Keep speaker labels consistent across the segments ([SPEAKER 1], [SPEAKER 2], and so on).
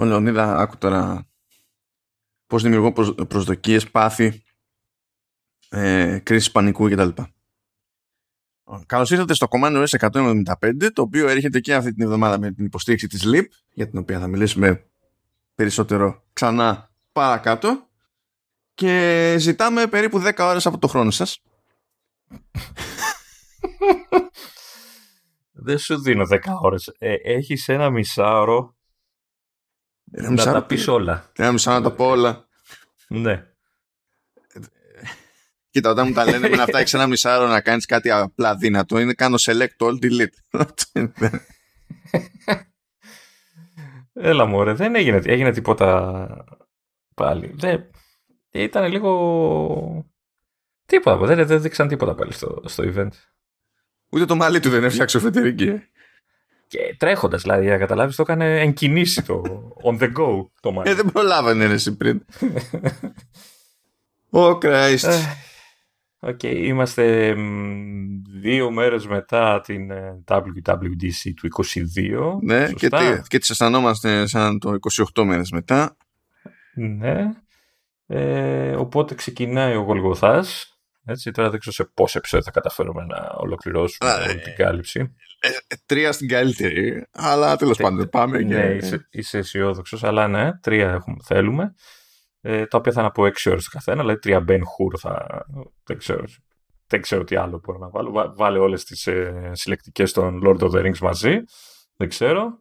[SPEAKER 1] Ο Λεωνίδα, άκου τώρα πώς δημιουργώ προσδοκίες, πάθη, ε, κρίση πανικού κτλ. Καλώς ήρθατε στο Command OS 175, το οποίο έρχεται και αυτή την εβδομάδα με την υποστήριξη της LEAP, για την οποία θα μιλήσουμε περισσότερο ξανά παρακάτω. Και ζητάμε περίπου 10 ώρες από το χρόνο σας.
[SPEAKER 2] Δεν σου δίνω 10 ώρες. Ε, έχεις ένα μισάωρο
[SPEAKER 1] ένα
[SPEAKER 2] να τα πεις όλα.
[SPEAKER 1] Ένα μισάωρο να τα πω όλα.
[SPEAKER 2] Ναι.
[SPEAKER 1] Κοίτα, όταν μου τα λένε με αυτά έχεις ένα μισάωρο να κάνεις κάτι απλά δύνατο, είναι κάνω select all delete.
[SPEAKER 2] Έλα μωρέ, δεν έγινε, έγινε τίποτα πάλι. Δεν, ήταν λίγο... Τίποτα, δεν, δεν δείξαν τίποτα πάλι στο, στο event.
[SPEAKER 1] Ούτε το μαλλί του δεν έφτιαξε ο Federighi.
[SPEAKER 2] Και τρέχοντας, δηλαδή, για να καταλάβεις, το έκανε εν κινήσει το on the go το μαλλί.
[SPEAKER 1] Ε, δεν προλάβανε εσύ πριν. oh Christ.
[SPEAKER 2] OK, okay, είμαστε δύο μέρες μετά την ε, WWDC του 22.
[SPEAKER 1] Ναι, και, τι, και τις αισθανόμαστε σαν το 28 μέρες μετά.
[SPEAKER 2] Ναι. Ε, οπότε ξεκινάει ο Γολγοθάς. Έτσι, τώρα δεν ξέρω σε πόσα επεισόδια θα καταφέρουμε να ολοκληρώσουμε Α, όλη την κάλυψη.
[SPEAKER 1] Ε, ε, τρία στην καλύτερη, αλλά τέλος πάντων πάμε.
[SPEAKER 2] Ναι, και... είσαι, είσαι αισιόδοξος, αλλά ναι, τρία έχουμε, θέλουμε. Ε, τα οποία θα είναι από έξι ώρες το καθένα, δηλαδή τρία Ben Hur θα. Δεν ξέρω, δεν ξέρω τι άλλο μπορώ να βάλω. Βάλε όλες τις ε, συλλεκτικές των Lord of the Rings μαζί. Δεν ξέρω.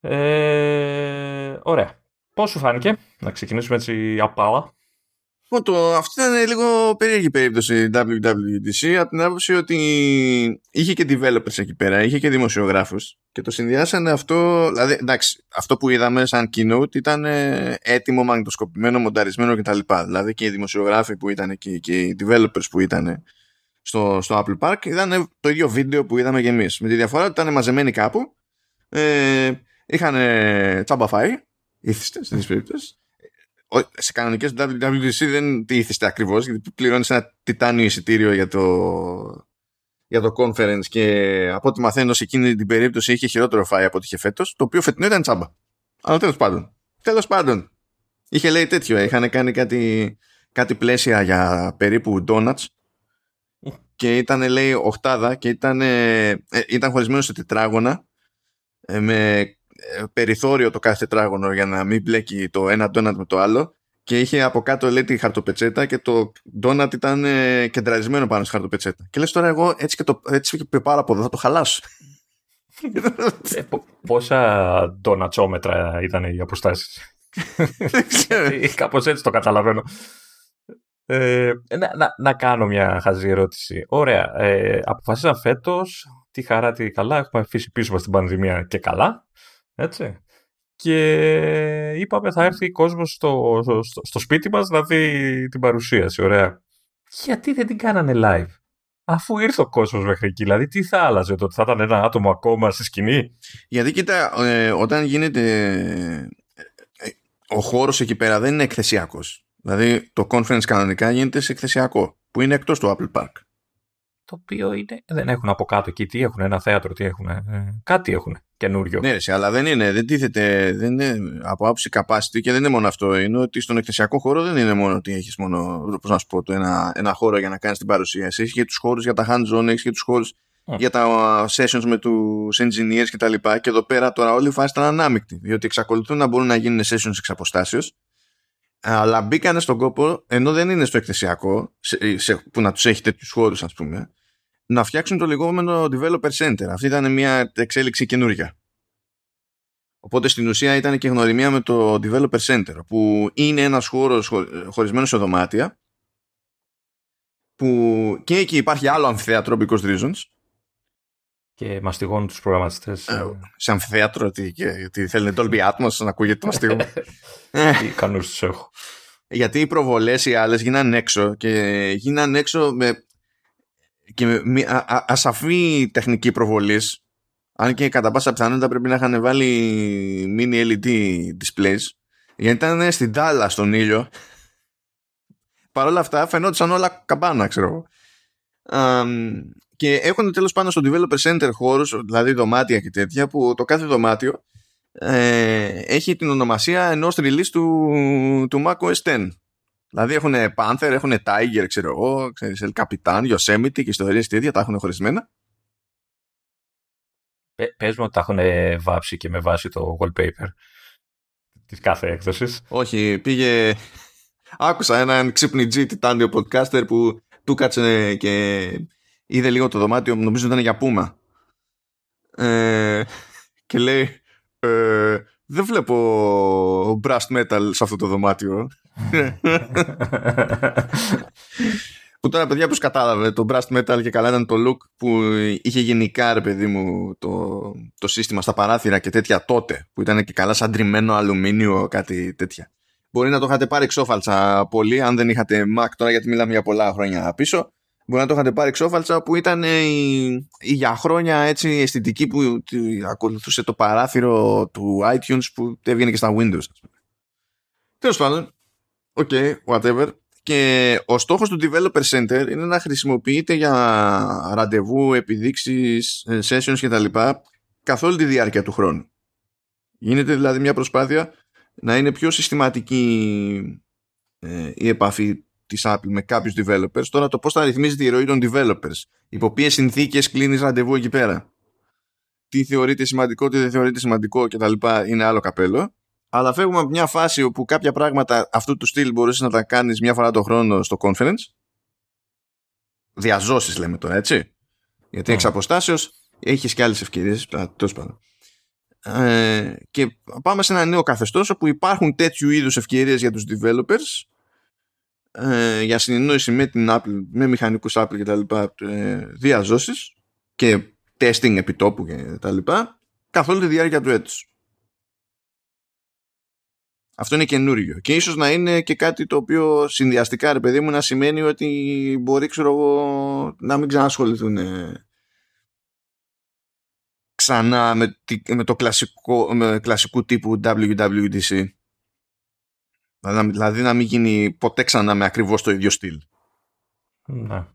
[SPEAKER 2] Ε, ωραία. Πώς σου φάνηκε να ξεκινήσουμε έτσι απάλα.
[SPEAKER 1] Λοιπόν, το, αυτή ήταν λίγο περίεργη περίπτωση WWDC από την άποψη ότι είχε και developers εκεί πέρα, είχε και δημοσιογράφους και το συνδυάσανε αυτό, δηλαδή εντάξει, αυτό που είδαμε σαν keynote ήταν έτοιμο, μαγνητοσκοπημένο, μονταρισμένο κτλ. Δηλαδή και οι δημοσιογράφοι που ήταν εκεί και οι developers που ήταν στο, στο Apple Park είδαν το ίδιο βίντεο που είδαμε και εμείς. Με τη διαφορά ότι ήταν μαζεμένοι κάπου, ε, είχαν τσάμπα φάει, ήθιστε στην περίπτωση, σε κανονικές WWDC δεν τι ήθιστε ακριβώς, γιατί πληρώνεις ένα τιτάνιο εισιτήριο για το, για το conference και από ό,τι μαθαίνω σε εκείνη την περίπτωση είχε χειρότερο φάει από ό,τι είχε φέτος, το οποίο φετινό ήταν τσάμπα. Αλλά τέλος πάντων. Τέλος πάντων. Είχε λέει τέτοιο, είχαν κάνει κάτι, κάτι πλαίσια για περίπου donuts και ήταν λέει οχτάδα και ήταν, ε, ήταν χωρισμένο σε τετράγωνα ε, με περιθώριο το κάθε τετράγωνο για να μην μπλέκει το ένα ντόνατ με το άλλο και είχε από κάτω λέει τη χαρτοπετσέτα και το ντόνατ ήταν ε, κεντραρισμένο πάνω στη χαρτοπετσέτα. Και λες τώρα εγώ έτσι και, το, έτσι και πάρω από εδώ θα το χαλάσω.
[SPEAKER 2] Ε, πόσα ντόνατσόμετρα ήταν οι αποστάσεις; Δεν ξέρω. Κάπως έτσι το καταλαβαίνω. Ε, να, να, να, κάνω μια χαζή ερώτηση. Ωραία. Ε, αποφασίσαμε φέτος τη χαρά τη καλά. Έχουμε αφήσει πίσω μας την πανδημία και καλά. Έτσι. Και είπαμε θα έρθει κόσμος στο, στο, στο σπίτι μας να δει την παρουσίαση. Ωραία. Γιατί δεν την κάνανε live; Αφού ήρθε ο κόσμος μέχρι εκεί, δηλαδή τι θα άλλαζε τότε, θα ήταν ένα άτομο ακόμα στη σκηνή;
[SPEAKER 1] Γιατί κοίτα, ε, όταν γίνεται. Ε, ο χώρος εκεί πέρα δεν είναι εκθεσιακός. Δηλαδή το conference κανονικά γίνεται σε εκθεσιακό, που είναι εκτός του Apple Park
[SPEAKER 2] το οποίο είναι, δεν έχουν από κάτω εκεί τι έχουν, ένα θέατρο, τι έχουν, ε, κάτι έχουν καινούριο.
[SPEAKER 1] Ναι, ρε, αλλά δεν είναι, δεν τίθεται, δεν είναι από άποψη capacity και δεν είναι μόνο αυτό. Είναι ότι στον εκθεσιακό χώρο δεν είναι μόνο ότι έχεις μόνο, πώς να σου πω, το ένα, ένα χώρο για να κάνεις την παρουσίαση. Έχεις και τους χώρους για τα hands-on, έχεις και τους χώρους για τα sessions με τους engineers κτλ. Και, και εδώ πέρα τώρα όλη η φάση ήταν ανάμεικτη, διότι εξακολουθούν να μπορούν να γίνουν sessions εξ αποστάσεως αλλά μπήκανε στον κόπο ενώ δεν είναι στο εκθεσιακό σε, σε, που να τους έχει τέτοιους χώρους, ας πούμε να φτιάξουν το λεγόμενο Developer Center. Αυτή ήταν μια εξέλιξη καινούργια. Οπότε στην ουσία ήταν και γνωριμία με το Developer Center που είναι ένας χώρος χωρισμένος σε δωμάτια που και εκεί υπάρχει άλλο αμφιθέατρο because reasons.
[SPEAKER 2] Και μαστιγώνουν τους προγραμματιστές ε,
[SPEAKER 1] σε αμφιθέατρο γιατί θέλουν Dolby Atmos να ακούγεται το μαστιγό.
[SPEAKER 2] Τι κανούς τους έχω.
[SPEAKER 1] Γιατί οι προβολές οι άλλες γίνανε έξω και γίνανε έξω με και με ασαφή τεχνική προβολής. Αν και κατά πάσα πιθανότητα πρέπει να είχαν βάλει mini LED displays. Γιατί ήταν στην τάλα στον ήλιο. Παρ' όλα αυτά φαινόντουσαν όλα καμπάνα, ξέρω εγώ. και έχουν τέλος πάντων στο Developer Center χώρους, δηλαδή δωμάτια και τέτοια, που το κάθε δωμάτιο ε, έχει την ονομασία ενός release του, του macOS 10. Δηλαδή έχουν Panther, έχουν Tiger, ξέρω εγώ, ξέρεις, El Capitan, Yosemite και ιστορίες τέτοια, τα έχουν χωρισμένα.
[SPEAKER 2] Πες μου ότι τα έχουν βάψει και με βάση το wallpaper της κάθε έκδοσης.
[SPEAKER 1] Όχι, πήγε... Άκουσα έναν ξύπνητζή τιτάνιο podcaster που του κάτσε και είδε λίγο το δωμάτιο, νομίζω ήταν για πούμα. Ε, και λέει ε, δεν βλέπω brass metal σε αυτό το δωμάτιο. που τώρα παιδιά που κατάλαβε το brass metal και καλά ήταν το look που είχε γενικά ρε παιδί μου το, το σύστημα στα παράθυρα και τέτοια τότε που ήταν και καλά σαν τριμμένο αλουμίνιο κάτι τέτοια. Μπορεί να το είχατε πάρει εξόφαλτσα πολύ αν δεν είχατε Mac τώρα γιατί μιλάμε για πολλά χρόνια πίσω Μπορεί να το είχατε πάρει εξόφαλτσα που ήταν η, η για χρόνια έτσι αισθητική που ακολουθούσε το παράθυρο του iTunes που έβγαινε και στα Windows. Τέλος πάντων, ok, whatever. Και ο στόχος του Developer Center είναι να χρησιμοποιείται για ραντεβού, επιδείξεις, ε, sessions κτλ. καθ' όλη τη διάρκεια του χρόνου. Γίνεται δηλαδή μια προσπάθεια να είναι πιο συστηματική ε, η επαφή της Apple με κάποιους developers. Τώρα το πώς θα ρυθμίζεται η ροή των developers. Υπό ποιες συνθήκες κλείνεις ραντεβού εκεί πέρα. Τι θεωρείται σημαντικό, τι δεν θεωρείται σημαντικό κτλ. είναι άλλο καπέλο. Αλλά φεύγουμε από μια φάση όπου κάποια πράγματα αυτού του στυλ μπορούσες να τα κάνεις μια φορά το χρόνο στο conference. Διαζώσεις λέμε τώρα, έτσι. Γιατί oh. εξ αποστάσεως έχεις και άλλες ευκαιρίες. Τέλος πάντων. Ε, και πάμε σε ένα νέο καθεστώς όπου υπάρχουν τέτοιου είδους ευκαιρίες για τους developers ε, για συνεννόηση με την Apple, με μηχανικούς Apple και τα λοιπά ε, διαζώσεις και testing επιτόπου και τα λοιπά καθ' όλη τη διάρκεια του έτους. Αυτό είναι καινούριο και ίσως να είναι και κάτι το οποίο συνδυαστικά ρε παιδί μου να σημαίνει ότι μπορεί ξέρω εγώ να μην ξανασχοληθούν ε, ξανά με, με το κλασικό, με κλασικού τύπου WWDC Δηλαδή να μην γίνει ποτέ ξανά με ακριβώς το ίδιο στυλ.
[SPEAKER 2] Ναι.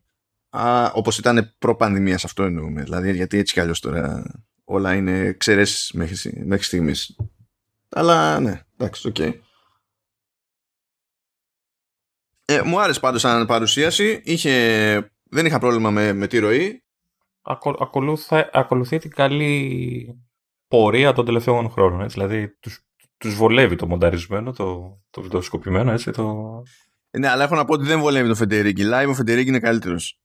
[SPEAKER 1] Α, όπως ήταν προ-πανδημίας αυτό εννοούμε. Δηλαδή γιατί έτσι κι αλλιώς τώρα όλα είναι εξαιρέσεις μέχρι, μέχρι στιγμής. Αλλά ναι, εντάξει, OK. Okay. Ε, μου άρεσε πάντως σαν παρουσίαση. Είχε, δεν είχα πρόβλημα με, με τη ροή.
[SPEAKER 2] ακολουθεί την καλή πορεία των τελευταίων χρόνων. Έτσι. Δηλαδή τους τους βολεύει το μονταρισμένο, το, το βιντεοσκοπημένο, έτσι, το...
[SPEAKER 1] Ναι, αλλά έχω να πω ότι δεν βολεύει το Φεντερίκη. Live ο Φεντερίκη είναι καλύτερος.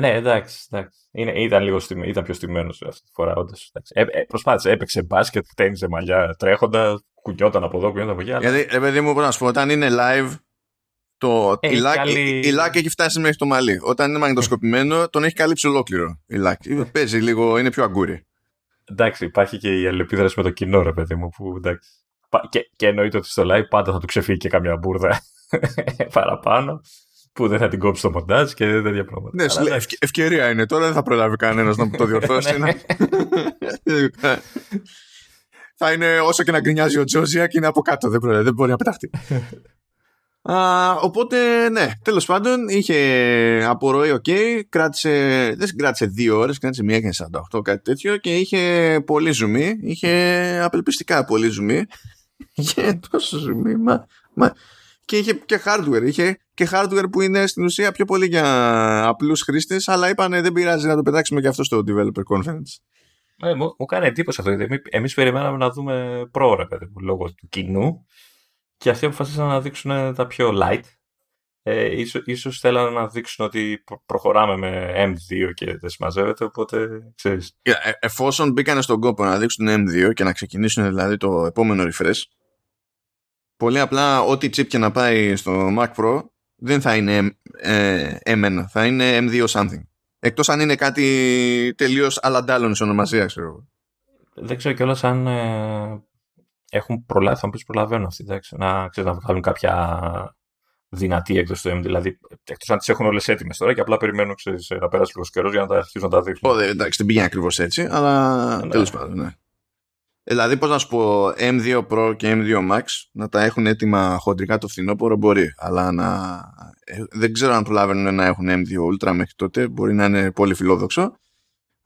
[SPEAKER 2] Ναι, εντάξει, εντάξει. Είναι, ήταν, λίγο στιμε, ήταν πιο στημένος αυτή τη φορά, όντως. Ε, ε, προσπάθησε, έπαιξε μπάσκετ, τένιζε μαλλιά τρέχοντα, κουνιόταν από εδώ, κουνιόταν από εκεί.
[SPEAKER 1] Αλλά... Γιατί, ρε παιδί μου, να σου πω, όταν είναι live, το, ε, η, λάκ, καλή... η, λάκ έχει φτάσει μέχρι το μαλλί. Όταν είναι μαγνητοσκοπημένο, τον έχει καλύψει ολόκληρο η λάκ. Παίζει λίγο, είναι πιο αγγούρι.
[SPEAKER 2] Εντάξει, υπάρχει και η αλληλεπίδραση με το κοινό, ρε παιδί μου, που εντάξει. Και, και εννοείται ότι στο live πάντα θα του ξεφύγει και καμιά μπούρδα παραπάνω που δεν θα την κόψει το μοντάζ και τέτοια πράγματα.
[SPEAKER 1] Ναι, Αλλά, ευ- ευκαιρία είναι. Τώρα δεν θα προλάβει κανένας να το διορθώσει. Ναι. θα είναι όσο και να γκρινιάζει ο Τζόζια και είναι από κάτω. Δεν, προλάβει, δεν μπορεί να πεταχτεί. Α, οπότε, ναι, τέλος πάντων είχε από ροή, OK. Okay, κράτησε, δεν κράτησε δύο ώρες, κράτησε μία και 48, κάτι τέτοιο και είχε πολύ ζουμί. Είχε απελπιστικά πολύ ζουμί. Είχε τόσο ζουμί, μα, μα, και είχε και hardware. Είχε και hardware που είναι στην ουσία πιο πολύ για απλούς χρήστες, αλλά είπανε δεν πειράζει να το πετάξουμε και αυτό στο developer conference.
[SPEAKER 2] Ε, μου, μου κάνει εντύπωση αυτό. Εμεί περιμέναμε να δούμε πρόωρα, λόγω του κοινού. Και αυτοί αποφασίσαν να δείξουν τα πιο light. Ε, ίσως, ίσως θέλανε να δείξουν ότι προχωράμε με M2 και δεν συμμαζεύεται, οπότε ξέρεις.
[SPEAKER 1] Ε, εφόσον μπήκαν στον κόπο να δείξουν M2 και να ξεκινήσουν δηλαδή το επόμενο refresh, πολύ απλά ό,τι chip και να πάει στο Mac Pro δεν θα είναι ε, M1, θα είναι M2 something. Εκτός αν είναι κάτι τελείως αλλαντάλλον σε ονομασίας, ξέρω
[SPEAKER 2] Δεν ξέρω κιόλας αν ε, έχουν προλάβει, θα μου πεις προλαβαίνουν αυτοί, εντάξει, να, ξέρεις, να βγάλουν κάποια δυνατή έκδοση του M. Δηλαδή, εκτός αν τις έχουν όλες έτοιμες τώρα και απλά περιμένουν ξέρεις, να περάσει λίγος καιρός για να τα αρχίσουν να τα δείχνουν.
[SPEAKER 1] Όχι, εντάξει, δεν πήγαινε ακριβώς έτσι, αλλά ναι. τέλος πάντων, ναι. Δηλαδή, πώς να σου πω, M2 Pro και M2 Max να τα έχουν έτοιμα χοντρικά το φθινόπωρο μπορεί. Αλλά να... Ε, δεν ξέρω αν προλαβαίνουν να έχουν M2 Ultra μέχρι τότε. Μπορεί να είναι πολύ φιλόδοξο.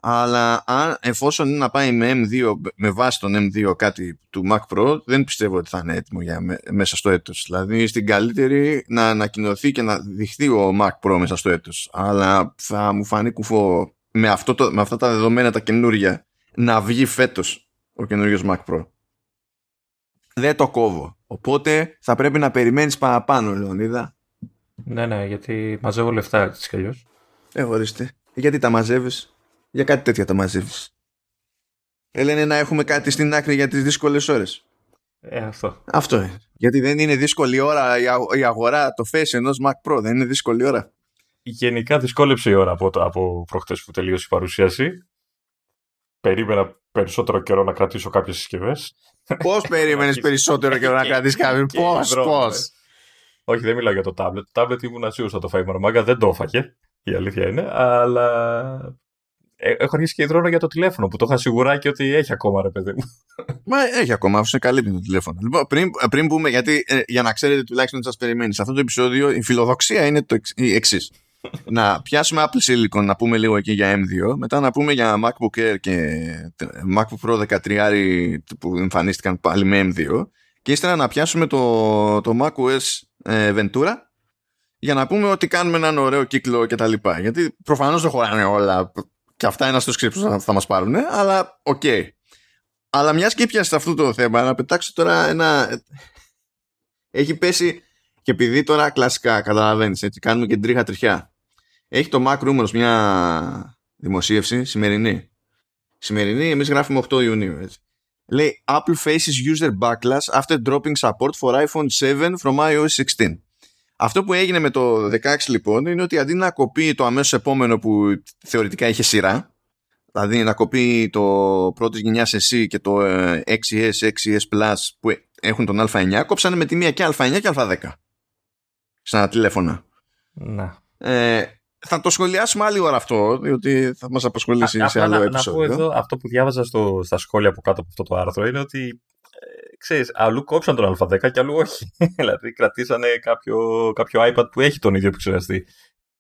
[SPEAKER 1] Αλλά αν, εφόσον είναι να πάει με M2, με βάση τον M2 κάτι του Mac Pro, δεν πιστεύω ότι θα είναι έτοιμο για μέσα στο έτος. Δηλαδή στην καλύτερη να ανακοινωθεί και να δειχθεί ο Mac Pro μέσα στο έτος. Αλλά θα μου φανεί κουφό με, αυτό το, με αυτά τα δεδομένα τα καινούργια να βγει φέτος ο καινούριος Mac Pro. Δεν το κόβω. Οπότε θα πρέπει να περιμένεις παραπάνω, Λεωνίδα.
[SPEAKER 2] Ναι, ναι, γιατί μαζεύω λεφτά έτσι κι αλλιώς.
[SPEAKER 1] Ε, ορίστε. Γιατί τα μαζεύεις; Για κάτι τέτοια τα μαζεύεις. Ε, λένε να έχουμε κάτι στην άκρη για τις δύσκολες ώρες.
[SPEAKER 2] Ε, αυτό.
[SPEAKER 1] Αυτό είναι. Γιατί δεν είναι δύσκολη ώρα η αγορά, το face ενός Mac Pro. Δεν είναι δύσκολη ώρα.
[SPEAKER 2] Γενικά δυσκόλεψε η ώρα από, από προχτές που τελείωσε η παρουσίαση. Περίμενα περισσότερο καιρό να κρατήσω κάποιες συσκευές.
[SPEAKER 1] Πώς περίμενες περισσότερο καιρό να κρατήσεις κάποιες; Πώς, πώς;
[SPEAKER 2] Όχι, δεν μιλάω για το tablet. Το tablet ήμουν ασίουσα το Φαϊμαρ Μάγκα, δεν το έφαγε. Η αλήθεια είναι. Αλλά ε, έχω αρχίσει και δρόμο για το τηλέφωνο που το είχα σιγουρά και ότι έχει ακόμα ρε παιδί μου.
[SPEAKER 1] Μα έχει ακόμα, αφού σε καλύπτει το τηλέφωνο. Λοιπόν, πριν, πριν πούμε, γιατί ε, για να ξέρετε τουλάχιστον τι σας περιμένει, σε αυτό το επεισόδιο η φιλοδοξία είναι το εξής. να πιάσουμε Apple Silicon να πούμε λίγο εκεί για M2, μετά να πούμε για MacBook Air και MacBook Pro 13 που εμφανίστηκαν πάλι με M2 και ύστερα να πιάσουμε το, το macOS ες, Ventura για να πούμε ότι κάνουμε έναν ωραίο κύκλο κτλ. Γιατί προφανώς δεν χωράνε όλα και αυτά είναι στο script που θα μας πάρουν, αλλά OK. Okay. Αλλά μιας και πιάσεις αυτό το θέμα, να πετάξω τώρα ένα... Έχει πέσει και επειδή τώρα κλασικά καταλαβαίνεις έτσι, κάνουμε και την τρίχα τριχιά. Έχει το Mac Rumors μια δημοσίευση σημερινή. Σημερινή, εμείς γράφουμε 8 Ιουνίου. Έτσι. Λέει Apple faces user backlash after dropping support for iPhone 7 from iOS 16. Αυτό που έγινε με το 16 λοιπόν είναι ότι αντί να κοπεί το αμέσως επόμενο που θεωρητικά είχε σειρά, δηλαδή να κοπεί το πρώτης γενιάς εσύ και το 6S, 6S Plus που έχουν τον Α9, κόψανε με τη μία και Α9 και Α10 σαν τηλέφωνα.
[SPEAKER 2] Να.
[SPEAKER 1] Ε, θα το σχολιάσουμε άλλη ώρα αυτό, διότι θα μας απασχολήσει σε άλλο επεισόδιο.
[SPEAKER 2] Να πω εδώ, αυτό που διάβαζα στο, στα σχόλια που κάτω από αυτό το άρθρο είναι ότι ξέρεις, αλλού κόψαν τον Α10 και αλλού όχι. δηλαδή κρατήσανε κάποιο, κάποιο iPad που έχει τον ίδιο επεξεργαστή.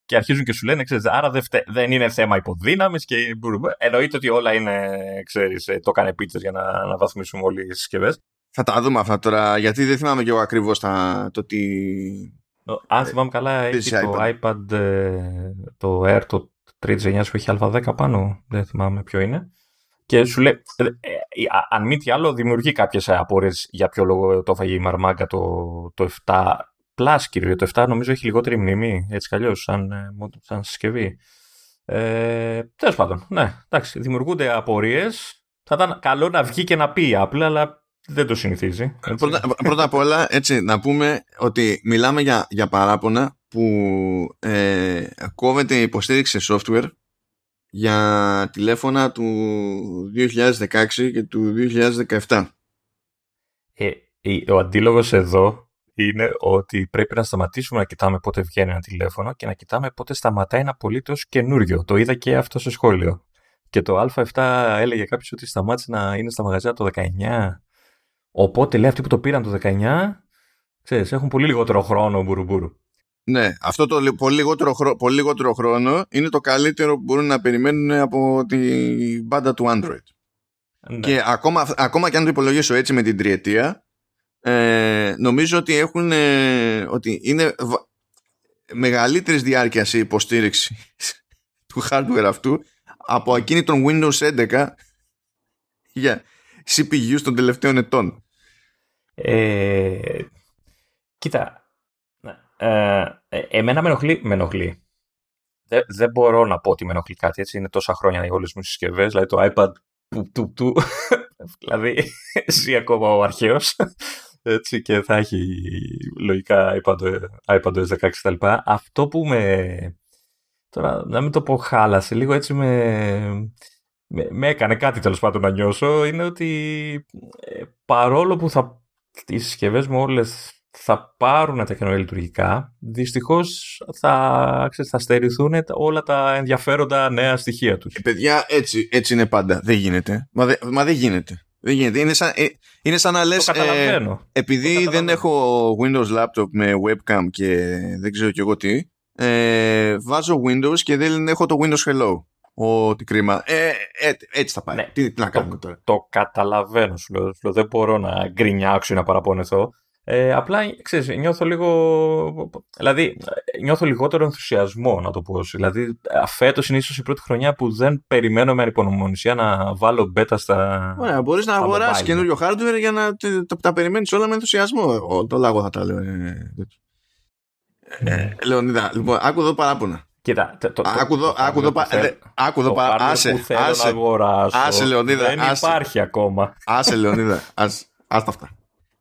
[SPEAKER 2] Και αρχίζουν και σου λένε, ξέρεις, άρα δεν, δεν είναι θέμα υποδύναμης και εννοείται ότι όλα είναι, ξέρεις, ε, το έκανε πίτσες για να, να βαθμίσουμε όλοι τις συσκευές.
[SPEAKER 1] Θα τα δούμε αυτά τώρα, γιατί δεν θυμάμαι και εγώ ακριβώς το τι...
[SPEAKER 2] Αν θυμάμαι καλά, έχει το iPad, ε, το Air, το 3 γενιά που έχει Α10 πάνω, δεν θυμάμαι ποιο είναι. Και σου λέει, ε, ε, αν μη τι άλλο, δημιουργεί κάποιες απορίες για ποιο λόγο το έφαγε η Μαρμάγκα το, το 7 Plus, κύριο. Το 7 νομίζω έχει λιγότερη μνήμη, έτσι κι σαν, ε, σαν συσκευή. Ε, Τέλος πάντων, ναι, εντάξει, δημιουργούνται απορίες. Θα ήταν καλό να βγει και να πει η Apple, αλλά δεν το συνηθίζει.
[SPEAKER 1] Πρώτα, πρώτα απ' όλα, έτσι, να πούμε ότι μιλάμε για, για παράπονα που ε, κόβεται η υποστήριξη σε software για τηλέφωνα του 2016 και του 2017.
[SPEAKER 2] Ε, ο αντίλογος εδώ είναι ότι πρέπει να σταματήσουμε να κοιτάμε πότε βγαίνει ένα τηλέφωνο και να κοιτάμε πότε σταματάει ένα απολύτως καινούριο. Το είδα και αυτό στο σχόλιο. Και το Α7 έλεγε κάποιος ότι σταμάτησε να είναι στα μαγαζιά το 19. Οπότε λέει αυτοί που το πήραν το 19, ξέρεις, έχουν πολύ λιγότερο χρόνο μπουρουμπουρου.
[SPEAKER 1] Ναι, αυτό το πολύ λιγότερο, πολύ λιγότερο χρόνο είναι το καλύτερο που μπορούν να περιμένουν από την μπάντα του Android. Ναι. Και ακόμα, ακόμα και αν το υπολογίσω έτσι με την τριετία, ε, νομίζω ότι έχουν ε, ότι είναι μεγαλύτερης διάρκειας η υποστήριξη του hardware αυτού από εκείνη των Windows 11 για CPU των τελευταίων ετών.
[SPEAKER 2] Ε, κοίτα, ε, ε, εμένα με ενοχλεί. Με ενοχλεί. Δεν, δεν μπορώ να πω ότι με ενοχλεί κάτι έτσι. Είναι τόσα χρόνια οι όλες μου συσκευές. Δηλαδή το iPad του, του, του δηλαδή ζει ακόμα ο αρχαίος. Έτσι και θα έχει λογικά iPad, iPad 16 κτλ. Αυτό που με. Τώρα να μην το πω χάλασε, λίγο έτσι με. Με, με έκανε κάτι τέλος πάντων να νιώσω είναι ότι ε, παρόλο που θα τις συσκευές μου όλες θα πάρουν τα καινούργια λειτουργικά, δυστυχώς θα, θα στερηθούν όλα τα ενδιαφέροντα νέα στοιχεία τους.
[SPEAKER 1] Ε, παιδιά, έτσι, έτσι είναι πάντα. Δεν γίνεται. Μα, δε, μα δεν γίνεται. Δεν γίνεται. Είναι σαν, ε, είναι σαν να λες. Ε, επειδή δεν έχω Windows laptop με webcam και δεν ξέρω κι εγώ τι, ε, βάζω Windows και δεν έχω το Windows Hello. Ό,τι κρίμα. Ε, ε, έτσι θα πάει. Ναι, τι, τι, να κάνουμε
[SPEAKER 2] το,
[SPEAKER 1] τώρα.
[SPEAKER 2] Το καταλαβαίνω σου λέω. Δεν μπορώ να γκρινιάξω ή να παραπονεθώ. Ε, απλά, ξέρεις, νιώθω λίγο... Δηλαδή, νιώθω λιγότερο ενθουσιασμό, να το πω. Δηλαδή, φέτος είναι ίσως η πρώτη χρονιά που δεν περιμένω με ανυπονομονησία να βάλω μπέτα στα.
[SPEAKER 1] Ωραία, μπορείς να αγοράσεις καινούριο hardware για να τα, τα περιμένεις όλα με ενθουσιασμό. Το λάγο θα τα λέω. Ε, ε, Λεωνίδα, λοιπόν, άκου εδώ παράπονα.
[SPEAKER 2] Κοίτα, το, το,
[SPEAKER 1] άκου εδώ, άκου εδώ, άκου εδώ, άσε, άσε, άσε, Λεωνίδα,
[SPEAKER 2] δεν υπάρχει ακόμα.
[SPEAKER 1] Άσε, Λεωνίδα, άσε, άσε αυτά.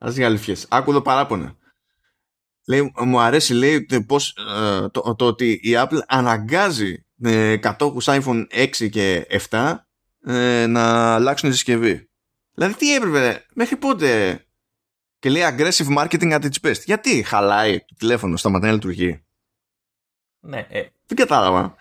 [SPEAKER 1] Ας για αληθιές. Άκου εδώ παράπονα. Λέει, μου αρέσει λέει πώς, ε, το, το, ότι η Apple αναγκάζει ε, κατόχους iPhone 6 και 7 ε, να αλλάξουν τη συσκευή. Δηλαδή τι έπρεπε, μέχρι πότε; Και λέει aggressive marketing at its best. Γιατί χαλάει το τηλέφωνο, σταματάει να λειτουργεί;
[SPEAKER 2] Ναι, ε,
[SPEAKER 1] δεν κατάλαβα.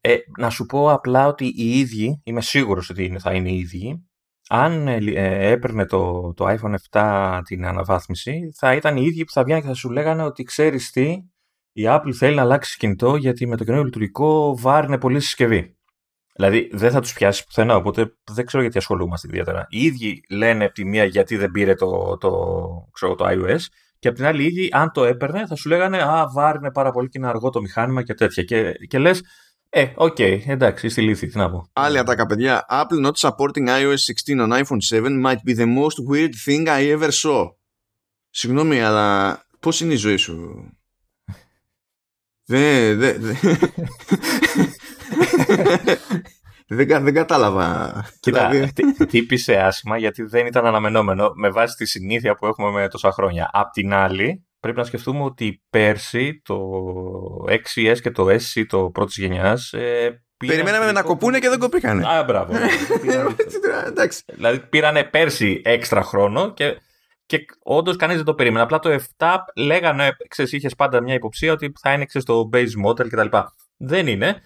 [SPEAKER 2] Ε, να σου πω απλά ότι οι ίδιοι, είμαι σίγουρος ότι θα είναι οι ίδιοι, αν ε, ε, έπαιρνε το, το iPhone 7 την αναβάθμιση, θα ήταν οι ίδιοι που θα βγαίνουν και θα σου λέγανε ότι ξέρεις τι, η Apple θέλει να αλλάξει κινητό γιατί με το καινούριο λειτουργικό βάρινε πολύ συσκευή. Δηλαδή δεν θα τους πιάσει πουθενά, οπότε δεν ξέρω γιατί ασχολούμαστε ιδιαίτερα. Οι ίδιοι λένε από τη μία γιατί δεν πήρε το, το, ξέρω, το iOS και από την άλλη οι ίδιοι αν το έπαιρνε θα σου λέγανε Α, βάρυνε πάρα πολύ και είναι αργό το μηχάνημα και τέτοια. Και, και λες, ε, OK, okay, εντάξει, στη λύθη, τι να πω.
[SPEAKER 1] Άλλη ατάκα, παιδιά. Apple not supporting iOS 16 on iPhone 7 might be the most weird thing I ever saw. Συγγνώμη, αλλά πώς είναι η ζωή σου; Δεν... Δεν... δεν, δεν κατάλαβα.
[SPEAKER 2] Κοίτα, δηλαδή... χτύπησε άσχημα γιατί δεν ήταν αναμενόμενο με βάση τη συνήθεια που έχουμε με τόσα χρόνια. Απ' την άλλη, πρέπει να σκεφτούμε ότι πέρσι το 6S και το SE το πρώτης γενιάς. Ε,
[SPEAKER 1] Περιμέναμε να κοπούνε και δεν κοπήκανε.
[SPEAKER 2] Α, μπράβο. δηλαδή πήρανε πέρσι έξτρα χρόνο και, και όντως κανείς δεν το περίμενε. Απλά το 7 λέγανε, ξέρεις, είχες πάντα μια υποψία ότι θα είναι ξέρεις, το base model κτλ. Δεν είναι.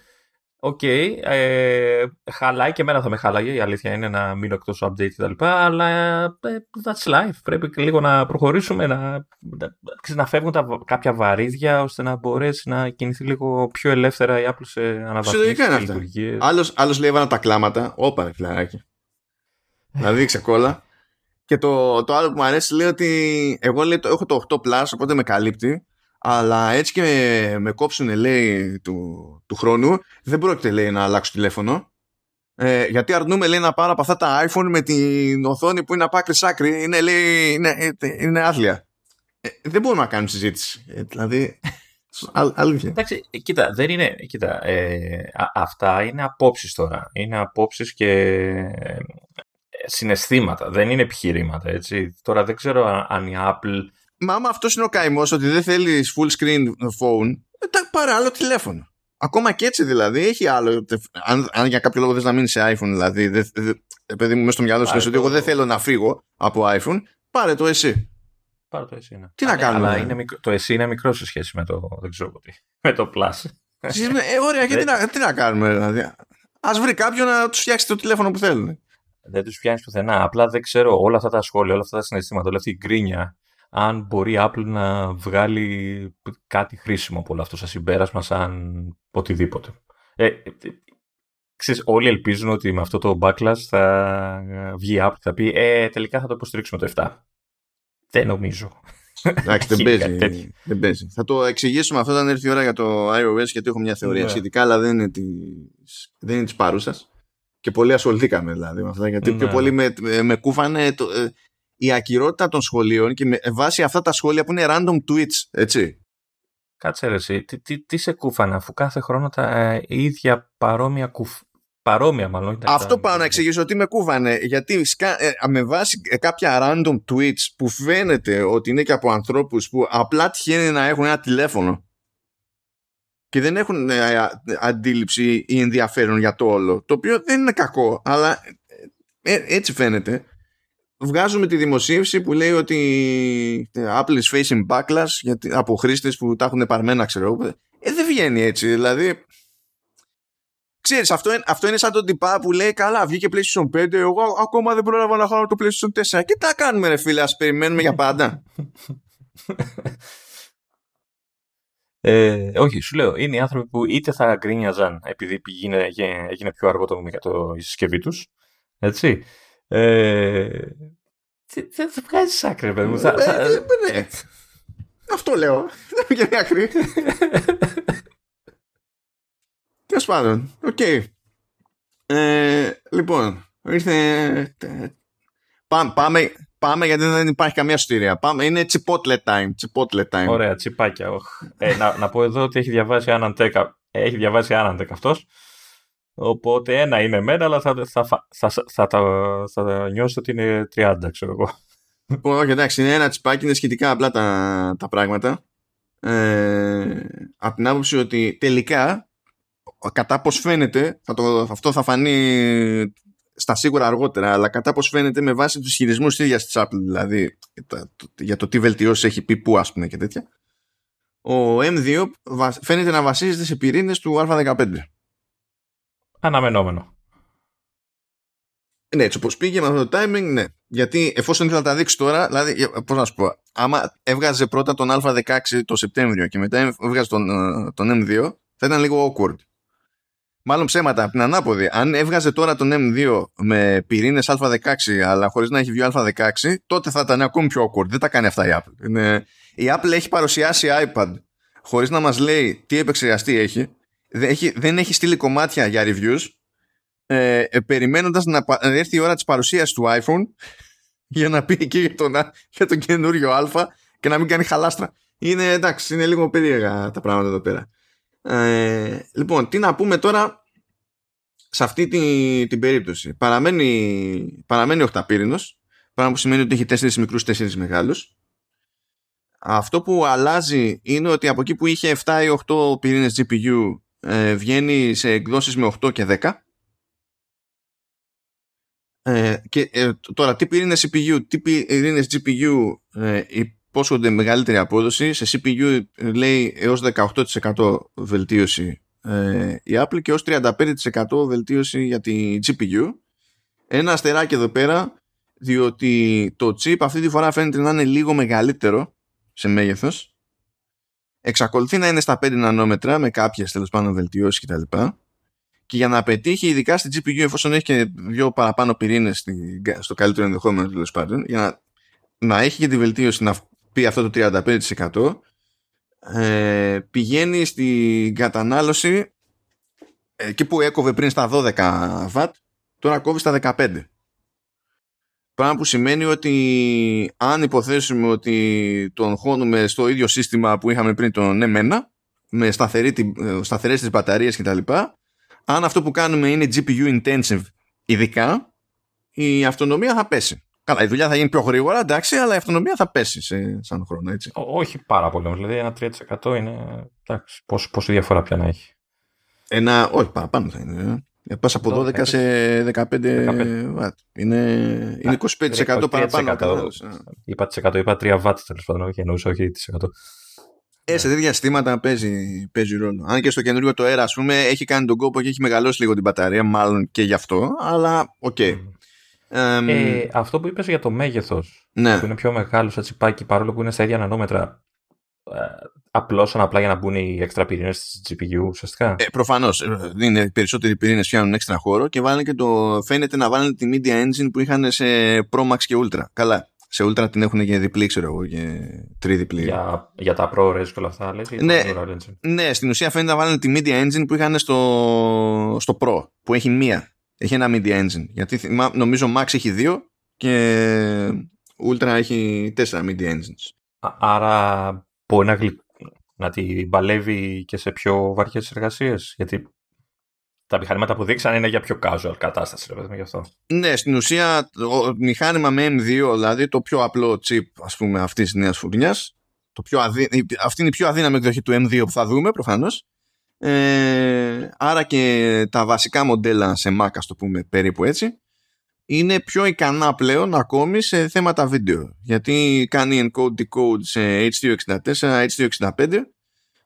[SPEAKER 2] OK, okay, ε, χαλάει και εμένα θα με χάλαγε, η αλήθεια είναι να μείνω εκτός update και τα λοιπά, αλλά ε, that's life, πρέπει λίγο να προχωρήσουμε, να, να, να φεύγουν τα, κάποια βαρύδια ώστε να μπορέσει να κινηθεί λίγο πιο ελεύθερα η Apple σε αναβαθμίσεις και λειτουργίες.
[SPEAKER 1] Άλλος, άλλος λέει έβαλα τα κλάματα, όπα ρε φιλαράκι, δηλαδή ξεκόλα. Και το, το άλλο που μου αρέσει λέει ότι εγώ λέει, το, έχω το 8 Plus, οπότε με καλύπτει αλλά έτσι και με, με κόψουν λέει του, του χρόνου δεν πρόκειται λέει να αλλάξω τηλέφωνο. Ε, γιατί αρνούμε λέει να πάρω από αυτά τα iPhone με την οθόνη που είναι από άκρη άκρη. Είναι, λέει, είναι, είναι άθλια. Ε, δεν μπορούμε να κάνουμε συζήτηση. Ε, δηλαδή αλήθεια.
[SPEAKER 2] Εντάξει κοίτα δεν είναι κοίτα, ε, αυτά είναι απόψεις τώρα. Είναι απόψεις και ε, συναισθήματα. Δεν είναι επιχειρήματα έτσι. Τώρα δεν ξέρω αν η Apple
[SPEAKER 1] Μα άμα αυτός είναι ο καημός ότι δεν θέλεις full screen phone, ε, πάρε άλλο τηλέφωνο. Ακόμα και έτσι δηλαδή, έχει άλλο. Αν, αν για κάποιο λόγο δεν να μείνει σε iPhone, δηλαδή, δε, δε, παιδί μου, μέσα στο μυαλό σου ότι εγώ δεν θέλω να φύγω από iPhone, πάρε το εσύ.
[SPEAKER 2] Πάρε το εσύ, ναι.
[SPEAKER 1] Τι να κάνουμε;
[SPEAKER 2] Αλλά είναι μικρό, το εσύ είναι μικρό σε σχέση με το, δεν ξέρω τι, με το Plus.
[SPEAKER 1] ε, ωραία, και τι να, τι να κάνουμε, δηλαδή. Α βρει κάποιον να τους φτιάξει το τηλέφωνο που θέλουν.
[SPEAKER 2] Δεν τους πιάνει πουθενά. Απλά δεν ξέρω όλα αυτά τα σχόλια, όλα αυτά τα συναισθήματα, όλη αυτή η γκρίνια αν μπορεί η Apple να βγάλει κάτι χρήσιμο από όλο αυτό σαν συμπέρασμα, σαν οτιδήποτε. Ε, ε, ξέρεις, όλοι ελπίζουν ότι με αυτό το backlash θα βγει η Apple θα πει ε, τελικά θα το υποστηρίξουμε το 7. Δεν νομίζω.
[SPEAKER 1] Εντάξει, δεν παίζει, δεν παίζει. Θα το εξηγήσουμε αυτό όταν έρθει η ώρα για το iOS γιατί έχω μια θεωρία ναι. σχετικά αλλά δεν είναι της, δεν είναι της παρούσας και πολύ ασχοληθήκαμε δηλαδή με αυτά γιατί ναι. πιο πολύ με, με κούφανε το, ε, η ακυρότητα των σχολείων και με βάση αυτά τα σχόλια που είναι random tweets, έτσι.
[SPEAKER 2] Κάτσε ρε εσύ, τι, τι, τι σε κούφανε αφού κάθε χρόνο τα ε, ίδια παρόμοια κουφ... Παρόμοια μάλλον.
[SPEAKER 1] Αυτό πάω να εξηγήσω ότι με κούφανε γιατί ε, με βάση ε, κάποια random tweets που φαίνεται ότι είναι και από ανθρώπους που απλά τυχαίνει να έχουν ένα τηλέφωνο και δεν έχουν ε, αντίληψη ή ενδιαφέρον για το όλο το οποίο δεν είναι κακό αλλά έτσι φαίνεται βγάζουμε τη δημοσίευση που λέει ότι Apple is facing backlash γιατί, από χρήστες που τα έχουν παρμένα, ξέρω ε, δεν βγαίνει έτσι. Δηλαδή, ξέρεις, αυτό, αυτό είναι σαν τον τυπά που λέει καλά, βγήκε PlayStation 5, εγώ ακόμα δεν πρόλαβα να χάνω το PlayStation 4. Και τα κάνουμε ρε φίλε, ας περιμένουμε για πάντα.
[SPEAKER 2] Ε, όχι, σου λέω, είναι οι άνθρωποι που είτε θα γκρίνιαζαν επειδή έγινε, έγινε πιο αργό το, το, η συσκευή τους. Έτσι. Ε, δεν θα βγάζεις άκρη, παιδί μου. Ε,
[SPEAKER 1] ε, ναι. Αυτό λέω. Δεν βγαίνει άκρη. Τέλος πάντων, οκ. Λοιπόν, ήρθε. Πάμε, πάμε γιατί δεν υπάρχει καμία σωτηρία. Πάμε, είναι chipotle time. Chipotle time.
[SPEAKER 2] Ωραία, τσιπάκια. Ε, να, να πω εδώ ότι έχει διαβάσει AnandTech, έχει διαβάσει AnandTech αυτός. Οπότε ένα είναι εμένα, αλλά θα, θα, θα, θα, θα, θα νιώσω ότι είναι 30, ξέρω εγώ.
[SPEAKER 1] Όχι, εντάξει, είναι ένα τσιπάκι, είναι σχετικά απλά τα, τα πράγματα. Ε, από την άποψη ότι τελικά, κατά πώς φαίνεται, θα το, αυτό θα φανεί στα σίγουρα αργότερα, αλλά κατά πώς φαίνεται με βάση τους χειρισμούς της ίδιας της Apple, δηλαδή για το τι βελτιώσεις έχει πει που ας πούμε και τέτοια, ο M2 φαίνεται να βασίζεται σε πυρήνες του Α15.
[SPEAKER 2] Αναμενόμενο.
[SPEAKER 1] Ναι, έτσι όπως πήγε με αυτό το timing, ναι. Γιατί εφόσον ήθελα να τα δείξει τώρα, δηλαδή, πώς να σου πω, άμα έβγαζε πρώτα τον Α16 το Σεπτέμβριο και μετά έβγαζε τον, ε, τον M2, θα ήταν λίγο awkward. Μάλλον ψέματα από την ανάποδη. Αν έβγαζε τώρα τον M2 με πυρήνες Α16 αλλά χωρίς να έχει βγει Α16, τότε θα ήταν ακόμη πιο awkward. Δεν τα κάνει αυτά η Apple. Είναι... Η Apple έχει παρουσιάσει iPad χωρίς να μας λέει τι επεξεργαστή έχει. Δεν έχει, δεν έχει στείλει κομμάτια για reviews. Ε, ε, περιμένοντας να έρθει η ώρα της παρουσίας του iPhone για να πει εκεί για τον, για τον καινούριο Α και να μην κάνει χαλάστρα. Είναι εντάξει, είναι λίγο περίεργα τα πράγματα εδώ πέρα. Ε, λοιπόν, τι να πούμε τώρα σε αυτή την, την περίπτωση. Παραμένει, παραμένει οχταπύρινος, πράγμα που σημαίνει ότι έχει τέσσερις μικρούς, τέσσερις μεγάλους. Αυτό που αλλάζει είναι ότι από εκεί που είχε 7 ή 8 πυρήνες GPU ε, βγαίνει σε εκδόσεις με 8 και 10. Ε, και ε, τώρα τι πυρήνες CPU, τι πυρήνες GPU ε, υπόσχονται μεγαλύτερη απόδοση. Σε CPU λέει έως 18% βελτίωση ε, η Apple και έως 35% βελτίωση για τη GPU. Ένα αστεράκι εδώ πέρα διότι το chip αυτή τη φορά φαίνεται να είναι λίγο μεγαλύτερο σε μέγεθος εξακολουθεί να είναι στα 5 νανόμετρα με κάποιες τέλος πάντων βελτιώσεις κτλ. Και για να πετύχει ειδικά στη GPU εφόσον έχει και δύο παραπάνω πυρήνες στο καλύτερο ενδεχόμενο τέλος πάντων για να, να έχει και τη βελτίωση να πει αυτό το 35% ε, πηγαίνει στην κατανάλωση ε, εκεί που έκοβε πριν στα 12 W τώρα κόβει στα 15 πράγμα που σημαίνει ότι αν υποθέσουμε ότι τον χώνουμε στο ίδιο σύστημα που είχαμε πριν τον εμένα με σταθερή, ε, σταθερές τις μπαταρίες κτλ αν αυτό που κάνουμε είναι GPU intensive ειδικά η αυτονομία θα πέσει Καλά, η δουλειά θα γίνει πιο γρήγορα, εντάξει, αλλά η αυτονομία θα πέσει σε, σαν χρόνο, έτσι.
[SPEAKER 2] όχι πάρα πολύ όμως, δηλαδή ένα 3% είναι, εντάξει, πόσο, πόσο διαφορά πια να έχει.
[SPEAKER 1] Ένα, όχι παραπάνω θα είναι. Ε. Πας από 12 σε 15, 15. Είναι, είναι 25% παραπάνω.
[SPEAKER 2] Είπα 100, είπα 3 βατ τέλος πάντων, όχι εννοούσα όχι 100.
[SPEAKER 1] Ε, σε τέτοια συστήματα παίζει, παίζει ρόλο. Αν και στο καινούριο το Air, ας πούμε, έχει κάνει τον κόπο και έχει μεγαλώσει λίγο την μπαταρία, μάλλον και γι' αυτό, αλλά OK. Okay.
[SPEAKER 2] Ε, αυτό που είπες για το μέγεθος, ναι. που είναι πιο μεγάλος σαν τσιπάκι, παρόλο που είναι στα ίδια νανόμετρα, ε, απλώς απλά για να μπουν οι έξτρα πυρήνες της GPU, ουσιαστικά.
[SPEAKER 1] Ε, Προφανώς. Ε, είναι περισσότεροι πυρήνες φτιάχνουν έξτρα χώρο και βάλουν και το. Φαίνεται να βάλουν τη Media Engine που είχαν σε Pro Max και Ultra. Καλά. Σε Ultra την έχουν για διπλή, ξέρω εγώ, και τριδιπλή.
[SPEAKER 2] Για, για τα ProRes και όλα αυτά, λες,
[SPEAKER 1] ναι, ναι, στην ουσία φαίνεται να βάλουν τη Media Engine που είχαν στο, στο Pro, που έχει μία έχει ένα media engine. Γιατί νομίζω Max έχει δύο και Ultra έχει τέσσερα media engines.
[SPEAKER 2] Άρα μπορεί να, γλυ... να την παλεύει και σε πιο βαριές εργασίες. Γιατί τα μηχανήματα που δείξαν είναι για πιο casual κατάσταση, ρε παιδί γι' αυτό.
[SPEAKER 1] Ναι, στην ουσία το μηχάνημα με M2, δηλαδή το πιο απλό chip ας πούμε αυτής της νέας φουρνιάς, το πιο αδύ... αυτή είναι η πιο αδύναμη εκδοχή του M2 που θα δούμε προφανώς ε, άρα και τα βασικά μοντέλα σε Mac, ας το πούμε περίπου έτσι, είναι πιο ικανά πλέον ακόμη σε θέματα βίντεο. Γιατί κάνει encode-decode σε H264, H265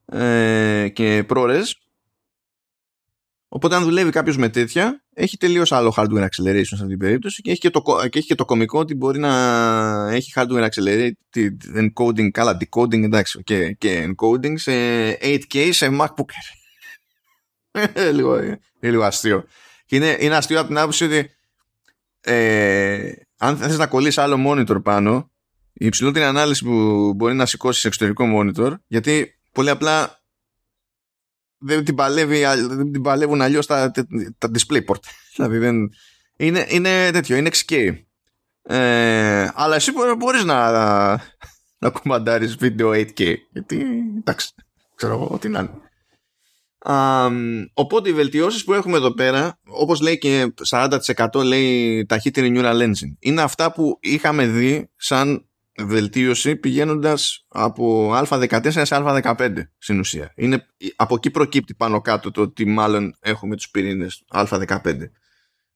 [SPEAKER 1] ε, και ProRes. Οπότε αν δουλεύει κάποιος με τέτοια, έχει τελείως άλλο hardware acceleration σε αυτή την περίπτωση και έχει και, το, και έχει και το κομικό ότι μπορεί να έχει hardware accelerated encoding, καλά decoding εντάξει και, και encoding σε 8K σε MacBook λίγο, λίγο αστείο. Και είναι, είναι αστείο από την άποψη ότι ε, αν θες να κολλήσει άλλο monitor πάνω, η υψηλότερη ανάλυση που μπορεί να σηκώσει σε εξωτερικό monitor, γιατί πολύ απλά δεν την, παλεύει, δεν την παλεύουν αλλιώς τα, τα DisplayPort. δηλαδή δεν, είναι, είναι τέτοιο, είναι 6K. Ε, αλλά εσύ μπορείς να, να, να κουμαντάρεις βίντεο 8K. Γιατί, εντάξει, ξέρω εγώ, τι να είναι. Um, οπότε οι βελτιώσεις που έχουμε εδώ πέρα όπως λέει και 40% λέει ταχύτερη neural engine είναι αυτά που είχαμε δει σαν βελτίωση πηγαίνοντας από α14 σε α15 στην ουσία. Είναι, από εκεί προκύπτει πάνω κάτω το ότι μάλλον έχουμε τους πυρήνες α15.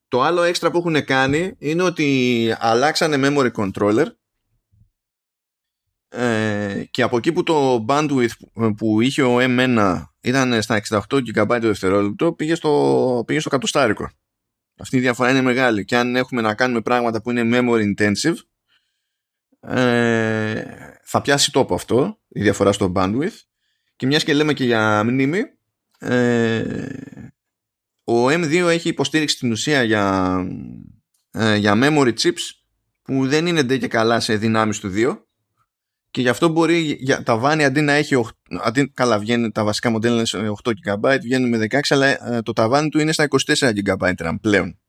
[SPEAKER 1] Το άλλο έξτρα που έχουν κάνει είναι ότι αλλάξανε memory controller ε, και από εκεί που το bandwidth που είχε ο M1 ήταν στα 68 GB το δευτερόλεπτο πήγε στο, πήγε στο κατοστάρικο. Αυτή η διαφορά είναι μεγάλη και αν έχουμε να κάνουμε πράγματα που είναι memory intensive ε, θα πιάσει τόπο αυτό η διαφορά στο bandwidth και μιας και λέμε και για μνήμη ε, ο M2 έχει υποστήριξη στην ουσία για, ε, για memory chips που δεν είναι ντε και καλά σε δυνάμεις του 2 και γι' αυτό μπορεί για, ταβάνι αντί να έχει αντί, καλά βγαίνει τα βασικά μοντέλα είναι σε 8 GB βγαίνει με 16 αλλά ε, το ταβάνι του είναι στα 24 GB πλέον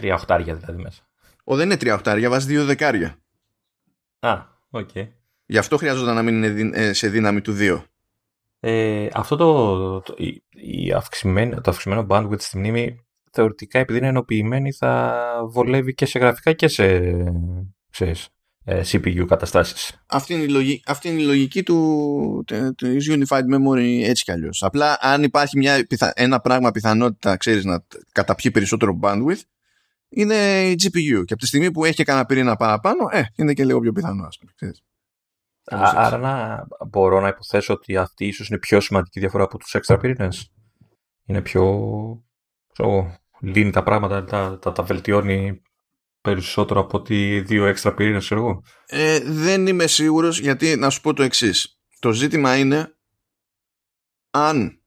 [SPEAKER 2] 3 οχτάρια δηλαδή μέσα
[SPEAKER 1] ο, δεν είναι τρία οχτάρια, βάζεις δύο δωδεκάρια.
[SPEAKER 2] Α, OK. Okay.
[SPEAKER 1] Γι' αυτό χρειάζονταν να μην είναι ε, σε δύναμη του 2.
[SPEAKER 2] Ε, αυτό το, το, η, η αυξημένο, το αυξημένο bandwidth στη μνήμη θεωρητικά επειδή είναι ενοποιημένη θα βολεύει και σε γραφικά και σε, σε ε, CPU καταστάσεις.
[SPEAKER 1] Αυτή είναι η λογική, αυτή είναι η λογική του, της Unified Memory έτσι κι αλλιώς. Απλά αν υπάρχει μια, ένα πράγμα πιθανότητα ξέρεις, να καταπιεί περισσότερο bandwidth είναι η GPU. Και από τη στιγμή που έχει κανένα πυρήνα παραπάνω, ε, είναι και λίγο πιο πιθανό, ας πούμε.
[SPEAKER 2] Άρα να μπορώ να υποθέσω ότι αυτή ίσως είναι πιο σημαντική διαφορά από τους έξτρα πυρήνες. Είναι πιο. Ξέρω, λύνει τα πράγματα, τα, τα, τα βελτιώνει περισσότερο από ότι δύο έξτρα πυρήνες, ξέρω εγώ.
[SPEAKER 1] Ε, δεν είμαι σίγουρος γιατί να σου πω το εξής. Το ζήτημα είναι αν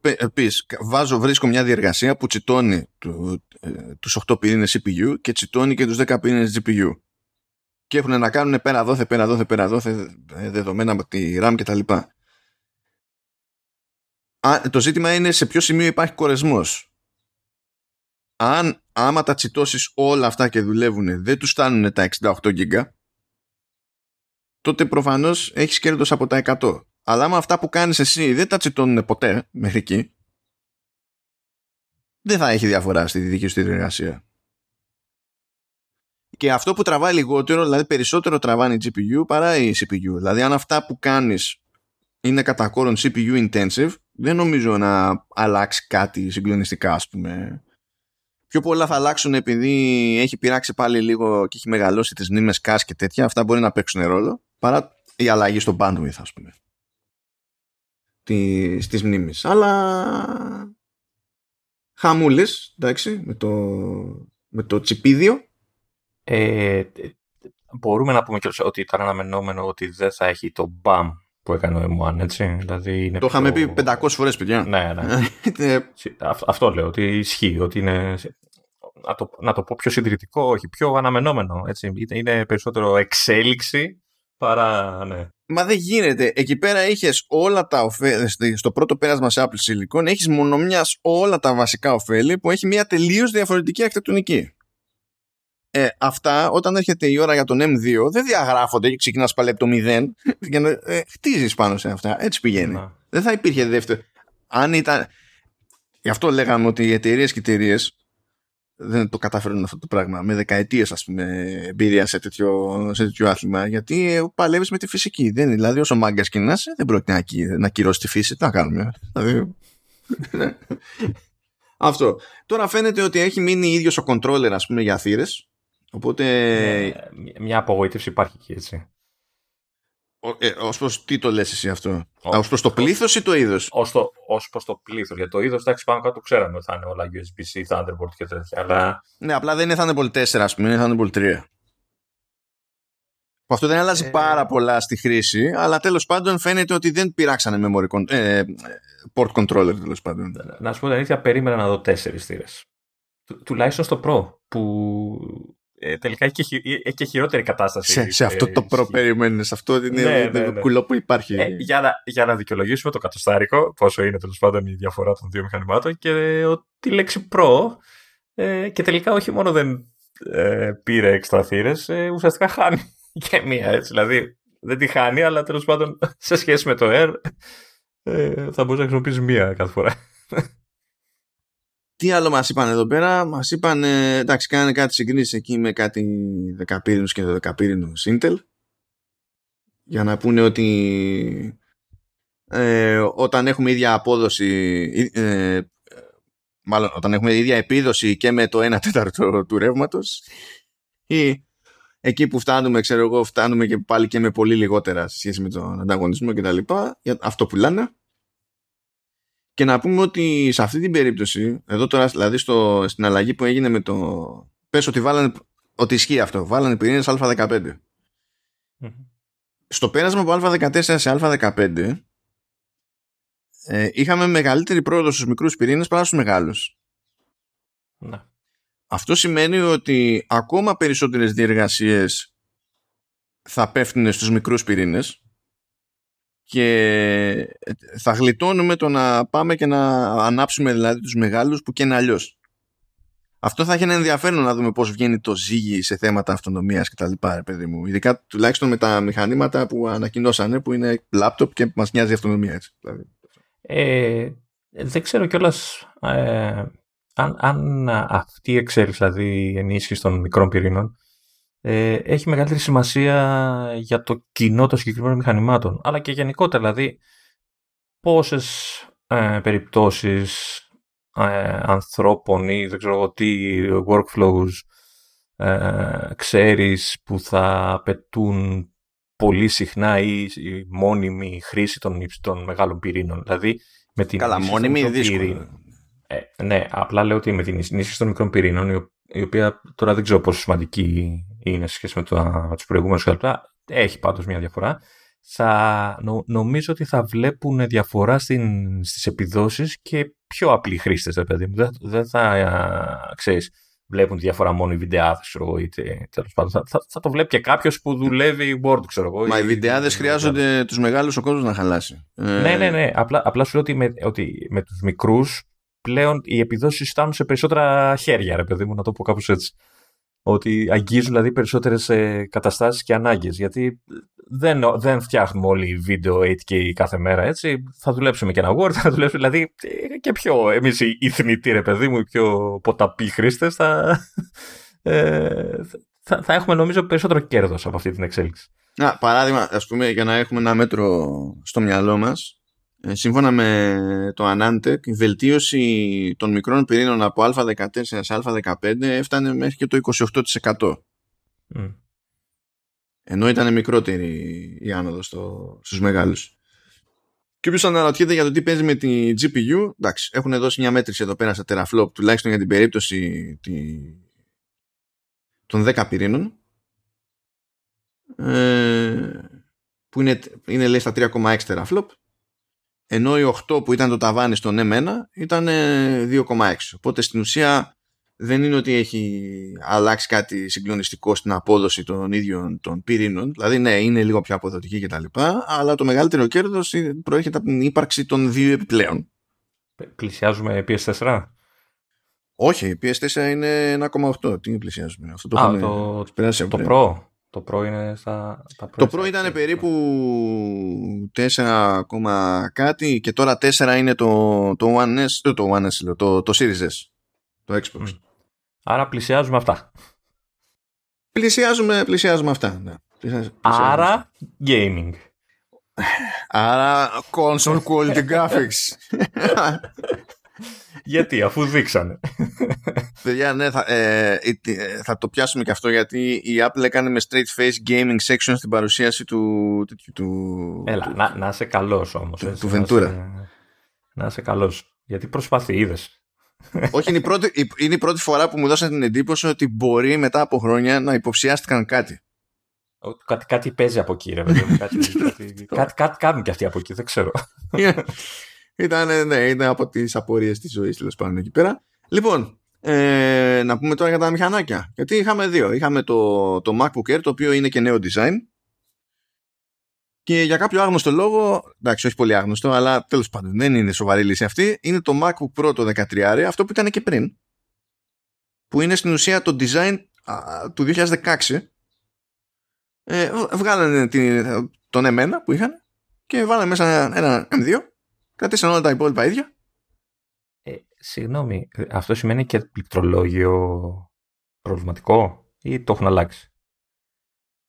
[SPEAKER 1] Επίση, βάζω, βρίσκω μια διεργασία που τσιτώνει του, ε, τους 8 πυρήνες CPU και τσιτώνει και τους 10 πυρήνες GPU. Και έχουν να κάνουν πέρα δόθε, πέρα δόθε, πέρα δόθε, ε, δεδομένα από τη RAM κτλ. Το ζήτημα είναι σε ποιο σημείο υπάρχει κορεσμός. Αν άμα τα τσιτώσεις όλα αυτά και δουλεύουν δεν τους φτάνουν τα 68 GB τότε προφανώς έχεις κέρδος από τα 100 αλλά άμα αυτά που κάνεις εσύ δεν τα τσιτώνουν ποτέ μέχρι εκεί, δεν θα έχει διαφορά στη δική σου τη εργασία. Και αυτό που τραβάει λιγότερο, δηλαδή περισσότερο τραβάει η GPU παρά η CPU. Δηλαδή αν αυτά που κάνεις είναι κατά κόρον CPU intensive, δεν νομίζω να αλλάξει κάτι συγκλονιστικά ας πούμε. Πιο πολλά θα αλλάξουν επειδή έχει πειράξει πάλι λίγο και έχει μεγαλώσει τις μνήμες CAS και τέτοια. Αυτά μπορεί να παίξουν ρόλο παρά η αλλαγή στο bandwidth ας πούμε της, της μνήμης. Αλλά χαμούλες, εντάξει, με το, με το τσιπίδιο.
[SPEAKER 2] Ε, μπορούμε να πούμε και ότι ήταν αναμενόμενο ότι δεν θα έχει το BAM που έκανε ο M1, έτσι. Δηλαδή είναι
[SPEAKER 1] το είχαμε πει 500 φορές, παιδιά.
[SPEAKER 2] Ναι, ναι. Ε, αυτό λέω, ότι ισχύει, ότι είναι να το, να το πω πιο συντηρητικό, όχι, πιο αναμενόμενο. Έτσι. Είναι περισσότερο εξέλιξη παρά, ναι.
[SPEAKER 1] Μα δεν γίνεται. Εκεί πέρα είχες όλα τα ωφέλη. Στο πρώτο πέρασμα σε Apple Silicon έχεις μονομιάς όλα τα βασικά ωφέλη που έχει μια τελείως διαφορετική αρχιτεκτονική. Ε, αυτά όταν έρχεται η ώρα για τον M2 δεν διαγράφονται και ξεκινάς πάλι από το 0 για να ε, χτίζεις πάνω σε αυτά. Έτσι πηγαίνει. Να. Δεν θα υπήρχε δεύτερο. Αν ήταν. Γι' αυτό λέγαμε ότι οι εταιρείες και εταιρείες δεν το καταφέρουν αυτό το πράγμα με δεκαετίες ας πούμε εμπειρία σε τέτοιο, σε τέτοιο άθλημα γιατί παλεύεις με τη φυσική δεν, δηλαδή όσο μάγκας και να είσαι δεν πρόκειται να, να κυρώσει τη φύση τι να κάνουμε δηλαδή, αυτό τώρα φαίνεται ότι έχει μείνει ίδιος ο controller ας πούμε για θύρες οπότε
[SPEAKER 2] μια, μια απογοήτευση υπάρχει εκεί έτσι
[SPEAKER 1] Ε, ως προς τι το λες εσύ αυτό, Ω προς το πλήθος ή το είδος;
[SPEAKER 2] Ω προς το πλήθος. Για το είδος, εντάξει, πάνω κάτω ξέραμε ότι θα είναι όλα USB-C, Thunderbolt και τέτοια. Αλλά...
[SPEAKER 1] Ναι, απλά δεν είναι Thunderbolt 4, ας πούμε, είναι Thunderbolt 3. Που αυτό δεν αλλάζει ε... πάρα πολλά στη χρήση, αλλά τέλος πάντων φαίνεται ότι δεν πειράξανε memory ε, port controller τέλος πάντων.
[SPEAKER 2] Να σου πω την αλήθεια, περίμενα να δω τέσσερις θύρες. Του, τουλάχιστον στο Pro, που ε, τελικά έχει και, έχει και χειρότερη κατάσταση.
[SPEAKER 1] Σε, σε αυτό το Pro περιμένεις, αυτό είναι ναι, ναι, ναι. κουλό που υπάρχει.
[SPEAKER 2] Ε, για, να, για να δικαιολογήσουμε το κατοστάρικο, πόσο είναι τέλος πάντων η διαφορά των δύο μηχανημάτων και τη λέξη Pro ε, και τελικά όχι μόνο δεν ε, πήρε έξτρα θύρες, ε, ουσιαστικά χάνει και μία έτσι. Δηλαδή δεν τη χάνει, αλλά τέλος πάντων σε σχέση με το Air ε, θα μπορούσε να χρησιμοποιήσεις μία κάθε φορά.
[SPEAKER 1] Τι άλλο μας είπαν εδώ πέρα, μας είπαν, εντάξει, κάνανε κάτι συγκρίσεις εκεί με κάτι δεκαπύρινους και δεκαπύρινους Intel για να πούνε ότι ε, όταν έχουμε ίδια απόδοση, ε, μάλλον όταν έχουμε ίδια επίδοση και με το 1 τέταρτο του ρεύματος, ή εκεί που φτάνουμε, ξέρω εγώ, φτάνουμε και πάλι και με πολύ λιγότερα σε σχέση με τον ανταγωνισμό κτλ. Αυτό πουλάνε. Και να πούμε ότι σε αυτή την περίπτωση, εδώ τώρα δηλαδή στο, στην αλλαγή που έγινε με το. Πες ότι βάλανε. Ότι ισχύει αυτό. Βάλανε πυρήνες Α15. Στο πέρασμα από Α14 σε Α15 ε, είχαμε μεγαλύτερη πρόοδο στους μικρούς πυρήνες παρά στους μεγάλους.
[SPEAKER 2] Ναι.
[SPEAKER 1] Αυτό σημαίνει ότι ακόμα περισσότερες διεργασίες θα πέφτουν στους μικρούς πυρήνες και θα γλιτώνουμε το να πάμε και να ανάψουμε δηλαδή τους μεγάλους που και είναι αλλιώς. Αυτό θα έχει ένα ενδιαφέρον να δούμε πώς βγαίνει το ζύγι σε θέματα αυτονομίας και τα λοιπά, παιδί μου. Ειδικά τουλάχιστον με τα μηχανήματα που ανακοινώσανε που είναι λάπτοπ και μας νοιάζει η αυτονομία έτσι. Δηλαδή.
[SPEAKER 2] Ε, δεν ξέρω κιόλας ε, αν, αν αυτή η εξέλιξη, δηλαδή η ενίσχυση των μικρών πυρήνων, ε, έχει μεγαλύτερη σημασία για το κοινό των συγκεκριμένων μηχανημάτων. Αλλά και γενικότερα, δηλαδή, πόσες ε, περιπτώσεις ε, ανθρώπων ή δεν ξέρω τι workflows ε, ξέρεις που θα απαιτούν πολύ συχνά ή η μόνιμη χρήση των, των μεγάλων πυρήνων. Δηλαδή, με την
[SPEAKER 1] Καλά, μόνιμη δύσκολη.
[SPEAKER 2] Ε, ναι, απλά λέω ότι με την ενίσχυση των μικρών πυρήνων, η οποία τώρα δεν ξέρω πόσο σημαντική είναι σε σχέση με, το, με τους προηγούμενους έχει πάντως μια διαφορά, θα, νομίζω ότι θα βλέπουν διαφορά στην, στις επιδόσεις και πιο απλοί χρήστες, παιδί Δεν, δεν θα, ξέρεις, βλέπουν τη διαφορά μόνο οι βιντεάδες, ξέρω εγώ, είτε τέλος πάντων. Θα, θα, θα, το βλέπει και κάποιος που δουλεύει Word, ξέρω εγώ.
[SPEAKER 1] Μα οι βιντεάδες χρειάζονται τους μεγάλους ο κόσμος να χαλάσει.
[SPEAKER 2] Ναι, ναι, ναι. Απλά, απλά σου λέω ότι με, ότι με τους μικρούς πλέον οι επιδόσεις φτάνουν σε περισσότερα χέρια, ρε παιδί μου, να το πω κάπως έτσι. Ότι αγγίζουν δηλαδή περισσότερες καταστάσεις και ανάγκες. Γιατί δεν, δεν φτιάχνουμε όλοι βίντεο 8K κάθε μέρα, έτσι. Θα δουλέψουμε και ένα Word, θα δουλέψουμε δηλαδή και πιο εμείς οι θνητοί, ρε παιδί μου, οι πιο ποταποί χρήστες, θα, ε, θα, θα, έχουμε νομίζω περισσότερο κέρδος από αυτή την εξέλιξη.
[SPEAKER 1] Να, παράδειγμα, ας πούμε, για να έχουμε ένα μέτρο στο μυαλό μας, ε, σύμφωνα με το Anantec, η βελτίωση των μικρών πυρήνων από α14 σε α15 έφτανε μέχρι και το 28%. Mm. Ενώ ήταν μικρότερη η άνοδος στο, στους μεγάλους. Και όποιος αναρωτιέται για το τι παίζει με τη GPU, εντάξει, έχουν δώσει μια μέτρηση εδώ πέρα στα teraflop, τουλάχιστον για την περίπτωση τη... των 10 πυρήνων, ε, που είναι, είναι λέει στα 3,6 teraflop, ενώ η 8 που ήταν το ταβάνι στον M1 ήταν 2,6. Οπότε στην ουσία δεν είναι ότι έχει αλλάξει κάτι συγκλονιστικό στην απόδοση των ίδιων των πυρήνων. Δηλαδή, ναι, είναι λίγο πιο αποδοτική κτλ. Αλλά το μεγαλύτερο κέρδος προέρχεται από την ύπαρξη των δύο επιπλέον.
[SPEAKER 2] Πλησιάζουμε PS4.
[SPEAKER 1] Όχι, η PS4 είναι 1,8. Τι πλησιάζουμε. Αυτό το,
[SPEAKER 2] Α, το, το Pro. Το Pro είναι στα.
[SPEAKER 1] Τα το Pro ήταν περίπου 4, κάτι και τώρα 4 είναι το, το One S, ε, το, One S, το, το Series S, το Xbox.
[SPEAKER 2] Άρα πλησιάζουμε αυτά.
[SPEAKER 1] Πλησιάζουμε, πλησιάζουμε αυτά. Ναι. Πλησιάζουμε
[SPEAKER 2] Άρα gaming.
[SPEAKER 1] Άρα console quality graphics.
[SPEAKER 2] γιατί, αφού δείξανε.
[SPEAKER 1] Παιδιά, ναι, θα, ε, ε, θα το πιάσουμε και αυτό γιατί η Apple έκανε με straight face gaming section στην παρουσίαση του. του, του
[SPEAKER 2] Έλα,
[SPEAKER 1] του,
[SPEAKER 2] να, να είσαι καλός όμως.
[SPEAKER 1] Του, του Ventura.
[SPEAKER 2] Να είσαι, να είσαι καλός. Γιατί προσπαθεί, είδες.
[SPEAKER 1] Όχι, είναι η, πρώτη, είναι η πρώτη φορά που μου δώσαν την εντύπωση ότι μπορεί μετά από χρόνια να υποψιάστηκαν κάτι.
[SPEAKER 2] Κάτι, κάτι παίζει από εκεί, ρε παιδί κάτι, κάτι, κάτι, κάτι, κάνουν και αυτοί από εκεί, δεν ξέρω.
[SPEAKER 1] Ήταν, ναι, ήταν από τις απορίες της ζωής, τέλος πάντων εκεί πέρα. Λοιπόν, ε, να πούμε τώρα για τα μηχανάκια. Γιατί είχαμε δύο. Είχαμε το, το MacBook Air, το οποίο είναι και νέο design. Και για κάποιο άγνωστο λόγο, εντάξει, όχι πολύ άγνωστο, αλλά τέλος πάντων δεν είναι σοβαρή λύση αυτή. Είναι το MacBook Pro το 13, αυτό που ήταν και πριν. Που είναι στην ουσία το design α, του 2016 ε, βγάλανε την, τον εμένα που είχαν και βάλανε μέσα ένα M2 κρατήσαν όλα τα υπόλοιπα ίδια
[SPEAKER 2] ε, Συγγνώμη, αυτό σημαίνει και πληκτρολόγιο προβληματικό ή το έχουν αλλάξει;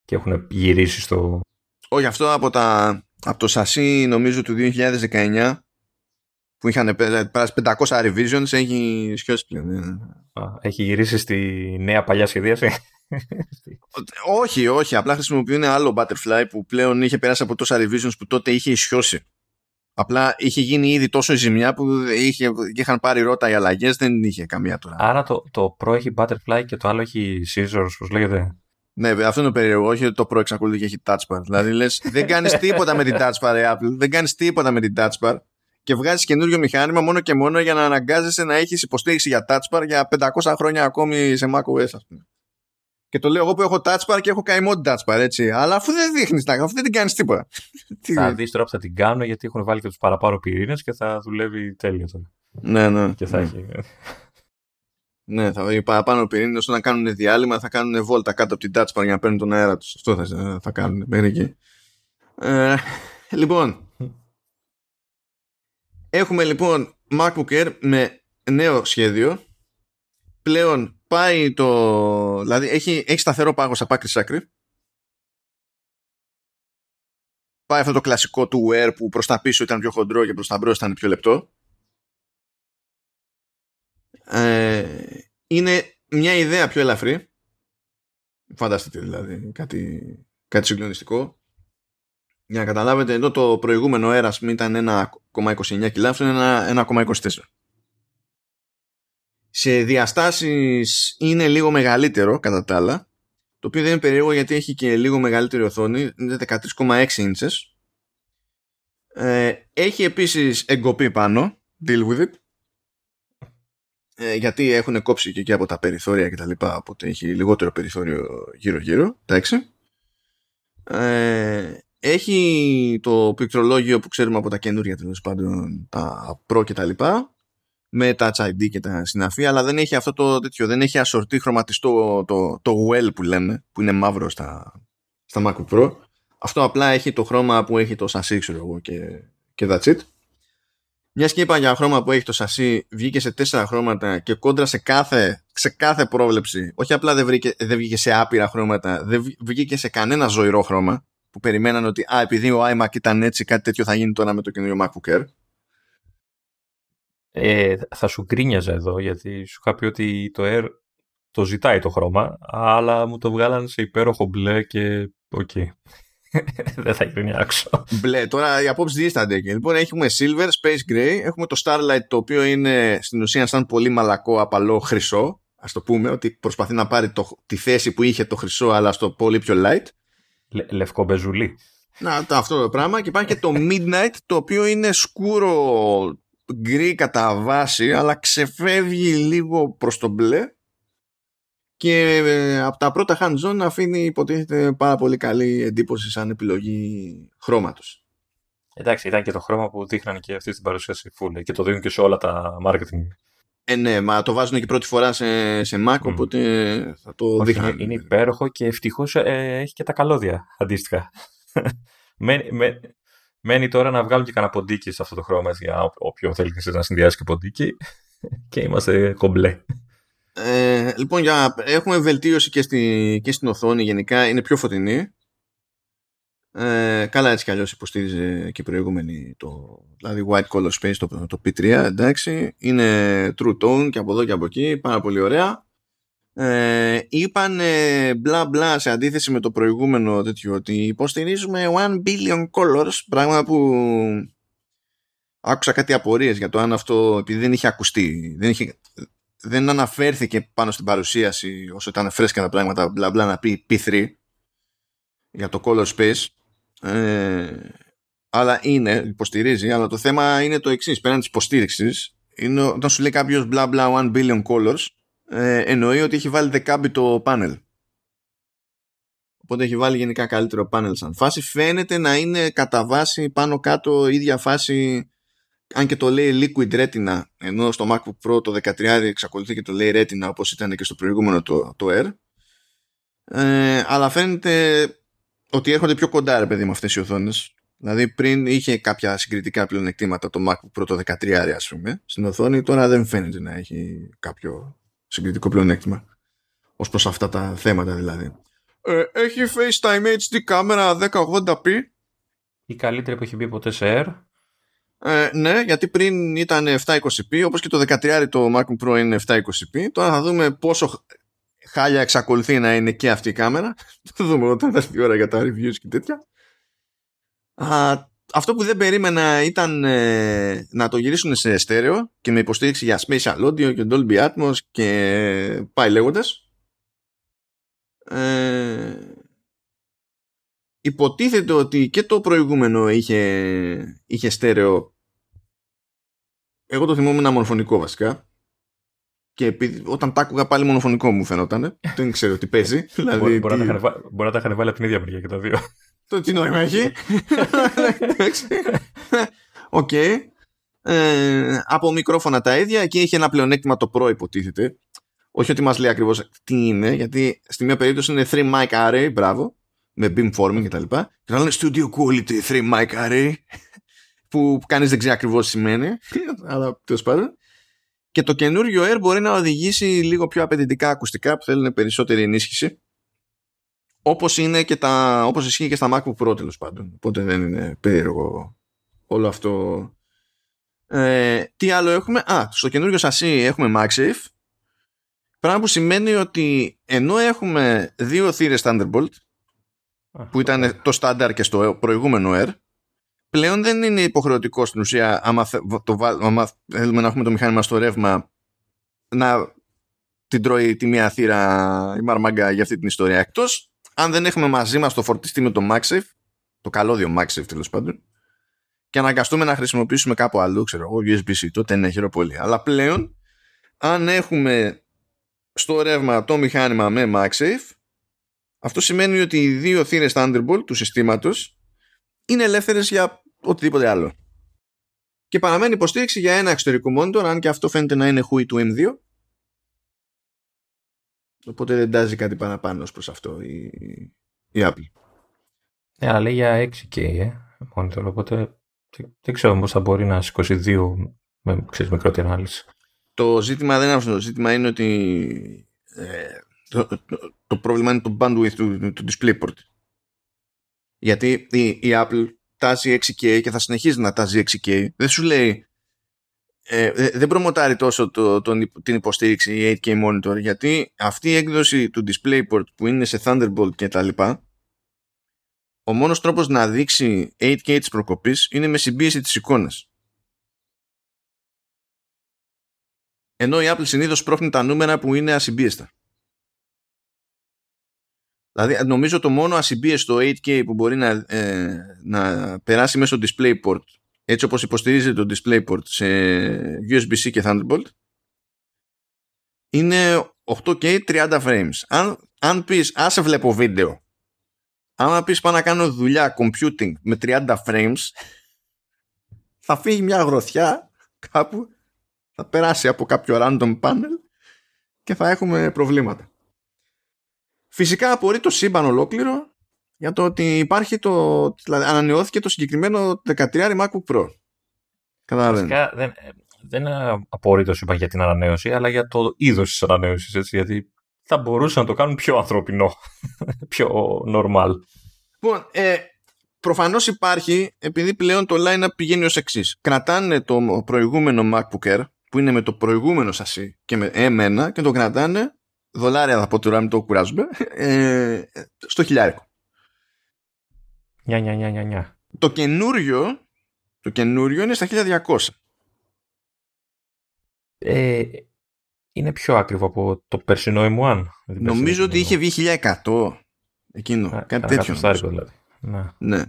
[SPEAKER 2] Και έχουν γυρίσει στο...
[SPEAKER 1] Όχι, αυτό από, τα, από το σασί νομίζω του 2019 που είχαν περάσει 500 revisions έχει σιώσει πλέον. Ε.
[SPEAKER 2] Έχει γυρίσει στη νέα παλιά σχεδίαση;
[SPEAKER 1] όχι, όχι. Απλά χρησιμοποιούν άλλο Butterfly που πλέον είχε περάσει από τόσα revisions που τότε είχε ισιώσει. Απλά είχε γίνει ήδη τόσο ζημιά που είχε, είχαν πάρει ρότα οι αλλαγές, δεν είχε καμία τώρα.
[SPEAKER 2] Άρα το, το Pro έχει Butterfly και το άλλο έχει Scissors, πώς λέγεται;
[SPEAKER 1] Ναι, αυτό είναι το περίεργο. Όχι ότι το Pro εξακολουθεί και έχει Touch Bar. Δηλαδή λες, δεν κάνεις τίποτα με την Touch Bar, Apple. Δεν κάνεις τίποτα με την Touch Bar και βγάζεις καινούριο μηχάνημα μόνο και μόνο για να αναγκάζεσαι να έχεις υποστήριξη για touch bar για 500 χρόνια ακόμη σε macOS, ας πούμε. Και το λέω εγώ που έχω touch bar και έχω καημό την touch bar, έτσι. Αλλά αφού δεν δείχνεις, αφού δεν την κάνεις τίποτα.
[SPEAKER 2] θα δεις τώρα που θα την κάνω γιατί έχουν βάλει και τους παραπάνω πυρήνες και θα δουλεύει τέλεια τώρα.
[SPEAKER 1] Ναι, ναι.
[SPEAKER 2] Και θα έχει.
[SPEAKER 1] Ναι, θα βάλει παραπάνω πυρήνες ώστε να κάνουν διάλειμμα, θα κάνουν βόλτα κάτω από την touch bar για να παίρνουν τον αέρα τους. Αυτό θα, θα κάνουν μέχρι εκεί. Ε, λοιπόν, Έχουμε λοιπόν MacBook Air με νέο σχέδιο. Πλέον πάει το... Δηλαδή έχει, έχει σταθερό πάγο από άκρη σ' άκρη. Πάει αυτό το κλασικό του Air που προς τα πίσω ήταν πιο χοντρό και προς τα μπρος ήταν πιο λεπτό. Ε, είναι μια ιδέα πιο ελαφρύ. Φανταστείτε δηλαδή κάτι, κάτι συγκλονιστικό. Για να καταλάβετε, εδώ το προηγούμενο έρασμ ήταν 1,29 κιλά, αυτό είναι 1,24. Σε διαστάσεις είναι λίγο μεγαλύτερο κατά τα άλλα, το οποίο δεν είναι περίεργο γιατί έχει και λίγο μεγαλύτερη οθόνη, είναι 13,6 inches. Ε, έχει επίσης εγκοπή πάνω, deal with it, ε, γιατί έχουν κόψει και εκεί από τα περιθώρια και τα λοιπά, οπότε έχει λιγότερο περιθώριο γύρω-γύρω, εντάξει. Ε, έχει το πληκτρολόγιο που ξέρουμε από τα καινούργια τέλος πάντων, τα Pro και τα λοιπά, με Touch ID και τα συναφή, αλλά δεν έχει αυτό το τέτοιο, δεν έχει ασορτή χρωματιστό το, το well που λένε, που είναι μαύρο στα, στα MacBook Pro. Αυτό απλά έχει το χρώμα που έχει το σασί, ξέρω εγώ, και, και that's it. Μιας και είπα για χρώμα που έχει το σασί, βγήκε σε τέσσερα χρώματα και κόντρα σε κάθε, σε κάθε πρόβλεψη. Όχι απλά δεν, βρήκε, δεν βγήκε σε άπειρα χρώματα, δεν βγήκε σε κανένα ζωηρό χρώμα που περιμέναν ότι α, επειδή ο iMac ήταν έτσι κάτι τέτοιο θα γίνει τώρα με το καινούριο MacBook Air.
[SPEAKER 2] Ε, θα σου γκρίνιαζα εδώ γιατί σου είχα πει ότι το Air το ζητάει το χρώμα αλλά μου το βγάλαν σε υπέροχο μπλε και OK. Okay. Δεν θα γκρινιάξω.
[SPEAKER 1] Μπλε, τώρα οι απόψεις δίστανται εκεί. Λοιπόν, έχουμε Silver, Space Gray, έχουμε το Starlight το οποίο είναι στην ουσία σαν πολύ μαλακό, απαλό χρυσό. Α το πούμε, ότι προσπαθεί να πάρει το, τη θέση που είχε το χρυσό, αλλά στο πολύ πιο light.
[SPEAKER 2] Λε, λευκό μπεζουλί.
[SPEAKER 1] Να, το, αυτό το πράγμα. Και υπάρχει και το Midnight, το οποίο είναι σκούρο γκρι κατά βάση, αλλά ξεφεύγει λίγο προς το μπλε. Και ε, από τα πρώτα hands-on αφήνει υποτίθεται πάρα πολύ καλή εντύπωση σαν επιλογή χρώματος.
[SPEAKER 2] Εντάξει, ήταν και το χρώμα που δείχναν και αυτή στην παρουσίαση full και το δίνουν και σε όλα τα marketing
[SPEAKER 1] ε, ναι, μα το βάζουν και πρώτη φορά σε, σε Mac, mm. οπότε θα το δείχνω.
[SPEAKER 2] Είναι, υπέροχο και ευτυχώς ε, έχει και τα καλώδια αντίστοιχα. μένει, με, μένει τώρα να βγάλουν και κανένα ποντίκι σε αυτό το χρώμα για όποιον θέλει να συνδυάσει και ποντίκι και είμαστε κομπλέ.
[SPEAKER 1] Ε, λοιπόν, για, έχουμε βελτίωση και, στη, και στην οθόνη γενικά, είναι πιο φωτεινή. Ε, καλά έτσι κι αλλιώς υποστήριζε και η προηγούμενη το, δηλαδή White Color Space το, το P3 εντάξει είναι True Tone και από εδώ και από εκεί πάρα πολύ ωραία ε, είπαν μπλα μπλα σε αντίθεση με το προηγούμενο τέτοιο ότι υποστηρίζουμε 1 billion colors πράγμα που άκουσα κάτι απορίες για το αν αυτό επειδή δεν είχε ακουστεί δεν, είχε, δεν αναφέρθηκε πάνω στην παρουσίαση όσο ήταν φρέσκα τα πράγματα μπλα μπλα να πει P3 για το color space. Ε, αλλά είναι, υποστηρίζει αλλά το θέμα είναι το εξής πέραν της υποστήριξης είναι όταν σου λέει κάποιος μπλα μπλα 1 billion colors ε, εννοεί ότι έχει βάλει δεκάμπιτο πάνελ. Οπότε έχει βάλει γενικά καλύτερο πάνελ σαν φάση. Φαίνεται να είναι κατά βάση πάνω κάτω ίδια φάση αν και το λέει Liquid Retina ενώ στο MacBook Pro το 13 εξακολουθεί και το λέει Retina όπως ήταν και στο προηγούμενο το, το Air ε, αλλά φαίνεται ότι έρχονται πιο κοντά ρε παιδί με αυτές οι οθόνες δηλαδή πριν είχε κάποια συγκριτικά πλεονεκτήματα το MacBook Pro το 13 ας πούμε στην οθόνη τώρα δεν φαίνεται να έχει κάποιο συγκριτικό πλεονέκτημα ως προς αυτά τα θέματα δηλαδή. Ε, έχει FaceTime HD κάμερα 1080p.
[SPEAKER 2] Η καλύτερη που έχει μπει ποτέ σε Air.
[SPEAKER 1] Ε, ναι, γιατί πριν ήταν 720p, όπως και το 13 το MacBook Pro είναι 720p. Τώρα θα δούμε πόσο χάλια εξακολουθεί να είναι και αυτή η κάμερα. Θα δούμε όταν θα έρθει η ώρα για τα reviews και τέτοια. Α, αυτό που δεν περίμενα ήταν ε, να το γυρίσουν σε στέρεο και με υποστήριξη για Spatial Audio και Dolby Atmos και πάει λέγοντας. Ε, υποτίθεται ότι και το προηγούμενο είχε, είχε στέρεο. Εγώ το θυμόμουν μονοφωνικό βασικά. Και επειδή, όταν τα άκουγα πάλι μονοφωνικό μου φαινόταν δεν ξέρω τι παίζει.
[SPEAKER 2] Δηλαδή, μπορεί, να τα είχαν βάλει από την ίδια μεριά και τα δύο
[SPEAKER 1] το τι νόημα έχει. Οκ. Ε, από μικρόφωνα τα ίδια. Εκεί έχει ένα πλεονέκτημα το Pro υποτίθεται. Όχι ότι μας λέει ακριβώς τι είναι, γιατί στη μία περίπτωση είναι 3 mic array, μπράβο, με beamforming κτλ. Και, και άλλο είναι studio quality 3 mic array, που κανείς δεν ξέρει ακριβώς τι σημαίνει, αλλά τέλος πάντων. Και το καινούριο Air μπορεί να οδηγήσει λίγο πιο απαιτητικά ακουστικά που θέλουν περισσότερη ενίσχυση όπως είναι και τα, όπως ισχύει και στα MacBook Pro τέλος πάντων. Οπότε δεν είναι περίεργο όλο αυτό. Ε, τι άλλο έχουμε; Α, στο καινούργιο σασί έχουμε MagSafe. Πράγμα που σημαίνει ότι ενώ έχουμε δύο θύρες Thunderbolt που ήταν το στάνταρ και στο προηγούμενο Air πλέον δεν είναι υποχρεωτικό στην ουσία άμα, το, άμα θέλουμε να έχουμε το μηχάνημα στο ρεύμα να την τρώει τη μία θύρα η μαρμάγκα για αυτή την ιστορία εκτός αν δεν έχουμε μαζί μας το φορτιστή με το MagSafe, το καλώδιο MagSafe τέλος πάντων, και αναγκαστούμε να χρησιμοποιήσουμε κάπου αλλού, ξέρω εγώ, USB-C, τότε είναι χειρό πολύ. Αλλά πλέον, αν έχουμε στο ρεύμα το μηχάνημα με MagSafe, αυτό σημαίνει ότι οι δύο θύρες Thunderbolt του συστήματος είναι ελεύθερες για οτιδήποτε άλλο. Και παραμένει υποστήριξη για ένα εξωτερικό monitor, αν και αυτό φαίνεται να είναι HUI του M2, Οπότε δεν τάζει κάτι παραπάνω προς αυτό η, η Apple.
[SPEAKER 2] Ναι, αλλά λέει για 6K, ε, monitor, οπότε δεν ξέρω πώς θα μπορεί να σηκώσει δύο με ξέρεις, μικρότερη ανάλυση.
[SPEAKER 1] Το ζήτημα δεν είναι αυτό. Το ζήτημα είναι ότι ε, το, το, πρόβλημα είναι το bandwidth του, του DisplayPort. Γιατί η, η Apple τάζει 6K και θα συνεχίζει να τάζει 6K. Δεν σου λέει ε, ε, δεν προμοτάρει τόσο το, το, την υποστήριξη 8K monitor γιατί αυτή η έκδοση του DisplayPort που είναι σε Thunderbolt και τα λοιπά ο μόνος τρόπος να δείξει 8K της προκοπής είναι με συμπίεση της εικόνας. Ενώ η Apple συνήθως πρόχνει τα νούμερα που είναι ασυμπίεστα. Δηλαδή νομίζω το μόνο ασυμπίεστο 8K που μπορεί να, ε, να περάσει μέσω DisplayPort έτσι όπως υποστηρίζει το DisplayPort σε USB-C και Thunderbolt είναι 8K 30 frames. Αν, αν πεις άσε βλέπω βίντεο άμα πεις πάω να κάνω δουλειά computing με 30 frames θα φύγει μια γροθιά κάπου θα περάσει από κάποιο random panel και θα έχουμε προβλήματα. Φυσικά απορεί το σύμπαν ολόκληρο για το ότι υπάρχει το. Δηλαδή, ανανεώθηκε το συγκεκριμένο 13 MacBook Pro.
[SPEAKER 2] Καταλαβαίνετε. Δεν, δεν είναι απορρίτω είπα για την ανανέωση, αλλά για το είδος της ανανέωσης. Γιατί θα μπορούσαν να το κάνουν πιο ανθρωπινό, πιο normal.
[SPEAKER 1] Λοιπόν, ε, προφανώς υπάρχει επειδή πλέον το line-up πηγαίνει ως εξής. Κρατάνε το προηγούμενο MacBook Air που είναι με το προηγούμενο σασί και με M1 και το κρατάνε δολάρια θα πω τώρα μην το κουράζουμε ε, στο χιλιάρικο.
[SPEAKER 2] Νια, νια, νια, νια.
[SPEAKER 1] Το καινούριο το καινούριο είναι στα 1200.
[SPEAKER 2] Ε, είναι πιο ακριβό από το περσινό M1.
[SPEAKER 1] Νομίζω ότι είχε βγει 1100 εκείνο. Α, κάτι τέτοιο.
[SPEAKER 2] δηλαδή.
[SPEAKER 1] Ναι. ναι.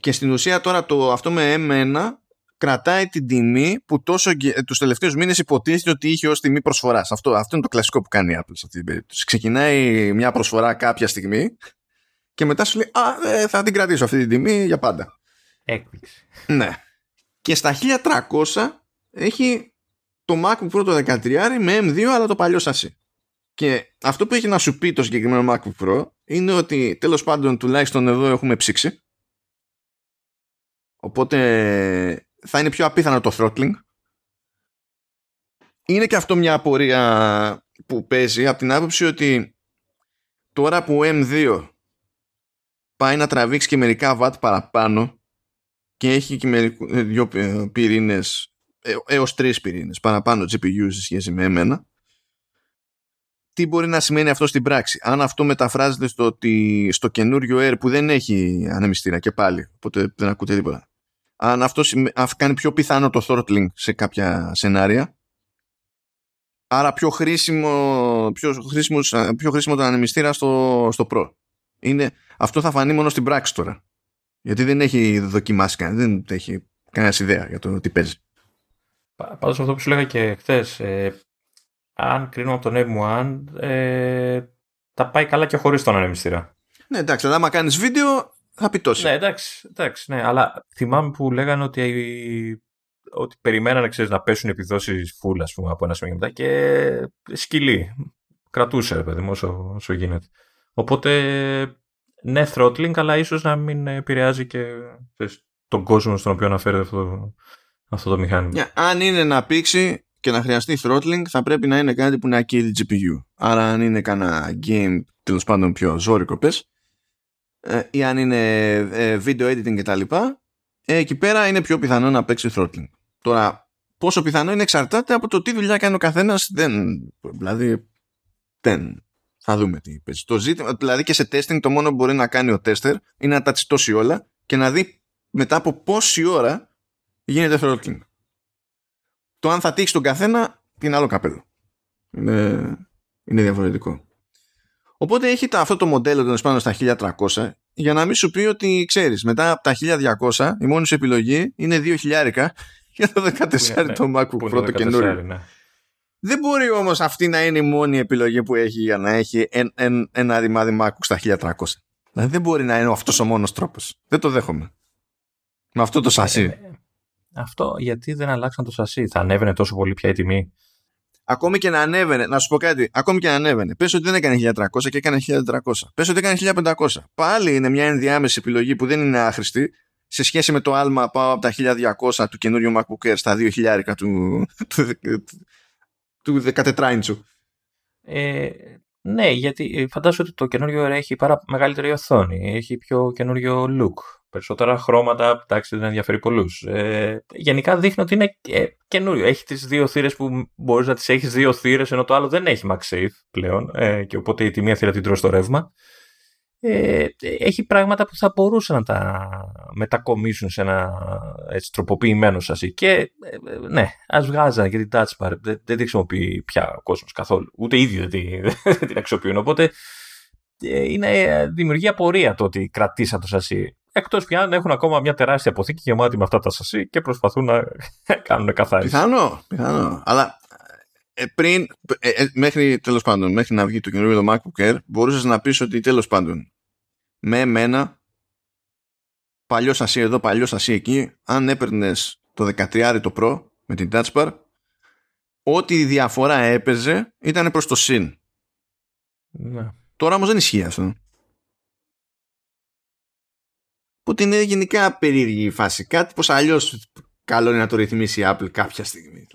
[SPEAKER 1] Και στην ουσία τώρα το, αυτό με M1 κρατάει την τιμή που τόσο τους τελευταίους μήνες υποτίθεται ότι είχε ως τιμή προσφοράς. Αυτό, αυτό είναι το κλασικό που κάνει η Apple σε αυτή την περίπτωση. Ξεκινάει μια προσφορά κάποια στιγμή και μετά σου λέει Α, ε, θα την κρατήσω αυτή την τιμή για πάντα.
[SPEAKER 2] Έκπληξη.
[SPEAKER 1] Ναι. Και στα 1300 έχει το MacBook Pro το 13 με M2 αλλά το παλιό σασί. Και αυτό που έχει να σου πει το συγκεκριμένο MacBook Pro είναι ότι τέλος πάντων τουλάχιστον εδώ έχουμε ψήξει. Οπότε θα είναι πιο απίθανο το throttling. Είναι και αυτό μια απορία που παίζει από την άποψη ότι τώρα που M2 πάει να τραβήξει και μερικά βατ παραπάνω και έχει και μερικού, δύο πυρήνες ε, έως τρεις πυρήνες παραπάνω GPU σε σχέση με εμένα τι μπορεί να σημαίνει αυτό στην πράξη; Αν αυτό μεταφράζεται στο, ότι στο καινούριο Air που δεν έχει ανεμιστήρα και πάλι, οπότε δεν ακούτε τίποτα. Αν αυτό κάνει πιο πιθανό το throttling σε κάποια σενάρια, άρα πιο χρήσιμο, πιο χρήσιμος, πιο χρήσιμο το ανεμιστήρα στο, στο Pro. Είναι, αυτό θα φανεί μόνο στην πράξη τώρα. Γιατί δεν έχει δοκιμάσει κανένα, δεν έχει κανένα ιδέα για το τι παίζει.
[SPEAKER 2] Πάντως αυτό που σου λέγα και χθες, ε, αν κρίνουμε από τον M1, ε, τα πάει καλά και χωρίς τον ανεμιστήρα.
[SPEAKER 1] Ναι, εντάξει, αλλά άμα κάνεις βίντεο, θα πει τόσο.
[SPEAKER 2] Ναι, εντάξει, εντάξει, ναι, αλλά θυμάμαι που λέγανε ότι, ότι περιμένανε ξέρεις, να πέσουν επιδόσεις full, ας πούμε, από ένα σημείο μετά και σκυλή. Κρατούσε, ρε παιδί μου, όσο, όσο γίνεται. Οπότε, ναι, throttling, αλλά ίσως να μην επηρεάζει και ξέρεις, τον κόσμο στον οποίο αναφέρεται αυτό, αυτό το μηχάνημα.
[SPEAKER 1] Yeah, αν είναι να πήξει, και να χρειαστεί throttling θα πρέπει να είναι κάτι που να ακύρει GPU. Άρα αν είναι κανένα game τέλος πάντων πιο ζώρικο πες ε, ή αν είναι ε, video editing κτλ. Ε, εκεί πέρα είναι πιο πιθανό να παίξει throttling. Τώρα πόσο πιθανό είναι εξαρτάται από το τι δουλειά κάνει ο καθένας δεν, δηλαδή δεν θα δούμε τι παίζει. Το ζήτημα, δηλαδή και σε testing το μόνο που μπορεί να κάνει ο tester είναι να τα τσιτώσει όλα και να δει μετά από πόση ώρα γίνεται throttling. Το αν θα τύχει τον καθένα είναι άλλο καπέλο. Είναι, είναι διαφορετικό. Οπότε έχει αυτό το μοντέλο των πάνω στα 1300 για να μην σου πει ότι ξέρεις μετά από τα 1200 η μόνη σου επιλογή είναι 2000 για το 14 ναι, το MacBook Pro το καινούριο. Ναι. Δεν μπορεί όμως αυτή να είναι η μόνη επιλογή που έχει για να έχει ένα ρημάδι MacBook στα 1300. Δηλαδή δεν μπορεί να είναι αυτός ο μόνος τρόπος. Δεν το δέχομαι. Με αυτό το σασί. Ε,
[SPEAKER 2] αυτό γιατί δεν αλλάξαν το σασί; Θα ανέβαινε τόσο πολύ πια η τιμή;
[SPEAKER 1] Ακόμη και να ανέβαινε, να σου πω κάτι, ακόμη και να ανέβαινε. Πες ότι δεν έκανε 1300 και έκανε 1400. Πες ότι έκανε 1500. Πάλι είναι μια ενδιάμεση επιλογή που δεν είναι άχρηστη σε σχέση με το άλμα πάω από τα 1200 του καινούριου MacBook Air στα 2000 του, του, του, του 14 inch.
[SPEAKER 2] Ε, ναι, γιατί φαντάζομαι ότι το καινούριο Air έχει πάρα μεγαλύτερη οθόνη, έχει πιο καινούριο look περισσότερα χρώματα, εντάξει δεν ενδιαφέρει πολλούς. Ε, γενικά δείχνει ότι είναι ε, καινούριο. Έχει τις δύο θύρες που μπορείς να τις έχεις δύο θύρες, ενώ το άλλο δεν έχει MagSafe πλέον. Ε, και οπότε η μία θύρα την τρώσει στο ρεύμα. Ε, έχει πράγματα που θα μπορούσαν να τα μετακομίσουν σε ένα έτσι, τροποποιημένο σασί. Και ε, ναι, ας βγάζανε και την touch bar. Δεν, δεν την χρησιμοποιεί πια ο κόσμος καθόλου. Ούτε ήδη δεν την, δεν την αξιοποιούν. Οπότε ε, είναι, δημιουργεί απορία το ότι κρατήσα το σασί. Εκτός πια αν έχουν ακόμα μια τεράστια αποθήκη γεμάτη με αυτά τα σασί και προσπαθούν να κάνουν καθάριση.
[SPEAKER 1] Πιθανό, πιθανό. Αλλά ε, πριν, ε, ε, μέχρι τέλος πάντων, μέχρι να βγει το καινούριο MacBook Air, μπορούσες να πεις ότι τέλος πάντων με εμένα παλιός σασί εδώ, παλιός σασί εκεί, αν έπαιρνες το 13 το Pro με την Touch Bar, ό,τι διαφορά έπαιζε ήταν προς το συν.
[SPEAKER 2] Ναι.
[SPEAKER 1] Τώρα όμως δεν ισχύει αυτό. Οπότε είναι γενικά περίεργη η φάση. Κάτι πως αλλιώς καλό είναι να το ρυθμίσει η Apple κάποια στιγμή.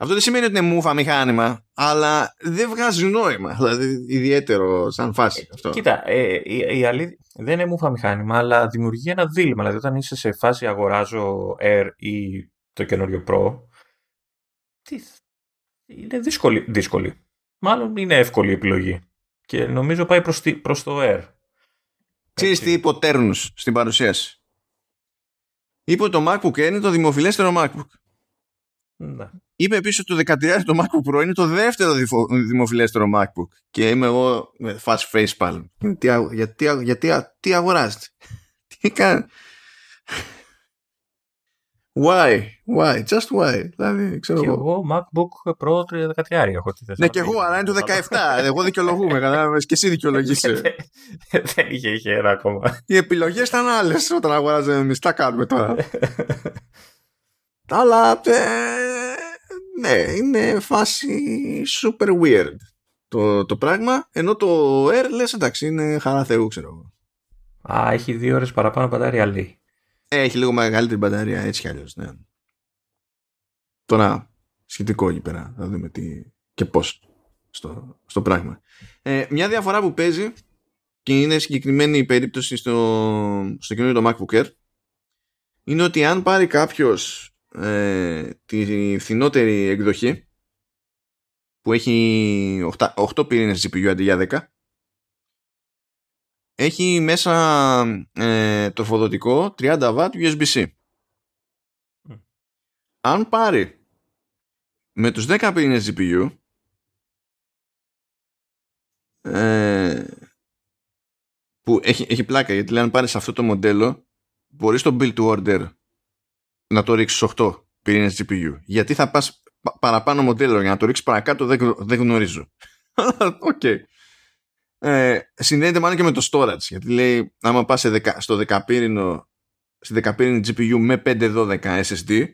[SPEAKER 1] Αυτό δεν σημαίνει ότι είναι μούφα μηχάνημα, αλλά δεν βγάζει νόημα. Δηλαδή, ιδιαίτερο σαν φάση αυτό.
[SPEAKER 2] Κοίτα, ε, η, η αλήθεια δεν είναι μούφα μηχάνημα, αλλά δημιουργεί ένα δίλημα. Δηλαδή, όταν είσαι σε φάση αγοράζω Air ή το καινούριο Pro, τι, είναι δύσκολη, δύσκολη. Μάλλον είναι εύκολη η επιλογή. Και νομίζω πάει προς, προς το Air.
[SPEAKER 1] Ξέρεις τι είπε ο Τέρνους στην παρουσίαση; Είπε ότι το MacBook Air είναι το δημοφιλέστερο MacBook.
[SPEAKER 2] Ναι.
[SPEAKER 1] Είπε επίσης ότι το 13 το MacBook Pro είναι το δεύτερο δημοφιλέστερο MacBook. Και είμαι εγώ με fast face πάλι. Γιατί, γιατί, τι αγοράζετε; Τι κάνει. Why, why, just why. Δηλαδή, ξέρω
[SPEAKER 2] και εγώ MacBook Pro 13 έχω.
[SPEAKER 1] Ναι, και εγώ, αλλά είναι το 17. εγώ δικαιολογούμε, κατάλαβε και εσύ δικαιολογείσαι.
[SPEAKER 2] Δεν είχε, είχε ένα ακόμα.
[SPEAKER 1] Οι επιλογές ήταν άλλες όταν αγοράζαμε εμείς. Τα κάνουμε τώρα. αλλά ε, ναι, είναι φάση super weird το, το πράγμα. Ενώ το Air λες εντάξει, είναι χαρά Θεού, ξέρω εγώ.
[SPEAKER 2] Α, έχει δύο ώρες παραπάνω μπαταρία λέει.
[SPEAKER 1] Ε, έχει λίγο μεγαλύτερη μπαταρία, έτσι κι αλλιώς. Ναι. Τώρα, σχετικό εκεί πέρα. Θα δούμε τι και πώς στο, στο πράγμα. Ε, μια διαφορά που παίζει και είναι συγκεκριμένη η περίπτωση στο, στο καινούριο το MacBook Air είναι ότι αν πάρει κάποιος ε, τη φθηνότερη εκδοχή που έχει 8, 8 πυρήνες GPU αντί για 10 έχει μέσα ε, τροφοδοτικό 30W USB-C. Αν πάρει με τους 10 πυρήνες GPU ε, που έχει, έχει πλάκα γιατί λέει αν πάρεις αυτό το μοντέλο μπορείς το build to order να το ρίξεις 8 πυρήνες GPU. Γιατί θα πας παραπάνω μοντέλο για να το ρίξεις παρακάτω δεν, δεν γνωρίζω. OK. okay. Ε, συνδέεται μάλλον και με το storage γιατί λέει άμα πας στο 10πύρηνο στη 10πύρηνη GPU με 512 SSD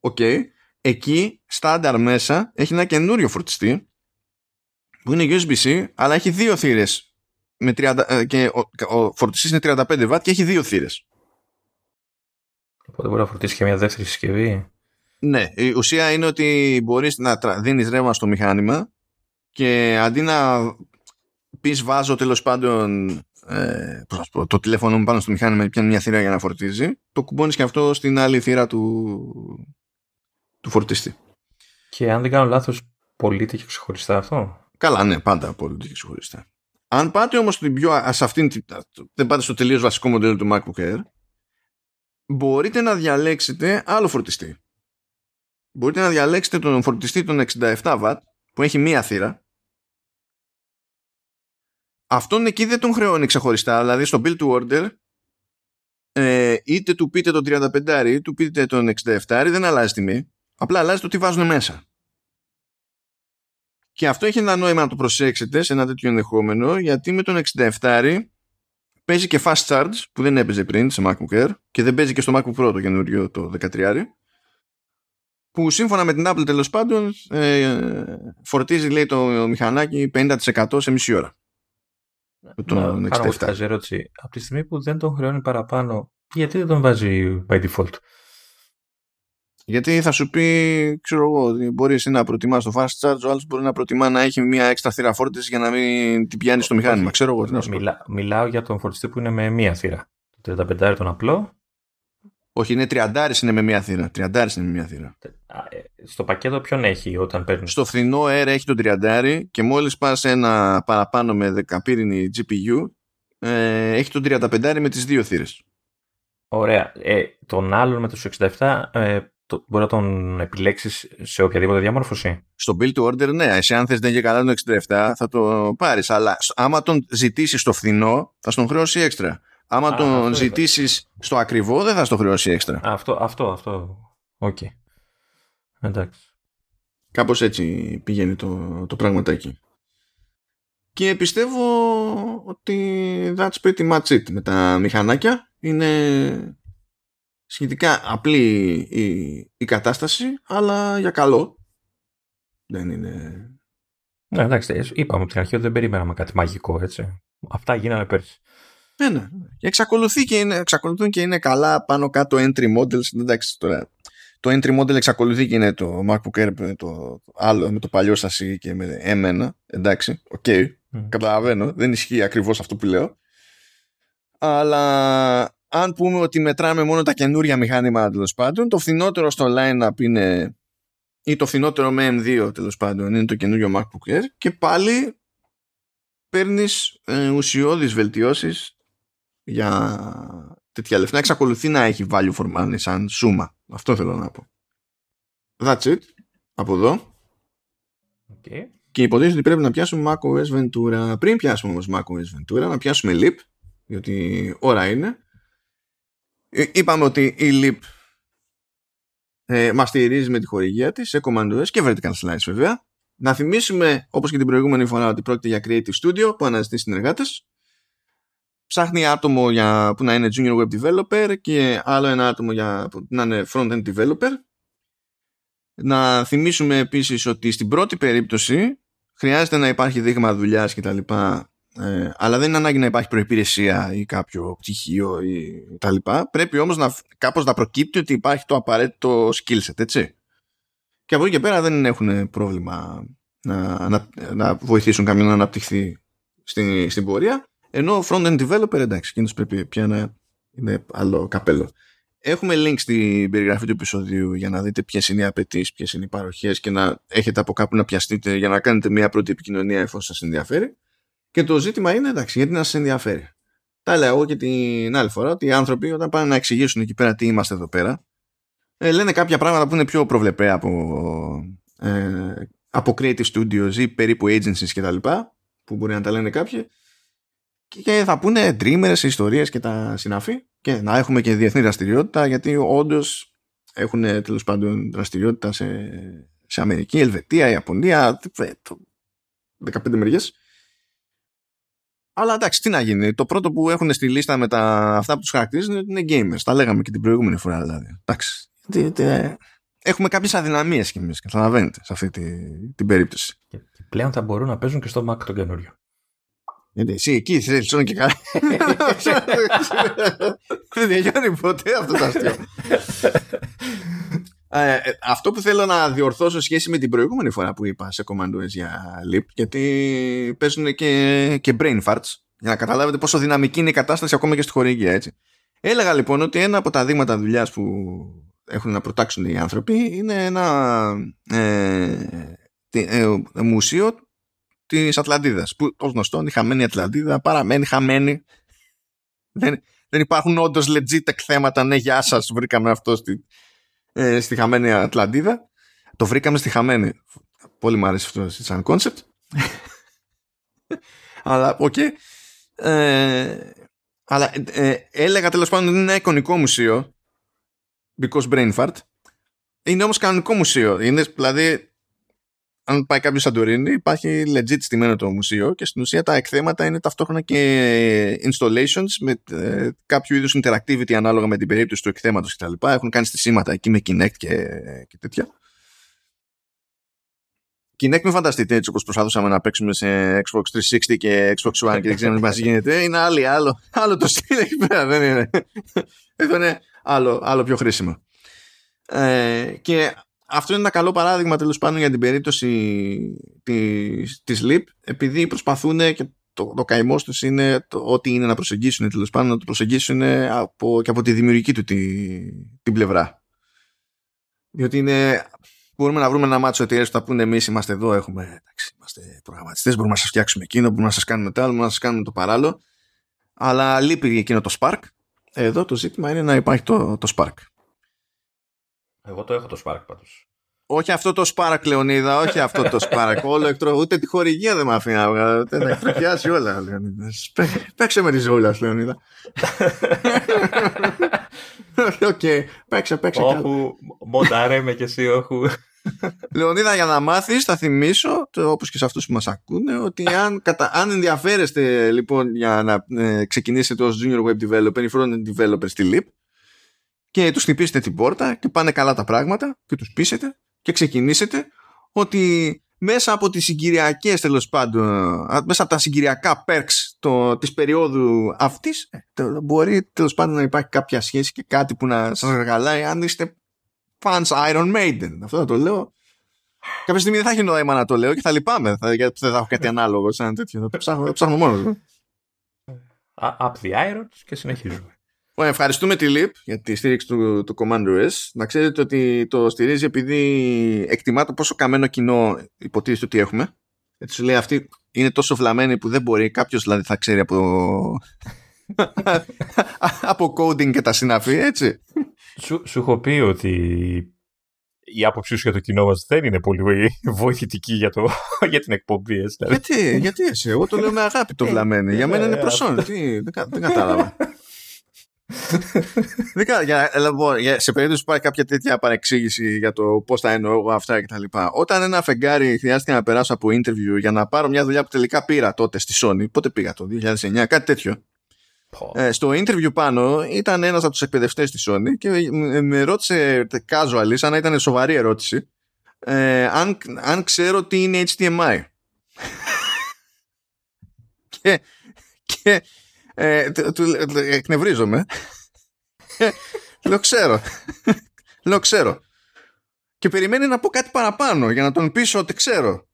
[SPEAKER 1] OK. Okay. Εκεί στάνταρ μέσα έχει ένα καινούριο φορτιστή που είναι USB-C αλλά έχει δύο θύρες με 30, ε, και ο, ο φορτιστής είναι 35W και έχει δύο θύρες.
[SPEAKER 2] Οπότε μπορεί να φορτίσει και μια δεύτερη συσκευή.
[SPEAKER 1] Ναι, η ουσία είναι ότι μπορείς να δίνεις ρεύμα στο μηχάνημα και αντί να πεις βάζω τέλος πάντων ε, πω, το τηλέφωνο μου πάνω στο μηχάνημα και πιάνει μια θύρα για να φορτίζει, το κουμπώνεις και αυτό στην άλλη θύρα του, του φορτιστή.
[SPEAKER 2] Και αν δεν κάνω λάθος, πωλείται και ξεχωριστά αυτό;
[SPEAKER 1] Καλά, ναι, πάντα πωλείται και ξεχωριστά. Αν πάτε όμως στην πιο, σε αυτήν, δεν πάτε στο τελείως βασικό μοντέλο του MacBook Air, μπορείτε να διαλέξετε άλλο φορτιστή. Μπορείτε να διαλέξετε τον φορτιστή των 67W που έχει μία θύρα. Αυτόν εκεί δεν τον χρεώνει ξεχωριστά, δηλαδή στο build to order ε, είτε του πείτε τον 35 είτε του πείτε τον 67 δεν αλλάζει τιμή. Απλά αλλάζει το τι βάζουν μέσα. Και αυτό έχει ένα νόημα να το προσέξετε σε ένα τέτοιο ενδεχόμενο γιατί με τον 67 παίζει και fast charge που δεν έπαιζε πριν σε MacBook Air και δεν παίζει και στο MacBook Pro το καινούριο το 13 που σύμφωνα με την Apple τέλος πάντων ε, φορτίζει λέει το μηχανάκι 50% σε μισή ώρα.
[SPEAKER 2] Το να κάνω ερώτηση. Από τη στιγμή που δεν τον χρεώνει παραπάνω, γιατί δεν τον βάζει by default;
[SPEAKER 1] Γιατί θα σου πει, ξέρω εγώ, ότι μπορείς να προτιμάς το fast charge, ο άλλος μπορεί να προτιμά να έχει μια έξτρα θύρα φόρτισης για να μην την πιάνεις στο μηχάνημα. Ξέρω εγώ. Τι
[SPEAKER 2] Μιλά, μιλάω για τον φορτιστή που είναι με μία θύρα. Το 35 τον απλό.
[SPEAKER 1] Όχι, είναι 30 είναι με μία θύρα. 30 είναι με μία θύρα.
[SPEAKER 2] Ε, στο πακέτο ποιον έχει όταν παίρνεις;
[SPEAKER 1] Στο φθηνό Air έχει τον 30 και μόλις πας ένα παραπάνω με 10 πύρινη GPU ε, έχει τον 35 με τις δύο θύρες.
[SPEAKER 2] Ωραία. Ε, τον άλλον με τους 67 ε, το, μπορεί να τον επιλέξεις σε οποιαδήποτε διαμόρφωση;
[SPEAKER 1] Στο build to order, ναι. Εσύ, αν θες δεν και καλά τον 67, θα το πάρεις. Αλλά άμα τον ζητήσεις στο φθηνό, θα στον χρεώσει έξτρα. Άμα Α, τον ζητήσεις στο ακριβό, δεν θα στο χρεώσει έξτρα.
[SPEAKER 2] Αυτό, αυτό, αυτό. OK. Okay. Εντάξει.
[SPEAKER 1] Κάπως έτσι πηγαίνει το, το πραγματάκι. Και πιστεύω ότι that's pretty much it με τα μηχανάκια. Είναι σχετικά απλή η, η κατάσταση, αλλά για καλό. Δεν είναι...
[SPEAKER 2] Ναι, εντάξει, είπαμε από την αρχή ότι δεν περιμέναμε κάτι μαγικό, έτσι. Αυτά γίνανε πέρσι.
[SPEAKER 1] Ναι, ναι. Και εξακολουθεί και είναι, εξακολουθούν και είναι καλά πάνω κάτω entry models. Εντάξει, τώρα. το entry model εξακολουθεί και είναι το MacBook Air με το, άλλο, με το παλιό σασί και με M1 εντάξει, OK, okay, καταλαβαίνω δεν ισχύει ακριβώς αυτό που λέω αλλά αν πούμε ότι μετράμε μόνο τα καινούρια μηχάνημα τέλος πάντων το φθηνότερο στο line-up είναι ή το φθηνότερο με M2 τέλος πάντων είναι το καινούριο MacBook Air και πάλι παίρνεις ε, ουσιώδεις βελτιώσεις για τέτοια λεφτά. Εξακολουθεί να έχει value for money σαν σούμα. Αυτό θέλω να πω. That's it. Από εδώ.
[SPEAKER 2] Okay.
[SPEAKER 1] Και υποτίθεται ότι πρέπει να πιάσουμε macOS Ventura. Πριν πιάσουμε όμως macOS Ventura, να πιάσουμε Leap, διότι ώρα είναι. Ε, είπαμε ότι η Leap ε, μας στηρίζει με τη χορηγία της σε CommandOS και Vertical Slice βέβαια. Να θυμίσουμε, όπως και την προηγούμενη φορά, ότι πρόκειται για Creative Studio που αναζητεί συνεργάτες. Ψάχνει άτομο για, που να είναι Junior Web Developer και άλλο ένα άτομο για, που να είναι Front-End Developer. Να θυμίσουμε επίσης ότι στην πρώτη περίπτωση χρειάζεται να υπάρχει δείγμα δουλειάς κτλ. Ε, αλλά δεν είναι ανάγκη να υπάρχει προϋπηρεσία ή κάποιο πτυχίο ή τα λοιπά. Πρέπει όμως να, κάπως να προκύπτει ότι υπάρχει το απαραίτητο skill set, έτσι. Και από εκεί και πέρα δεν έχουν πρόβλημα να, να, να βοηθήσουν κάποιον να αναπτυχθεί στην, στην πορεία. Ενώ front-end developer, εντάξει, εκείνος πρέπει πια να είναι άλλο καπέλο. Έχουμε link στην περιγραφή του επεισοδίου για να δείτε ποιες είναι οι απαιτήσεις, ποιες είναι οι παροχές και να έχετε από κάπου να πιαστείτε για να κάνετε μια πρώτη επικοινωνία εφόσον σας ενδιαφέρει. Και το ζήτημα είναι, εντάξει, γιατί να σας ενδιαφέρει. Τα λέω εγώ και την άλλη φορά ότι οι άνθρωποι όταν πάνε να εξηγήσουν εκεί πέρα τι είμαστε εδώ πέρα, ε, λένε κάποια πράγματα που είναι πιο προβλεπέ από, ε, από creative studios ή περίπου agencies κτλ. που μπορεί να τα λένε κάποιοι και θα πούνε dreamers, ιστορίες και τα συναφή και να έχουμε και διεθνή δραστηριότητα γιατί όντως έχουν τέλος πάντων δραστηριότητα σε, σε Αμερική, Ελβετία, Ιαπωνία, 15 μεριές. Αλλά εντάξει, τι να γίνει. Το πρώτο που έχουν στη λίστα με τα, αυτά που του χαρακτηρίζουν είναι gamers. Τα λέγαμε και την προηγούμενη φορά δηλαδή. Εντάξει. Έχουμε κάποιε αδυναμίε κι εμεί, καταλαβαίνετε, σε αυτή την, την περίπτωση.
[SPEAKER 2] Και πλέον θα μπορούν να παίζουν και στο Mac το καινούριο.
[SPEAKER 1] Γιατί εσύ εκεί θέλει και καλά. Δεν τελειώνει ποτέ αυτό το αστείο. Ε, ε, αυτό που θέλω να διορθώσω σχέση με την προηγούμενη φορά που είπα σε Commandos για Leap γιατί παίζουν και, και brain farts για να καταλάβετε πόσο δυναμική είναι η κατάσταση ακόμα και στη χορηγία έτσι. Έλεγα λοιπόν ότι ένα από τα δείγματα δουλειάς που έχουν να προτάξουν οι άνθρωποι είναι ένα ε, ε, μουσείο της Ατλαντίδας. Που ως γνωστόν η χαμένη Ατλαντίδα παραμένει χαμένη. Δεν, δεν υπάρχουν όντως legit εκθέματα. Ναι, γεια σας, βρήκαμε αυτό στη, ε, στη χαμένη Ατλαντίδα. Το βρήκαμε στη χαμένη. Πολύ μου αρέσει αυτό σαν concept. αλλά, OK. Okay. Ε, αλλά ε, έλεγα τέλος πάντων ότι είναι ένα εικονικό μουσείο. Because brain fart. Είναι όμως κανονικό μουσείο. Είναι δηλαδή αν πάει κάποιος Σαντορίνη, υπάρχει legit στημένο το μουσείο και στην ουσία τα εκθέματα είναι ταυτόχρονα και installations με ε, κάποιο είδους interactivity ανάλογα με την περίπτωση του εκθέματος κτλ. Έχουν κάνει στισίματα εκεί με Kinect και, και τέτοια. Kinect μην φανταστείτε έτσι όπως προσπαθούσαμε να παίξουμε σε Xbox 360 και Xbox One και δεν ξέρουμε τι μας γίνεται. Είναι άλλο, άλλο, άλλο το στυλ εκεί πέρα, δεν είναι. Εδώ είναι άλλο, άλλο πιο χρήσιμο. Ε, και αυτό είναι ένα καλό παράδειγμα τέλος πάντων για την περίπτωση της, της LIP επειδή προσπαθούν και το, το καημό τους είναι το, ό,τι είναι να προσεγγίσουν τέλος πάντων να το προσεγγίσουν από, και από τη δημιουργική του τη, την πλευρά. Διότι είναι, μπορούμε να βρούμε ένα μάτσο εταιρείες που θα πούνε εμείς είμαστε εδώ, έχουμε, εντάξει, είμαστε προγραμματιστές, μπορούμε να σας φτιάξουμε εκείνο, μπορούμε να σας κάνουμε το άλλο, μπορούμε να σας κάνουμε το παράλληλο. Αλλά λείπει εκείνο το Spark. Εδώ το ζήτημα είναι να υπάρχει το, το Spark.
[SPEAKER 2] Εγώ το έχω το Spark πάντως.
[SPEAKER 1] Όχι αυτό το Spark, Λεωνίδα, όχι αυτό το Spark. Όλο εκτρο... Ούτε τη χορηγία δεν με αφήνει να βγάλω. Τα εκτροχιάσει όλα, Λεωνίδα. Παίξε με τη ζούλα, Λεωνίδα. Οκ, παίξε, παίξε.
[SPEAKER 2] Όχι, μοντάρε με κι εσύ, όχου.
[SPEAKER 1] Λεωνίδα, για να μάθεις, θα θυμίσω, όπως και σε αυτούς που μας ακούνε, ότι αν, κατα... αν ενδιαφέρεστε λοιπόν για να ε, ξεκινήσετε ως junior web developer ή front developer στη Leap, και τους χτυπήσετε την πόρτα και πάνε καλά τα πράγματα και τους πείσετε και ξεκινήσετε ότι μέσα από τις συγκυριακές τέλος πάντων, μέσα από τα συγκυριακά perks το, της περίοδου αυτής ε, μπορεί τέλος πάντων να υπάρχει κάποια σχέση και κάτι που να σας εργαλάει αν είστε fans Iron Maiden. Αυτό θα το λέω. Κάποια στιγμή δεν θα έχει νόημα να το λέω και θα λυπάμαι. Θα, γιατί δεν θα έχω κάτι ανάλογο σαν τέτοιο. Θα ψάχνω, θα ψάχνω μόνος μου.
[SPEAKER 2] Up the irons και συνεχίζουμε.
[SPEAKER 1] Well, ευχαριστούμε τη LIP για τη στήριξη του, του Commander S. Να ξέρετε ότι το στηρίζει επειδή εκτιμά το πόσο καμένο κοινό υποτίθεται ότι έχουμε. Έτσι σου λέει αυτή είναι τόσο βλαμμένη που δεν μπορεί. Κάποιος δηλαδή θα ξέρει από, από coding και τα συναφή, έτσι.
[SPEAKER 2] Σου, σου έχω πει ότι η άποψή σου για το κοινό μας δεν είναι πολύ βοηθητική για, το, για την εκπομπή. Έτσι,
[SPEAKER 1] δηλαδή. γιατί, γιατί εσύ, εγώ το λέω με αγάπη το βλαμμένη. για μένα είναι ε, προσόν. δεν, δεν κατάλαβα. για, για, σε περίπτωση που υπάρχει κάποια τέτοια παρεξήγηση για το πώς θα εννοώ εγώ αυτά κτλ. Όταν ένα φεγγάρι χρειάστηκε να περάσω από interview για να πάρω μια δουλειά που τελικά πήρα τότε στη Sony, πότε πήγα το 2009, κάτι τέτοιο. Ε, στο interview πάνω ήταν ένας από τους εκπαιδευτές της Sony και με ρώτησε casual, σαν να ήταν σοβαρή ερώτηση, ε, αν, αν ξέρω τι είναι HDMI. και, και ε, του, εκνευρίζομαι. Λέω ξέρω. Λέω ξέρω. Και περιμένει να πω κάτι παραπάνω για να τον πείσω ότι ξέρω.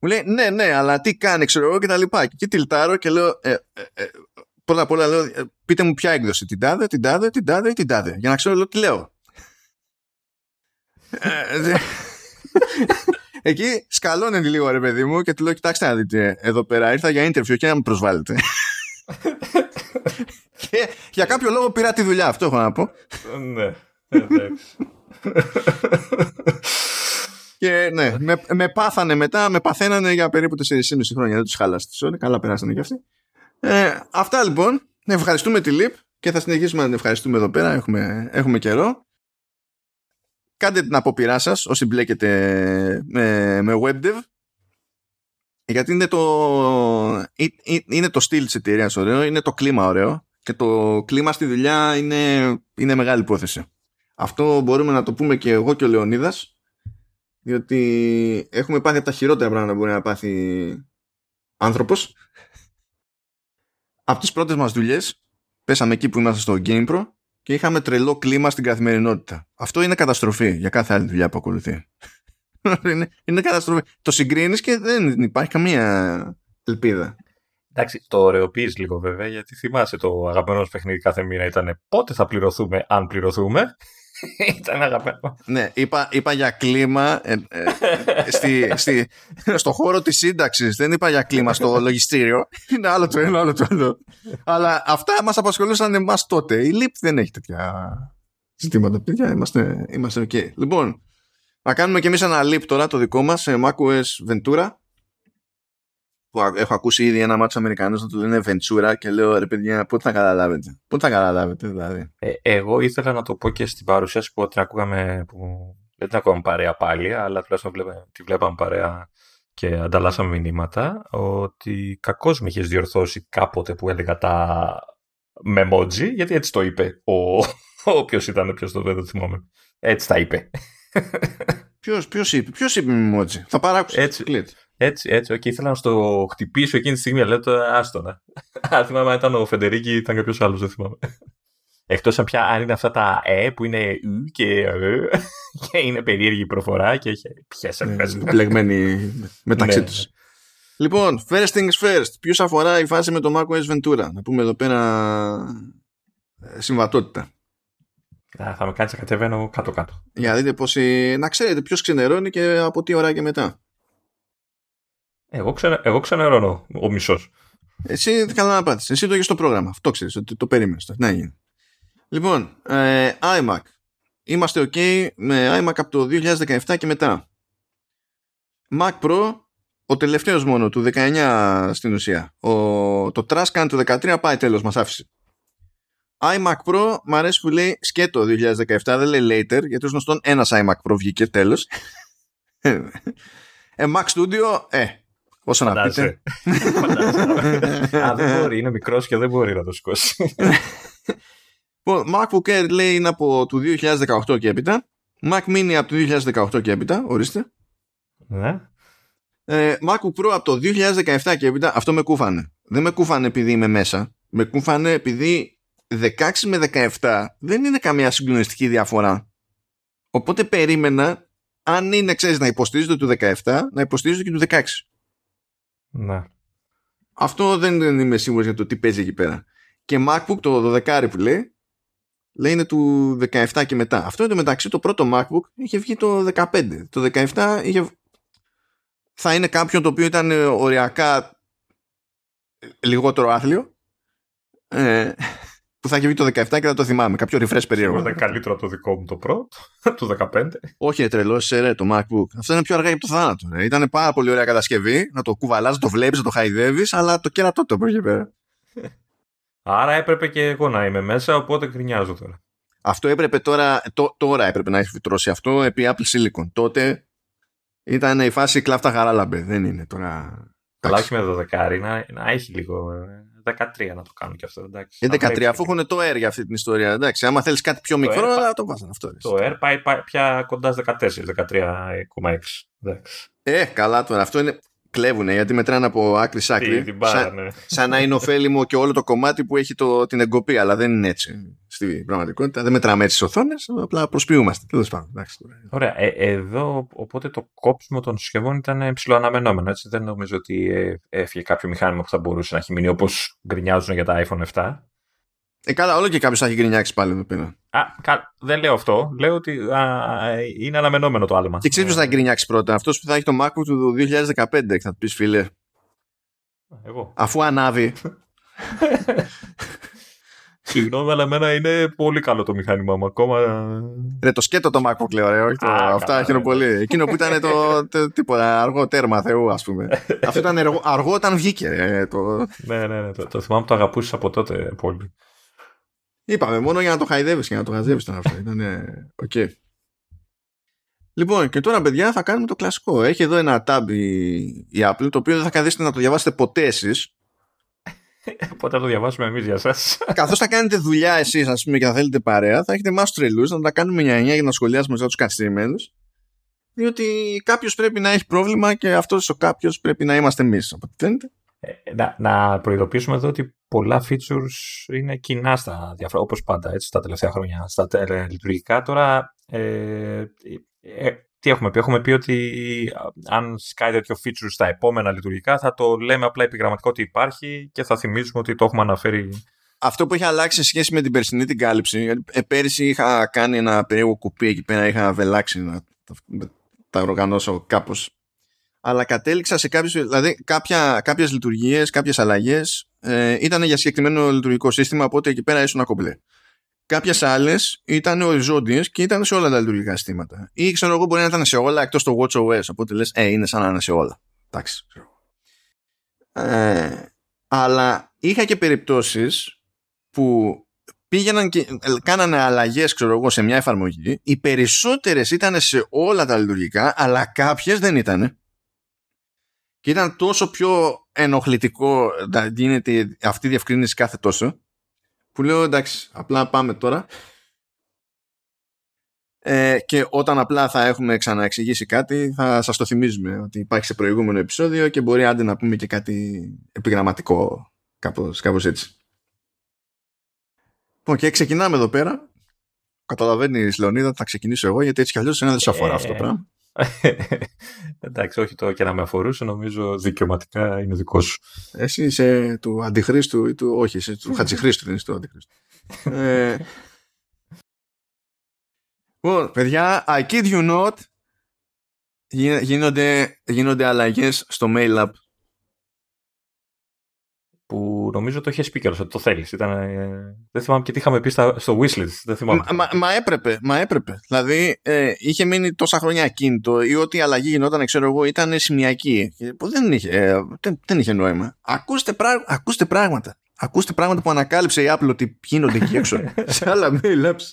[SPEAKER 1] Μου λέει ναι, ναι, αλλά τι κάνει, ξέρω εγώ και τα λοιπά. Και εκεί τυλτάρω και λέω, ε, ε, ε, πρώτα απ' όλα λέω, ε, πείτε μου ποια έκδοση, την τάδε, την τάδε, την τάδε ή την τάδε. Για να ξέρω λέω, τι λέω. Ε, εκεί σκαλώνει λίγο ρε παιδί μου και του λέω κοιτάξτε να δείτε εδώ πέρα ήρθα για interview και να με προσβάλλετε και για κάποιο λόγο πήρα τη δουλειά αυτό έχω να πω
[SPEAKER 2] ναι εντάξει
[SPEAKER 1] και ναι, με, με πάθανε μετά, με παθαίνανε για περίπου 4,5 χρόνια. Δεν τους χάλασε τη Sony. Καλά περάσανε κι αυτοί. Ε, αυτά λοιπόν. Ευχαριστούμε τη ΛΥΠ και θα συνεχίσουμε να την ευχαριστούμε εδώ πέρα. Έχουμε, έχουμε καιρό. Κάντε την απόπειρά σας όσοι μπλέκετε με, με WebDev. Γιατί είναι το, είναι το στυλ της εταιρείας ωραίο, είναι το κλίμα ωραίο και το κλίμα στη δουλειά είναι, είναι μεγάλη υπόθεση. Αυτό μπορούμε να το πούμε και εγώ και ο Λεωνίδας διότι έχουμε πάθει από τα χειρότερα πράγματα που μπορεί να πάθει άνθρωπος από τις πρώτες μας δουλειές πέσαμε εκεί που είμαστε στο GamePro και είχαμε τρελό κλίμα στην καθημερινότητα. Αυτό είναι καταστροφή για κάθε άλλη δουλειά που ακολουθεί. είναι, είναι καταστροφή. Το συγκρίνεις και δεν υπάρχει καμία ελπίδα.
[SPEAKER 2] Εντάξει, το ωρεοποιείς λίγο βέβαια, γιατί θυμάσαι το αγαπημένο παιχνίδι κάθε μήνα ήταν πότε θα πληρωθούμε, αν πληρωθούμε. Ήταν αγαπημένο.
[SPEAKER 1] Ναι, είπα, είπα για κλίμα ε, ε, στη, στη, στο χώρο της σύνταξης. Δεν είπα για κλίμα στο λογιστήριο. Είναι άλλο το ένα, άλλο το άλλο. Αλλά αυτά μας απασχολούσαν εμάς τότε. Η ΛΥΠ δεν έχει τέτοια ζητήματα. Παιδιά, είμαστε, είμαστε ok. Λοιπόν, να κάνουμε και εμείς ένα LIP τώρα το δικό μας σε macOS Ventura που έχω ακούσει ήδη ένα μάτσο Αμερικανός να του λένε Ventura και λέω ρε παιδιά πότε θα καταλάβετε. Πότε θα καταλάβετε δηλαδή.
[SPEAKER 2] Ε, εγώ ήθελα να το πω και στην παρουσίαση που την ακούγαμε που δεν την ακούγαμε παρέα πάλι αλλά τουλάχιστον τη βλέπαμε παρέα και ανταλλάσσαμε μηνύματα ότι κακώς με είχες διορθώσει κάποτε που έλεγα τα μεμότζι γιατί έτσι το είπε ο, οποίος ήταν ποιος το δεν το θυμάμαι. Έτσι τα είπε.
[SPEAKER 1] Ποιος ποιος είπε, ποιος είπε μεμότζι. Θα παράκουσα.
[SPEAKER 2] Έτσι, έτσι, έτσι, okay. ήθελα να στο χτυπήσω εκείνη τη στιγμή, αλλά το άστονα. Αν θυμάμαι αν ήταν ο Φεντερίκη ήταν κάποιος άλλος, δεν θυμάμαι. Εκτός αν πια αν είναι αυτά τα ε που είναι ου και ε, και είναι περίεργη προφορά και έχει πιέσει μέσα.
[SPEAKER 1] Μπλεγμένοι μεταξύ ναι, τους. Ναι. Λοιπόν, first things first. Ποιος αφορά η φάση με το macOS Ventura; Να πούμε εδώ πέρα ε, συμβατότητα.
[SPEAKER 2] Θα με κάνεις να κατεβαίνω κάτω-κάτω.
[SPEAKER 1] Για δείτε πώς, να ξέρετε ποιος ξενερώνει και από τι ώρα και μετά.
[SPEAKER 2] Εγώ, ξε, εγώ ξενερώνω ο μισός.
[SPEAKER 1] Εσύ καλά να πάθεις. Εσύ το έχεις στο πρόγραμμα. Αυτό ξέρεις ότι το περίμενες. Να γίνει. Λοιπόν, ε, iMac. Είμαστε OK με iMac από το 2017 και μετά. Mac Pro, ο τελευταίος μόνο του 19 στην ουσία. Ο, το Trascan του 13 πάει τέλος, μας άφησε. iMac Pro, μου αρέσει που λέει σκέτο 2017, δεν λέει later, γιατί ως γνωστόν ένας iMac Pro βγήκε τέλος. ε, Mac Studio, ε, Όσο να πείτε.
[SPEAKER 2] Α, δεν μπορεί, είναι μικρός και δεν μπορεί να το σηκώσει.
[SPEAKER 1] Λοιπόν, MacBook Air λέει είναι από το 2018 και έπειτα. Mac Mini από το 2018 και έπειτα, ορίστε.
[SPEAKER 2] Ναι.
[SPEAKER 1] Ε, MacBook Pro από το 2017 και έπειτα, αυτό με κούφανε. Δεν με κούφανε επειδή είμαι μέσα. Με κούφανε επειδή 16 με 17 δεν είναι καμία συγκλονιστική διαφορά. Οπότε περίμενα, αν είναι, ξέρεις, να υποστηρίζεται του 17, να υποστηρίζεται και του 16.
[SPEAKER 2] Ναι.
[SPEAKER 1] Αυτό δεν, δεν είμαι σίγουρος για το τι παίζει εκεί πέρα. Και MacBook το 12 που λέει, λέει είναι του 17 και μετά. Αυτό είναι το μεταξύ το πρώτο MacBook είχε βγει το 15. Το 17 είχε... θα είναι κάποιον το οποίο ήταν οριακά λιγότερο άθλιο. Ε, που θα έχει βγει το 17 και θα το θυμάμαι. Κάποιο refresh περίεργο.
[SPEAKER 2] Είναι καλύτερο από το δικό μου το πρώτο, το 15.
[SPEAKER 1] Όχι, τρελός, ρε, το MacBook. Αυτό είναι πιο αργά για το θάνατο. Ρε. Ήταν πάρα πολύ ωραία κατασκευή. Να το κουβαλάς, να το βλέπεις, να το χαϊδεύεις, αλλά το κέρατό το από πέρα.
[SPEAKER 2] Άρα έπρεπε και εγώ να είμαι μέσα, οπότε γκρινιάζω τώρα.
[SPEAKER 1] Αυτό έπρεπε τώρα, τό, τώρα έπρεπε να έχει φυτρώσει αυτό επί Apple Silicon. Τότε ήταν η φάση κλάφτα χαράλαμπε. Δεν είναι τώρα.
[SPEAKER 2] Αλλά όχι με 12 να, να έχει λίγο 13 να το κάνουν και αυτό. Εντάξει.
[SPEAKER 1] Ε, 13, αφού έχουν το Air για αυτή την ιστορία. Εντάξει, άμα θέλεις κάτι πιο μικρό, θα το βάζουν αυτό.
[SPEAKER 2] Το Air πάει, πάει πια κοντά στις 14, 13,6.
[SPEAKER 1] Ε, καλά τώρα. Αυτό είναι κλέβουν γιατί μετράνε από άκρη σ' άκρη.
[SPEAKER 2] Την σαν, ναι.
[SPEAKER 1] σαν να είναι ωφέλιμο και όλο το κομμάτι που έχει το, την εγκοπή, αλλά δεν είναι έτσι στην πραγματικότητα. Δεν μετράμε έτσι τις οθόνες, απλά προσποιούμαστε. Τέλος πάντων.
[SPEAKER 2] Ωραία. Ε, εδώ οπότε το κόψιμο των συσκευών ήταν ψηλοαναμενόμενο. Έτσι. Δεν νομίζω ότι ε, έφυγε κάποιο μηχάνημα που θα μπορούσε να έχει μείνει όπως γκρινιάζουν για τα iPhone 7.
[SPEAKER 1] Ε, καλά, όλο και κάποιος θα έχει γκρινιάξει πάλι εδώ πέρα.
[SPEAKER 2] Α, κα, δεν λέω αυτό. Λέω ότι α, είναι αναμενόμενο το άλμα.
[SPEAKER 1] Και ξέρεις ποιος θα γκρινιάξει πρώτα; Αυτός που θα έχει το MacBook του 2015, θα του πεις φίλε.
[SPEAKER 2] Εγώ.
[SPEAKER 1] Αφού ανάβει.
[SPEAKER 2] Συγγνώμη, αλλά εμένα είναι πολύ καλό το μηχάνημά μου. Ακόμα.
[SPEAKER 1] Ρε, το σκέτο το MacBook λέω, ρε. Όχι το... Α, Αυτά ναι, πολύ. Ναι. Εκείνο που ήταν το, το, τίποτα, αργό τέρμα Θεού, ας πούμε. Αυτό ήταν αργό, αργό όταν βγήκε. Ρε, το...
[SPEAKER 2] ναι, ναι, ναι. Το, το θυμάμαι το αγαπούσες από τότε πολύ.
[SPEAKER 1] Είπαμε, μόνο για να το χαϊδεύεις και να το χαζεύει ήταν αυτό. Ήταν. OK. Okay. Λοιπόν, και τώρα, παιδιά, θα κάνουμε το κλασικό. Έχει εδώ ένα tab η, η Apple, το οποίο δεν θα καθίσετε να το διαβάσετε ποτέ εσείς.
[SPEAKER 2] Πότε θα το διαβάσουμε εμείς για εσάς.
[SPEAKER 1] Καθώς θα κάνετε δουλειά εσείς, ας πούμε, και θα θέλετε παρέα, θα έχετε εμάς τρελού να τα κάνουμε 9 για να σχολιάσουμε για τους καθυστερημένους. Διότι κάποιος πρέπει να έχει πρόβλημα και αυτός ο κάποιος πρέπει να είμαστε εμείς. Από ό,τι φαίνεται.
[SPEAKER 2] Ε, να, να προειδοποιήσουμε εδώ ότι πολλά features είναι κοινά στα διάφορα, όπως πάντα, έτσι, τα τελευταία χρόνια, στα λειτουργικά. Τώρα, ε, ε, τι έχουμε πει, έχουμε πει ότι αν σκάει τέτοιο feature στα επόμενα λειτουργικά θα το λέμε απλά επιγραμματικό ότι υπάρχει και θα θυμίζουμε ότι το έχουμε αναφέρει.
[SPEAKER 1] Αυτό που έχει αλλάξει σε σχέση με την περσινή την κάλυψη, ε, πέρυσι είχα κάνει ένα περίεργο κουπί εκεί πέρα, είχα βελάξει να τα οργανώσω κάπως αλλά κατέληξα σε κάποιες, δηλαδή κάποια, κάποιες λειτουργίες, κάποιες αλλαγές ε, ήταν για συγκεκριμένο λειτουργικό σύστημα, οπότε εκεί πέρα ήσουν κομπλέ. Κάποιες άλλες ήταν οριζόντιες και ήταν σε όλα τα λειτουργικά συστήματα. Ή ξέρω εγώ μπορεί να ήταν σε όλα εκτός το WatchOS, οπότε λες, ε, είναι σαν να είναι σε όλα. Εντάξει. Ε, αλλά είχα και περιπτώσεις που πήγαιναν και κάνανε αλλαγές ξέρω εγώ σε μια εφαρμογή οι περισσότερες ήταν σε όλα τα λειτουργικά αλλά κάποιες δεν ήταν και ήταν τόσο πιο ενοχλητικό να γίνεται αυτή η διευκρίνηση κάθε τόσο που λέω εντάξει απλά πάμε τώρα ε, και όταν απλά θα έχουμε ξαναεξηγήσει κάτι θα σας το θυμίζουμε ότι υπάρχει σε προηγούμενο επεισόδιο και μπορεί άντε να πούμε και κάτι επιγραμματικό κάπως, κάπως έτσι. Λοιπόν και ξεκινάμε εδώ πέρα. Καταλαβαίνεις Λεωνίδα θα ξεκινήσω εγώ γιατί έτσι κι αλλιώς δεν σε αφορά αυτό το πράγμα.
[SPEAKER 2] Εντάξει, όχι το και να με αφορούσε, νομίζω δικαιωματικά είναι δικό σου.
[SPEAKER 1] Εσύ είσαι του Αντιχρίστου ή του. Όχι, είσαι του Χατζηχρίστου, δεν είσαι του Αντιχρίστου. ε, λοιπόν, παιδιά, I kid you not, γίνονται, γίνονται αλλαγές στο mail app
[SPEAKER 2] που νομίζω το είχες πει κιόλας ότι το θέλεις. Ε, δεν θυμάμαι και τι είχαμε πει στα, στο wishlist. Δεν θυμάμαι.
[SPEAKER 1] Μα, μα, έπρεπε, μα έπρεπε. Δηλαδή ε, είχε μείνει τόσα χρόνια ακίνητο ή ό,τι αλλαγή γινόταν, ξέρω εγώ, ήταν σημειακή. Που δεν είχε, ε, δεν, δεν είχε νόημα. Ακούστε, πρά, ακούστε πράγματα. Ακούστε πράγματα που ανακάλυψε η Apple ότι γίνονται εκεί έξω. σε άλλα mail apps.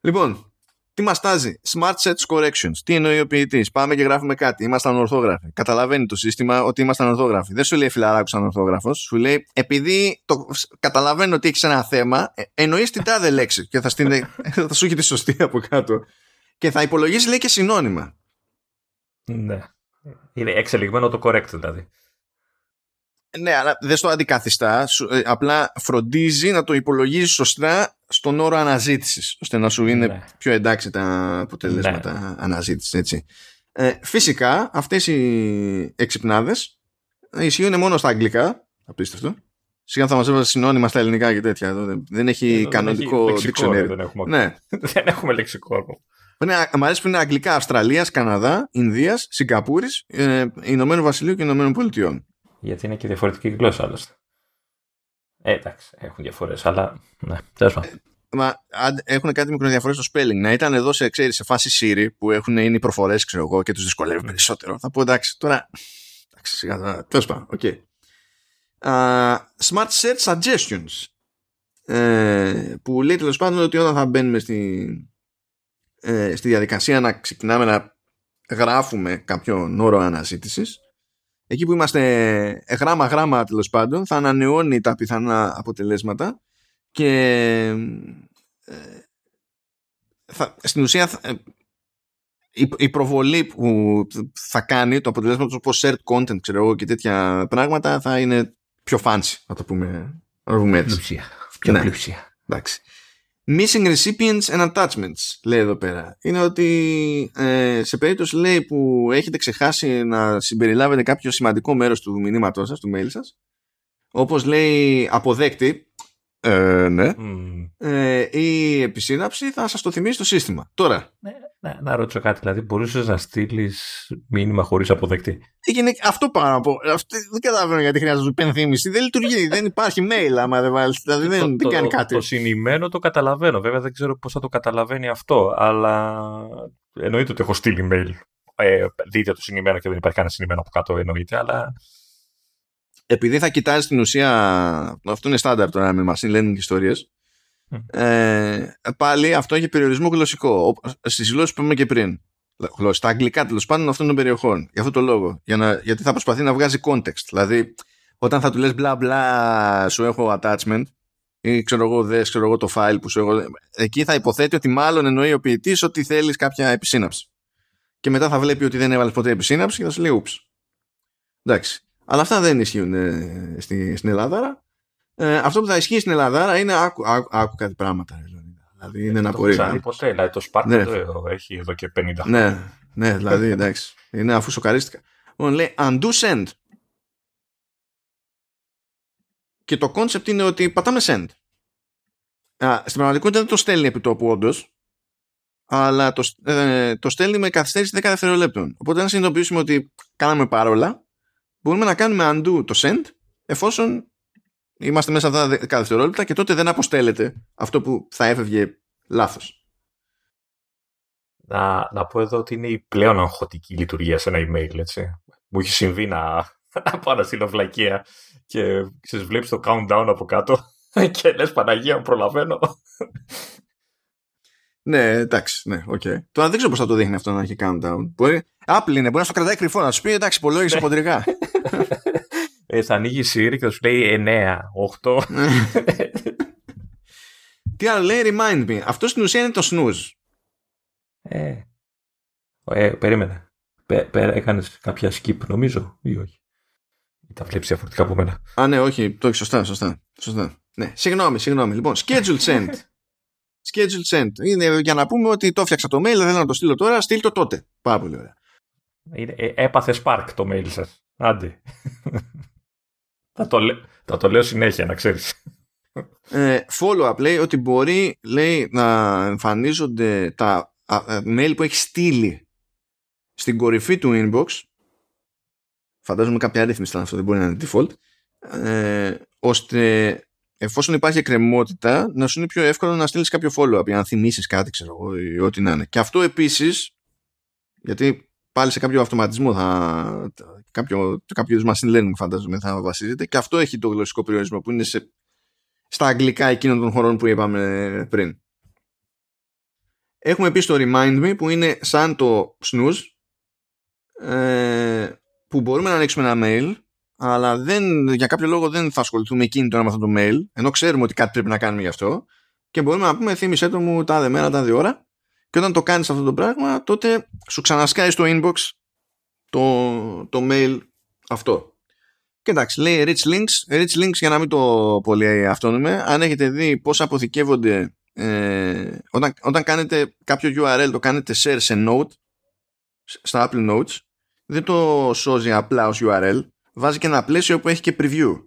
[SPEAKER 1] Λοιπόν, τι μας τάζει, Smart Sets Corrections. Τι εννοεί ο ποιητής; Πάμε και γράφουμε κάτι. Ήμασταν ορθόγραφοι. Καταλαβαίνει το σύστημα ότι ήμασταν ορθόγραφοι. Δεν σου λέει φιλαράκου σαν ορθόγραφο. Σου λέει επειδή το, καταλαβαίνω ότι έχεις ένα θέμα, ε, εννοείς την τάδε λέξη και θα, στην, θα σου έχει τη σωστή από κάτω. Και θα υπολογίσεις λέει και συνώνυμα.
[SPEAKER 2] Ναι. Είναι εξελιγμένο το correct δηλαδή.
[SPEAKER 1] Ναι, αλλά δεν στο αντικαθιστά. Ε, απλά φροντίζει να το υπολογίζεις σωστά στον όρο αναζήτησης, ώστε να σου είναι ναι. πιο εντάξει τα αποτελέσματα ναι. αναζήτησης. Έτσι. Ε, φυσικά, αυτές οι εξυπνάδες ισχύουν μόνο στα αγγλικά. Απίστευτο. Σιγά θα μας έβαζες συνώνυμα στα ελληνικά και τέτοια. Δεν έχει ε, κανονικό dictionary.
[SPEAKER 2] Δεν έχουμε, ναι. δεν έχουμε λεξικό.
[SPEAKER 1] Μ' αρέσει που είναι αγγλικά Αυστραλίας, Καναδά, Ινδίας, Σιγκαπούρη, ε, Ηνωμένου Βασιλείου και Ηνωμένων Πολιτειών.
[SPEAKER 2] Γιατί είναι και διαφορετική γλώσσα άλλωστε. Ε, εντάξει, έχουν διαφορές, αλλά. Ναι, τέλος πάντων.
[SPEAKER 1] Μα έχουν κάτι μικροδιαφορέ στο spelling. Να ήταν εδώ σε, ξέρεις, σε φάση Siri που έχουν, είναι οι προφορές, ξέρω εγώ, και τους δυσκολεύει περισσότερο. Θα πω εντάξει, τώρα. Εντάξει, σιγά, τέλος πάντων, OK. Okay. Uh, smart Search Suggestions. Ε, που λέει τέλος πάντων ότι όταν θα μπαίνουμε στη, ε, στη διαδικασία να ξεκινάμε να γράφουμε κάποιον όρο αναζήτησης εκεί που είμαστε γράμμα-γράμμα τέλος πάντων θα ανανεώνει τα πιθανά αποτελέσματα και ε, θα, στην ουσία ε, η, η, προβολή που θα κάνει το αποτελέσμα του όπως shared content ξέρω εγώ και τέτοια πράγματα θα είναι πιο fancy να το πούμε, να το πούμε έτσι.
[SPEAKER 2] Πλουσία. Πιο ναι. πλουσία.
[SPEAKER 1] Εντάξει. Missing recipients and attachments λέει εδώ πέρα. Είναι ότι ε, σε περίπτωση λέει που έχετε ξεχάσει να συμπεριλάβετε κάποιο σημαντικό μέρος του μηνύματός σας, του mail σας όπως λέει αποδέκτη ε, ναι. Mm. Ε, η επισύναψη θα σας το θυμίσει το σύστημα. Τώρα.
[SPEAKER 2] Ναι, ναι, να ρωτήσω κάτι, δηλαδή μπορούσες να στείλεις μήνυμα χωρίς αποδεκτή;
[SPEAKER 1] Έγινε αυτό πάνω από. Αυτό, δεν καταλαβαίνω γιατί χρειάζεται υπενθύμηση. Δεν λειτουργεί, δεν υπάρχει mail άμα δεν βάλει. Δηλαδή δεν, το, κάνει κάτι.
[SPEAKER 2] Το, το συνημένο το καταλαβαίνω. Βέβαια δεν ξέρω πώς θα το καταλαβαίνει αυτό, αλλά εννοείται ότι έχω στείλει mail. Ε, δείτε το συνημένο και δεν υπάρχει κανένα συνημένο από κάτω εννοείται, αλλά
[SPEAKER 1] επειδή θα κοιτάζει την ουσία, αυτό είναι στάνταρ τώρα με machine learning ιστορίες, ε, πάλι αυτό έχει περιορισμό γλωσσικό, στις γλώσσες που είπαμε και πριν. Γλώσσα. Τα αγγλικά τέλος πάντων αυτών των περιοχών. Για αυτό το λόγο. Για να, γιατί θα προσπαθεί να βγάζει context. Δηλαδή, όταν θα του λες μπλα μπλα, σου έχω attachment, ή ξέρω εγώ, δες, ξέρω εγώ το file που σου έχω. Εκεί θα υποθέτει ότι μάλλον εννοεί ο ποιητής ότι θέλεις κάποια επισύναψη. Και μετά θα βλέπει ότι δεν έβαλες ποτέ επισύναψη και θα σου λέει, ούψ. Εντάξει. Αλλά αυτά δεν ισχύουν ε, στη, στην Ελλάδα. Ε, αυτό που θα ισχύει στην Ελλάδα είναι άκου, άκου, άκου κάτι πράγματα. Δηλαδή είναι ένα
[SPEAKER 2] πολύ. Δεν ποτέ. Δηλαδή το Spark ναι. το έχει εδώ και 50 χρόνια.
[SPEAKER 1] Ναι, ναι, δηλαδή εντάξει. είναι αφού σοκαρίστηκα. Λοιπόν, λέει undo send. Και το concept είναι ότι πατάμε send. Α, στην πραγματικότητα δεν το στέλνει επί τόπου όντως, αλλά το, ε, το στέλνει με καθυστέρηση 10 δευτερολέπτων. Οπότε αν συνειδητοποιήσουμε ότι κάναμε παρόλα, μπορούμε να κάνουμε undo το send εφόσον είμαστε μέσα αυτά τα δευτερόλεπτα και τότε δεν αποστέλλεται αυτό που θα έφευγε λάθος.
[SPEAKER 2] Να, να πω εδώ ότι είναι η πλέον αγχωτική λειτουργία σε ένα email, έτσι. Μου έχει συμβεί να, να πάω να στείλω βλακεία και ξέρεις, βλέπεις το countdown από κάτω και λες Παναγία μου προλαβαίνω.
[SPEAKER 1] Ναι, εντάξει, ναι, OK. Okay. Τώρα δεν ξέρω πώς θα το δείχνει αυτό να έχει countdown. Μπορεί... Apple είναι, μπορεί να στο κρατάει κρυφό, να σου πει εντάξει, υπολόγισε ναι. χοντρικά.
[SPEAKER 2] ε, θα ανοίγει η Siri και θα σου λέει 9, 8.
[SPEAKER 1] Τι άλλο λέει, remind me. Αυτό στην ουσία είναι το snooze.
[SPEAKER 2] Ε, ε περίμενε. Έκανες κάποια skip, νομίζω, ή όχι; Τα βλέπεις διαφορετικά από μένα;
[SPEAKER 1] Α, ναι, όχι, το έχεις σωστά, σωστά. σωστά. Ναι, συγγνώμη, συγγνώμη. Λοιπόν, schedule send. Schedule send. Είναι για να πούμε ότι το έφτιαξα το mail, δεν θέλω να το στείλω τώρα, στείλ το τότε. Πάρα πολύ ωραία.
[SPEAKER 2] Ε, έπαθε Spark το mail σας. Άντε. θα, το, θα το λέω συνέχεια, να ξέρεις.
[SPEAKER 1] Ε, follow-up λέει ότι μπορεί λέει, να εμφανίζονται τα ε, mail που έχει στείλει στην κορυφή του inbox φαντάζομαι κάποια αρρύθμιση ήταν αυτό δεν μπορεί να είναι default ε, ώστε εφόσον υπάρχει εκκρεμότητα να σου είναι πιο εύκολο να στείλεις κάποιο follow-up για να θυμίσεις κάτι ξέρω εγώ ή ό,τι να είναι και αυτό επίσης γιατί πάλι σε κάποιο αυτοματισμό θα, κάποιο, κάποιος machine learning φαντάζομαι θα βασίζεται και αυτό έχει το γλωσσικό περιορισμό που είναι σε, στα αγγλικά εκείνων των χωρών που είπαμε πριν. Έχουμε επίσης το remind me που είναι σαν το snooze ε, που μπορούμε να ανοίξουμε ένα mail αλλά δεν, για κάποιο λόγο δεν θα ασχοληθούμε εκείνη τώρα με αυτό το mail ενώ ξέρουμε ότι κάτι πρέπει να κάνουμε γι' αυτό και μπορούμε να πούμε θύμισέ το μου τάδε μέρα, τάδε ώρα και όταν το κάνεις αυτό το πράγμα, τότε σου ξανασκάει στο inbox το, το mail αυτό. Και εντάξει, λέει rich links. Rich links για να μην το πολύ αυτόνομε. Αν έχετε δει πώς αποθηκεύονται ε, όταν, όταν κάνετε κάποιο URL το κάνετε share σε note στα Apple Notes δεν το σώζει απλά ως URL βάζει και ένα πλαίσιο που έχει και preview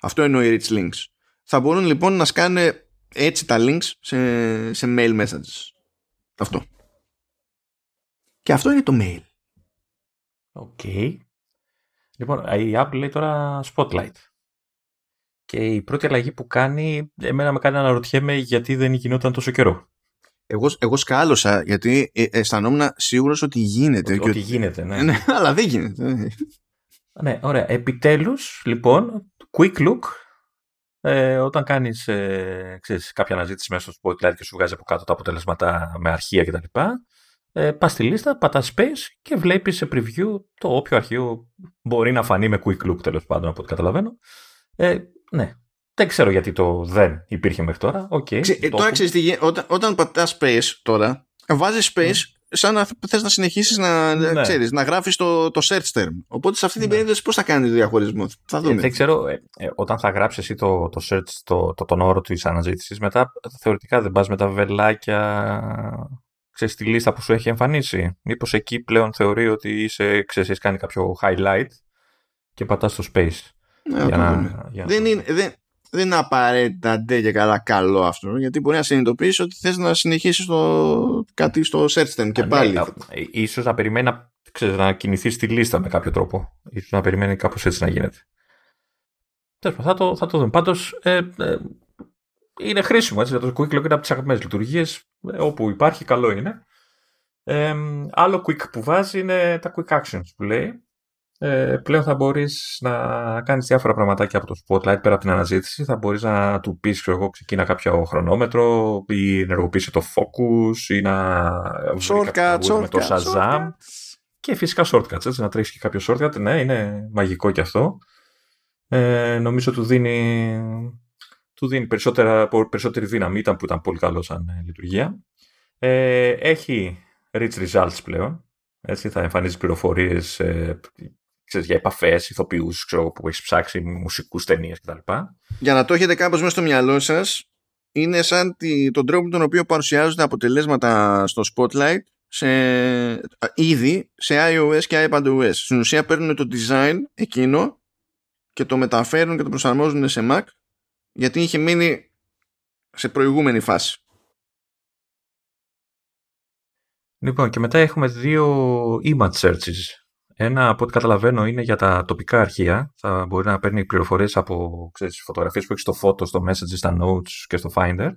[SPEAKER 1] αυτό εννοεί rich links θα μπορούν λοιπόν να σκάνε έτσι τα links σε, σε mail messages αυτό και αυτό είναι το mail
[SPEAKER 2] OK. Okay. Λοιπόν, η Apple λέει τώρα Spotlight. Και η πρώτη αλλαγή που κάνει, εμένα με κάνει να αναρωτιέμαι γιατί δεν γινόταν τόσο καιρό.
[SPEAKER 1] Εγώ, εγώ σκάλωσα γιατί ε, αισθανόμουν σίγουρος ότι γίνεται.
[SPEAKER 2] Ότι, ότι γίνεται, ναι.
[SPEAKER 1] ναι. αλλά δεν γίνεται.
[SPEAKER 2] Ναι, ωραία. Επιτέλους, λοιπόν, quick look, ε, όταν κάνεις ε, ξέρεις, κάποια αναζήτηση μέσα στο Spotlight και σου βγάζει από κάτω τα αποτελέσματα με αρχεία κτλ. Ε, πας στη λίστα, πατάς space και βλέπεις σε preview το όποιο αρχείο μπορεί να φανεί με quick look τέλος πάντων από ό,τι καταλαβαίνω. Ε, ναι, δεν ξέρω γιατί το δεν υπήρχε μέχρι τώρα. Okay,
[SPEAKER 1] Ξέ, ε, τώρα ξέρεις, όταν, όταν πατάς space τώρα, βάζεις space mm. Σαν να θες να συνεχίσεις να, ναι. ξέρεις, να γράφεις το, το search term. Οπότε σε αυτή την ναι. περίπτωση πώς θα κάνεις διαχωρισμό; Θα δούμε.
[SPEAKER 2] Ε, δεν ξέρω, ε, ε, όταν θα γράψεις εσύ το, το search, το, το, τον όρο της αναζήτησης, μετά θεωρητικά δεν πας με τα βελάκια ξέρεις τη λίστα που σου έχει εμφανίσει. Μήπως εκεί πλέον θεωρεί ότι είσαι, ξέρεις, έχεις κάνει κάποιο highlight και πατάς στο space.
[SPEAKER 1] Ναι, για να, για δεν, είναι, δεν, δεν είναι απαραίτητα ντε και καλά καλό αυτό, γιατί μπορεί να συνειδητοποιήσει ότι θες να συνεχίσεις το, κάτι στο search term και ναι, πάλι. Ναι,
[SPEAKER 2] ίσως να περιμένει να, ξέρεις, να κινηθείς στη λίστα με κάποιο τρόπο. Ίσως να περιμένει κάπως έτσι να γίνεται. Θα το, θα το δούμε. Πάντως, ε, ε, είναι χρήσιμο έτσι. Το quick look είναι από τις αγαπημένες λειτουργίες. Ε, όπου υπάρχει, καλό είναι. Ε, άλλο quick που βάζει είναι τα quick actions που λέει. Ε, πλέον θα μπορείς να κάνεις διάφορα πραγματάκια από το spotlight πέρα από την αναζήτηση. Θα μπορείς να του πεις, ξέρω εγώ, ξεκίνα κάποιο χρονόμετρο ή ενεργοποιήσει το focus ή να
[SPEAKER 1] shortcut, shortcut,
[SPEAKER 2] με το Shazam. Και φυσικά shortcuts, έτσι, να τρέχεις και κάποιο shortcut. Ναι, είναι μαγικό και αυτό. Ε, νομίζω του δίνει του δίνει περισσότερη δύναμη, ήταν που ήταν πολύ καλό σαν ε, λειτουργία. Ε, έχει rich results πλέον, έτσι, θα εμφανίζει πληροφορίες ε, ξέρεις, για επαφές, ηθοποιούς που έχεις ψάξει, μουσικούς, ταινίες κτλ.
[SPEAKER 1] Για να το έχετε κάπως μέσα στο μυαλό σας, είναι σαν τη, τον τρόπο με τον οποίο παρουσιάζονται αποτελέσματα στο Spotlight σε, ήδη σε iOS και iPadOS. Στην ουσία παίρνουν το design εκείνο και το μεταφέρουν και το προσαρμόζουν σε Mac γιατί είχε μείνει σε προηγούμενη φάση.
[SPEAKER 2] Λοιπόν, και μετά έχουμε δύο image searches. Ένα, από ό,τι καταλαβαίνω, είναι για τα τοπικά αρχεία. Θα μπορεί να παίρνει πληροφορίες από ξέρεις, φωτογραφίες που έχει στο photo, στο message, στα notes και στο finder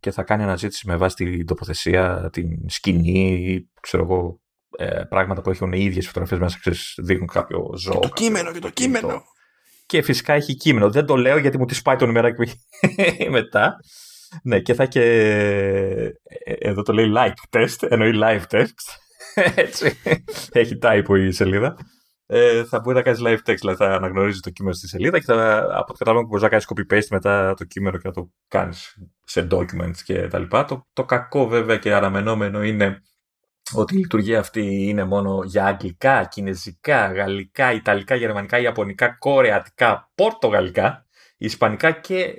[SPEAKER 2] και θα κάνει αναζήτηση με βάση την τοποθεσία, την σκηνή, ξέρω εγώ, ε, πράγματα που έχουν οι ίδιες φωτογραφίες μέσα, ξέρεις, δείχνουν κάποιο ζώο. Και
[SPEAKER 1] το κείμενο, και το κείμενο
[SPEAKER 2] και φυσικά έχει κείμενο. Δεν το λέω γιατί μου τη πάει το νούμερο που μετά. Ναι, και θα και. Ε, εδώ το λέει like test, εννοεί live text. Έτσι. Έχει typo η σελίδα. Ε, θα μπορεί να κάνεις live text, δηλαδή θα αναγνωρίζεις το κείμενο στη σελίδα και θα, από το κατάλογο μπορείς να κάνεις copy-paste μετά το κείμενο και να το κάνεις σε documents και τα λοιπά. Το, το κακό βέβαια και αναμενόμενο είναι ότι η λειτουργία αυτή είναι μόνο για αγγλικά, κινέζικα, γαλλικά, ιταλικά, γερμανικά, ιαπωνικά, κορεατικά, πορτογαλικά, ισπανικά και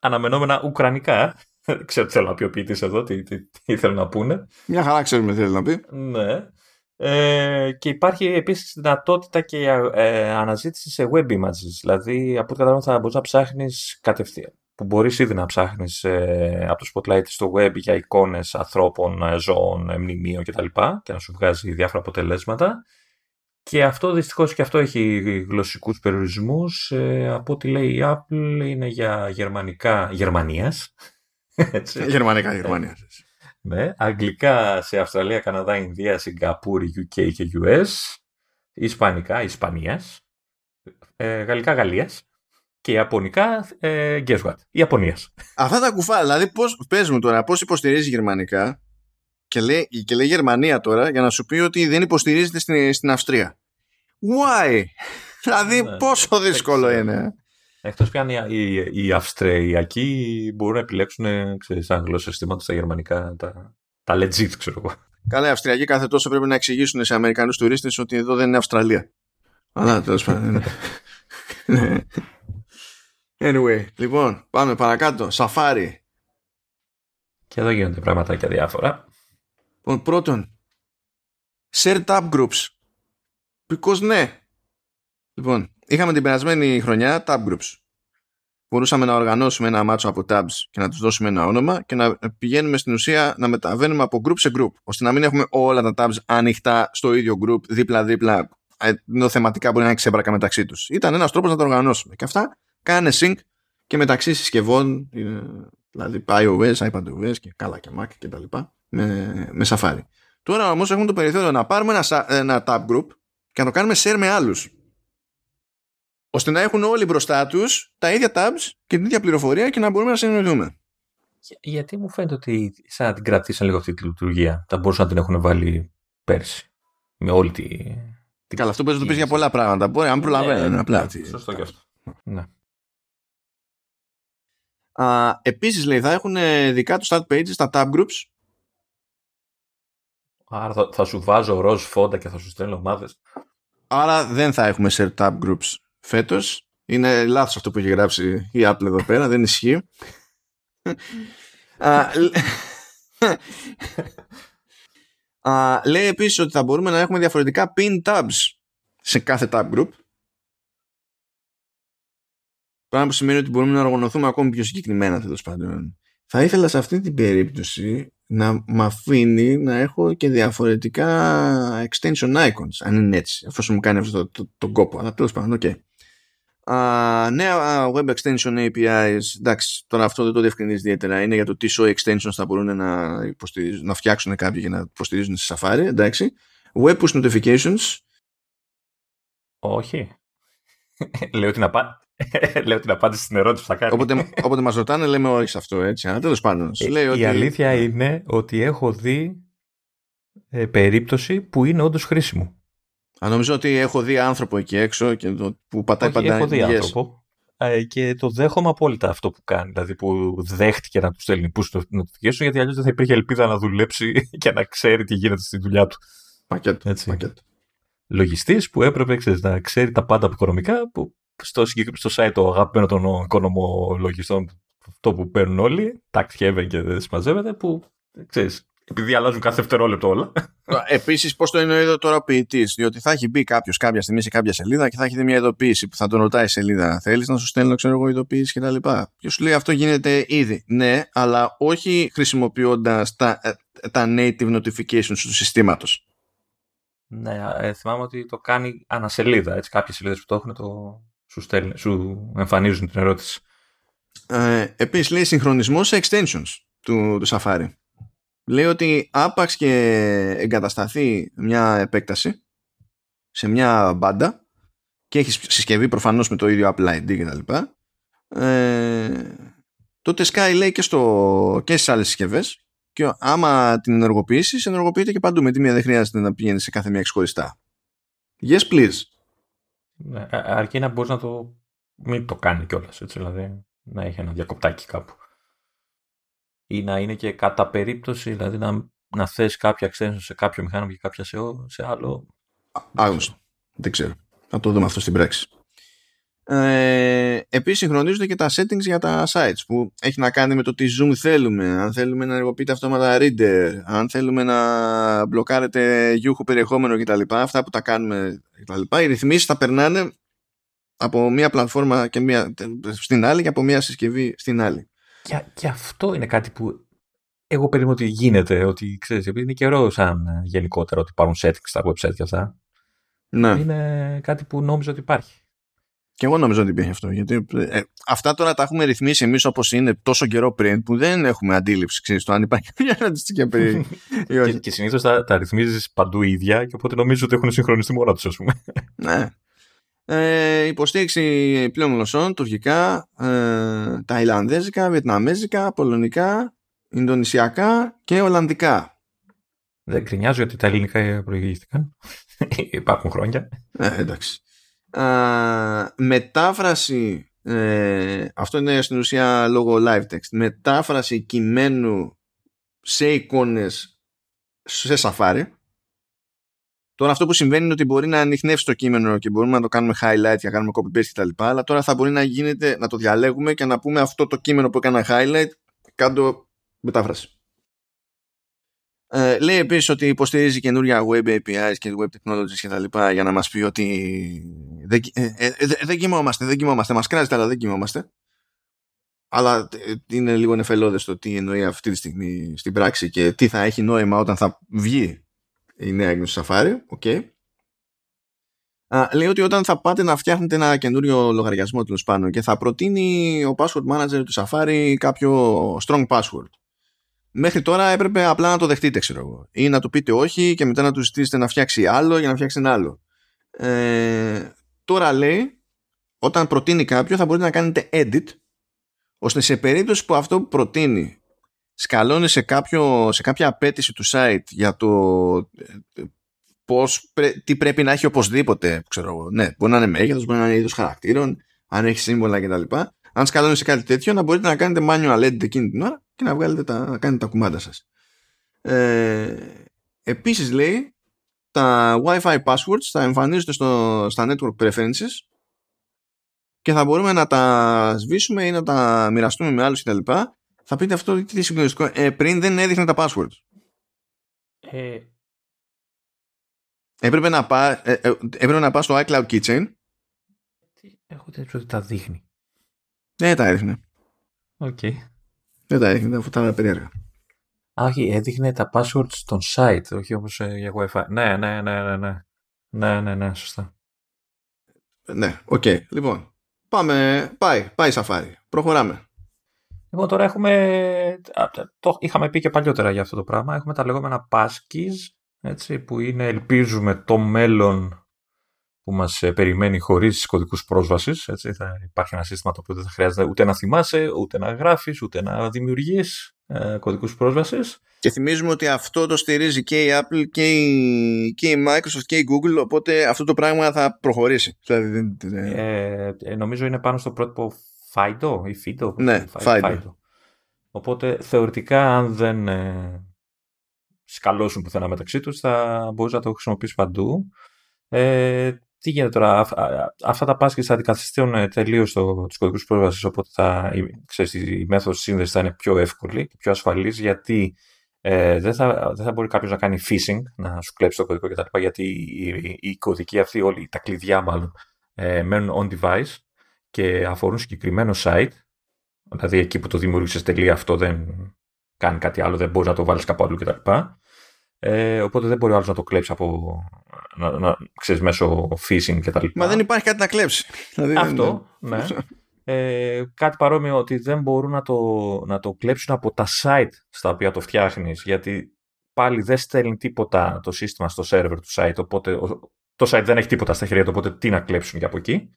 [SPEAKER 2] αναμενόμενα ουκρανικά. Ξέρω τι θέλω να πει ο ποιητής εδώ, τι, τι, τι θέλω να πούνε.
[SPEAKER 1] Μια χαρά ξέρουμε τι θέλει να πει.
[SPEAKER 2] Ναι. Ε, και υπάρχει επίσης δυνατότητα και ε, αναζήτηση σε web images. Δηλαδή, από ό,τι καταλαβαίνω θα μπορείς να ψάχνεις κατευθείαν που μπορείς ήδη να ψάχνεις ε, από το Spotlight στο web για εικόνες ανθρώπων, ε, ζώων, ε, μνημείων κτλ. Και να σου βγάζει διάφορα αποτελέσματα. Και αυτό δυστυχώς και αυτό έχει γλωσσικούς περιορισμούς. Ε, από ό,τι λέει η Apple είναι για γερμανικά Γερμανίας.
[SPEAKER 1] Έτσι. Γερμανικά Γερμανίας.
[SPEAKER 2] Ναι, αγγλικά σε Αυστραλία, Καναδά, Ινδία, Σιγκαπούρη, UK και US. Ισπανικά Ισπανίας. Ε, γαλλικά Γαλλίας και Ιαπωνικά, ε, guess what, Ιαπωνίας.
[SPEAKER 1] Αυτά τα κουφά, δηλαδή πώς, πες μου τώρα πώς υποστηρίζεις γερμανικά και λέει, και λέει Γερμανία τώρα για να σου πει ότι δεν υποστηρίζεται στην, στην Αυστρία. Why? δηλαδή ναι, πόσο δύσκολο είναι.
[SPEAKER 2] Εκτός πια οι, οι, οι Αυστριακοί μπορούν να επιλέξουν ξέρεις, σαν γλώσσα συστήματο στα γερμανικά, τα, τα legit, ξέρω εγώ.
[SPEAKER 1] Καλά, οι Αυστριακοί κάθε τόσο πρέπει να εξηγήσουν σε Αμερικανούς τουρίστες ότι εδώ δεν είναι Αυστραλία. Αλλά τέλος πάντων. Ναι. Anyway, λοιπόν, πάμε παρακάτω. Σαφάρι.
[SPEAKER 2] Και εδώ γίνονται πραγματάκια διάφορα.
[SPEAKER 1] Λοιπόν, πρώτον, share tab groups. Because ναι. Λοιπόν, είχαμε την περασμένη χρονιά tab groups. Μπορούσαμε να οργανώσουμε ένα μάτσο από tabs και να τους δώσουμε ένα όνομα και να πηγαίνουμε στην ουσία να μεταβαίνουμε από group σε group, ώστε να μην έχουμε όλα τα tabs ανοιχτά στο ίδιο group, δίπλα-δίπλα, ενώ θεματικά μπορεί να είναι ξέμπρακα μεταξύ τους. Ήταν ένας τρόπος να το οργανώσουμε. Και αυτά κάνε sync και μεταξύ συσκευών, ε, δηλαδή iOS, iPadOS και καλά και Mac και τα λοιπά, με, με Safari. Τώρα όμως έχουμε το περιθώριο να πάρουμε ένα, ένα tab group και να το κάνουμε share με άλλους. Ώστε να έχουν όλοι μπροστά τους τα ίδια tabs και την ίδια πληροφορία και να μπορούμε να συνεννοηθούμε.
[SPEAKER 2] γιατί μου φαίνεται ότι σαν να την κρατήσαν λίγο αυτή τη λειτουργία. Θα μπορούσαν να την έχουν βάλει πέρσι. Με όλη τη.
[SPEAKER 1] Καλά, αυτό μπορεί να το πεις για πολλά πράγματα. Μπορεί, αν προλαβαίνει. Ναι, απλά.
[SPEAKER 2] Σωστό και αυτό. Ναι.
[SPEAKER 1] Α, επίσης λέει θα έχουν δικά τους start pages στα tab groups;
[SPEAKER 2] Άρα θα, θα σου βάζω ροζ φόντα και θα σου στέλνω ομάδες.
[SPEAKER 1] Άρα δεν θα έχουμε σε tab groups φέτος. Είναι λάθος αυτό που έχει γράψει η Apple εδώ πέρα, δεν ισχύει. Α, λέει επίσης ότι θα μπορούμε να έχουμε διαφορετικά pin tabs σε κάθε tab group Πράγμα που σημαίνει ότι μπορούμε να οργανωθούμε ακόμη πιο συγκεκριμένα τέλος πάντων. Θα ήθελα σε αυτή την περίπτωση να με αφήνει να έχω και διαφορετικά extension icons, αν είναι έτσι, αφού μου κάνει αυτό το, το, το κόπο. Αλλά τέλος πάντων, OK. Okay. Νέα web extension APIs, εντάξει, τώρα αυτό δεν το διευκρινίζει ιδιαίτερα. Είναι για το τι σόι extensions θα μπορούν να, να φτιάξουν κάποιοι για να υποστηρίζουν σε Safari, εντάξει. Web push notifications.
[SPEAKER 2] Όχι. Λέω την, απα... Λέω την απάντηση στην ερώτηση που θα κάνει.
[SPEAKER 1] Όποτε, όποτε μας ρωτάνε, λέμε όχι σε αυτό έτσι. Αλλά τέλος πάντων.
[SPEAKER 2] Ε, η ότι... αλήθεια είναι ότι έχω δει ε, περίπτωση που είναι όντως χρήσιμο.
[SPEAKER 1] Αν νομίζω ότι έχω δει άνθρωπο εκεί έξω και το, που πατάει
[SPEAKER 2] όχι,
[SPEAKER 1] πάντα.
[SPEAKER 2] Έχω δει yes. άνθρωπο ε, και το δέχομαι απόλυτα αυτό που κάνει. Δηλαδή που δέχτηκε να τους στέλνει push notification γιατί αλλιώς δεν θα υπήρχε ελπίδα να δουλέψει και να ξέρει τι γίνεται στη δουλειά του.
[SPEAKER 1] Πακέτο. Έτσι. πακέτο.
[SPEAKER 2] Λογιστής που έπρεπε ξέρεις, να ξέρει τα πάντα από οικονομικά που στο, στο site το αγαπημένο των οικονομολογιστών αυτό που παίρνουν όλοι, tax heaven και δεν συμμαζεύεται, που ξέρεις, επειδή αλλάζουν κάθε δευτερόλεπτο όλα.
[SPEAKER 1] Επίσης, πώς το εννοεί εδώ τώρα ο ποιητής, διότι θα έχει μπει κάποιος κάποια στιγμή σε κάποια σελίδα και θα έχει δει μια ειδοποίηση που θα τον ρωτάει η σελίδα. Θέλεις να σου στέλνω, ξέρω εγώ, ειδοποίηση κτλ. Και σου λέει αυτό γίνεται ήδη. Ναι, αλλά όχι χρησιμοποιώντας τα, ε, τα native notifications του συστήματος.
[SPEAKER 2] Ναι, ε, θυμάμαι ότι το κάνει ανασελίδα. Έτσι, κάποιες σελίδες που το έχουν το, σου, στέλνει, σου εμφανίζουν την ερώτηση.
[SPEAKER 1] Ε, επίσης λέει συγχρονισμός σε extensions του, του Safari. Λέει ότι άπαξ και εγκατασταθεί μια επέκταση σε μια μπάντα και έχεις συσκευή προφανώς με το ίδιο Apple ID και τα λοιπά ε, τότε Sky λέει και, στο, και στις άλλες συσκευές και άμα την ενεργοποιήσεις ενεργοποιείται και παντού με τη μία δεν χρειάζεται να πηγαίνεις σε κάθε μία ξεχωριστά yes please
[SPEAKER 2] ναι, αρκεί να μπορείς να το μην το κάνει κιόλας. Δηλαδή να έχει ένα διακοπτάκι κάπου. Ή να είναι και κατά περίπτωση, δηλαδή να, να θες κάποια extension σε κάποιο μηχάνημα και κάποια σε, σε άλλο.
[SPEAKER 1] Άγνωστο. Δεν ξέρω. Θα το δούμε αυτό στην πράξη. Ε, επίσης συγχρονίζονται και τα settings για τα sites που έχει να κάνει με το τι zoom θέλουμε αν θέλουμε να ενεργοποιείται αυτόματα reader αν θέλουμε να μπλοκάρετε γιούχο περιεχόμενο κτλ αυτά που τα κάνουμε κτλ οι ρυθμίσεις θα περνάνε από μία πλατφόρμα και μία, στην άλλη και από μία συσκευή στην άλλη
[SPEAKER 2] και, και αυτό είναι κάτι που εγώ περίμενα ότι γίνεται ότι ξέρεις επειδή είναι καιρό σαν γενικότερα ότι υπάρχουν settings στα website και αυτά ναι. είναι κάτι που νόμιζα ότι υπάρχει
[SPEAKER 1] και εγώ νομίζω ότι υπήρχε αυτό. Γιατί ε, αυτά τώρα τα έχουμε ρυθμίσει εμείς όπως είναι τόσο καιρό πριν που δεν έχουμε αντίληψη ξέρεις, το αν υπάρχει μια αντίστοιχη περίεργη.
[SPEAKER 2] και και συνήθως τα, τα ρυθμίζεις παντού ίδια και οπότε νομίζω ότι έχουν συγχρονιστεί μόνο τους, ας πούμε.
[SPEAKER 1] ναι. Ε, υποστήριξη πλέον γλωσσών, τουρκικά, ε, ταϊλανδέζικα, βιετναμέζικα, πολωνικά, ινδονησιακά και ολλανδικά.
[SPEAKER 2] Δεν κρινιάζω γιατί τα ελληνικά προηγήθηκαν. Υπάρχουν χρόνια.
[SPEAKER 1] Ε, εντάξει μετάφραση ε, αυτό είναι στην ουσία λόγω live text μετάφραση κειμένου σε εικόνες σε Safari Τώρα αυτό που συμβαίνει είναι ότι μπορεί να ανοιχνεύσει το κείμενο και μπορούμε να το κάνουμε highlight και να κάνουμε copy paste κτλ. Αλλά τώρα θα μπορεί να γίνεται να το διαλέγουμε και να πούμε αυτό το κείμενο που έκανα highlight κάτω μετάφραση. Ε, λέει επίσης ότι υποστηρίζει καινούργια web APIs και web technologies και τα λοιπά για να μας πει ότι δεν, ε, ε, δεν κοιμόμαστε, δεν κοιμόμαστε, μας κράζεται αλλά δεν κοιμόμαστε. Αλλά είναι λίγο νεφελώδες το τι εννοεί αυτή τη στιγμή στην πράξη και τι θα έχει νόημα όταν θα βγει η νέα έκδοση Safari. Okay. Α, λέει ότι όταν θα πάτε να φτιάχνετε ένα καινούριο λογαριασμό τέλος πάνω και θα προτείνει ο password manager του Safari κάποιο strong password. Μέχρι τώρα έπρεπε απλά να το δεχτείτε, ξέρω εγώ. Ή να του πείτε όχι και μετά να του ζητήσετε να φτιάξει άλλο για να φτιάξει ένα άλλο. Ε, τώρα λέει, όταν προτείνει κάποιο θα μπορείτε να κάνετε edit, ώστε σε περίπτωση που αυτό που προτείνει σκαλώνει σε, κάποιο, σε κάποια απέτηση του site για το ε, πώς, τι πρέπει να έχει οπωσδήποτε, ξέρω εγώ. Ναι, μπορεί να είναι μέγεθος, μπορεί να είναι είδος χαρακτήρων, αν έχει σύμβολα κτλ. Αν σκαλώνει σε κάτι τέτοιο, να μπορείτε να κάνετε manual edit εκείνη την ώρα και να, βγάλετε τα, να κάνετε τα κουμάντα σας. Ε, επίσης λέει, τα Wi-Fi passwords θα εμφανίζονται στο, στα network preferences και θα μπορούμε να τα σβήσουμε ή να τα μοιραστούμε με άλλους κτλ. Θα πείτε αυτό τι συγκλονιστικό. Ε, πριν δεν έδειχνε τα passwords. Ε... Έπρεπε να, πά, ε, ε, έπρεπε να πας στο iCloud Kitchen.
[SPEAKER 2] Έχω τέτοιο ότι τα δείχνει.
[SPEAKER 1] Ναι, τα έδειχνε.
[SPEAKER 2] OK. Okay.
[SPEAKER 1] Δεν τα έδειχνε, αφού τα περίεργα.
[SPEAKER 2] Α, όχι, έδειχνε τα passwords των site, όχι όμως ε, για Wi-Fi. Ναι, ναι, ναι, ναι, ναι. Ναι, ναι, ναι, σωστά.
[SPEAKER 1] Ναι, OK. Okay. Λοιπόν, πάμε, πάει, πάει Safari. Προχωράμε.
[SPEAKER 2] Λοιπόν, τώρα έχουμε, το είχαμε πει και παλιότερα για αυτό το πράγμα, έχουμε τα λεγόμενα passkeys, έτσι, που είναι, ελπίζουμε, το μέλλον που μας ε, περιμένει χωρίς κωδικούς πρόσβασης. Έτσι, θα υπάρχει ένα σύστημα το οποίο δεν θα χρειάζεται ούτε να θυμάσαι, ούτε να γράφεις, ούτε να δημιουργείς ε, κωδικούς πρόσβασης.
[SPEAKER 1] Και θυμίζουμε ότι αυτό το στηρίζει και η Apple και η, και η Microsoft και η Google, οπότε αυτό το πράγμα θα προχωρήσει. Δηλαδή,
[SPEAKER 2] ε, ε, νομίζω είναι πάνω στο πρότυπο Fido ή Fido.
[SPEAKER 1] Ναι, Fido. Fido.
[SPEAKER 2] Οπότε θεωρητικά αν δεν ε, σκαλώσουν πουθενά μεταξύ τους θα μπορείς να το χρησιμοποιήσεις παντού. Ε, τι γίνεται τώρα, αυτά τα πάσκες θα αντικαθιστούν ε, τελείως τους κωδικούς πρόσβασης, οπότε θα, ξέρεις, η μέθοδος σύνδεσης θα είναι πιο εύκολη και πιο ασφαλής, γιατί ε, δεν, θα, δεν θα μπορεί κάποιος να κάνει phishing, να σου κλέψει το κωδικό κτλ. Γιατί οι, οι κωδικοί αυτοί, όλοι τα κλειδιά μάλλον, ε, μένουν on device και αφορούν συγκεκριμένο site. Δηλαδή εκεί που το δημιούργησες τελεία αυτό δεν κάνει κάτι άλλο, δεν μπορείς να το βάλεις κάπου αλλού κτλ. Ε, οπότε δεν μπορεί ο άλλος να το κλέψει από. Να, να, ξέρεις, μέσω phishing κτλ.
[SPEAKER 1] Μα δεν υπάρχει κάτι να κλέψει.
[SPEAKER 2] Δηλαδή, Αυτό, ναι. Ε, κάτι παρόμοιο ότι δεν μπορούν να το, να το κλέψουν από τα site στα οποία το φτιάχνεις, γιατί πάλι δεν στέλνει τίποτα το σύστημα στο server του site, οπότε το site δεν έχει τίποτα στα χέρια του, οπότε τι να κλέψουν και από εκεί.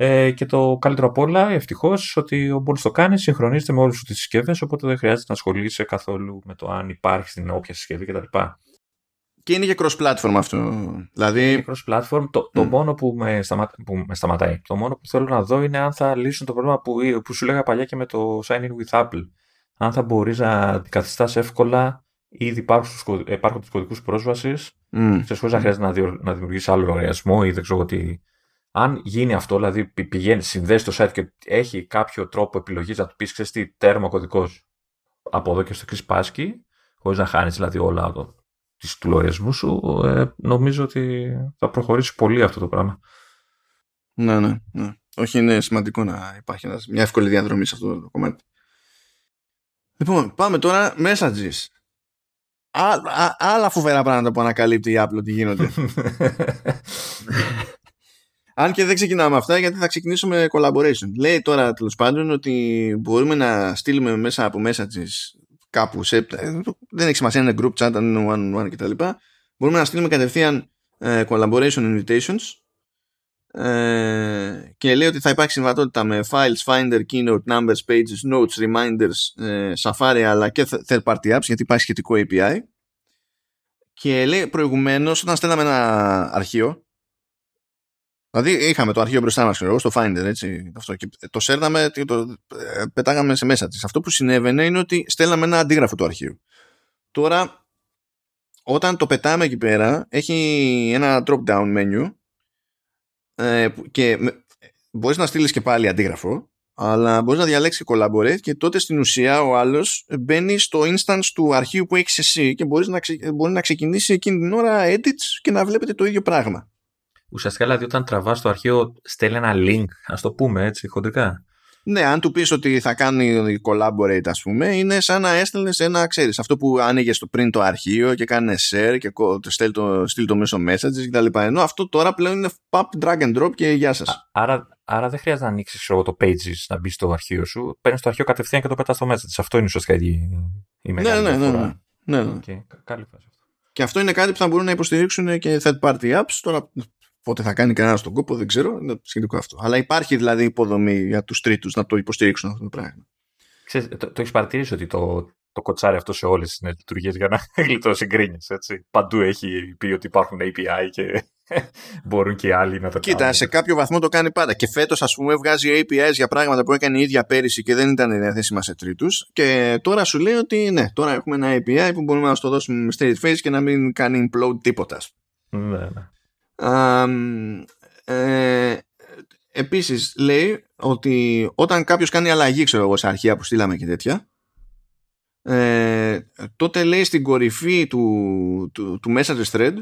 [SPEAKER 2] Ε, και το καλύτερο απ' όλα, ευτυχώς, ότι μόλι το κάνει, συγχρονίζεται με όλες τις συσκευές, οπότε δεν χρειάζεται να ασχολείσαι καθόλου με το αν υπάρχει στην όποια συσκευή κτλ.
[SPEAKER 1] Και είναι και cross-platform αυτό. Δηλαδή...
[SPEAKER 2] Είναι cross-platform. Το, το μόνο που με, σταμα... που με σταματάει, το μόνο που θέλω να δω είναι αν θα λύσουν το πρόβλημα που, που σου λέγα παλιά και με το Sign In with Apple. Αν θα μπορείς να αντικαθιστάς εύκολα ήδη υπάρχουν τους κωδικούς πρόσβασης, mm. χωρίς να χρειάζεται να, να δημιουργήσεις άλλο λογαριασμό ή δεν ξέρω τι αν γίνει αυτό, δηλαδή πηγαίνει, συνδέσει το site και έχει κάποιο τρόπο επιλογής να του πεις: Ξέρεις τι, τέρμα κωδικός από εδώ και στο εξή πάσκι, χωρίς να χάνεις δηλαδή όλα το, του λογαριασμούς σου, ε, νομίζω ότι θα προχωρήσει πολύ αυτό το πράγμα.
[SPEAKER 1] Ναι, ναι, ναι. Όχι, είναι σημαντικό να υπάρχει μια εύκολη διαδρομή σε αυτό το κομμάτι. Λοιπόν, πάμε τώρα messages. άλλα φοβερά πράγματα που ανακαλύπτει η Apple ότι γίνονται. Αν και δεν ξεκινάμε αυτά γιατί θα ξεκινήσουμε collaboration. Λέει τώρα τέλος πάντων ότι μπορούμε να στείλουμε μέσα από messages κάπου σε. Δεν έχει σημασία είναι group chat, αν είναι one-on-one κτλ. Μπορούμε να στείλουμε κατευθείαν ε, collaboration invitations ε, και λέει ότι θα υπάρχει συμβατότητα με files, finder, keynote, numbers, pages, notes, reminders, ε, Safari αλλά και third party apps γιατί υπάρχει σχετικό API. Και λέει προηγουμένως, όταν στέλναμε ένα αρχείο Δηλαδή είχαμε το αρχείο μπροστά μας, στο Finder, έτσι. Αυτό, και το σέρναμε, το ε, πετάγαμε σε μέσα της. Αυτό που συνέβαινε είναι ότι στέλναμε ένα αντίγραφο του αρχείου. Τώρα, όταν το πετάμε εκεί πέρα, έχει ένα drop-down menu ε, και μπορείς να στείλεις και πάλι αντίγραφο, αλλά μπορείς να διαλέξεις collaborate και τότε στην ουσία ο άλλος μπαίνει στο instance του αρχείου που έχεις εσύ και μπορείς να, ξε, μπορεί να ξεκινήσει εκείνη την ώρα edits και να βλέπετε το ίδιο πράγμα.
[SPEAKER 2] Ουσιαστικά δηλαδή όταν τραβάς το αρχείο στέλνει ένα link, ας το πούμε έτσι χοντρικά.
[SPEAKER 1] Ναι, αν του πεις ότι θα κάνει collaborate, ας πούμε, είναι σαν να έστελνες ένα, ξέρεις, αυτό που άνοιγες το πριν το αρχείο και κάνει share και στείλει το, στείλ το μέσω messages κτλ. Ενώ αυτό τώρα πλέον είναι pop, drag and drop και γεια σας.
[SPEAKER 2] Άρα, άρα δεν χρειάζεται να ανοίξεις το pages να μπεις στο αρχείο σου. Παίρνεις το αρχείο κατευθείαν και το πετάς στο message. Αυτό είναι ουσιαστικά η, η μεγάλη
[SPEAKER 1] ναι, ναι, ναι, ναι, ναι, ναι.
[SPEAKER 2] Okay. Καλή φάση αυτό.
[SPEAKER 1] Και αυτό είναι κάτι που θα μπορούν να υποστηρίξουν και third party apps. Τώρα Πότε θα κάνει κανένας τον κόπο, δεν ξέρω. Είναι σχετικό αυτό. Αλλά υπάρχει δηλαδή υποδομή για τους τρίτους να το υποστηρίξουν αυτό το πράγμα.
[SPEAKER 2] Ξέρεις, το, το έχεις παρατηρήσει ότι το, το κοτσάρει αυτό σε όλες τις λειτουργίες για να γλιτώσει γκρίνιε. Παντού έχει πει ότι υπάρχουν API και μπορούν και άλλοι να το
[SPEAKER 1] Κοίτα, κάνουν. σε κάποιο βαθμό το κάνει πάντα. Και φέτος, ας πούμε, βγάζει APIs για πράγματα που έκανε η ίδια πέρυσι και δεν ήταν διαθέσιμα σε τρίτους. Και τώρα σου λέει ότι ναι, τώρα έχουμε ένα API που μπορούμε να το δώσουμε με straight face και να μην κάνει implode τίποτα.
[SPEAKER 2] Ναι, ναι.
[SPEAKER 1] Ε, επίσης λέει ότι όταν κάποιος κάνει αλλαγή ξέρω εγώ σε αρχεία που στείλαμε και τέτοια ε, τότε λέει στην κορυφή του, του, του message thread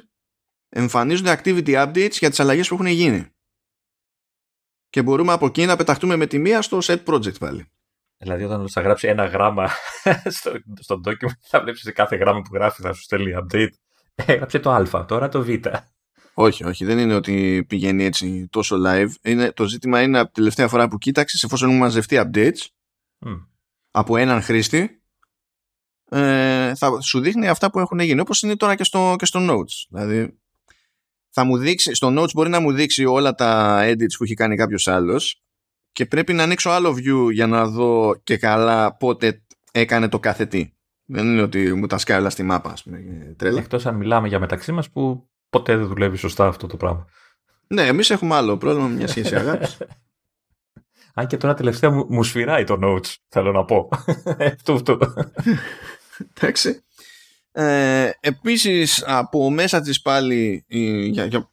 [SPEAKER 1] εμφανίζονται activity updates για τις αλλαγές που έχουν γίνει και μπορούμε από εκεί να πεταχτούμε με τη μία στο set project πάλι.
[SPEAKER 2] Δηλαδή όταν θα γράψει ένα γράμμα στο, στο document θα βλέπεις σε κάθε γράμμα που γράφει θα σου στέλνει update. Έγραψε το α, τώρα το β.
[SPEAKER 1] Όχι, όχι, δεν είναι ότι πηγαίνει έτσι τόσο live. Είναι, το ζήτημα είναι από τη τελευταία φορά που κοίταξες, εφόσον έχουν μαζευτεί updates από έναν χρήστη, ε, θα σου δείχνει αυτά που έχουν γίνει. Όπως είναι τώρα και στο, και στο Notes. Δηλαδή, θα μου δείξει, στο Notes μπορεί να μου δείξει όλα τα edits που έχει κάνει κάποιος άλλος και πρέπει να ανοίξω άλλο view για να δω και καλά πότε έκανε το κάθε τι. Δεν είναι ότι μου τα σκάει όλα στη μάπα, ας πούμε. Τρέλα.
[SPEAKER 2] Εκτός αν μιλάμε για μεταξύ μας που ποτέ δεν δουλεύει σωστά αυτό το πράγμα.
[SPEAKER 1] Ναι, εμείς έχουμε άλλο πρόβλημα με μια σχέση αγάπης.
[SPEAKER 2] Αν και τώρα τελευταία μου, μου σφυράει το notes, θέλω να πω. αυτό, αυτό.
[SPEAKER 1] Εντάξει. Ε, επίσης από μέσα της πάλι για, για,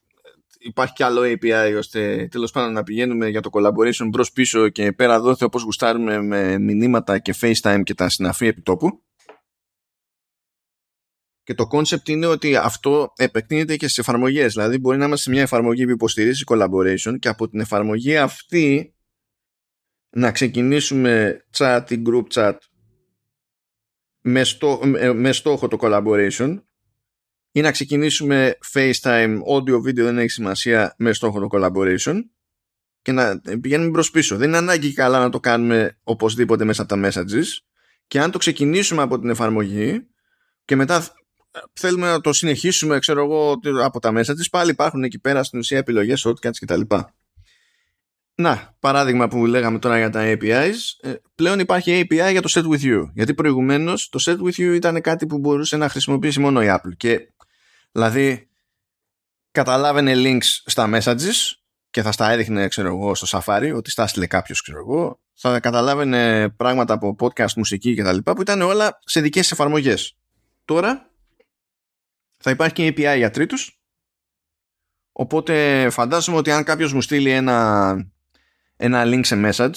[SPEAKER 1] υπάρχει κι άλλο API ώστε τέλος πάντων να πηγαίνουμε για το collaboration μπρος πίσω και πέρα δόθε όπως γουστάρουμε με μηνύματα και FaceTime και τα συναφή επιτόπου και το concept είναι ότι αυτό επεκτείνεται και στις εφαρμογές. Δηλαδή, μπορεί να είμαστε σε μια εφαρμογή που υποστηρίζει collaboration και από την εφαρμογή αυτή να ξεκινήσουμε chat ή group chat με, στό, με στόχο το collaboration ή να ξεκινήσουμε FaceTime, audio, video δεν έχει σημασία με στόχο το collaboration και να πηγαίνουμε μπρος πίσω. Δεν είναι ανάγκη καλά να το κάνουμε οπωσδήποτε μέσα από τα messages και αν το ξεκινήσουμε από την εφαρμογή και μετά θέλουμε να το συνεχίσουμε ξέρω εγώ από τα μέσα της πάλι υπάρχουν εκεί πέρα στην ουσία επιλογές shortcuts κτλ. Να, παράδειγμα που λέγαμε τώρα για τα APIs, ε, πλέον υπάρχει API για το set with you. Γιατί προηγουμένως το set with you ήταν κάτι που μπορούσε να χρησιμοποιήσει μόνο η Apple. Και δηλαδή καταλάβαινε links στα messages και θα στα έδειχνε ξέρω εγώ στο Safari ότι στα έστειλε κάποιος ξέρω εγώ θα καταλάβαινε πράγματα από podcast, μουσική κτλ που ήταν όλα σε δικές εφαρμογές. Τώρα θα υπάρχει και API για τρίτους. Οπότε φαντάζομαι ότι αν κάποιος μου στείλει ένα, ένα link σε message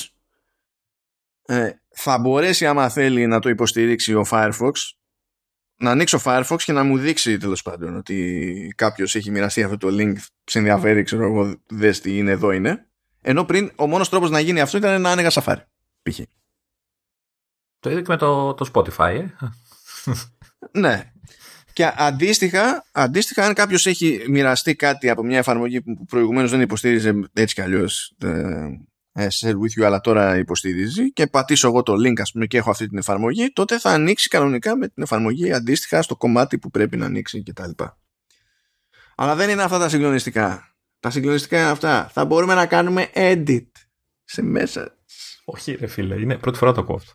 [SPEAKER 1] ε, θα μπορέσει άμα θέλει να το υποστηρίξει ο Firefox να ανοίξω Firefox και να μου δείξει τέλος πάντων ότι κάποιος έχει μοιραστεί αυτό το link σε ενδιαφέρει ξέρω εγώ δες τι είναι εδώ είναι. Ενώ πριν ο μόνος τρόπος να γίνει αυτό ήταν να άνοιγα Safari π.χ.
[SPEAKER 2] Το ίδιο και με το, το Spotify ε;
[SPEAKER 1] ναι και αντίστοιχα, αντίστοιχα αν κάποιος έχει μοιραστεί κάτι από μια εφαρμογή που προηγουμένως δεν υποστήριζε έτσι κι αλλιώς ε, ε, share with you, αλλά τώρα υποστηρίζει και πατήσω εγώ το link ας πούμε και έχω αυτή την εφαρμογή, τότε θα ανοίξει κανονικά με την εφαρμογή αντίστοιχα στο κομμάτι που πρέπει να ανοίξει κτλ. Αλλά δεν είναι αυτά τα συγκλονιστικά. Τα συγκλονιστικά είναι αυτά. Θα μπορούμε να κάνουμε edit σε μέσα.
[SPEAKER 2] Όχι ρε φίλε, είναι πρώτη φορά το κόφτω.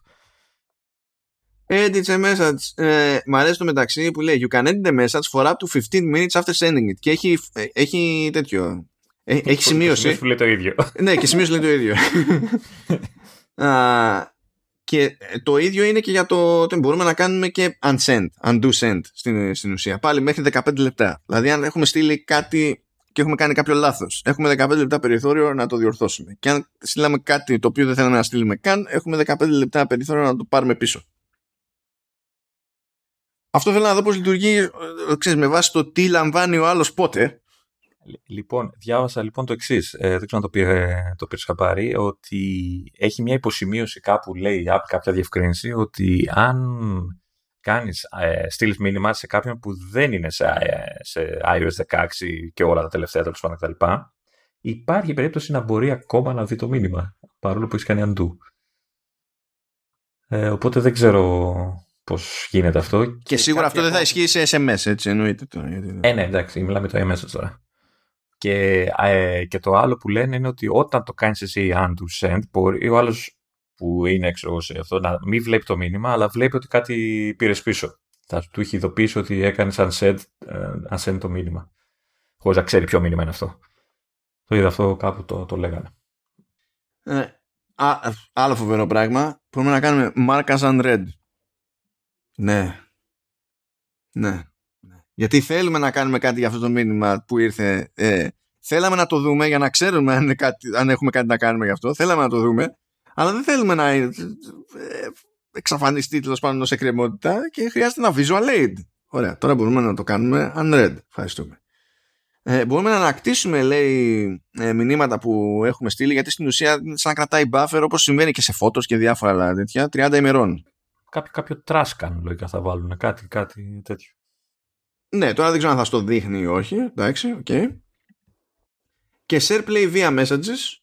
[SPEAKER 1] Edit a message. Ε, μ' αρέσει το μεταξύ που λέει You can edit a message for up to 15 minutes after sending it. Και έχει, ε, έχει τέτοιο. Ε, έχει σημείωση.
[SPEAKER 2] Και λέει το ίδιο.
[SPEAKER 1] ναι, και σημείωση λέει το ίδιο. Α, και το ίδιο είναι και για το ότι μπορούμε να κάνουμε και unsend, undo send στην, στην ουσία. Πάλι μέχρι 15 λεπτά. Δηλαδή αν έχουμε στείλει κάτι και έχουμε κάνει κάποιο λάθος. Έχουμε 15 λεπτά περιθώριο να το διορθώσουμε. Και αν στείλαμε κάτι το οποίο δεν θέλαμε να στείλουμε καν, έχουμε 15 λεπτά περιθώριο να το πάρουμε πίσω. Αυτό θέλω να δω πώς λειτουργεί ε, ξέρεις, με βάση το τι λαμβάνει ο άλλος πότε.
[SPEAKER 2] Λοιπόν, διάβασα λοιπόν το εξής. Ε, δεν ξέρω αν το πήρε, το πήρες χαμπάρι, ότι έχει μια υποσημείωση κάπου, λέει κάποια διευκρίνηση, ότι αν κάνεις, ε, στείλεις μήνυμα σε κάποιον που δεν είναι σε, ε, σε iOS 16 και όλα τα τελευταία τέλος πάντων κτλ. Υπάρχει περίπτωση να μπορεί ακόμα να δει το μήνυμα, παρόλο που έχεις κάνει undo. Ε, οπότε δεν ξέρω πώς γίνεται αυτό.
[SPEAKER 1] Και, σίγουρα αυτό δεν θα ισχύει σε SMS, έτσι εννοείται. Το,
[SPEAKER 2] ε, ναι, εντάξει, μιλάμε το MS τώρα. Και, ε, και το άλλο που λένε είναι ότι όταν το κάνεις εσύ undo send, μπορεί ο άλλος που είναι έξω σε αυτό να μην βλέπει το μήνυμα, αλλά βλέπει ότι κάτι πήρες πίσω. Θα του έχει ειδοποιήσει ότι έκανες unsend, unsend το μήνυμα. Χωρίς να ξέρει ποιο μήνυμα είναι αυτό. Το είδα αυτό κάπου το, το λέγανε.
[SPEAKER 1] Ε, α, άλλο φοβερό πράγμα. Μπορούμε να κάνουμε mark as unread. Ναι. Ναι. Γιατί θέλουμε να κάνουμε κάτι για αυτό το μήνυμα που ήρθε. Ε, θέλαμε να το δούμε για να ξέρουμε αν, κάτι, αν έχουμε κάτι να κάνουμε γι' αυτό. Θέλαμε να το δούμε. Αλλά δεν θέλουμε να ε, εξαφανιστεί τέλος πάντων ως εκκρεμότητα και χρειάζεται ένα visual aid. Ωραία, τώρα μπορούμε να το κάνουμε unread. Ευχαριστούμε. Ε, μπορούμε να ανακτήσουμε, λέει, ε, μηνύματα που έχουμε στείλει, γιατί στην ουσία σαν να κρατάει buffer όπως συμβαίνει και σε photos και διάφορα άλλα τέτοια, 30 ημερών.
[SPEAKER 2] Κάποιο, κάποιο trash λογικά θα βάλουν, κάτι, κάτι τέτοιο.
[SPEAKER 1] Ναι, τώρα δεν ξέρω αν θα στο δείχνει ή όχι. Εντάξει, OK. Okay. Και SharePlay via messages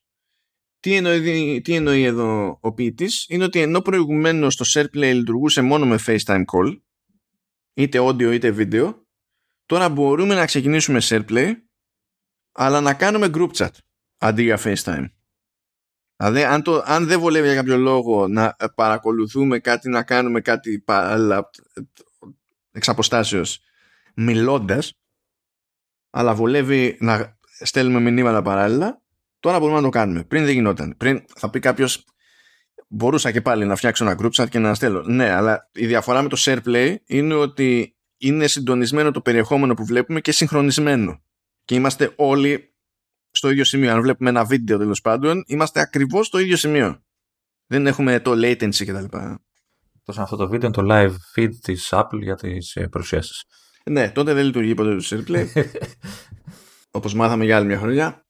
[SPEAKER 1] τι εννοεί, τι εννοεί εδώ ο ποιητής, είναι ότι ενώ προηγουμένως το SharePlay λειτουργούσε μόνο με FaceTime call, είτε audio είτε video, τώρα μπορούμε να ξεκινήσουμε SharePlay, αλλά να κάνουμε group chat αντί για FaceTime. Δηλαδή, αν, το, αν δεν βολεύει για κάποιο λόγο να παρακολουθούμε κάτι, να κάνουμε κάτι εξ αποστάσεως μιλώντας, αλλά βολεύει να στέλνουμε μηνύματα παράλληλα, Τώρα μπορούμε να το κάνουμε. Πριν δεν γινόταν. Πριν θα πει κάποιος, μπορούσα και πάλι να φτιάξω ένα group chat και να στέλνω. Ναι, αλλά η διαφορά με το SharePlay είναι ότι είναι συντονισμένο το περιεχόμενο που βλέπουμε και συγχρονισμένο. Και είμαστε όλοι στο ίδιο σημείο. Αν βλέπουμε ένα βίντεο τέλος πάντων, είμαστε ακριβώς στο ίδιο σημείο. Δεν έχουμε το latency κτλ.
[SPEAKER 2] Τόσο αυτό το βίντεο είναι το live feed της Apple για τις ε, παρουσιάσεις.
[SPEAKER 1] Ναι, τότε δεν λειτουργεί ποτέ το SharePlay. Όπως μάθαμε για άλλη μια χρονιά.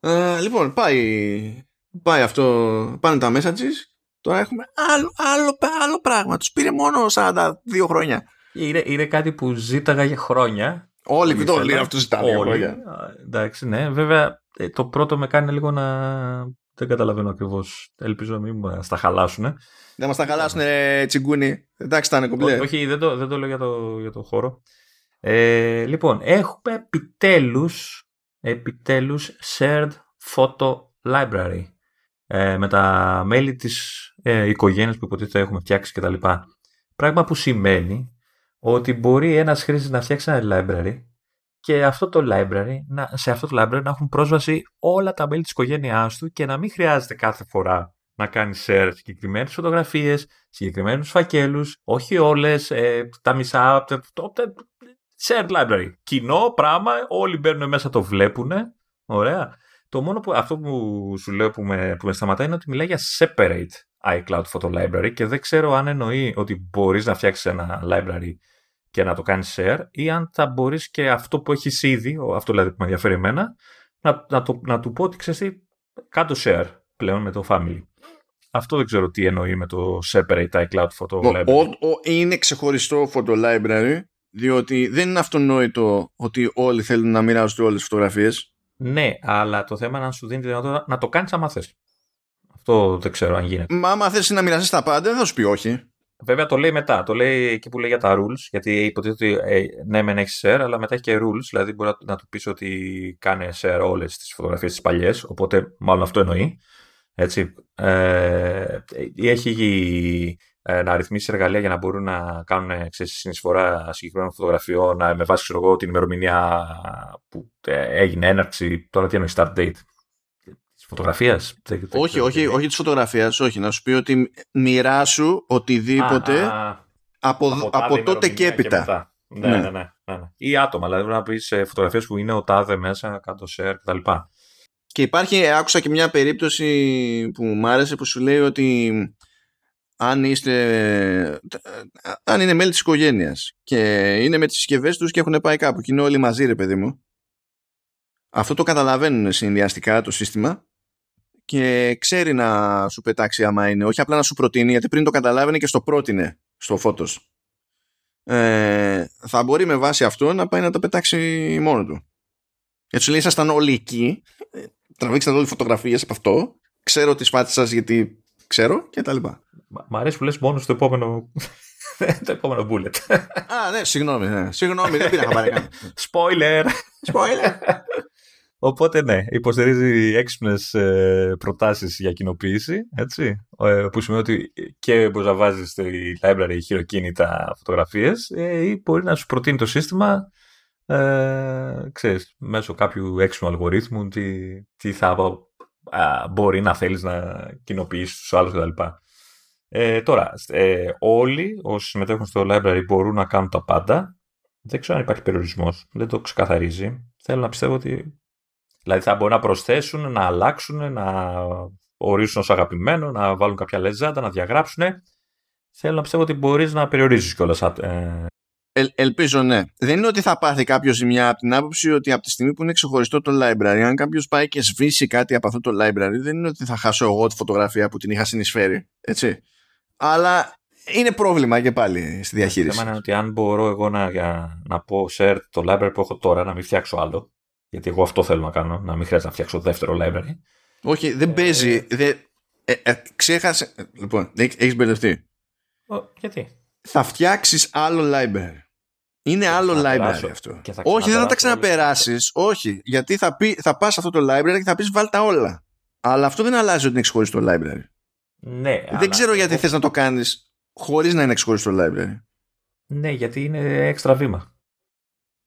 [SPEAKER 1] Ε, λοιπόν, πάει, πάει αυτό, πάνε τα messages. Τώρα έχουμε άλλο, άλλο, άλλο πράγμα. Τους πήρε μόνο 42 χρόνια.
[SPEAKER 2] Είναι, είναι κάτι που ζήταγα για χρόνια.
[SPEAKER 1] Όλοι και το λέει αυτό ζητάνε για χρόνια.
[SPEAKER 2] Εντάξει, ναι. Βέβαια, ε, το πρώτο με κάνει λίγο να. Δεν καταλαβαίνω ακριβώς. Ελπίζω να μην μας τα χαλάσουν.
[SPEAKER 1] Δεν μας τα χαλάσουν, τσιγκούνι. Εντάξει, θα είναι κομπλέ.
[SPEAKER 2] Όχι, δεν το, δεν το λέω για το, για το χώρο. Ε, λοιπόν, έχουμε επιτέλους επιτέλους shared photo library ε, με τα μέλη της ε, οικογένειας που υποτίθεται έχουμε φτιάξει κτλ. Πράγμα που σημαίνει ότι μπορεί ένας χρήστης να φτιάξει ένα library και αυτό το library, να, σε αυτό το library να έχουν πρόσβαση όλα τα μέλη της οικογένειάς του και να μην χρειάζεται κάθε φορά να κάνει share συγκεκριμένες φωτογραφίες, συγκεκριμένους φακέλους, όχι όλες, ε, τα μισά, shared library. Κοινό πράγμα, όλοι μπαίνουν μέσα, το βλέπουν. Ωραία. Το μόνο που αυτό που σου λέω που με, που με σταματάει είναι ότι μιλάει για separate iCloud Photo Library και δεν ξέρω αν εννοεί ότι μπορείς να φτιάξεις ένα library και να το κάνεις share ή αν θα μπορείς και αυτό που έχεις ήδη, αυτό δηλαδή που με ενδιαφέρει εμένα, να, να, το, να του πω ότι ξέρεις κάτω share πλέον με το family. Αυτό δεν ξέρω τι εννοεί με το separate iCloud Photo Library. Ο,
[SPEAKER 1] ο, είναι ξεχωριστό Photo Library διότι δεν είναι αυτονόητο ότι όλοι θέλουν να μοιράζονται όλες τις φωτογραφίες.
[SPEAKER 2] Ναι, αλλά το θέμα είναι να σου δίνει τη δυνατότητα να το κάνεις άμα θες. Αυτό δεν ξέρω αν γίνεται.
[SPEAKER 1] Μα άμα θες να μοιραστείς τα πάντα, δεν θα σου πει όχι.
[SPEAKER 2] Βέβαια το λέει μετά. Το λέει εκεί που λέει για τα rules. Γιατί υποτίθεται ότι ε, ναι, μεν έχεις share, αλλά μετά έχει και rules. Δηλαδή μπορεί να, να του πεις ότι κάνει share όλες τις φωτογραφίες τις παλιές. Οπότε μάλλον αυτό εννοεί. Έτσι. Ε, έχει ε, να ρυθμίσεις εργαλεία για να μπορούν να κάνουν ξέρεις, συνεισφορά συγκεκριμένων φωτογραφιών με βάση ξέρω εγώ, την ημερομηνία που ε, έγινε έναρξη. Τώρα τι εννοείς start date. Τη φωτογραφία.
[SPEAKER 1] Όχι, όχι, όχι της φωτογραφίας. Όχι, να σου πει ότι μοιράσου οτιδήποτε από, από, τότε και έπειτα.
[SPEAKER 2] Ναι, ναι, ναι. ναι, ναι. Ή άτομα, δηλαδή να πεις φωτογραφίες που είναι ο τάδε μέσα, κάτω share κτλ.
[SPEAKER 1] Και υπάρχει, άκουσα και μια περίπτωση που μου άρεσε που σου λέει ότι αν είστε αν είναι μέλη της οικογένειας και είναι με τις συσκευές τους και έχουν πάει κάπου και είναι όλοι μαζί ρε παιδί μου αυτό το καταλαβαίνουν συνδυαστικά το σύστημα και ξέρει να σου πετάξει άμα είναι όχι απλά να σου προτείνει γιατί πριν το καταλάβαινε και στο πρότεινε στο φώτος ε, θα μπορεί με βάση αυτό να πάει να το πετάξει μόνο του έτσι σου λέει ήσασταν όλοι εκεί τραβήξατε όλοι φωτογραφίες από αυτό ξέρω τις φάτσες σας γιατί ξέρω και τα λοιπά
[SPEAKER 2] Μ' αρέσει που λες μόνος στο επόμενο το επόμενο bullet.
[SPEAKER 1] Α, ναι, συγγνώμη. Ναι. Συγγνώμη, δεν πήρα χαμπάρι καν.
[SPEAKER 2] Spoiler.
[SPEAKER 1] Spoiler.
[SPEAKER 2] Οπότε ναι, υποστηρίζει έξυπνες ε, προτάσεις για κοινοποίηση. Έτσι, ε, που σημαίνει ότι και μπορείς να βάζεις στη library χειροκίνητα φωτογραφίες ε, ή μπορεί να σου προτείνει το σύστημα ε, ξέρεις, μέσω κάποιου έξυπνου αλγορίθμου τι, τι θα μπορεί να θέλεις να κοινοποιήσεις στους άλλους κτλ. Ε, τώρα, ε, όλοι όσοι συμμετέχουν στο library μπορούν να κάνουν τα πάντα. Δεν ξέρω αν υπάρχει περιορισμός. Δεν το ξεκαθαρίζει. Θέλω να πιστεύω ότι. Δηλαδή θα μπορούν να προσθέσουν, να αλλάξουν, να ορίσουν ως αγαπημένο, να βάλουν κάποια λεζάντα, να διαγράψουν. Θέλω να πιστεύω ότι μπορείς να περιορίζεις κιόλας. Ε...
[SPEAKER 1] Ε, ελπίζω ναι. Δεν είναι ότι θα πάθει κάποιος ζημιά από την άποψη ότι από τη στιγμή που είναι ξεχωριστό το library, αν κάποιος πάει και σβήσει κάτι από αυτό το library, δεν είναι ότι θα χάσω εγώ τη φωτογραφία που την είχα συνεισφέρει. Έτσι αλλά είναι πρόβλημα και πάλι στη διαχείριση. Το θέμα
[SPEAKER 2] είναι ότι αν μπορώ εγώ να, να πω share το library που έχω τώρα, να μην φτιάξω άλλο, γιατί εγώ αυτό θέλω να κάνω, να μην χρειάζεται να φτιάξω δεύτερο library.
[SPEAKER 1] Όχι, δεν ε, παίζει. Ε, ε, ε, ξέχασε. Λοιπόν, έχεις μπερδευτεί.
[SPEAKER 2] γιατί;
[SPEAKER 1] Θα φτιάξεις άλλο library. Είναι άλλο library αυτό. Όχι, δεν θα τα ξαναπεράσεις. Όχι, γιατί θα, πει, θα πας αυτό το library και θα πεις βάλτα όλα. Αλλά αυτό δεν αλλάζει ότι είναι ξεχωριστό library.
[SPEAKER 2] Ναι,
[SPEAKER 1] Δεν ξέρω γιατί εγώ... θες να το κάνεις χωρίς να είναι ξεχωριστό library.
[SPEAKER 2] Ναι, γιατί είναι έξτρα βήμα.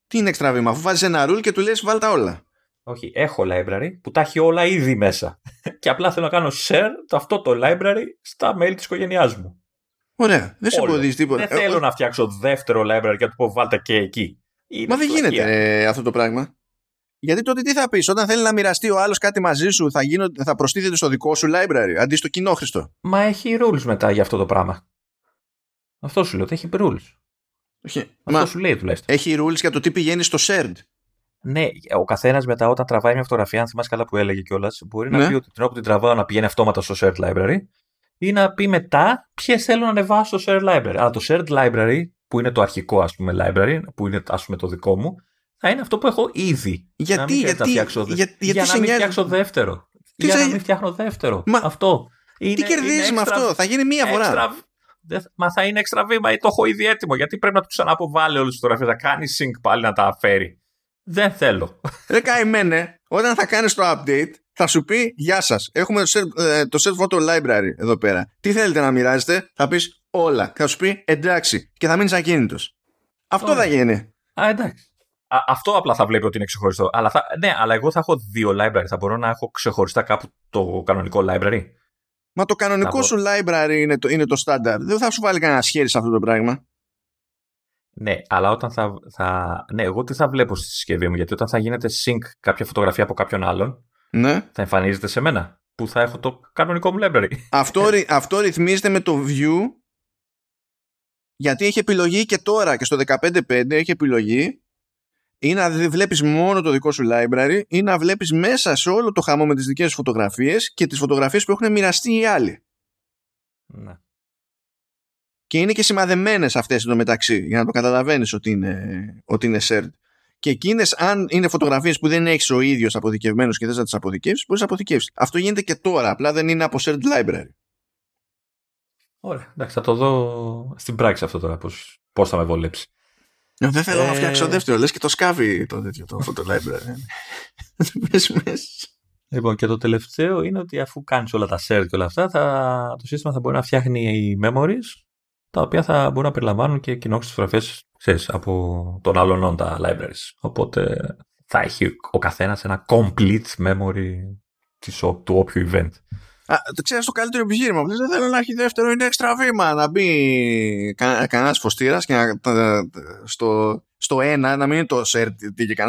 [SPEAKER 1] Τι είναι έξτρα βήμα, αφού βάζεις ένα rule και του λες βάλ τα όλα.
[SPEAKER 2] Όχι, έχω library που τα έχει όλα ήδη μέσα. και απλά θέλω να κάνω share το αυτό το library στα mail της οικογένειάς μου.
[SPEAKER 1] Ωραία, δεν σε εμποδίζει τίποτα.
[SPEAKER 2] Δεν θέλω να φτιάξω δεύτερο library και να του πω βάλτε και εκεί.
[SPEAKER 1] Μα δεν γίνεται ε, αυτό το πράγμα. Γιατί τότε τι θα πεις, όταν θέλει να μοιραστεί ο άλλος κάτι μαζί σου, θα, γίνω, θα προστίθεται στο δικό σου library αντί στο κοινόχρηστο.
[SPEAKER 2] Μα έχει rules μετά για αυτό το πράγμα. Αυτό σου λέω ότι έχει rules.
[SPEAKER 1] Όχι.
[SPEAKER 2] Αυτό Μα σου λέει τουλάχιστον.
[SPEAKER 1] Έχει rules για το τι πηγαίνει στο shared.
[SPEAKER 2] Ναι, ο καθένας μετά όταν τραβάει μια φωτογραφία, αν θυμάσαι καλά που έλεγε κιόλας, μπορεί ναι. να πει ότι την ώρα που την τραβάω να πηγαίνει αυτόματα στο shared library ή να πει μετά ποιες θέλω να ανεβάσω στο shared library. Αλλά το shared library, που είναι το αρχικό ας πούμε library, που είναι ας πούμε το δικό μου, θα είναι αυτό που έχω ήδη.
[SPEAKER 1] Γιατί, να μην γιατί, να φτιάξω,
[SPEAKER 2] για, για να μην φτιάξω δεύτερο. Τι για να μην φτιάχνω δεύτερο.
[SPEAKER 1] Μα,
[SPEAKER 2] αυτό.
[SPEAKER 1] Είναι, τι κερδίζεις με αυτό, θα γίνει μία φορά. Έξτρα,
[SPEAKER 2] μα θα είναι έξτρα βήμα ή το έχω ήδη έτοιμο. Γιατί πρέπει να του ξαναποβάλει όλες τις φωτογραφίες, να κάνει sync πάλι να τα φέρει. Δεν θέλω.
[SPEAKER 1] Ρε καημένε, όταν θα κάνεις το update, θα σου πει Γεια σας. Έχουμε το set, photo library εδώ πέρα. Τι θέλετε να μοιράζετε, θα πεις όλα. Θα σου πει εντάξει και θα μείνεις ακίνητος. Αυτό θα γίνει.
[SPEAKER 2] Α, εντάξει αυτό απλά θα βλέπει ότι είναι ξεχωριστό. Αλλά θα, ναι, αλλά εγώ θα έχω δύο library. Θα μπορώ να έχω ξεχωριστά κάπου το κανονικό library.
[SPEAKER 1] Μα το κανονικό σου library είναι το, είναι το standard. Δεν θα σου βάλει κανένα χέρι σε αυτό το πράγμα.
[SPEAKER 2] Ναι, αλλά όταν θα, θα. Ναι, εγώ τι θα βλέπω στη συσκευή μου. Γιατί όταν θα γίνεται sync κάποια φωτογραφία από κάποιον άλλον,
[SPEAKER 1] ναι.
[SPEAKER 2] θα εμφανίζεται σε μένα. Που θα έχω το κανονικό μου library.
[SPEAKER 1] Αυτό, αυτό ρυθμίζεται με το view. Γιατί έχει επιλογή και τώρα και στο 15.5 έχει επιλογή ή να βλέπεις μόνο το δικό σου library ή να βλέπεις μέσα σε όλο το χαμό με τις δικές σου φωτογραφίες και τις φωτογραφίες που έχουν μοιραστεί οι άλλοι.
[SPEAKER 2] Ναι.
[SPEAKER 1] Και είναι και σημαδεμένες αυτές εδώ μεταξύ για να το καταλαβαίνεις ότι είναι, ότι είναι shared. Και εκείνες, αν είναι φωτογραφίες που δεν έχεις ο ίδιος αποδικευμένο και θες να τις αποδικεύσει, μπορείς να αποθηκεύσεις. Αυτό γίνεται και τώρα. Απλά δεν είναι από shared library.
[SPEAKER 2] Ωραία. Εντάξει, θα το δω στην πράξη αυτό τώρα. Πώς θα με βολέψει.
[SPEAKER 1] Ε, δεν θέλω να φτιάξω ε. δεύτερο. Λες και το σκάβει το τέτοιο το photo library.
[SPEAKER 2] Λοιπόν, και το τελευταίο είναι ότι αφού κάνεις όλα τα share και όλα αυτά, θα, το σύστημα θα μπορεί να φτιάχνει memories, τα οποία θα μπορούν να περιλαμβάνουν και κοινόχρηστε φωτογραφίε από τον άλλον τα libraries. Οπότε θα έχει ο καθένας ένα complete memory της, του όποιου event.
[SPEAKER 1] Α, το ξέρεις το καλύτερο επιχείρημα. Δεν θέλω να έχει δεύτερο, είναι έξτρα βήμα. Να μπει κανένας φωστήρας και να, στο, στο ένα, να μην είναι το shared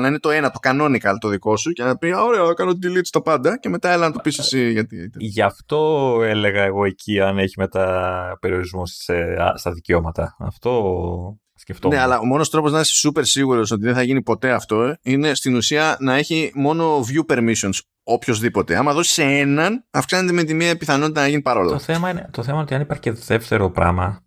[SPEAKER 1] να είναι το ένα, το canonical το δικό σου και να πει ωραία, θα κάνω delete στα πάντα και μετά έλα να το πεις εσύ γιατί.
[SPEAKER 2] Γι' αυτό έλεγα εγώ εκεί αν έχει μετά περιορισμός στα δικαιώματα. Αυτό σκεφτόμουν.
[SPEAKER 1] Ναι, αλλά ο μόνος τρόπος να είσαι super σίγουρος ότι δεν θα γίνει ποτέ αυτό είναι στην ουσία να έχει μόνο view permissions οποιοδήποτε. Άμα δώσει σε έναν, αυξάνεται με τη μία πιθανότητα να γίνει παρόλο.
[SPEAKER 2] Το θέμα είναι, το θέμα είναι ότι αν υπάρχει και δεύτερο πράγμα,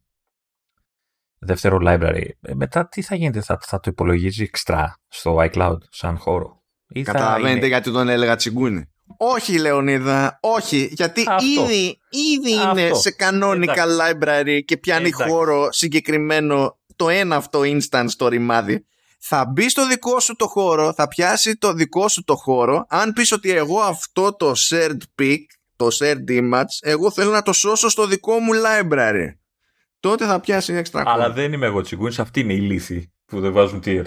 [SPEAKER 2] δεύτερο library, ε, μετά τι θα γίνεται, θα, θα το υπολογίζει εξτρά στο iCloud σαν χώρο;
[SPEAKER 1] Καταλαβαίνετε είναι... γιατί τον έλεγα τσιγκούνι. Όχι, Λεωνίδα, όχι, γιατί ήδη, ήδη είναι σε κανόνικα library και πιάνει χώρο συγκεκριμένο το ένα αυτό instance στο ρημάδι θα μπει στο δικό σου το χώρο, θα πιάσει το δικό σου το χώρο. Αν πεις ότι εγώ αυτό το shared pic, το shared image, εγώ θέλω να το σώσω στο δικό μου library. Τότε θα πιάσει έξτρα
[SPEAKER 2] Αλλά δεν είμαι εγώ τσιγκούνης, αυτή είναι η λύθη που δεν βάζουν tiers.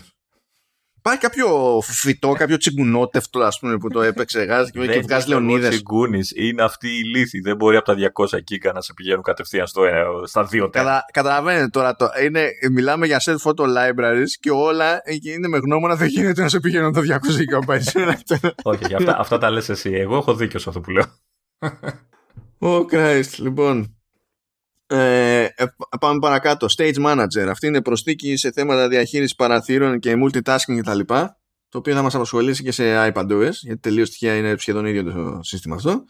[SPEAKER 1] Υπάρχει κάποιο φυτό, κάποιο τσιγκουνότευτο ας πούμε, που το έπαιξε γάζ και, και βγάζει λεωνίδες.
[SPEAKER 2] τσιγκούνης είναι αυτή η λύθη. Δεν μπορεί από τα 200 κίκα να σε πηγαίνουν κατευθείαν στο, στα δύο τέλη.
[SPEAKER 1] Κατα, καταλαβαίνετε τώρα, το, είναι, μιλάμε για set photo libraries και όλα είναι με γνώμονα δεν γίνεται να σε πηγαίνουν τα 200 GB.
[SPEAKER 2] Όχι, αυτά, αυτά τα λες εσύ. Εγώ έχω δίκιο σε αυτό που λέω.
[SPEAKER 1] Oh Christ, λοιπόν. Ε, ε, πάμε παρακάτω. Stage Manager. Αυτή είναι προσθήκη σε θέματα διαχείρισης παραθύρων και multitasking κτλ. Το οποίο θα μας απασχολήσει και σε iPadOS, γιατί τελείως τυχαία είναι σχεδόν ίδιο το σύστημα αυτό.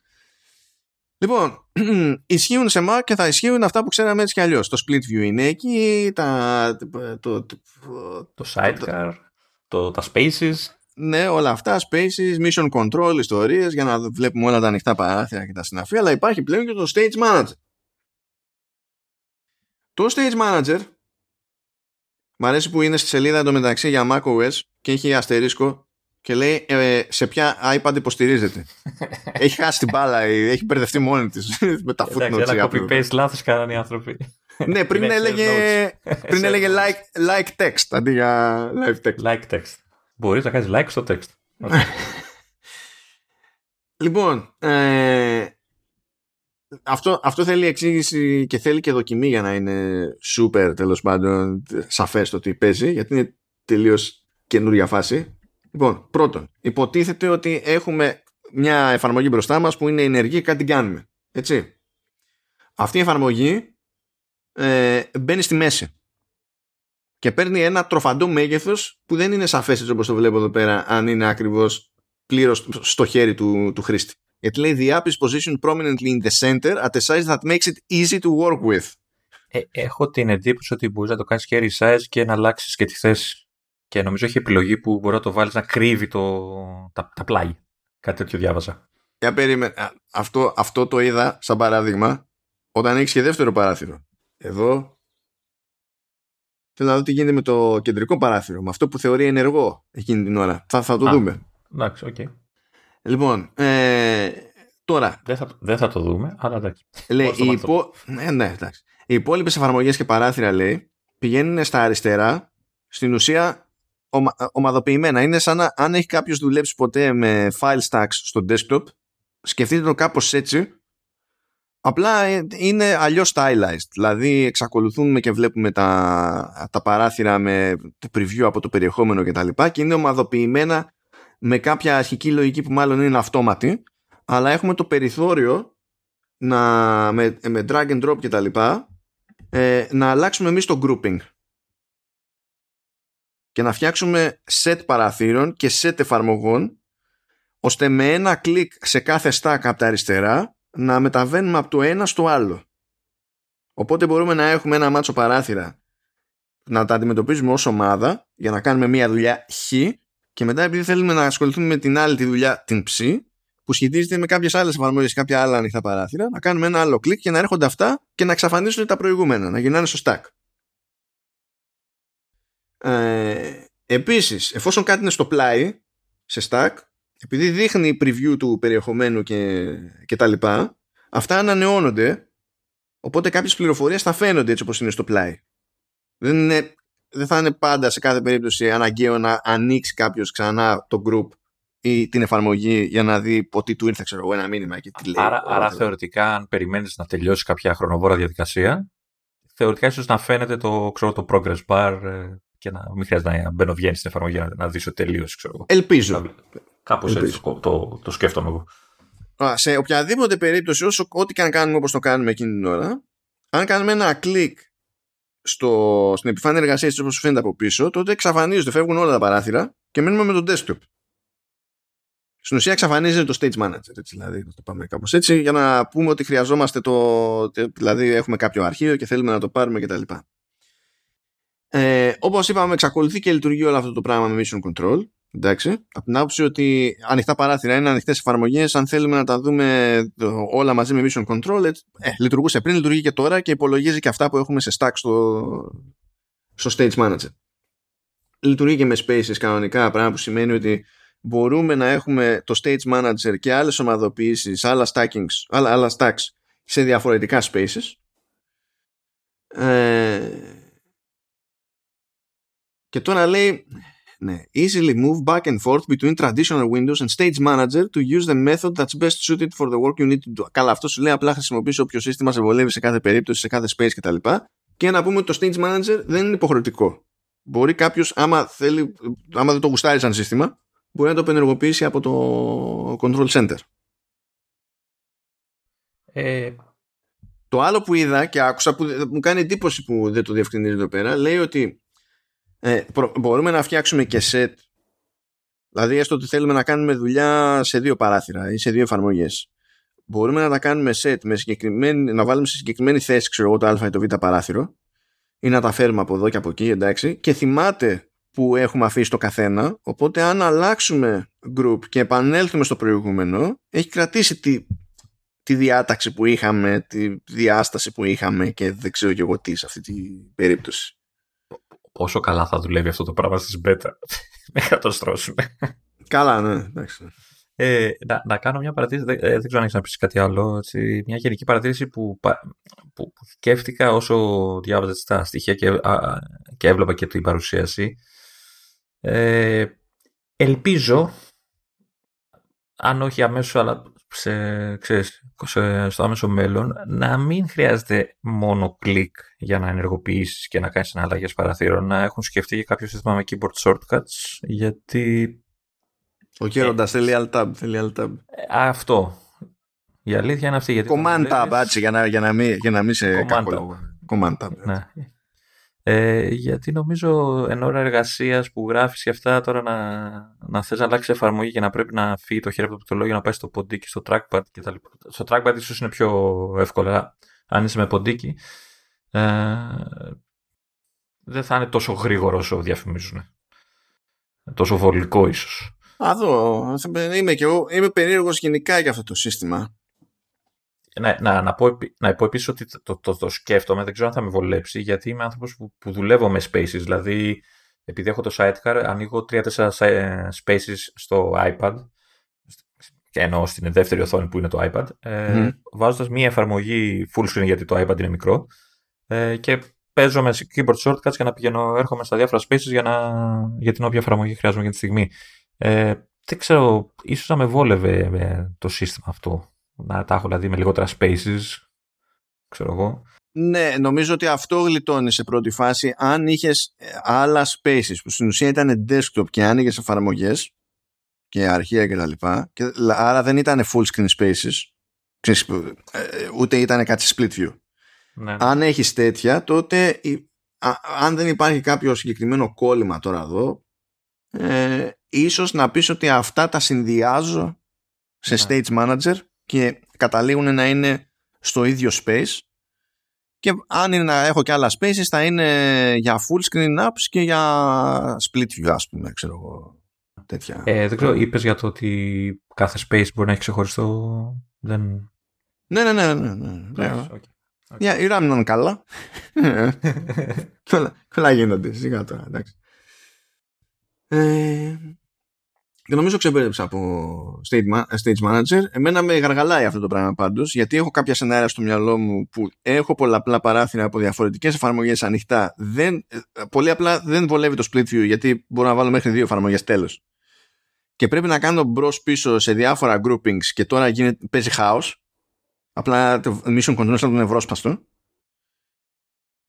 [SPEAKER 1] Λοιπόν, ισχύουν σε Mac και θα ισχύουν αυτά που ξέραμε έτσι κι αλλιώς. Το split view είναι εκεί, τα,
[SPEAKER 2] το, το, το sidecar, το, τα spaces.
[SPEAKER 1] Ναι, όλα αυτά, spaces, mission control, ιστορίες για να βλέπουμε όλα τα ανοιχτά παράθυρα και τα συναφή, αλλά υπάρχει πλέον και το stage manager. Το Stage Manager Μ' αρέσει που είναι στη σελίδα εντωμεταξύ για macOS και έχει αστερίσκο και λέει ε, σε ποια iPad υποστηρίζεται. έχει χάσει την μπάλα, έχει μπερδευτεί μόνη της με τα footnotes.
[SPEAKER 2] Ένα copy-paste λάθος κάνανε οι άνθρωποι.
[SPEAKER 1] ναι, πριν έλεγε, πριν έλεγε like, like text αντί για live text.
[SPEAKER 2] Like text. Μπορείς να κάνεις like στο text.
[SPEAKER 1] λοιπόν, ε, αυτό, αυτό θέλει εξήγηση και θέλει και δοκιμή για να είναι super τέλος πάντων σαφές το ότι παίζει γιατί είναι τελείως καινούρια φάση. Λοιπόν, πρώτον, υποτίθεται ότι έχουμε μια εφαρμογή μπροστά μας που είναι ενεργή και κάτι την κάνουμε. Έτσι. Αυτή η εφαρμογή ε, μπαίνει στη μέση και παίρνει ένα τροφαντό μέγεθος που δεν είναι σαφές έτσι όπως το βλέπω εδώ πέρα αν είναι ακριβώς πλήρως στο χέρι του, του χρήστη. Γιατί λέει the app is positioned prominently in the center at a size that makes it easy to work with.
[SPEAKER 2] Ε, έχω την εντύπωση ότι μπορείς να το κάνεις και resize και να αλλάξεις και τη θέση. Και νομίζω έχει επιλογή που μπορεί να το βάλεις να κρύβει το, τα, τα πλάγι. Κάτι τέτοιο διάβαζα.
[SPEAKER 1] Για περίμενε. Αυτό, αυτό το είδα σαν παράδειγμα όταν έχεις και δεύτερο παράθυρο. Εδώ θέλω να δω τι γίνεται με το κεντρικό παράθυρο. Με αυτό που θεωρεί ενεργό εκείνη την ώρα. Θα, θα το δούμε.
[SPEAKER 2] Εντάξει, OK. Okay.
[SPEAKER 1] Λοιπόν, ε, τώρα.
[SPEAKER 2] Δεν θα, δεν θα το δούμε, αλλά εντάξει.
[SPEAKER 1] Λέει, οι, υπο... ναι, ναι, εντάξει. οι υπόλοιπες εφαρμογές και παράθυρα λέει πηγαίνουν στα αριστερά στην ουσία ομα, ομαδοποιημένα. Είναι σαν να, αν έχει κάποιος δουλέψει ποτέ με file stacks στο desktop, σκεφτείτε το κάπως έτσι. Απλά ε, είναι αλλιώς stylized. Δηλαδή, εξακολουθούμε και βλέπουμε τα, τα παράθυρα με preview από το περιεχόμενο κτλ. Και, και είναι ομαδοποιημένα με κάποια αρχική λογική που μάλλον είναι αυτόματη αλλά έχουμε το περιθώριο να, με, με drag and drop και τα λοιπά ε, να αλλάξουμε εμείς το grouping και να φτιάξουμε set παραθύρων και set εφαρμογών ώστε με ένα κλικ σε κάθε stack από τα αριστερά να μεταβαίνουμε από το ένα στο άλλο. Οπότε μπορούμε να έχουμε ένα μάτσο παράθυρα να τα αντιμετωπίζουμε ως ομάδα για να κάνουμε μια δουλειά χ και μετά, επειδή θέλουμε να ασχοληθούμε με την άλλη τη δουλειά, την ψη, που σχετίζεται με κάποιες άλλες εφαρμογές, κάποια άλλα ανοιχτά παράθυρα, να κάνουμε ένα άλλο κλικ και να έρχονται αυτά και να εξαφανίσουν τα προηγούμενα, να γυρνάνε στο stack. Ε, Επίσης, εφόσον κάτι είναι στο πλάι, σε stack, επειδή δείχνει preview του περιεχομένου και, και τα λοιπά, αυτά ανανεώνονται, οπότε κάποιες πληροφορίες θα φαίνονται έτσι όπως είναι στο πλάι. Δεν είναι δεν θα είναι πάντα σε κάθε περίπτωση αναγκαίο να ανοίξει κάποιος ξανά το group ή την εφαρμογή για να δει ότι του ήρθε ξέρω, ένα μήνυμα και τι λέει.
[SPEAKER 2] Άρα, άρα θεωρητικά, αν περιμένεις να τελειώσει κάποια χρονοβόρα διαδικασία, θεωρητικά ίσως να φαίνεται το, ξέρω, το progress bar ε, και να μην χρειάζεται να μπαίνω βγαίνεις στην εφαρμογή να, να δείσω τελείω.
[SPEAKER 1] Ελπίζω.
[SPEAKER 2] Κάπως έτσι το, το, το σκέφτομαι εγώ.
[SPEAKER 1] Σε οποιαδήποτε περίπτωση, όσο ό,τι και αν κάνουμε όπως το κάνουμε εκείνη την ώρα, αν κάνουμε ένα κλικ στο, στην επιφάνεια εργασίας της όπως φαίνεται από πίσω, τότε εξαφανίζονται, φεύγουν όλα τα παράθυρα και μένουμε με το desktop. Στην ουσία εξαφανίζεται το stage manager, έτσι, δηλαδή, να το πάμε κάπως έτσι, για να πούμε ότι χρειαζόμαστε το, δηλαδή έχουμε κάποιο αρχείο και θέλουμε να το πάρουμε κτλ. Ε, όπως είπαμε, εξακολουθεί και λειτουργεί όλο αυτό το πράγμα με mission control. Εντάξει, από την άποψη ότι ανοιχτά παράθυρα είναι ανοιχτές εφαρμογές. Αν θέλουμε να τα δούμε όλα μαζί με mission control, ε, λειτουργούσε πριν, λειτουργεί και τώρα και υπολογίζει και αυτά που έχουμε σε stack στο, στο stage manager. Λειτουργεί και με spaces κανονικά, πράγμα που σημαίνει ότι μπορούμε να έχουμε το stage manager και άλλες ομαδοποιήσεις, άλλα stackings, άλλα, άλλα stacks σε διαφορετικά spaces. Ε, και τώρα λέει ναι, easily move back and forth between traditional windows and stage manager to use the method that's best suited for the work you need to do. Καλά, αυτό σου λέει απλά χρησιμοποιήσει όποιο σύστημα σε βολεύει σε κάθε περίπτωση, σε κάθε space κτλ. Και να πούμε ότι το stage manager δεν είναι υποχρεωτικό. Μπορεί κάποιος, άμα, θέλει, άμα δεν το γουστάρει σαν σύστημα, μπορεί να το επενεργοποιήσει από το control center.
[SPEAKER 2] Ε...
[SPEAKER 1] Το άλλο που είδα και άκουσα που μου κάνει εντύπωση που δεν το διευκρινίζει εδώ πέρα λέει ότι ε, μπορούμε να φτιάξουμε και set δηλαδή έστω ότι θέλουμε να κάνουμε δουλειά σε δύο παράθυρα ή σε δύο εφαρμογές. μπορούμε να τα κάνουμε set με συγκεκριμένη, να βάλουμε σε συγκεκριμένη θέση ξέρω εγώ το α ή το β παράθυρο ή να τα φέρουμε από εδώ και από εκεί εντάξει. Και θυμάται που έχουμε αφήσει το καθένα οπότε αν αλλάξουμε group και επανέλθουμε στο προηγούμενο έχει κρατήσει τη, τη διάταξη που είχαμε τη διάσταση που είχαμε και δεν ξέρω και εγώ τι σε αυτή την περίπτωση
[SPEAKER 2] Πόσο καλά θα δουλεύει αυτό το πράγμα στις beta μέχρι να το στρώσουμε
[SPEAKER 1] καλά ναι εντάξει
[SPEAKER 2] ε, να, να, κάνω μια παρατήρηση, δεν, ε, δεν ξέρω αν έχεις να πεις κάτι άλλο. Έτσι, μια γενική παρατήρηση που, που, που σκέφτηκα όσο διάβαζα τα στοιχεία και, α, και έβλεπα και την παρουσίαση. Ε, ελπίζω, αν όχι αμέσως, αλλά σε, ξέρεις, σε, στο άμεσο μέλλον, να μην χρειάζεται μόνο κλικ για να ενεργοποιήσεις και να κάνεις αναλλαγές παραθύρων, να έχουν σκεφτεί και κάποιος σύστημα με keyboard shortcuts, γιατί...
[SPEAKER 1] Ο κέροντας θέλει alt tab, θέλει alt tab.
[SPEAKER 2] Ε, αυτό. Η αλήθεια είναι αυτή. Γιατί
[SPEAKER 1] Command tab, για να, για να μην, για να μην σε
[SPEAKER 2] Command
[SPEAKER 1] Command tab.
[SPEAKER 2] Ναι. Ε, γιατί νομίζω εν ώρα εργασίας που γράφεις και αυτά τώρα να, να θες να αλλάξεις εφαρμογή και να πρέπει να φύγει το χέρι από το πληκτρολόγιο να πάει στο ποντίκι, στο trackpad κτλ. Στο trackpad ίσως είναι πιο εύκολα αν είσαι με ποντίκι. Ε, δεν θα είναι τόσο γρήγορο όσο διαφημίζουν. Τόσο βολικό ίσως.
[SPEAKER 1] Α, δω. Είμαι, και εγώ, είμαι περίεργος γενικά για αυτό το σύστημα.
[SPEAKER 2] Να, να, να, πω, να πω επίσης ότι το, το, το, σκέφτομαι, δεν ξέρω αν θα με βολέψει, γιατί είμαι άνθρωπος που, που δουλεύω με spaces. Δηλαδή, επειδή έχω το sidecar, ανοίγω 3-4 spaces στο iPad, και εννοώ στην δεύτερη οθόνη που είναι το iPad, ε, βάζοντας μία εφαρμογή full screen γιατί το iPad είναι μικρό ε, και παίζω με keyboard shortcuts για να πηγαίνω, έρχομαι στα διάφορα spaces για, να, για την όποια εφαρμογή χρειάζομαι για τη στιγμή. Ε, δεν ξέρω, ίσως να με βόλευε με το σύστημα αυτό να τα έχω δηλαδή με λιγότερα spaces, ξέρω εγώ.
[SPEAKER 1] Ναι, νομίζω ότι αυτό γλιτώνει σε πρώτη φάση. Αν είχες ε, άλλα spaces που στην ουσία ήταν desktop και άνοιγες εφαρμογές και αρχεία κτλ. Και, άρα δεν ήταν full screen spaces. Ε, ούτε ήταν κάτι split view. Ναι. Αν έχεις τέτοια, τότε αν δεν υπάρχει κάποιο συγκεκριμένο κόλλημα τώρα εδώ, ε, ίσως να πεις ότι αυτά τα συνδυάζω σε ναι. stage manager και καταλήγουν να είναι στο ίδιο space και αν είναι να έχω και άλλα spaces θα είναι για full screen apps και για split view ας πούμε ξέρω εγώ τέτοια.
[SPEAKER 2] Ε, δεν ξέρω, είπες για το ότι κάθε space μπορεί να έχει ξεχωριστό δεν...
[SPEAKER 1] Ναι, ναι, ναι, ναι, ναι. ναι. Okay. η RAM είναι καλά. Καλά γίνονται, σιγά τώρα, εντάξει. Ε, και νομίζω ξεμπέρδεψα από stage, stage manager. Εμένα με γαργαλάει αυτό το πράγμα πάντως, γιατί έχω κάποια σενάρια στο μυαλό μου που έχω πολλαπλά παράθυρα από διαφορετικές εφαρμογές ανοιχτά. Δεν, ε, πολύ απλά δεν βολεύει το split view, γιατί μπορώ να βάλω μέχρι δύο εφαρμογές τέλος. Και πρέπει να κάνω μπρος πίσω σε διάφορα groupings και τώρα γίνεται, παίζει χάος. Απλά το mission control σαν τον ευρώσπαστο.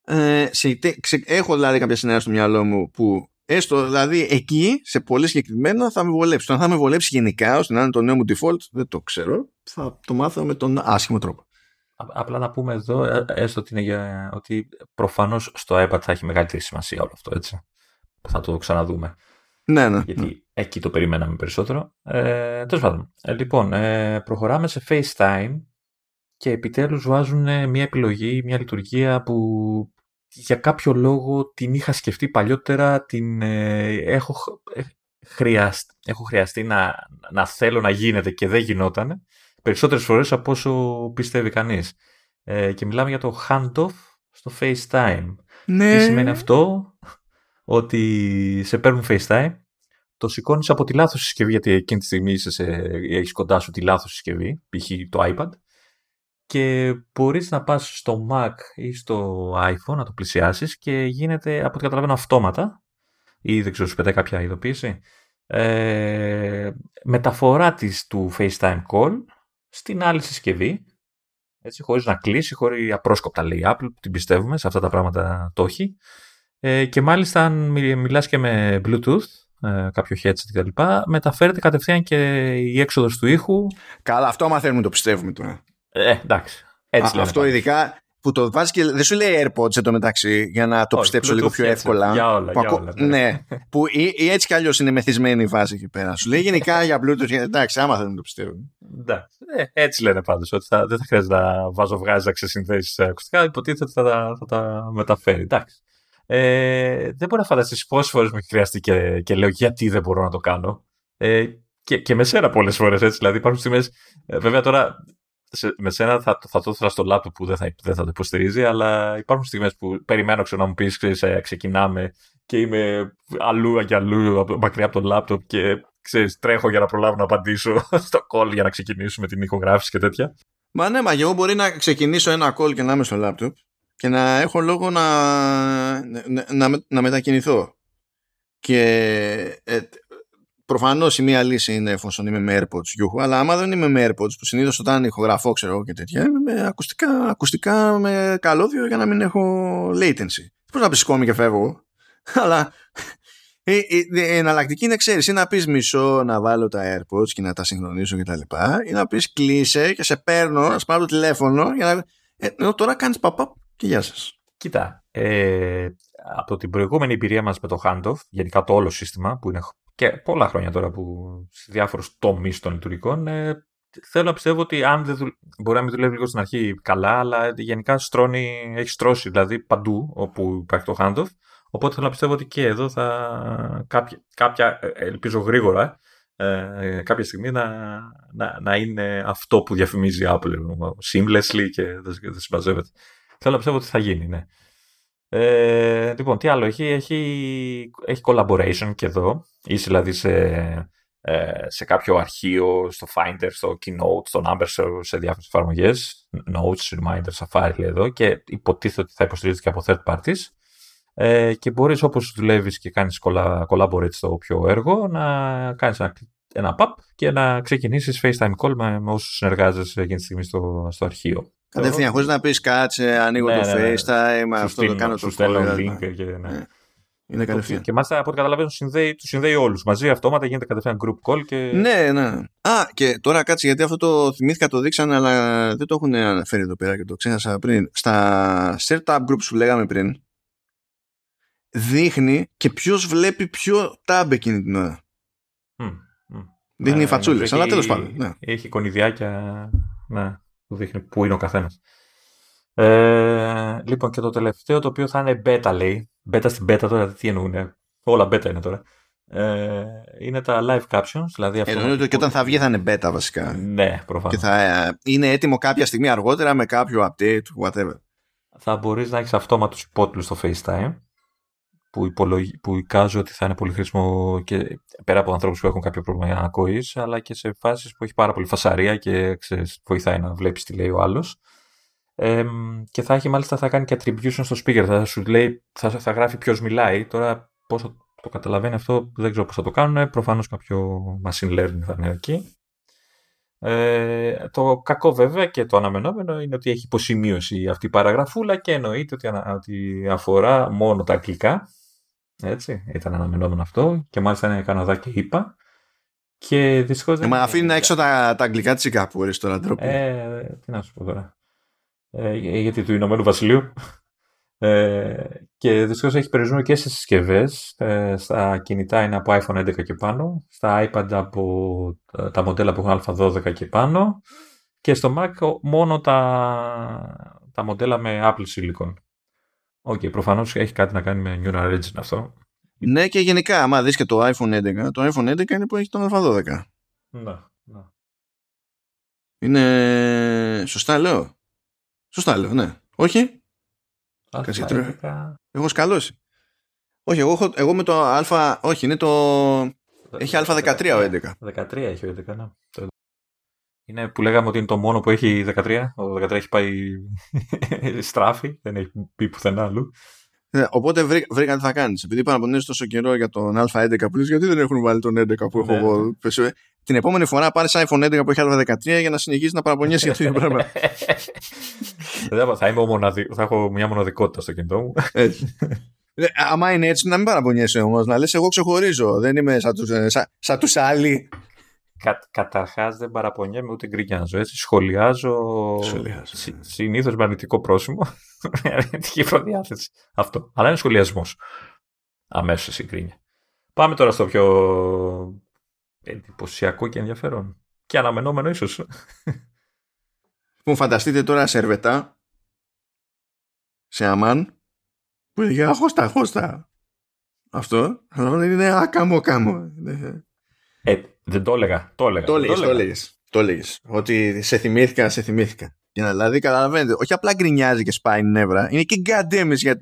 [SPEAKER 1] ε, σε, ξε, έχω δηλαδή κάποια σενάρια στο μυαλό μου που έστω δηλαδή εκεί σε πολύ συγκεκριμένα θα με βολέψει. Το αν θα με βολέψει γενικά ώστε να είναι το νέο μου default δεν το ξέρω. Θα το μάθω με τον άσχημο τρόπο.
[SPEAKER 2] Απλά να πούμε εδώ, ε, έστω ότι, είναι για, ότι προφανώς στο iPad θα έχει μεγαλύτερη σημασία όλο αυτό, έτσι. Θα το ξαναδούμε.
[SPEAKER 1] Ναι, ναι.
[SPEAKER 2] Γιατί
[SPEAKER 1] ναι.
[SPEAKER 2] εκεί το περιμέναμε περισσότερο. Ε, Τέλος πάντων. Ε, λοιπόν, ε, προχωράμε σε FaceTime και επιτέλους βάζουν μια επιλογή, μια λειτουργία που για κάποιο λόγο την είχα σκεφτεί παλιότερα, την ε, έχω, ε, χρειαστεί, έχω χρειαστεί να, να θέλω να γίνεται και δεν γινόταν περισσότερες φορές από όσο πιστεύει κανείς. Ε, και μιλάμε για το handoff στο FaceTime.
[SPEAKER 1] Ναι.
[SPEAKER 2] Τι σημαίνει αυτό, ότι σε παίρνουν FaceTime, το σηκώνεις από τη λάθος συσκευή, γιατί εκείνη τη στιγμή είσαι έχεις κοντά σου τη λάθος συσκευή, π.χ. το iPad, και μπορείς να πας στο Mac ή στο iPhone να το πλησιάσεις και γίνεται, από ό,τι καταλαβαίνω, αυτόματα ή δεν ξέρω, σου πετάει κάποια ειδοποίηση, ε, μεταφορά της του FaceTime Call στην άλλη συσκευή, έτσι, χωρίς να κλείσει, χωρίς απρόσκοπτα λέει η Apple, την πιστεύουμε, σε αυτά τα πράγματα το έχει. Ε, και μάλιστα αν μιλάς και με Bluetooth, ε, κάποιο headset κτλ. Μεταφέρεται κατευθείαν και η έξοδος του ήχου.
[SPEAKER 1] Καλά, αυτό μαθαίνουμε το πιστεύουμε τώρα.
[SPEAKER 2] Ε, εντάξει. Έτσι
[SPEAKER 1] Α, αυτό πάλι. ειδικά που το βάζεις και δεν σου λέει AirPods το μεταξύ για να το πιστέψω λίγο πιο εύκολα.
[SPEAKER 2] Για όλα, που, για όλα
[SPEAKER 1] ναι. ναι. που ή, ή, έτσι κι αλλιώς είναι μεθυσμένη η βάση εκεί πέρα. Σου λέει γενικά για Bluetooth. Εντάξει, άμα θέλουν το πιστεύουν.
[SPEAKER 2] Εντάξει. Ε, έτσι λένε πάντως. Ότι θα, δεν θα χρειάζεται να βάζω βγάζεις να ξεσυνθέσεις ακουστικά. Υποτίθεται ότι θα τα, θα τα μεταφέρει. Εντάξει. Ε, δεν μπορεί να φανταστείς πόσες φορές μου έχει χρειαστεί και, και λέω γιατί δεν μπορώ να το κάνω. Ε, και, και με σένα πολλές φορές έτσι. Δηλαδή υπάρχουν στιγμές. Ε, βέβαια τώρα σε, με σένα θα, θα το ήθελα στο λάπτοπ που δεν θα, δεν θα το υποστηρίζει, αλλά υπάρχουν στιγμές που περιμένω ξέρω, να μου πεις, ξέρεις, ε, ξεκινάμε και είμαι αλλού και αλλού μακριά από το λάπτοπ και ξέρεις, τρέχω για να προλάβω να απαντήσω στο call για να ξεκινήσουμε την ηχογράφηση και τέτοια.
[SPEAKER 1] Μα ναι, μα εγώ μπορεί να ξεκινήσω ένα call και να είμαι στο λάπτοπ και να έχω λόγο να, να, να, να μετακινηθώ. Και ε, Προφανώς η μία λύση είναι εφόσον είμαι με AirPods γιούχου, αλλά άμα δεν είμαι με AirPods που συνήθως όταν ηχογραφώ ξέρω και τέτοια, είμαι με ακουστικά, ακουστικά με καλώδιο για να μην έχω latency. Πώς να πει κόμμα και φεύγω, αλλά η, η, η, εναλλακτική είναι ξέρεις, ή να πεις μισό να βάλω τα AirPods και να τα συγχρονίσω κτλ. Ή να πεις κλείσε και σε παίρνω, να πάρω το τηλέφωνο για να. Ε, τώρα κάνεις παπαπ και γεια σας.
[SPEAKER 2] Κοίτα, ε, από την προηγούμενη εμπειρία μας με το handoff, γενικά το όλο σύστημα που είναι και πολλά χρόνια τώρα που σε διάφορους τομείς των λειτουργικών. Ε, θέλω να πιστεύω ότι αν δεν δουλ... μπορεί να μην δουλεύει λίγο στην αρχή καλά, αλλά γενικά στρώνει, έχει στρώσει δηλαδή παντού όπου υπάρχει το handoff. Οπότε θέλω να πιστεύω ότι και εδώ θα κάποια, κάποια ε, ελπίζω γρήγορα, ε, κάποια στιγμή να, να, να, είναι αυτό που διαφημίζει η Apple seamlessly και δεν, δεν συμπαζεύεται. Θέλω να πιστεύω ότι θα γίνει, ναι. Ε, λοιπόν, τι άλλο έχει, έχει, έχει collaboration και εδώ. Είσαι δηλαδή σε, ε, σε κάποιο αρχείο, στο Finder, στο Keynote, στο Numbers, σε διάφορες εφαρμογές, Notes, Reminder, Safari λέει εδώ και υποτίθεται ότι θα υποστηρίζεται και από third parties. Ε, και μπορείς όπως δουλεύεις και κάνεις collaborate στο πιο έργο να κάνεις ένα, ένα pub και να ξεκινήσεις FaceTime call με, με όσους συνεργάζεσαι εκείνη τη στιγμή στο, στο αρχείο.
[SPEAKER 1] Κατευθείαν, χωρίς να πεις κάτσε, ανοίγω ναι, το ναι, ναι. FaceTime, αυτό το κάνω το
[SPEAKER 2] call. link και, ναι.
[SPEAKER 1] Ναι. Είναι κατευθείαν.
[SPEAKER 2] Και μάλιστα από ό,τι καταλαβαίνω συνδέει, του συνδέει όλους μαζί. Αυτόματα γίνεται κατευθείαν group call. Και...
[SPEAKER 1] Ναι, ναι. Α, και τώρα κάτσε γιατί αυτό το θυμήθηκα, το δείξαν, αλλά δεν το έχουν αναφέρει εδώ πέρα και το ξέχασα πριν. Στα setup groups που λέγαμε πριν, δείχνει και ποιος βλέπει ποιο tab εκείνη την ώρα. Mm, Δείχνει ε, φατσούλες, αλλά τέλος πάντων. Ναι.
[SPEAKER 2] Έχει κονιδιάκια. Ναι που δείχνει πού είναι ο καθένας. Ε, λοιπόν, και το τελευταίο το οποίο θα είναι beta λέει. Beta στην beta τώρα, τι εννοούν. Όλα beta είναι τώρα. Ε, είναι τα live captions. Δηλαδή αυτό
[SPEAKER 1] Εννοείται ότι και όταν θα βγει θα είναι beta βασικά.
[SPEAKER 2] Ναι, προφανώς.
[SPEAKER 1] Και θα ε, είναι έτοιμο κάποια στιγμή αργότερα με κάποιο update, whatever.
[SPEAKER 2] Θα μπορείς να έχεις αυτόματου υπότιτλους στο FaceTime που, υπολογι... που εικάζω ότι θα είναι πολύ χρήσιμο και πέρα από ανθρώπους που έχουν κάποιο πρόβλημα ανακοή, αλλά και σε φάσεις που έχει πάρα πολύ φασαρία και ξέρεις, βοηθάει να βλέπεις τι λέει ο άλλος. Ε, και θα έχει μάλιστα θα κάνει και attribution στο speaker. Θα σου λέει, θα, θα γράφει ποιος μιλάει. Τώρα πώ θα το καταλαβαίνει αυτό, δεν ξέρω πώς θα το κάνουν. Προφανώς κάποιο machine learning θα είναι εκεί. Ε, το κακό βέβαια και το αναμενόμενο είναι ότι έχει υποσημείωση αυτή η παραγραφούλα και εννοείται ότι, ότι αφορά μόνο τα αγγλικά. Έτσι, ήταν αναμενόμενο αυτό και μάλιστα είναι Καναδά και είπα. Και δυστυχώς.
[SPEAKER 1] Ε, μα αφήνει έξω τα, τα αγγλικά τη Σιγκαπούρη τώρα τρόπο.
[SPEAKER 2] Ε, τι να σου πω τώρα. Ε, γιατί του Ηνωμένου Βασιλείου. Ε, και δυστυχώς έχει περιορισμό και σε συσκευές. Ε, στα κινητά είναι από iPhone 11 και πάνω. Στα iPad από ε, τα μοντέλα που έχουν Α12 και πάνω. Και στο Mac μόνο τα, τα μοντέλα με Apple Silicon. OK, okay, προφανώς έχει κάτι να κάνει με Neural Engine αυτό.
[SPEAKER 1] Ναι και γενικά, άμα δεις και το iPhone 11, το iPhone 11 είναι που έχει τον A12.
[SPEAKER 2] Ναι, ναι.
[SPEAKER 1] Είναι... Σωστά λέω. Σωστά λέω, ναι. Όχι; Έχω σκαλώσει. Όχι, εγώ, έχω, εγώ με το A. Όχι, είναι το. Έχει Α13 ο
[SPEAKER 2] 11. 13 έχει ο 11, ναι. Είναι που λέγαμε ότι είναι το μόνο που έχει 13. Ο 13 έχει πάει στράφη, δεν έχει πει πουθενά αλλού.
[SPEAKER 1] Ναι, οπότε βρήκα, βρήκα τι θα κάνεις. Επειδή παραπονιέσαι τόσο καιρό για τον Α11 που γιατί δεν έχουν βάλει τον 11 που έχω ναι. εγώ; Την επόμενη φορά πάρεις iPhone 11 που έχει Α13 για να συνεχίσεις να παραπονιέσαι για αυτό το πράγμα.
[SPEAKER 2] θα, είμαι θα έχω μια μοναδικότητα στο κινητό μου.
[SPEAKER 1] Έτσι. Ε, άμα είναι έτσι, να μην παραπονιέσαι όμως. Να λες, εγώ ξεχωρίζω. Δεν είμαι σαν τους ε, σαν, σαν τους άλλοι.
[SPEAKER 2] Κα, Καταρχάς δεν παραπονιέμαι ούτε γκρινιάζω. Έτσι. Σχολιάζω, Συ, ναι. συνήθως με αρνητικό πρόσημο. με αρνητική προδιάθεση. Αυτό. Αλλά είναι σχολιασμός. Αμέσως η γκρίνια. Πάμε τώρα στο πιο εντυπωσιακό και ενδιαφέρον. Και αναμενόμενο ίσως.
[SPEAKER 1] Λοιπόν, φανταστείτε τώρα σερβετά σε αμάν που έλεγε αχώστα, χώστα. Αυτό είναι ακάμο κάμο.
[SPEAKER 2] Ε, δεν το έλεγα. Το έλεγα.
[SPEAKER 1] Το έλεγες, το έλεγες. Ότι σε θυμήθηκα, σε θυμήθηκα. Για να δηλαδή καταλαβαίνετε, όχι απλά γκρινιάζει και σπάει νεύρα, είναι και γκαντέμις για,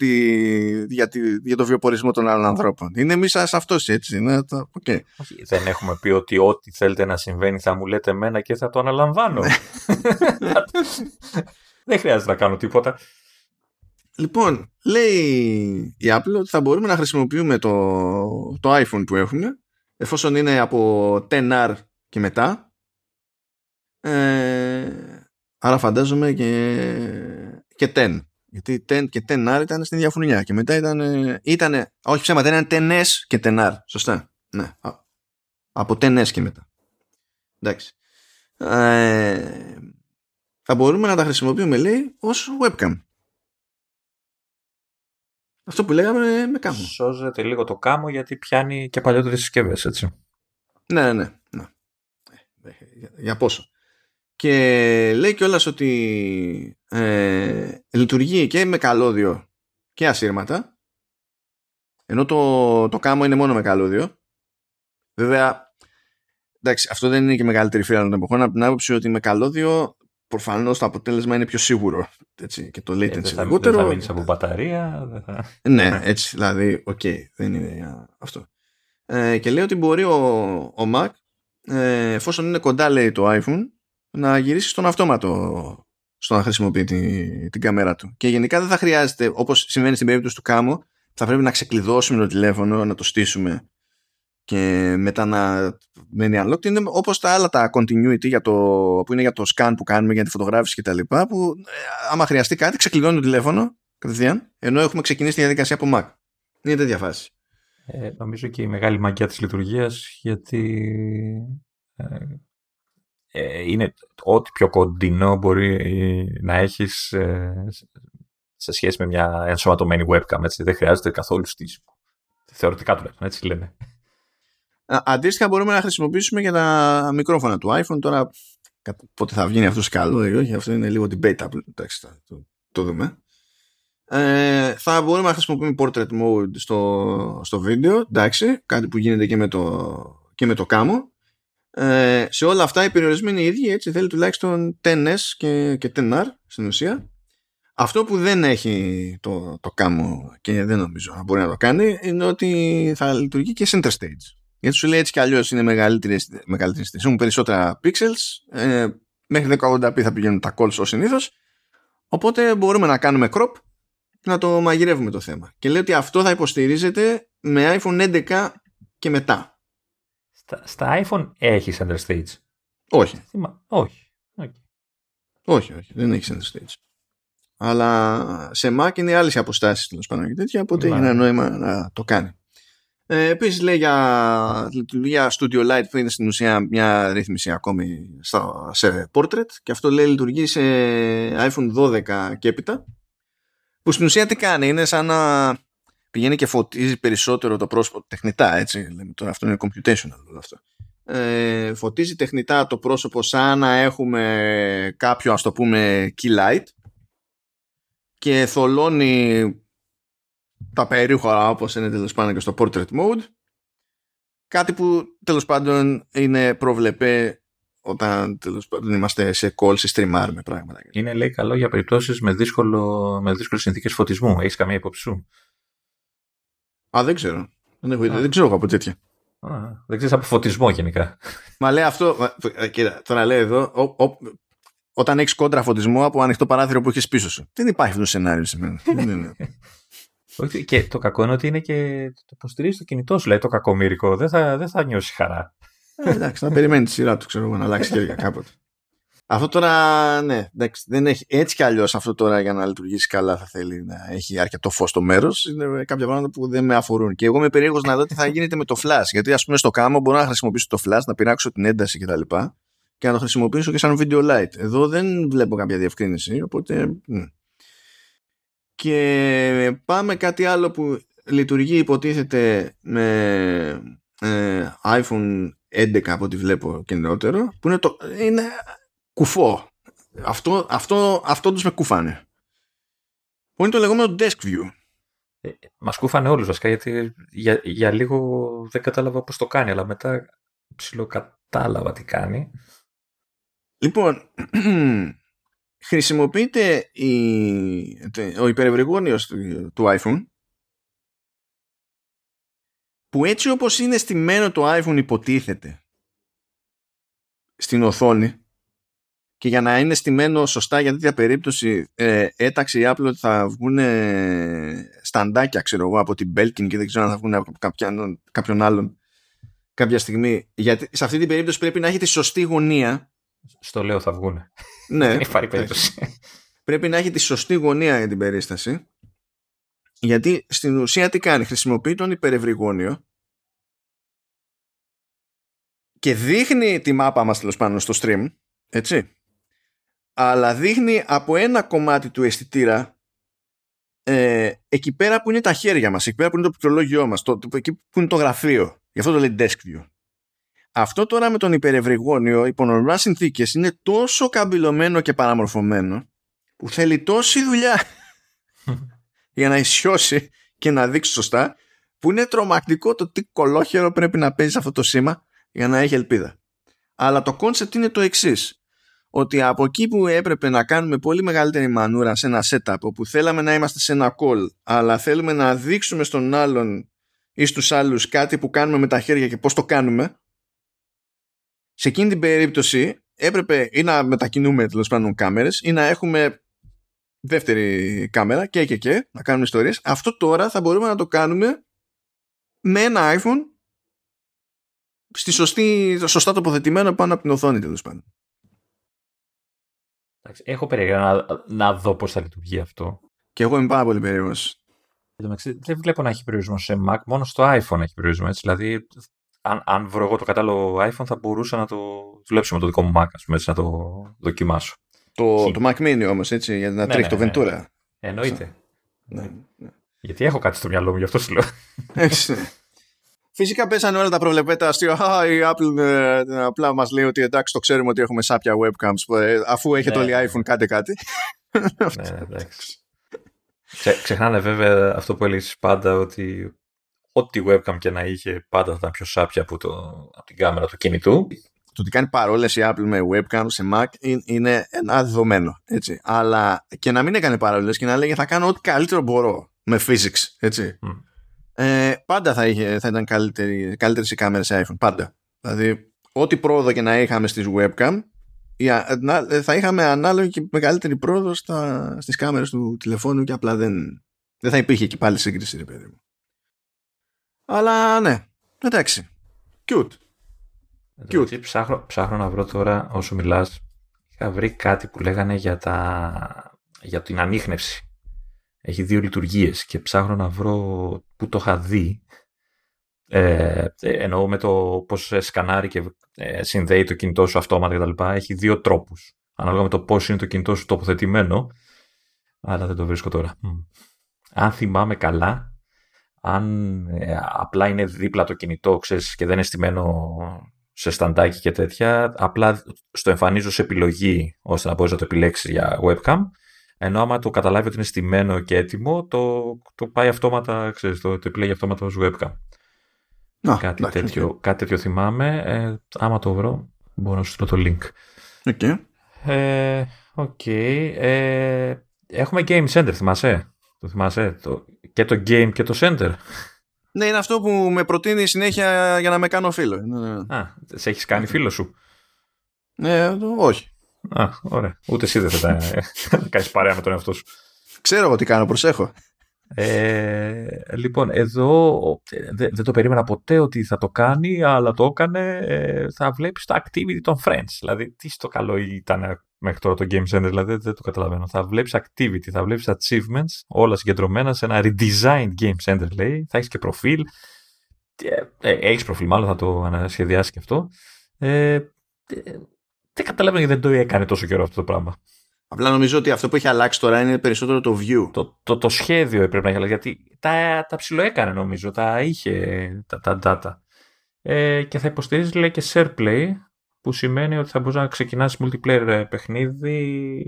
[SPEAKER 1] για, για το βιοπορισμό των άλλων ανθρώπων. Είναι εμείς σαν αυτός έτσι. Είναι το... okay.
[SPEAKER 2] δεν έχουμε πει ότι ό,τι θέλετε να συμβαίνει θα μου λέτε εμένα και θα το αναλαμβάνω. Ναι. δεν χρειάζεται να κάνω τίποτα.
[SPEAKER 1] Λοιπόν, λέει η Apple ότι θα μπορούμε να χρησιμοποιούμε το, το iPhone που έχουμε εφόσον είναι από 10R και μετά ε, άρα φαντάζομαι και, και 10 γιατί 10 και 10R ήταν στην διαφωνία και μετά ήταν, ήταν όχι ψέματα ήταν 10S και 10R σωστά. Ναι, από 10S και μετά. Εντάξει. Ε, θα μπορούμε να τα χρησιμοποιούμε λέει ως webcam αυτό που λέγαμε με κάμο.
[SPEAKER 2] Σώζεται λίγο το κάμο γιατί πιάνει και παλιότερες συσκευές, έτσι.
[SPEAKER 1] Ναι, ναι, ναι. Για πόσο. Και λέει κιόλας ότι ε, λειτουργεί και με καλώδιο και ασύρματα. Ενώ το, το Camo είναι μόνο με καλώδιο. Βέβαια, εντάξει, αυτό δεν είναι και μεγαλύτερη φύλλα των εποχών από την άποψη ότι με καλώδιο προφανώς το αποτέλεσμα είναι πιο σίγουρο. Έτσι, και το latency ε,
[SPEAKER 2] θα, λιγότερο. Δεν θα μείνεις από μπαταρία. Δεν θα...
[SPEAKER 1] ναι, έτσι, δηλαδή, OK, okay, δεν είναι αυτό. Ε, και λέει ότι μπορεί ο, ο Mac, ε, εφόσον είναι κοντά, λέει το iPhone, να γυρίσει στον αυτόματο στο να χρησιμοποιεί την, την κάμερα του. Και γενικά δεν θα χρειάζεται, όπως συμβαίνει στην περίπτωση του Camo, θα πρέπει να ξεκλειδώσουμε το τηλέφωνο, να το στήσουμε και μετά να μένει unlocked είναι όπως τα άλλα τα continuity για το, που είναι για το scan που κάνουμε για τη φωτογράφηση και τα λοιπά που ε, άμα χρειαστεί κάτι ξεκλειδώνει το τηλέφωνο κατευθείαν ενώ έχουμε ξεκινήσει τη διαδικασία από Mac. Είναι τέτοια φάση.
[SPEAKER 2] Ε, νομίζω και η μεγάλη μαγιά της λειτουργίας γιατί ε, ε είναι ό,τι πιο κοντινό μπορεί να έχεις ε, σε σχέση με μια ενσωματωμένη webcam έτσι. δεν χρειάζεται καθόλου στήσιμο. Θεωρητικά τουλάχιστον έτσι λένε
[SPEAKER 1] Αντίστοιχα μπορούμε να χρησιμοποιήσουμε για τα μικρόφωνα του iPhone. Τώρα πότε θα βγει αυτός καλό ή όχι, αυτό είναι λίγο debatable. Εντάξει, το, το, το δούμε. Ε, θα μπορούμε να χρησιμοποιούμε portrait mode στο, στο βίντεο. Εντάξει, κάτι που γίνεται και με το, και με το κάμο. Ε, σε όλα αυτά οι περιορισμοί είναι οι ίδιοι, έτσι θέλει τουλάχιστον 10S και, και 10R στην ουσία. Αυτό που δεν έχει το, το κάμο και δεν νομίζω να μπορεί να το κάνει είναι ότι θα λειτουργεί και center stage. Γιατί σου λέει έτσι κι αλλιώς είναι μεγαλύτερη μεγαλύτερη Έχουν περισσότερα pixels. Ε, μέχρι 1080p θα πηγαίνουν τα calls ως συνήθως. Οπότε μπορούμε να κάνουμε crop και να το μαγειρεύουμε το θέμα. Και λέει ότι αυτό θα υποστηρίζεται με iPhone 11 και μετά.
[SPEAKER 2] Στα, στα iPhone έχεις center stage.
[SPEAKER 1] Όχι.
[SPEAKER 2] Όχι.
[SPEAKER 1] Όχι, όχι. Δεν έχεις center stage. Αλλά σε Mac είναι άλλες αποστάσεις τέλος πάντων και τέτοια, οπότε έχει ένα νόημα να το κάνει. Ε, Επίσης λέει για λειτουργία Studio Light που είναι στην ουσία μια ρύθμιση ακόμη στο, σε Portrait και αυτό λέει λειτουργεί σε iPhone 12 και έπειτα που στην ουσία τι κάνει, είναι σαν να πηγαίνει και φωτίζει περισσότερο το πρόσωπο τεχνητά, έτσι, λέμε τώρα αυτό είναι computational όλο αυτό. Ε, φωτίζει τεχνητά το πρόσωπο σαν να έχουμε κάποιο ας το πούμε key light και θολώνει τα περίχωρα όπως είναι τέλος πάντων και στο portrait mode κάτι που τέλος πάντων είναι προβλεπέ όταν τέλος πάντων είμαστε σε call, σε streamar με πράγματα.
[SPEAKER 2] Είναι λέει καλό για περιπτώσεις με, δύσκολο, με δύσκολες συνθήκες φωτισμού. Έχεις καμία υπόψη σου;
[SPEAKER 1] Α, δεν ξέρω. Δεν, έχω, δεν ξέρω από τέτοια.
[SPEAKER 2] Α, δεν ξέρεις από φωτισμό γενικά.
[SPEAKER 1] Μα λέει αυτό. Ε, κοίτα, τώρα λέει εδώ. Ο, ο, όταν έχεις κόντρα φωτισμό από ανοιχτό παράθυρο που έχεις πίσω σου. Δεν υπάρχει αυτό το σενάριο σήμερα.
[SPEAKER 2] και το κακό είναι ότι είναι και το υποστηρίζει το κινητό σου, λέει το κακομήρικο. Δεν θα, δεν θα νιώσει χαρά.
[SPEAKER 1] Ε, εντάξει, να περιμένει τη σειρά του, ξέρω εγώ, να αλλάξει χέρια κάποτε. Αυτό τώρα, ναι, εντάξει, δεν έχει, έτσι κι αλλιώς αυτό τώρα για να λειτουργήσει καλά θα θέλει να έχει αρκετό φως στο μέρος. Είναι κάποια πράγματα που δεν με αφορούν. Και εγώ είμαι περίεργος να δω τι θα γίνεται με το flash. Γιατί, ας πούμε, στο κάμω μπορώ να χρησιμοποιήσω το flash, να πειράξω την ένταση κτλ. Και, και να το χρησιμοποιήσω και σαν video light. Εδώ δεν βλέπω κάποια διευκρίνηση. Οπότε. Και πάμε κάτι άλλο που λειτουργεί υποτίθεται με ε, iPhone 11 από ό,τι βλέπω και νεότερο που είναι, το, είναι κουφό. Αυτό, αυτό, αυτό τους με κουφάνε. Που είναι το λεγόμενο desk view.
[SPEAKER 2] Ε, Μας κούφανε όλους βασικά γιατί για, για λίγο δεν κατάλαβα πώς το κάνει αλλά μετά ψιλοκατάλαβα τι κάνει.
[SPEAKER 1] Λοιπόν, χρησιμοποιείται η, ο υπερευρυγόνιος του, του iPhone που έτσι όπως είναι στημένο το iPhone υποτίθεται στην οθόνη και για να είναι στημένο σωστά για τέτοια περίπτωση ε, έταξε η Apple ότι θα βγουν σταντάκια ξέρω εγώ από την Belkin και δεν ξέρω αν θα βγουν από κάποιον, κάποιον άλλον κάποια στιγμή. Γιατί σε αυτή την περίπτωση πρέπει να έχει τη σωστή γωνία.
[SPEAKER 2] Στο λέω θα βγουν
[SPEAKER 1] ναι
[SPEAKER 2] περίπτωση
[SPEAKER 1] πρέπει να έχει τη σωστή γωνία για την περίσταση γιατί στην ουσία τι κάνει χρησιμοποιεί τον υπερευρυγόνιο και δείχνει τη μάπα μας τέλος πάνω στο stream έτσι αλλά δείχνει από ένα κομμάτι του αισθητήρα ε, εκεί πέρα που είναι τα χέρια μας, εκεί πέρα που είναι το πληκτρολόγιό μας, το, εκεί που είναι το γραφείο. Γι' αυτό το λέει desk view. Αυτό τώρα με τον υπερευρυγώνιο υπό νορμάλ συνθήκες είναι τόσο καμπυλωμένο και παραμορφωμένο που θέλει τόση δουλειά για να ισιώσει και να δείξει σωστά που είναι τρομακτικό το τι κωλόχερο πρέπει να παίζει αυτό το σήμα για να έχει ελπίδα. Αλλά το concept είναι το εξής ότι από εκεί που έπρεπε να κάνουμε πολύ μεγαλύτερη μανούρα σε ένα setup όπου θέλαμε να είμαστε σε ένα call αλλά θέλουμε να δείξουμε στον άλλον ή στους άλλους κάτι που κάνουμε με τα χέρια και πώς το κάνουμε σε εκείνη την περίπτωση έπρεπε ή να μετακινούμε τέλος πάντων κάμερες ή να έχουμε δεύτερη κάμερα και και και να κάνουμε ιστορίες αυτό τώρα θα μπορούμε να το κάνουμε με ένα iPhone στη σωστή, σωστά τοποθετημένο πάνω από την οθόνη τέλος πάντων
[SPEAKER 2] Έχω περίεργα να, να δω πώς θα λειτουργεί αυτό.
[SPEAKER 1] Και εγώ είμαι πάρα πολύ περίεργος.
[SPEAKER 2] Δεν βλέπω να έχει περιορισμό σε Mac, μόνο στο iPhone έχει περιορισμό. Έτσι. Δηλαδή, αν, αν βρω εγώ το κατάλληλο iPhone, θα μπορούσα να το δουλέψω με το δικό μου Mac, πούμε, έτσι, να το δοκιμάσω.
[SPEAKER 1] Το, το Mac Mini όμως, έτσι, για να ναι, τρέχει ναι, το ναι, Ventura. Ναι.
[SPEAKER 2] Εννοείται. Ναι, ναι. Γιατί έχω κάτι στο μυαλό μου, γι' αυτό σου λέω.
[SPEAKER 1] Φυσικά πέσανε όλα τα προβλεπέτα αστείο. η Apple ε, απλά μας λέει ότι εντάξει, το ξέρουμε ότι έχουμε σάπια webcams. Ε, αφού έχετε ναι, όλοι ναι. iPhone, κάντε κάτι.
[SPEAKER 2] ναι, εντάξει. ξεχνάνε βέβαια αυτό που έλεγες πάντα ότι ό,τι webcam και να είχε πάντα θα ήταν πιο σάπια από, το, από την κάμερα του κινητού.
[SPEAKER 1] Το ότι κάνει παρόλες η Apple με webcam σε Mac είναι ένα δεδομένο. Έτσι. Αλλά και να μην έκανε παρόλε και να λέγε θα κάνω ό,τι καλύτερο μπορώ με physics. Έτσι ε, πάντα θα, είχε, θα ήταν καλύτερη, καλύτερες οι κάμερες σε iPhone. Πάντα. Δηλαδή, ό,τι πρόοδο και να είχαμε στις webcam, ε, θα είχαμε ανάλογη και μεγαλύτερη πρόοδο στα, στις κάμερες του τηλεφώνου και απλά δεν, δεν θα υπήρχε και πάλι σύγκριση, ρε παιδί μου. Αλλά ναι, εντάξει. Cute.
[SPEAKER 2] Cute. Ψάχνω, ψάχνω να βρω τώρα όσο μιλάς. Είχα βρει κάτι που λέγανε για, τα, για την ανείχνευση. Έχει δύο λειτουργίες και ψάχνω να βρω που το είχα δει. Ε, εννοώ με το πώς σκανάρει και ε, συνδέει το κινητό σου αυτόματα κτλ. Έχει δύο τρόπους. Ανάλογα με το πώς είναι το κινητό σου τοποθετημένο. Αλλά δεν το βρίσκω τώρα. Αν θυμάμαι καλά, αν ε, απλά είναι δίπλα το κινητό ξέρεις, και δεν είναι στημένο σε σταντάκι και τέτοια, απλά στο εμφανίζω σε επιλογή ώστε να μπορείς να το επιλέξεις για webcam, ενώ άμα το καταλάβει ότι είναι στημένο και έτοιμο, το, το πάει αυτόματα, ξέρεις, το, το επιλέγει αυτόματα ως webcam. Να, κάτι, εντάξει, τέτοιο, okay. κάτι τέτοιο θυμάμαι. Ε, άμα το βρω, μπορώ να σου στείλω το link.
[SPEAKER 1] OK. Okay.
[SPEAKER 2] Ε, okay. Ε, έχουμε Game Center, θυμάσαι; Το θυμάσαι; Το, και το Game και το Center.
[SPEAKER 1] Ναι, είναι αυτό που με προτείνει συνέχεια για να με κάνω φίλο. Ναι, ναι.
[SPEAKER 2] ναι. Α, σε έχεις κάνει φίλο σου;
[SPEAKER 1] Ναι, όχι.
[SPEAKER 2] Α, ωραία. Ούτε εσύ δεν θα τα κάνεις παρέα με τον εαυτό σου.
[SPEAKER 1] Ξέρω εγώ τι κάνω, προσέχω.
[SPEAKER 2] Ε, λοιπόν, εδώ δεν το περίμενα ποτέ ότι θα το κάνει, αλλά το έκανε. Ε, θα βλέπεις το activity των friends. Δηλαδή, τι στο καλό ήταν μέχρι τώρα το Game Center, δηλαδή δεν το καταλαβαίνω. Θα βλέπεις activity, θα βλέπεις achievements, όλα συγκεντρωμένα σε ένα redesigned Game Center, λέει. Θα έχεις και προφίλ. Ε, έχεις προφίλ, μάλλον θα το ανασχεδιάσεις και αυτό. Ε, δεν καταλαβαίνω γιατί δεν το έκανε τόσο καιρό αυτό το πράγμα.
[SPEAKER 1] Απλά νομίζω ότι αυτό που έχει αλλάξει τώρα είναι περισσότερο το view.
[SPEAKER 2] Το, το, το σχέδιο έπρεπε να έχει αλλάξει. Γιατί τα, τα ψηλοέκανε νομίζω, τα είχε τα, τα data. Ε, και θα υποστηρίζει λέει και SharePlay, που σημαίνει ότι θα μπορείς να ξεκινάς multiplayer ε, παιχνίδι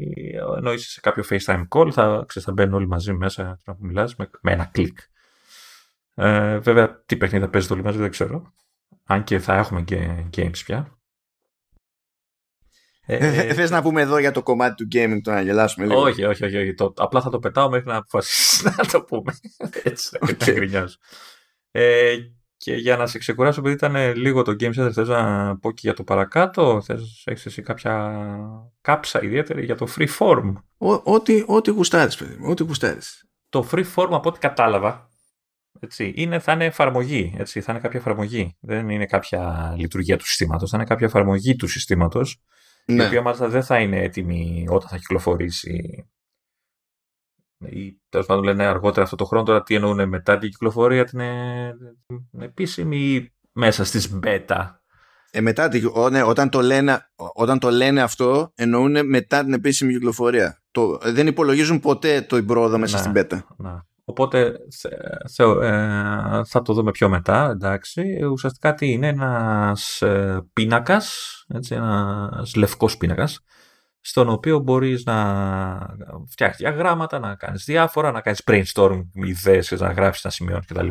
[SPEAKER 2] ενώ είσαι σε κάποιο FaceTime call, θα, ξέρεις, θα μπαίνουν όλοι μαζί μέσα να μιλάς με, με ένα κλικ. Ε, βέβαια, τι παιχνίδι θα παίζετε όλοι μαζί δεν ξέρω. Αν και θα έχουμε και games πια.
[SPEAKER 1] Ε, ε Θες να πούμε εδώ για το κομμάτι του gaming το να γελάσουμε λίγο;
[SPEAKER 2] Όχι, όχι, όχι. όχι. Το, απλά θα το πετάω μέχρι να αποφασίσεις να το πούμε. Έτσι, okay. να γκρινιάζω. Ε, και για να σε ξεκουράσω, επειδή ήταν λίγο το Game Center, θες να πω και για το παρακάτω, θες, έχεις εσύ κάποια κάψα ιδιαίτερη για το free form.
[SPEAKER 1] Ό,τι, ό,τι γουστάρεις, παιδί μου, ό,τι γουστάρεις.
[SPEAKER 2] Το free form, από ό,τι κατάλαβα, έτσι, είναι, θα είναι εφαρμογή, έτσι, θα είναι κάποια εφαρμογή. Δεν είναι κάποια λειτουργία του συστήματος, θα είναι κάποια εφαρμογή του συστήματος, ναι. η οποία μάλιστα δεν θα είναι έτοιμη όταν θα κυκλοφορήσει ή τέλος πάντων λένε αργότερα αυτό το χρόνο. Τώρα τι εννοούν μετά την κυκλοφορία, την, την επίσημη ή μέσα στις beta;
[SPEAKER 1] Ε, μετά την, ναι, όταν, το λένε, όταν το λένε αυτό εννοούν μετά την επίσημη κυκλοφορία. Το, δεν υπολογίζουν ποτέ το πρόοδο μέσα στην beta.
[SPEAKER 2] Να. Οπότε θε, ε, θα το δούμε πιο μετά, εντάξει. Ουσιαστικά τι είναι, ένας ε, πίνακας, έτσι, ένας λευκός πίνακας, στον οποίο μπορείς να φτιάχνεις διαγράμματα, να κάνεις διάφορα, να κάνεις brainstorm ιδέες, να γράφεις, να σημειώνεις κτλ.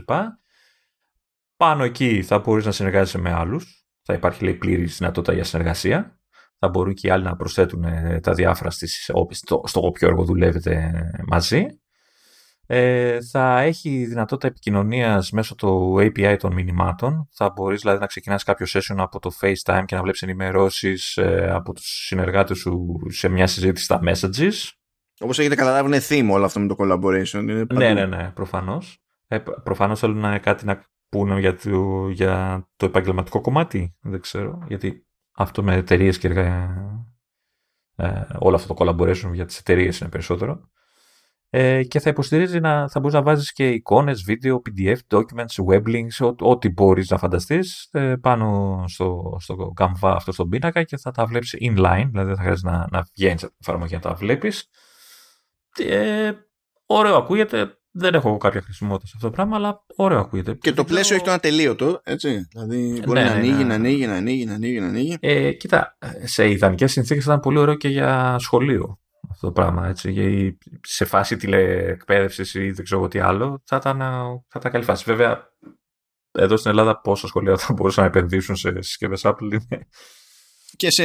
[SPEAKER 2] Πάνω εκεί θα μπορείς να συνεργάζεσαι με άλλους. Θα υπάρχει λέει πλήρης δυνατότητα για συνεργασία. Θα μπορούν και οι άλλοι να προσθέτουν ε, τα διάφορα στις, στο, στο όποιο έργο δουλεύετε μαζί. Ε, θα έχει δυνατότητα επικοινωνίας μέσω του API των μηνυμάτων. Θα μπορείς δηλαδή να ξεκινάς κάποιο session από το FaceTime και να βλέπεις ενημερώσεις ε, από τους συνεργάτες σου σε μια συζήτηση στα messages.
[SPEAKER 1] Όπως έχετε καταλάβει, είναι theme όλο αυτό με το collaboration. Είναι
[SPEAKER 2] ναι, ναι, ναι, προφανώς. Ε, προφανώς θέλουν κάτι να πούνε για το, για το επαγγελματικό κομμάτι. Δεν ξέρω. Γιατί αυτό με εταιρείες και έργα. Ε, όλο αυτό το collaboration για τις εταιρείες είναι περισσότερο ε, και θα υποστηρίζει να θα μπορείς να βάζεις και εικόνες, βίντεο, PDF, documents, web links, ό,τι μπορείς να φανταστείς ε, πάνω στο, στο Canva αυτό στον πίνακα και θα τα βλέπεις inline, δηλαδή δεν θα χρειάζεται να, να βγαίνεις από την εφαρμογή να τα βλέπεις. Ε, ωραίο ακούγεται, δεν έχω κάποια χρησιμότητα σε αυτό το πράγμα, αλλά ωραίο ακούγεται.
[SPEAKER 1] Και το πλαίσιο έχει το ατελείωτο, έτσι. Δηλαδή μπορεί ναι, να, ναι, ανοίγει, ναι. να ανοίγει, να ανοίγει, να ανοίγει, να ανοίγει.
[SPEAKER 2] Ε, κοίτα, σε ιδανικές συνθήκες ήταν πολύ ωραίο και για σχολείο αυτό το πράγμα. Έτσι, γιατί σε φάση τηλεεκπαίδευσης ή δεν ξέρω τι άλλο, θα ήταν, θα ήταν καλή φάση. Βέβαια, εδώ στην Ελλάδα πόσα σχολεία θα μπορούσαν να επενδύσουν σε συσκευές Apple
[SPEAKER 1] Και σε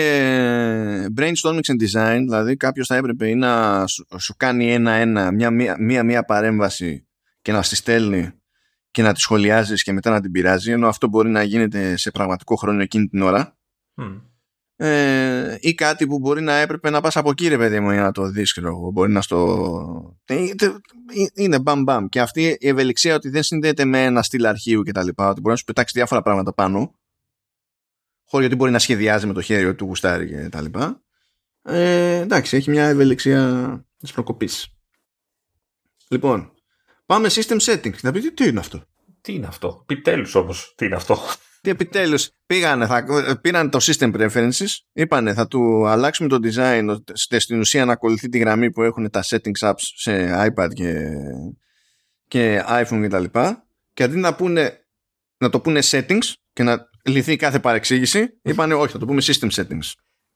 [SPEAKER 1] brainstorming and design, δηλαδή κάποιος θα έπρεπε ή να σου, κάνει ένα-ένα, μία-μία παρέμβαση και να στη στέλνει και να τη σχολιάζεις και μετά να την πειράζει, ενώ αυτό μπορεί να γίνεται σε πραγματικό χρόνο εκείνη την ώρα ε, ή κάτι που μπορεί να έπρεπε να πας από εκεί ρε παιδί μου για να το δεις μπορεί να στο ε, είναι μπαμ μπαμ και αυτή η ευελιξία ότι δεν συνδέεται με ένα στυλ αρχείου και τα λοιπά ότι μπορεί να σου πετάξει διάφορα πράγματα πάνω χώρο γιατί μπορεί να σχεδιάζει με το χέρι του γουστάρι και τα λοιπά. Ε, εντάξει, έχει μια ευελιξία της προκοπής. Λοιπόν, πάμε system settings. Να πείτε τι είναι αυτό;
[SPEAKER 2] Τι είναι αυτό; Επιτέλους όμως, τι είναι αυτό;
[SPEAKER 1] Τι επιτέλους πήγανε, θα, πήραν το system preferences, είπανε θα του αλλάξουμε το design ώστε στην ουσία να ακολουθεί τη γραμμή που έχουν τα settings apps σε iPad και, και iPhone κτλ. Και, και αντί να, πούνε, να το πούνε settings και να λυθεί κάθε παρεξήγηση, είπανε όχι, θα το πούμε system settings.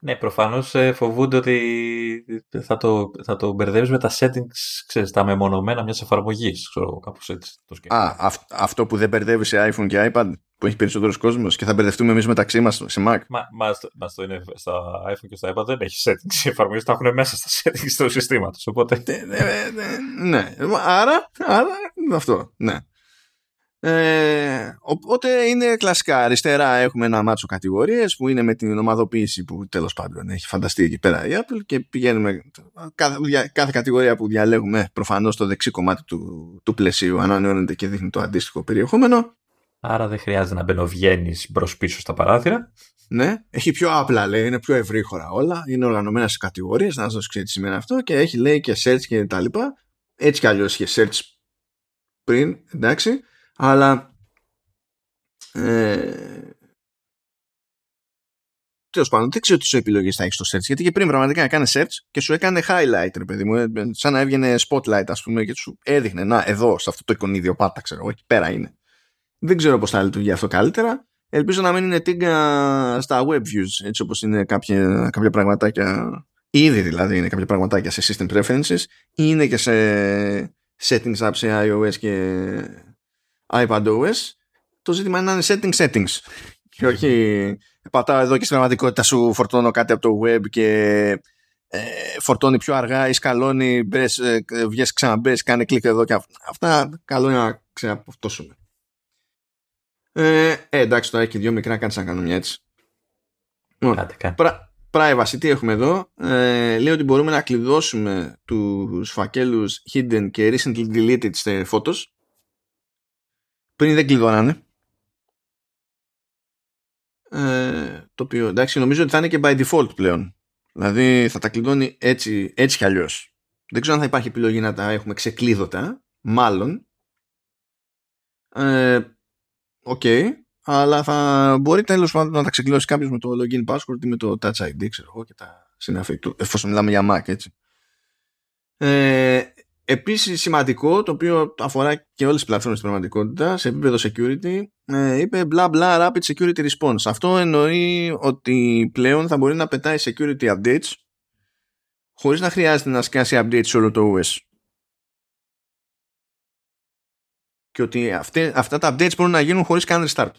[SPEAKER 2] Ναι, προφανώς ε, φοβούνται ότι θα το, θα το μπερδεύεις με τα settings, ξέρεις, τα μεμονωμένα μιας εφαρμογής. Κάπως έτσι το
[SPEAKER 1] Α, αυ, αυτό που δεν μπερδεύει σε iPhone και iPad, που έχει περισσότερος κόσμος και θα μπερδευτούμε εμείς μεταξύ μας σε Mac.
[SPEAKER 2] Μα, μα, μα το είναι στα iPhone και στα iPad δεν έχει settings. Οι εφαρμογές τα έχουν μέσα στα settings του συστήματος. Οπότε...
[SPEAKER 1] ναι, ναι, ναι, άρα, άρα αυτό. Ναι. Ε, οπότε είναι κλασικά αριστερά έχουμε ένα μάτσο κατηγορίες που είναι με την ομαδοποίηση που τέλος πάντων έχει φανταστεί εκεί πέρα η Apple και πηγαίνουμε κάθε, κάθε κατηγορία που διαλέγουμε προφανώς το δεξί κομμάτι του, του πλαισίου ανανεώνεται και δείχνει το αντίστοιχο περιεχόμενο
[SPEAKER 2] Άρα δεν χρειάζεται να μπαινοβγαίνεις μπρος πίσω στα παράθυρα.
[SPEAKER 1] Ναι, έχει πιο απλά λέει, είναι πιο ευρύχωρα όλα. Είναι οργανωμένα σε κατηγορίες, να σας ξέρεις τι σημαίνει αυτό και έχει λέει και search και τα λοιπά. Έτσι κι αλλιώς είχε search πριν, εντάξει αλλά ε, τέλος πάντων, δεν ξέρω τι σου επιλογές θα έχεις στο search. Γιατί και πριν πραγματικά έκανε search και σου έκανε highlight, ρε παιδί μου. Ε, σαν να έβγαινε spotlight, ας πούμε, και σου έδειχνε. Να, εδώ, σε αυτό το εικονίδιο πάτα, ξέρω εκεί πέρα είναι. Δεν ξέρω πώς θα λειτουργεί αυτό καλύτερα. Ελπίζω να μην είναι τίγκα στα web views, έτσι όπως είναι κάποια, κάποια πραγματάκια. Ήδη δηλαδή είναι κάποια πραγματάκια σε system preferences ή είναι και σε settings apps σε iOS και iPadOS, το ζήτημα είναι να είναι setting settings. Και όχι πατάω εδώ και στην πραγματικότητα σου φορτώνω κάτι από το web και ε, φορτώνει πιο αργά ή σκαλώνει, μπες, ε, βγες ξαναμπες, κάνει κλικ εδώ και αυτά καλό είναι να ξαναπαυτώσουμε. Ε, ε, εντάξει τώρα έχει δύο μικρά κάνεις να κάνω μια έτσι. privacy, τι έχουμε εδώ. Ε, λέει ότι μπορούμε να κλειδώσουμε τους φακέλους hidden και recently deleted σε photos πριν δεν κλειδώνανε. Ε, το οποίο εντάξει νομίζω ότι θα είναι και by default πλέον. Δηλαδή θα τα κλειδώνει έτσι, έτσι κι αλλιώς. Δεν ξέρω αν θα υπάρχει επιλογή να τα έχουμε ξεκλείδωτα. Μάλλον. Ε, OK. okay, αλλά θα μπορεί τέλος πάντων να τα ξεκλειδώσει κάποιος με το login password ή με το touch ID, ξέρω εγώ, και τα συναφή του. Εφόσον μιλάμε για Mac, έτσι. Ε, Επίσης σημαντικό, το οποίο αφορά και όλες τις πλατφόρμες στην πραγματικότητα, σε επίπεδο security, ε, είπε μπλα μπλα rapid security response. Αυτό εννοεί ότι πλέον θα μπορεί να πετάει security updates χωρίς να χρειάζεται να σκάσει updates σε όλο το OS. Και ότι αυτά τα updates μπορούν να γίνουν χωρίς καν restart.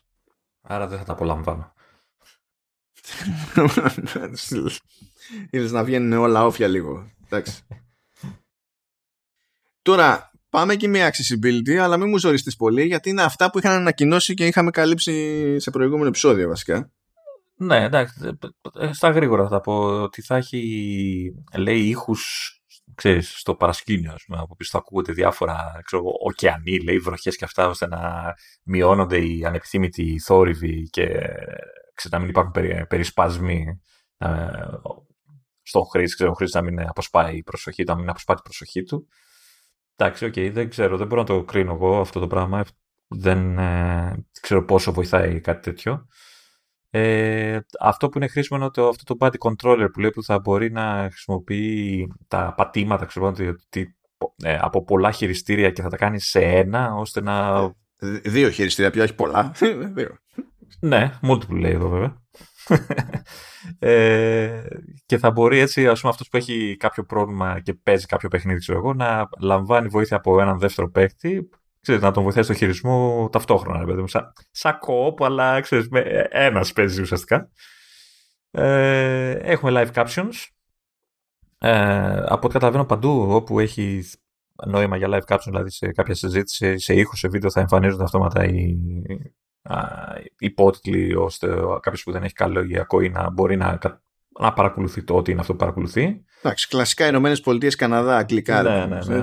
[SPEAKER 2] Άρα δεν θα τα απολαμβάνω.
[SPEAKER 1] Ήθελες να βγαίνουν όλα όφια λίγο. Εντάξει. Τώρα, πάμε και με accessibility, αλλά μην μου ζοριστείς πολύ, γιατί είναι αυτά που είχαν ανακοινώσει και είχαμε καλύψει σε προηγούμενο επεισόδιο βασικά.
[SPEAKER 2] Ναι, εντάξει. Στα γρήγορα θα πω ότι θα έχει, λέει, ήχους ξέρεις, στο παρασκήνιο, ας πούμε, από πίσω θα ακούγονται διάφορα ξέρω, ωκεανοί, λέει, βροχές και αυτά, ώστε να μειώνονται οι ανεπιθύμητοι θόρυβοι και ξέρεις, να μην υπάρχουν περισπασμοί ε, στον χρήστη, ξέρω, ο χρήστης να μην αποσπάει η προσοχή του, να μην αποσπάει την προσοχή του. Εντάξει, OK, okay, δεν ξέρω, δεν μπορώ να το κρίνω εγώ αυτό το πράγμα. Δεν ε, ξέρω πόσο βοηθάει κάτι τέτοιο. Ε, αυτό που είναι χρήσιμο είναι το, αυτό το buddy controller που λέει που θα μπορεί να χρησιμοποιεί τα πατήματα ξέρω, ότι, ε, από πολλά χειριστήρια και θα τα κάνει σε ένα ώστε να...
[SPEAKER 1] Ε, δύο χειριστήρια πια, όχι πολλά. Δύο.
[SPEAKER 2] ναι, multiple λέει εδώ βέβαια. Ε, και θα μπορεί έτσι, ας πούμε, αυτός που έχει κάποιο πρόβλημα και παίζει κάποιο παιχνίδι, ξέρω εγώ, να λαμβάνει βοήθεια από έναν δεύτερο παίκτη, ξέρεις, να τον βοηθάει στο χειρισμό ταυτόχρονα, ρε παιδί μου, σαν, σαν κόπ, αλλά ξέρεις, με, ένας παίζει ουσιαστικά. Ε, έχουμε live captions. Ε, από ό,τι καταλαβαίνω παντού όπου έχει νόημα για live captions, δηλαδή σε κάποια συζήτηση, σε ήχο, σε βίντεο θα εμφανίζονται αυτόματα οι, υπότιτλοι ώστε κάποιος που δεν έχει καλό ή να μπορεί να, να παρακολουθεί το ότι είναι αυτό που παρακολουθεί.
[SPEAKER 1] Εντάξει, κλασικά Ηνωμένες Πολιτείες, Καναδά, αγγλικά.
[SPEAKER 2] Ναι, ναι, ναι,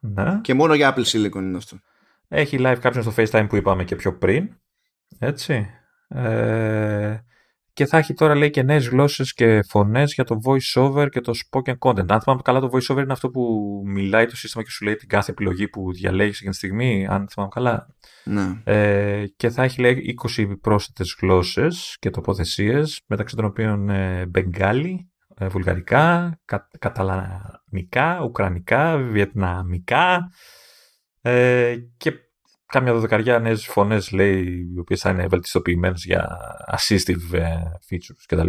[SPEAKER 2] ναι,
[SPEAKER 1] Και μόνο για Apple Silicon είναι αυτό.
[SPEAKER 2] Έχει live caption στο FaceTime που είπαμε και πιο πριν. Έτσι. Ε, και θα έχει τώρα λέει και νέες γλώσσες και φωνές για το voice over και το spoken content. Αν θυμάμαι καλά, το voice over είναι αυτό που μιλάει το σύστημα και σου λέει την κάθε επιλογή που διαλέγεις εκείνη τη στιγμή, αν θυμάμαι καλά.
[SPEAKER 1] Ναι.
[SPEAKER 2] Ε, και θα έχει λέει 20 πρόσθετες γλώσσες και τοποθεσίες, μεταξύ των οποίων ε, Μπεγκάλι, ε, βουλγαρικά, κα, καταλανικά, ουκρανικά, βιετναμικά ε, και κάμια δωδεκαριά νέες φωνές, λέει, οι οποίες θα είναι βελτιστοποιημένες για assistive ε, features κτλ.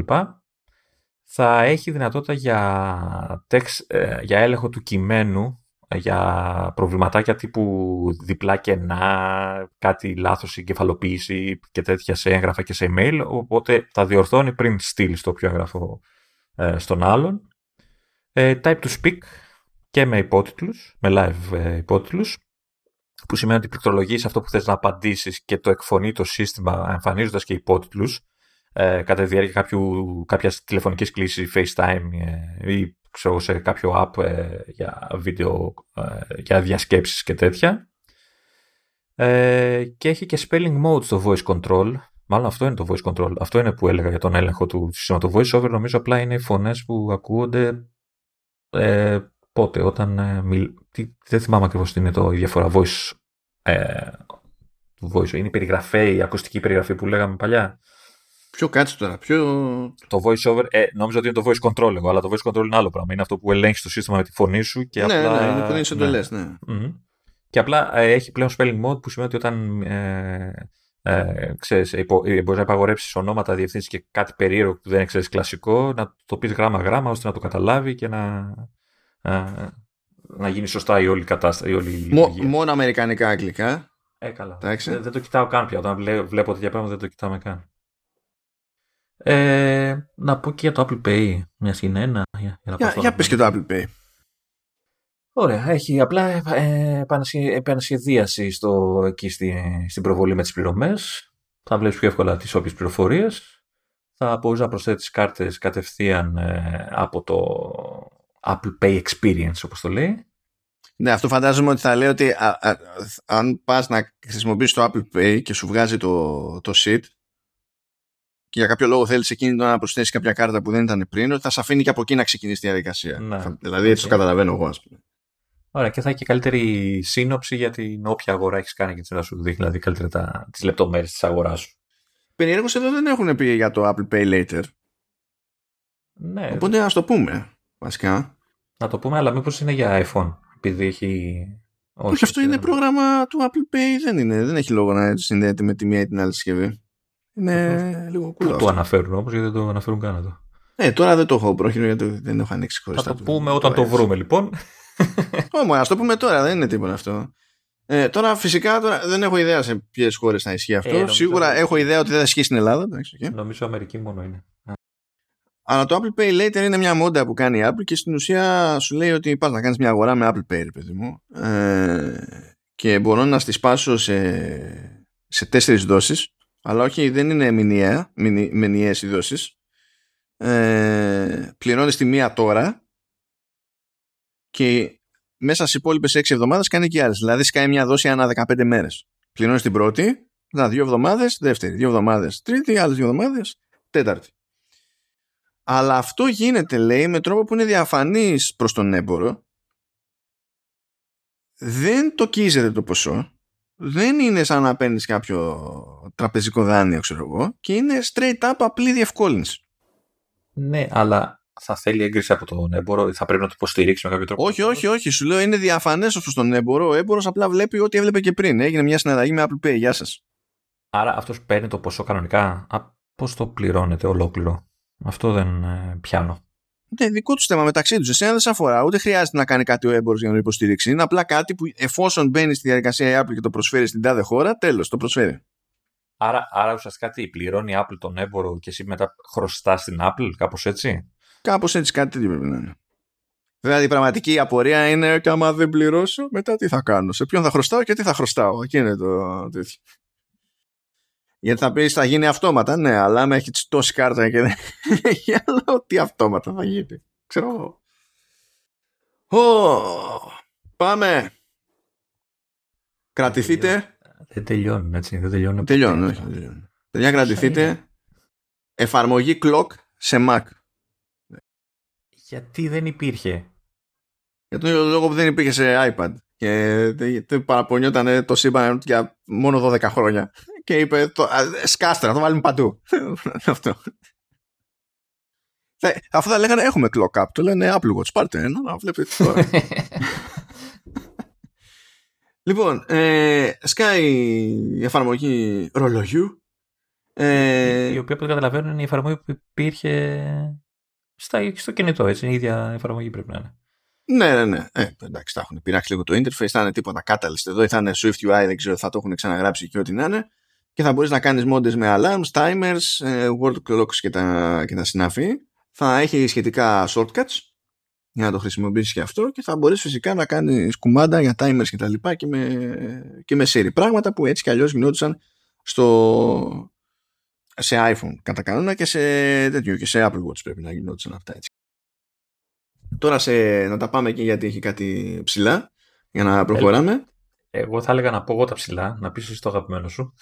[SPEAKER 2] Θα έχει δυνατότητα για, text, ε, για έλεγχο του κειμένου για προβληματάκια τύπου διπλά κενά, κάτι λάθος εγκεφαλοποίηση και τέτοια σε έγγραφα και σε email, οπότε θα διορθώνει πριν στείλει το πιο έγγραφο ε, στον άλλον. Ε, type to speak και με υπότιτλους, με live ε, υπότιτλους, που σημαίνει ότι πληκτρολογείς αυτό που θες να απαντήσεις και το εκφωνεί το σύστημα εμφανίζοντας και υπότιτλους ε, κατά τη διάρκεια κάποιου, κάποιας τηλεφωνικής κλήσης, FaceTime ε, ή ξέρω, σε κάποιο app ε, για βίντεο, ε, για διασκέψεις και τέτοια. Ε, και έχει και spelling mode στο voice control. Μάλλον αυτό είναι το voice control. Αυτό είναι που έλεγα για τον έλεγχο του συστήματος. Το voice over νομίζω απλά είναι οι φωνές που ακούγονται ε, πότε, όταν ε, μιλ... τι, δεν θυμάμαι ακριβώς τι είναι το, η διαφορά voice, ε, του voice. Είναι η περιγραφή, η ακουστική περιγραφή που λέγαμε παλιά.
[SPEAKER 1] Πιο κάτσε τώρα, πιο...
[SPEAKER 2] Το voice over, ε, νόμιζα ότι είναι το voice control εγώ, αλλά το voice control είναι άλλο πράγμα. Είναι αυτό που ελέγχεις το σύστημα με τη φωνή σου και
[SPEAKER 1] ναι,
[SPEAKER 2] απλά...
[SPEAKER 1] Ναι, είναι που δίνεις εντολές, ναι. ναι.
[SPEAKER 2] Mm-hmm. Και απλά ε, έχει πλέον spelling mode που σημαίνει ότι όταν ε, ε, ξέρεις, υπο, ε, μπορείς να υπαγορεύσεις ονόματα, διευθύνσεις και κάτι περίεργο που δεν ξέρεις κλασικό, να το πεις γράμμα-γράμμα ώστε να το καταλάβει και να, ε, να γίνει σωστά η όλη κατάσταση. Η όλη
[SPEAKER 1] Μο, μόνο αμερικανικά αγγλικά.
[SPEAKER 2] Ε, καλά. Δεν, δεν, το κοιτάω καν πια. Όταν βλέπω, βλέπω τέτοια πράγματα δεν το κοιτάμε καν. Ε, να πω και για το Apple Pay, μια είναι ένα.
[SPEAKER 1] Για, για, για, για πες και το Apple Pay.
[SPEAKER 2] Ωραία, έχει απλά ε, επανασχεδίαση στο, εκεί στη, στην προβολή με τις πληρωμές. Θα βλέπεις πιο εύκολα τις όποιες πληροφορίες. Θα μπορείς να προσθέτεις κάρτες κατευθείαν ε, από το Apple Pay Experience, όπως το λέει.
[SPEAKER 1] Ναι, αυτό φαντάζομαι ότι θα λέει ότι α, α, αν πας να χρησιμοποιήσεις το Apple Pay και σου βγάζει το, το sheet και για κάποιο λόγο θέλεις εκείνη να προσθέσεις κάποια κάρτα που δεν ήταν πριν, θα σε αφήνει και από εκεί να ξεκινήσεις τη διαδικασία. Ναι. δηλαδή έτσι το καταλαβαίνω εγώ, ας πούμε.
[SPEAKER 2] Ωραία, και θα έχει και καλύτερη σύνοψη για την όποια αγορά έχεις κάνει και θα σου δείχνει δηλαδή καλύτερα τις λεπτομέρειες της αγοράς σου.
[SPEAKER 1] Περίεργως εδώ δεν έχουν πει για το Apple Pay Later.
[SPEAKER 2] Ναι.
[SPEAKER 1] Οπότε ας το πούμε, βασικά.
[SPEAKER 2] Να το πούμε, αλλά μήπως είναι για iPhone, επειδή έχει.
[SPEAKER 1] Όχι, Όχι αυτό είναι πρόγραμμα του Apple Pay, δεν είναι. Δεν έχει λόγο να συνδέεται με τη μία ή την άλλη συσκευή. Είναι λίγο κουλός.
[SPEAKER 2] Πού το αναφέρουν όμως, γιατί δεν το αναφέρουν καν εδώ.
[SPEAKER 1] Ναι, τώρα δεν το έχω πρόχειρο γιατί δεν έχω ανοίξει
[SPEAKER 2] χωριστά. Θα το πούμε όταν το βρούμε λοιπόν.
[SPEAKER 1] Όχι, ας το πούμε τώρα, δεν είναι τίποτα αυτό. Ε, τώρα φυσικά τώρα, δεν έχω ιδέα σε ποιες χώρες θα ισχύει αυτό. Ε, Σίγουρα έχω ιδέα ότι δεν θα ισχύει στην Ελλάδα. Okay.
[SPEAKER 2] Νομίζω Αμερική μόνο είναι.
[SPEAKER 1] Αλλά το Apple Pay Later είναι μια μόντα που κάνει η Apple και στην ουσία σου λέει ότι πας να κάνεις μια αγορά με Apple Pay, παιδί μου. Ε, και μπορώ να στη σπάσω σε, σε τέσσερις δόσεις. Αλλά όχι, δεν είναι μηνιαία, μηνιαίες οι δόσεις. Ε, πληρώνεις τη μία τώρα και μέσα στις υπόλοιπες 6 εβδομάδες κάνει και άλλες. Δηλαδή, σκάει μια δόση ανά 15 μέρες. Πληρώνεις την πρώτη, να δύο εβδομάδες, δεύτερη, δύο εβδομάδες, τρίτη, άλλες δύο εβδομάδες, τέταρτη. Αλλά αυτό γίνεται, λέει, με τρόπο που είναι διαφανής προς τον έμπορο. Δεν το κίζεται το ποσό. Δεν είναι σαν να παίρνεις κάποιο τραπεζικό δάνειο, ξέρω εγώ, και είναι straight up απλή διευκόλυνση.
[SPEAKER 2] Ναι, αλλά θα θέλει έγκριση από τον έμπορο, θα πρέπει να το υποστηρίξει με κάποιο τρόπο;
[SPEAKER 1] Όχι, όχι, όχι. Σου λέω είναι διαφανές ως τον έμπορο. Ο έμπορος απλά βλέπει ό,τι έβλεπε και πριν. Έγινε μια συναλλαγή με Apple Pay. Γεια σας.
[SPEAKER 2] Άρα αυτός παίρνει το ποσό κανονικά; Πώς το πληρώνεται ολόκληρο; Αυτό δεν ε, πιάνω.
[SPEAKER 1] Ναι, δικό τους θέμα μεταξύ τους. Εσένα δεν σε αφορά. Ούτε χρειάζεται να κάνει κάτι ο έμπορο για να το υποστηρίξει. Είναι απλά κάτι που εφόσον μπαίνει στη διαδικασία η Apple και το προσφέρει στην τάδε χώρα, τέλος, το προσφέρει.
[SPEAKER 2] Άρα, άρα ουσιαστικά τι, πληρώνει η Apple τον έμπορο και εσύ μετά χρωστά στην Apple, κάπως έτσι;
[SPEAKER 1] Κάπως έτσι κάτι τέτοιο πρέπει να είναι. Δηλαδή η πραγματική απορία είναι και άμα δεν πληρώσω, μετά τι θα κάνω; Σε ποιον θα χρωστάω και τι θα χρωστάω; Εκεί είναι το τέτοιο. Γιατί θα πεις θα γίνει αυτόματα, ναι, αλλά άμα έχεις τόση κάρτα και δεν έχει άλλο, τι αυτόματα θα γίνει. Ξέρω εγώ. πάμε. Κρατηθείτε.
[SPEAKER 2] Δεν τελειώνουν, έτσι. Δεν τελειώνουν.
[SPEAKER 1] Τελειώνουν, όχι. Τελειώνουν. Παιδιά, κρατηθείτε. εφαρμογή clock σε Mac.
[SPEAKER 2] Γιατί δεν υπήρχε;
[SPEAKER 1] Για τον λόγο που δεν υπήρχε σε iPad. Και παραπονιόταν το σύμπαν για μόνο 12 χρόνια. Και είπε, το, σκάστε να το βάλουμε παντού. Αυτό. Αφού θα λέγανε έχουμε clock up, το λένε Apple Watch. Πάρτε ένα, να βλέπετε τώρα. λοιπόν, ε, Sky η εφαρμογή ρολογιού.
[SPEAKER 2] Ε, η οποία, που καταλαβαίνω, είναι η εφαρμογή που υπήρχε στα, στο κινητό, έτσι. Η ίδια εφαρμογή πρέπει να είναι.
[SPEAKER 1] Ναι, ναι, ναι. Ε, εντάξει, θα έχουν πειράξει λίγο το interface, θα είναι τίποτα catalyst εδώ, θα είναι Swift UI, δεν ξέρω, θα το έχουν ξαναγράψει και ό,τι να είναι. Και θα μπορείς να κάνεις μόντες με alarms, timers, ε, word clocks και τα, και τα συνάφη. Θα έχει σχετικά shortcuts για να το χρησιμοποιήσεις και αυτό και θα μπορείς φυσικά να κάνεις κουμάντα για timers και τα λοιπά και με, και με Siri. Πράγματα που έτσι κι αλλιώς γινόντουσαν στο, σε iPhone κατά κανόνα και σε, τέτοιο, και σε Apple Watch πρέπει να γινόντουσαν αυτά έτσι. Τώρα σε, να τα πάμε και γιατί έχει κάτι ψιλά για να προχωράμε.
[SPEAKER 2] Εγώ θα έλεγα να πω εγώ τα ψιλά, να πεις το αγαπημένο σου.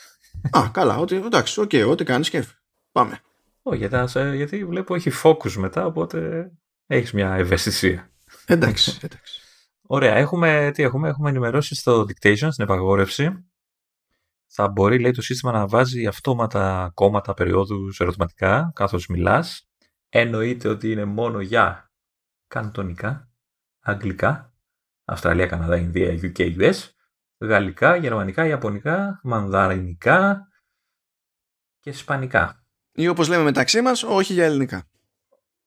[SPEAKER 1] Α, καλά, ότι, εντάξει, OK, okay, ό,τι κάνεις και πάμε.
[SPEAKER 2] Όχι, γιατί, γιατί βλέπω έχει focus μετά, οπότε έχεις μια ευαισθησία.
[SPEAKER 1] Εντάξει, εντάξει.
[SPEAKER 2] Ωραία, έχουμε, τι έχουμε, έχουμε ενημερώσεις στο dictation, στην υπαγόρευση. Θα μπορεί, λέει, το σύστημα να βάζει αυτόματα κόμματα, περιόδους, ερωτηματικά, καθώς μιλάς. Εννοείται ότι είναι μόνο για καντονικά, αγγλικά, Αυστραλία, Καναδά, Ινδία, UK, US, γαλλικά, γερμανικά, ιαπωνικά, μανδαρινικά και ισπανικά.
[SPEAKER 1] Ή όπως λέμε μεταξύ μας, όχι για ελληνικά.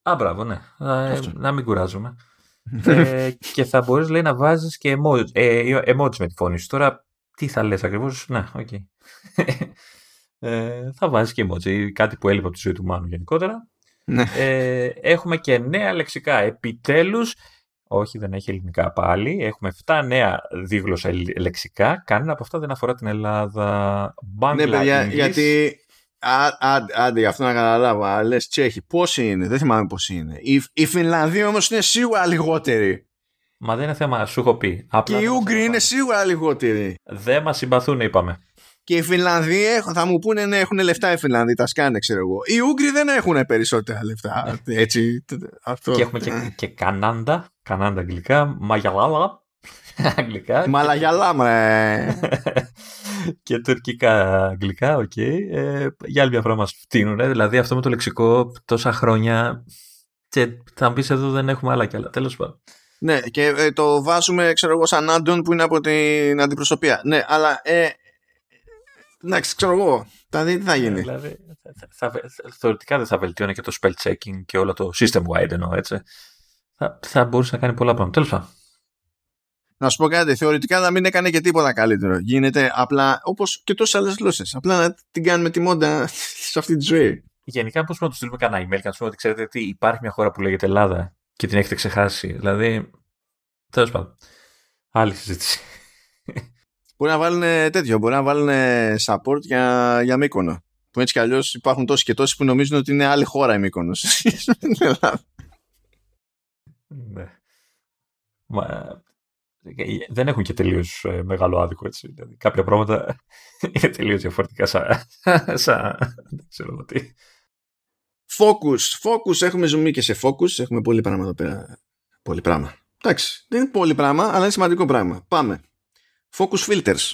[SPEAKER 2] Α, μπράβο, ναι. Ε, να μην κουράζουμε. ε, και θα μπορείς λέει να βάζεις και emojis, ε, emojis με τη φωνή σου. Τώρα τι θα λες ακριβώς, ναι, Okay. ε, θα βάζεις και emoji, κάτι που έλειπε από τη ζωή του Μάνου γενικότερα. Ναι. Ε, έχουμε και νέα λεξικά. Επιτέλους, όχι δεν έχει ελληνικά πάλι, έχουμε 7 νέα δίγλωσσα λεξικά. Κανένα από αυτά δεν αφορά την Ελλάδα.
[SPEAKER 1] ναι, παιδιά, γιατί... Άντε, για αυτό να καταλάβω. Λες Τσέχοι, πόσοι είναι, δεν θυμάμαι πόσοι είναι. Η, η Φινλανδία όμως είναι σίγουρα λιγότερη.
[SPEAKER 2] Μα δεν είναι θέμα, σου έχω πει.
[SPEAKER 1] και οι Ούγγροι είναι σίγουρα λιγότεροι.
[SPEAKER 2] Δεν μας συμπαθούν, είπαμε.
[SPEAKER 1] Και οι Φινλανδοί θα μου πούνε ναι, έχουν λεφτά οι Φινλανδοί, τα σκάνε, ξέρω εγώ. Οι Ούγγροι δεν έχουν περισσότερα λεφτά. Ναι. Έτσι, αυτό.
[SPEAKER 2] Και έχουμε και, και Κανάντα, Κανάντα αγγλικά, Μαγιαλάλα, αγγλικά.
[SPEAKER 1] Μαλαγιαλά, μρε.
[SPEAKER 2] και τουρκικά αγγλικά, Okay. Ε, για άλλη μια φορά μας φτύνουν. Δηλαδή αυτό με το λεξικό τόσα χρόνια. Και θα πεις εδώ δεν έχουμε άλλα κι άλλα. Τέλος πάντων.
[SPEAKER 1] Ναι, και ε, το βάζουμε, ξέρω εγώ, σαν άντων που είναι από την αντιπροσωπεία. Ναι, αλλά ε, Εντάξει, ξέρω εγώ. Δηλαδή τι θα γίνει; Δηλαδή,
[SPEAKER 2] θα, θα, θεωρητικά δεν θα βελτιώνει και το spell checking και όλο το system wide εννοώ έτσι. Θα, θα μπορούσε να κάνει πολλά πράγματα. Τέλος πάντων.
[SPEAKER 1] Να σου πω κάτι, θεωρητικά να μην έκανε και τίποτα καλύτερο. Γίνεται απλά όπως και τόσες άλλες γλώσσες. Απλά να την κάνουμε τη μόντα σε αυτή τη ζωή.
[SPEAKER 2] Γενικά, πώς να τους στείλουμε κανένα email και να σου πούμε ότι ξέρετε ότι υπάρχει μια χώρα που λέγεται Ελλάδα και την έχετε ξεχάσει. Δηλαδή. Τέλος πάντων. Άλλη συζήτηση.
[SPEAKER 1] Μπορεί να βάλουν τέτοιο, μπορεί να βάλουν support για, για Μύκονο. Που έτσι κι αλλιώς υπάρχουν τόσοι και τόσοι που νομίζουν ότι είναι άλλη χώρα η Μύκονος.
[SPEAKER 2] ναι. Μα, ε, δεν έχουν και τελείως ε, μεγάλο άδικο έτσι. Δηλαδή, κάποια πράγματα είναι τελείως διαφορετικά σαν. Σα, δεν ξέρω τι.
[SPEAKER 1] Focus. Focus. Έχουμε zoom και σε focus. Έχουμε πολύ πράγμα εδώ πέρα. Πολύ πράγμα. Εντάξει. Δεν είναι πολύ πράγμα, αλλά είναι σημαντικό πράγμα. Πάμε focus filters.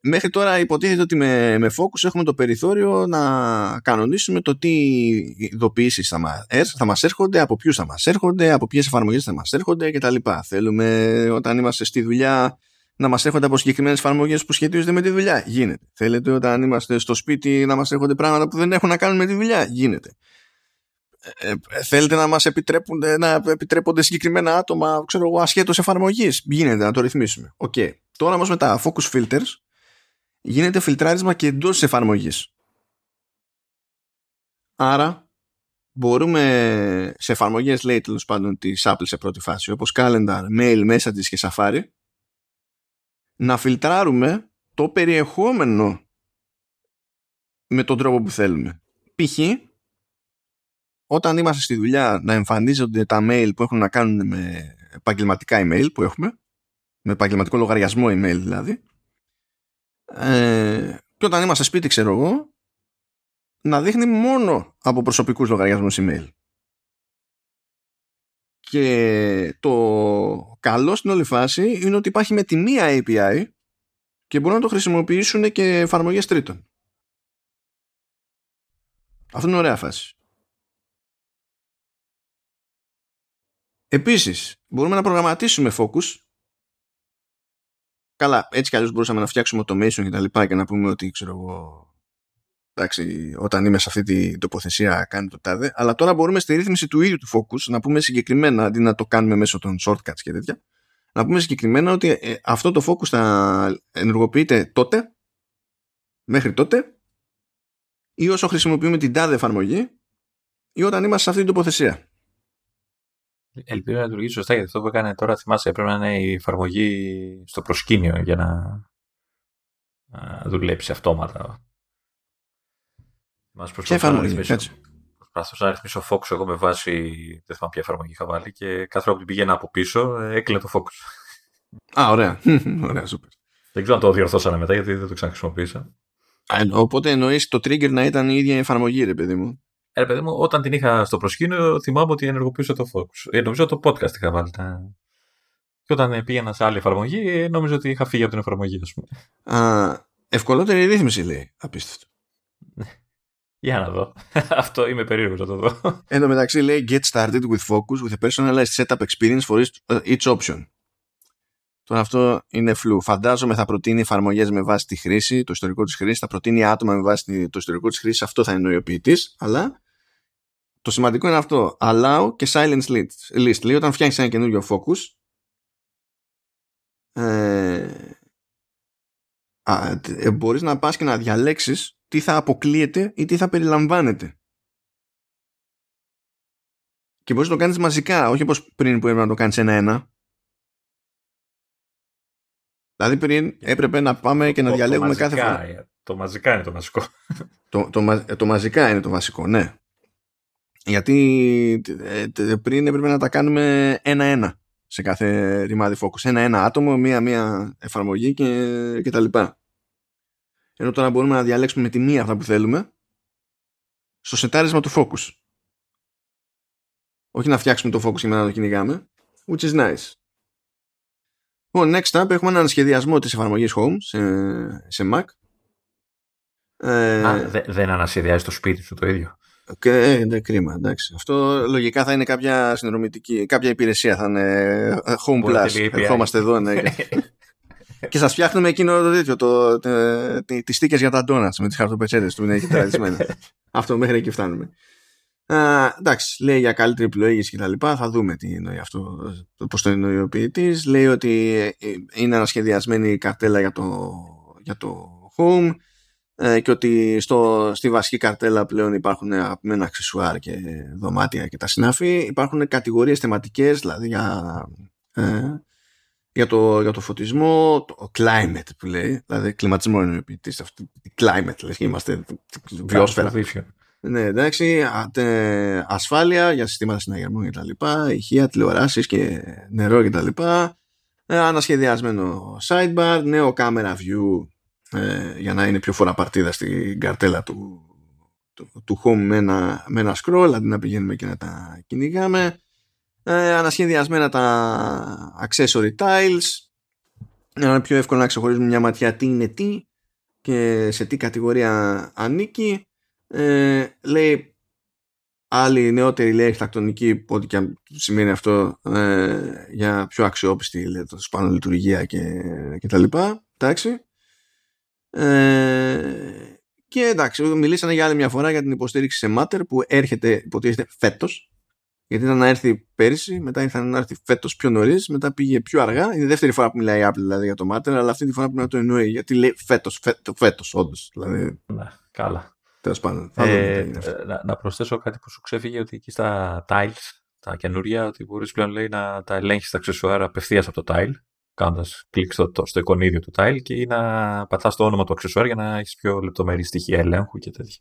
[SPEAKER 1] Μέχρι τώρα υποτίθεται ότι με, με focus έχουμε το περιθώριο να κανονίσουμε το τι ειδοποιήσεις θα, μας, θα μας έρχονται, από ποιους θα μας έρχονται, από ποιες εφαρμογές θα μας έρχονται κτλ. Θέλουμε όταν είμαστε στη δουλειά να μας έρχονται από συγκεκριμένες εφαρμογές που σχετίζονται με τη δουλειά. Γίνεται. Θέλετε όταν είμαστε στο σπίτι να μας έρχονται πράγματα που δεν έχουν να κάνουν με τη δουλειά. Γίνεται. Ε, ε, θέλετε να μας επιτρέπονται, να επιτρέπονται συγκεκριμένα άτομα ξέρω εγώ ασχέτως εφαρμογής. Γίνεται να το ρυθμίσουμε. Okay. τώρα όμως με τα focus filters. Γίνεται φιλτράρισμα και εντός της εφαρμογής. Άρα μπορούμε σε εφαρμογές λέει τέλος πάντων της Apple σε πρώτη φάση όπως Calendar, Mail, Messages και Safari να φιλτράρουμε το περιεχόμενο με τον τρόπο που θέλουμε. Π.χ όταν είμαστε στη δουλειά να εμφανίζονται τα mail που έχουν να κάνουν με επαγγελματικά email που έχουμε, με επαγγελματικό λογαριασμό email δηλαδή, ε, και όταν είμαστε σπίτι, ξέρω εγώ, να δείχνει μόνο από προσωπικούς λογαριασμούς email. Και το καλό στην όλη φάση είναι ότι υπάρχει με τη μία API και μπορούν να το χρησιμοποιήσουν και εφαρμογές τρίτων. Αυτό είναι ωραία φάση. Επίσης, μπορούμε να προγραμματίσουμε focus. Καλά, έτσι κι αλλιώς μπορούσαμε να φτιάξουμε automation και τα λοιπά και να πούμε ότι, ξέρω εγώ, εντάξει, όταν είμαι σε αυτή την τοποθεσία κάνει το τάδε, αλλά τώρα μπορούμε στη ρύθμιση του ίδιου του focus να πούμε συγκεκριμένα, αντί να το κάνουμε μέσω των shortcuts και τέτοια, να πούμε συγκεκριμένα ότι ε, αυτό το focus θα ενεργοποιείται τότε, μέχρι τότε, ή όσο χρησιμοποιούμε την τάδε εφαρμογή, ή όταν είμαστε σε αυτή την τοποθεσία.
[SPEAKER 2] Ελπίζω να λειτουργήσει σωστά γιατί αυτό που έκανε τώρα θυμάσαι πρέπει να είναι η εφαρμογή στο προσκήνιο για να, να δουλέψει αυτόματα.
[SPEAKER 1] Μας Ποια εφαρμογή,
[SPEAKER 2] Προσπαθούσα να ρυθμίσω Focus εγώ με βάση, δεν θυμάμαι ποια εφαρμογή είχα βάλει και κάθε φορά που την πήγαινα από πίσω έκλεινε το Focus.
[SPEAKER 1] Α, ωραία. ωραία, super.
[SPEAKER 2] Δεν ξέρω αν το διορθώσανε μετά γιατί δεν το ξαναχρησιμοποίησα.
[SPEAKER 1] Οπότε εννοείς το trigger να ήταν η ίδια η εφαρμογή, ρε παιδί μου.
[SPEAKER 2] Ε, παιδί μου, όταν την είχα στο προσκήνιο, θυμάμαι ότι ενεργοποιούσα το Focus. Ε, νομίζω το podcast είχα βάλει. Τα... Και όταν πήγαινα σε άλλη εφαρμογή, ε, νομίζω ότι είχα φύγει από την εφαρμογή, ας πούμε.
[SPEAKER 1] Α, ευκολότερη ρύθμιση, λέει. Απίστευτο.
[SPEAKER 2] Για να δω. Αυτό είμαι περίεργος να το δω.
[SPEAKER 1] Εν τω μεταξύ λέει Get started with focus with a personalized setup experience for each option. Τώρα αυτό είναι φλου. Φαντάζομαι θα προτείνει εφαρμογές με βάση τη χρήση, το ιστορικό της χρήσης, θα προτείνει άτομα με βάση το ιστορικό της χρήσης. Αυτό θα είναι ο ιοποιητής. Αλλά το σημαντικό είναι αυτό. Allow και silence list. list. Λέει όταν φτιάχνεις ένα καινούριο focus, ε, ε, μπορείς να πας και να διαλέξεις τι θα αποκλείεται ή τι θα περιλαμβάνεται. Και μπορείς να το κάνεις μαζικά, όχι όπως πριν που έπρεπε να το κάνεις ένα-ένα. Δηλαδή πριν έπρεπε να πάμε και να διαλέγουμε κάθε φορά.
[SPEAKER 2] Το μαζικά είναι το βασικό.
[SPEAKER 1] Το, το, το, μαζικά είναι το βασικό, ναι. Γιατί ε, πριν έπρεπε να τα κάνουμε ένα-ένα σε κάθε ρημάδι focus. Ένα-ένα άτομο, μία-μία εφαρμογή και, και τα λοιπά. Ενώ τώρα μπορούμε να διαλέξουμε με τη μία αυτά που θέλουμε στο σετάρισμα του focus. Όχι να φτιάξουμε το focus και να το κυνηγάμε. Which is nice. Λοιπόν, next up έχουμε έναν σχεδιασμό της εφαρμογής Home σε, σε Mac.
[SPEAKER 2] Ε, δεν ανασχεδιάζει το σπίτι σου το ίδιο.
[SPEAKER 1] Και, ε, ναι, κρίμα, εντάξει. Αυτό λογικά θα είναι κάποια συνδρομητική, κάποια υπηρεσία, θα είναι ε, Home Plus. Ερχόμαστε εδώ, ναι. και σας φτιάχνουμε εκείνο το τέτοιο, το, το, το, τις στίκες για τα donuts με τις χαρτοπετσέτες του είναι εκεί Αυτό μέχρι εκεί φτάνουμε. Α, εντάξει, λέει για καλύτερη επιλογή και τα λοιπά. Θα δούμε τι εννοεί αυτό, πώς το εννοεί ο ποιητής. Λέει ότι ε, είναι ανασχεδιασμένη καρτέλα για το, για το home ε, και ότι στο, στη βασική καρτέλα πλέον υπάρχουν αγαπημένα αξισουάρ και δωμάτια και τα συνάφη. Υπάρχουν κατηγορίες θεματικές, δηλαδή για, ε, για, το, για το φωτισμό, το climate που λέει, δηλαδή κλιματισμό είναι ο ποιητής, climate, λέει, είμαστε βιόσφαιρα. Ναι, εντάξει, ασφάλεια για συστήματα συναγερμού και τα λοιπά, ηχεία, τηλεοράσεις και νερό και τα λοιπά, ε, ανασχεδιασμένο sidebar, νέο camera view ε, για να είναι πιο φορά παρτίδα στην καρτέλα του, του, του home με ένα, με ένα scroll αντί να πηγαίνουμε και να τα κυνηγάμε. Ε, ανασχεδιασμένα τα accessory tiles. Να είναι πιο εύκολο να ξεχωρίζουμε μια ματιά τι είναι τι και σε τι κατηγορία ανήκει. Ε, λέει άλλη νεότερη λέει αρχιτεκτονική ό,τι και αν σημαίνει αυτό ε, για πιο αξιόπιστη λέει, το σπάνω λειτουργία και, και τα λοιπά. Εντάξει ε, και εντάξει, μιλήσανε για άλλη μια φορά για την υποστήριξη σε Matter που έρχεται, υποτίθεται, φέτος. Γιατί ήταν να έρθει πέρυσι, μετά ήρθαν να έρθει φέτος πιο νωρίς, μετά πήγε πιο αργά. Είναι η δεύτερη φορά που μιλάει η Apple δηλαδή για το Matter, αλλά αυτή τη φορά πρέπει να το εννοεί. Γιατί λέει φέτος, φέτος, φέτος, όντως. Δηλαδή...
[SPEAKER 2] Ναι, καλά.
[SPEAKER 1] Τέλος πάντων.
[SPEAKER 2] Ε, να, να, προσθέσω κάτι που σου ξέφυγε ότι εκεί στα tiles, τα καινούρια, ότι μπορείς πλέον λέει να τα ελέγχεις τα αξεσουάρα απευθείας από το tile κάνοντας κλικ στο, στο εικονίδιο του tile και ή να πατάς το όνομα του αξεσουάρ για να έχεις πιο λεπτομερή στοιχεία ελέγχου και τέτοια.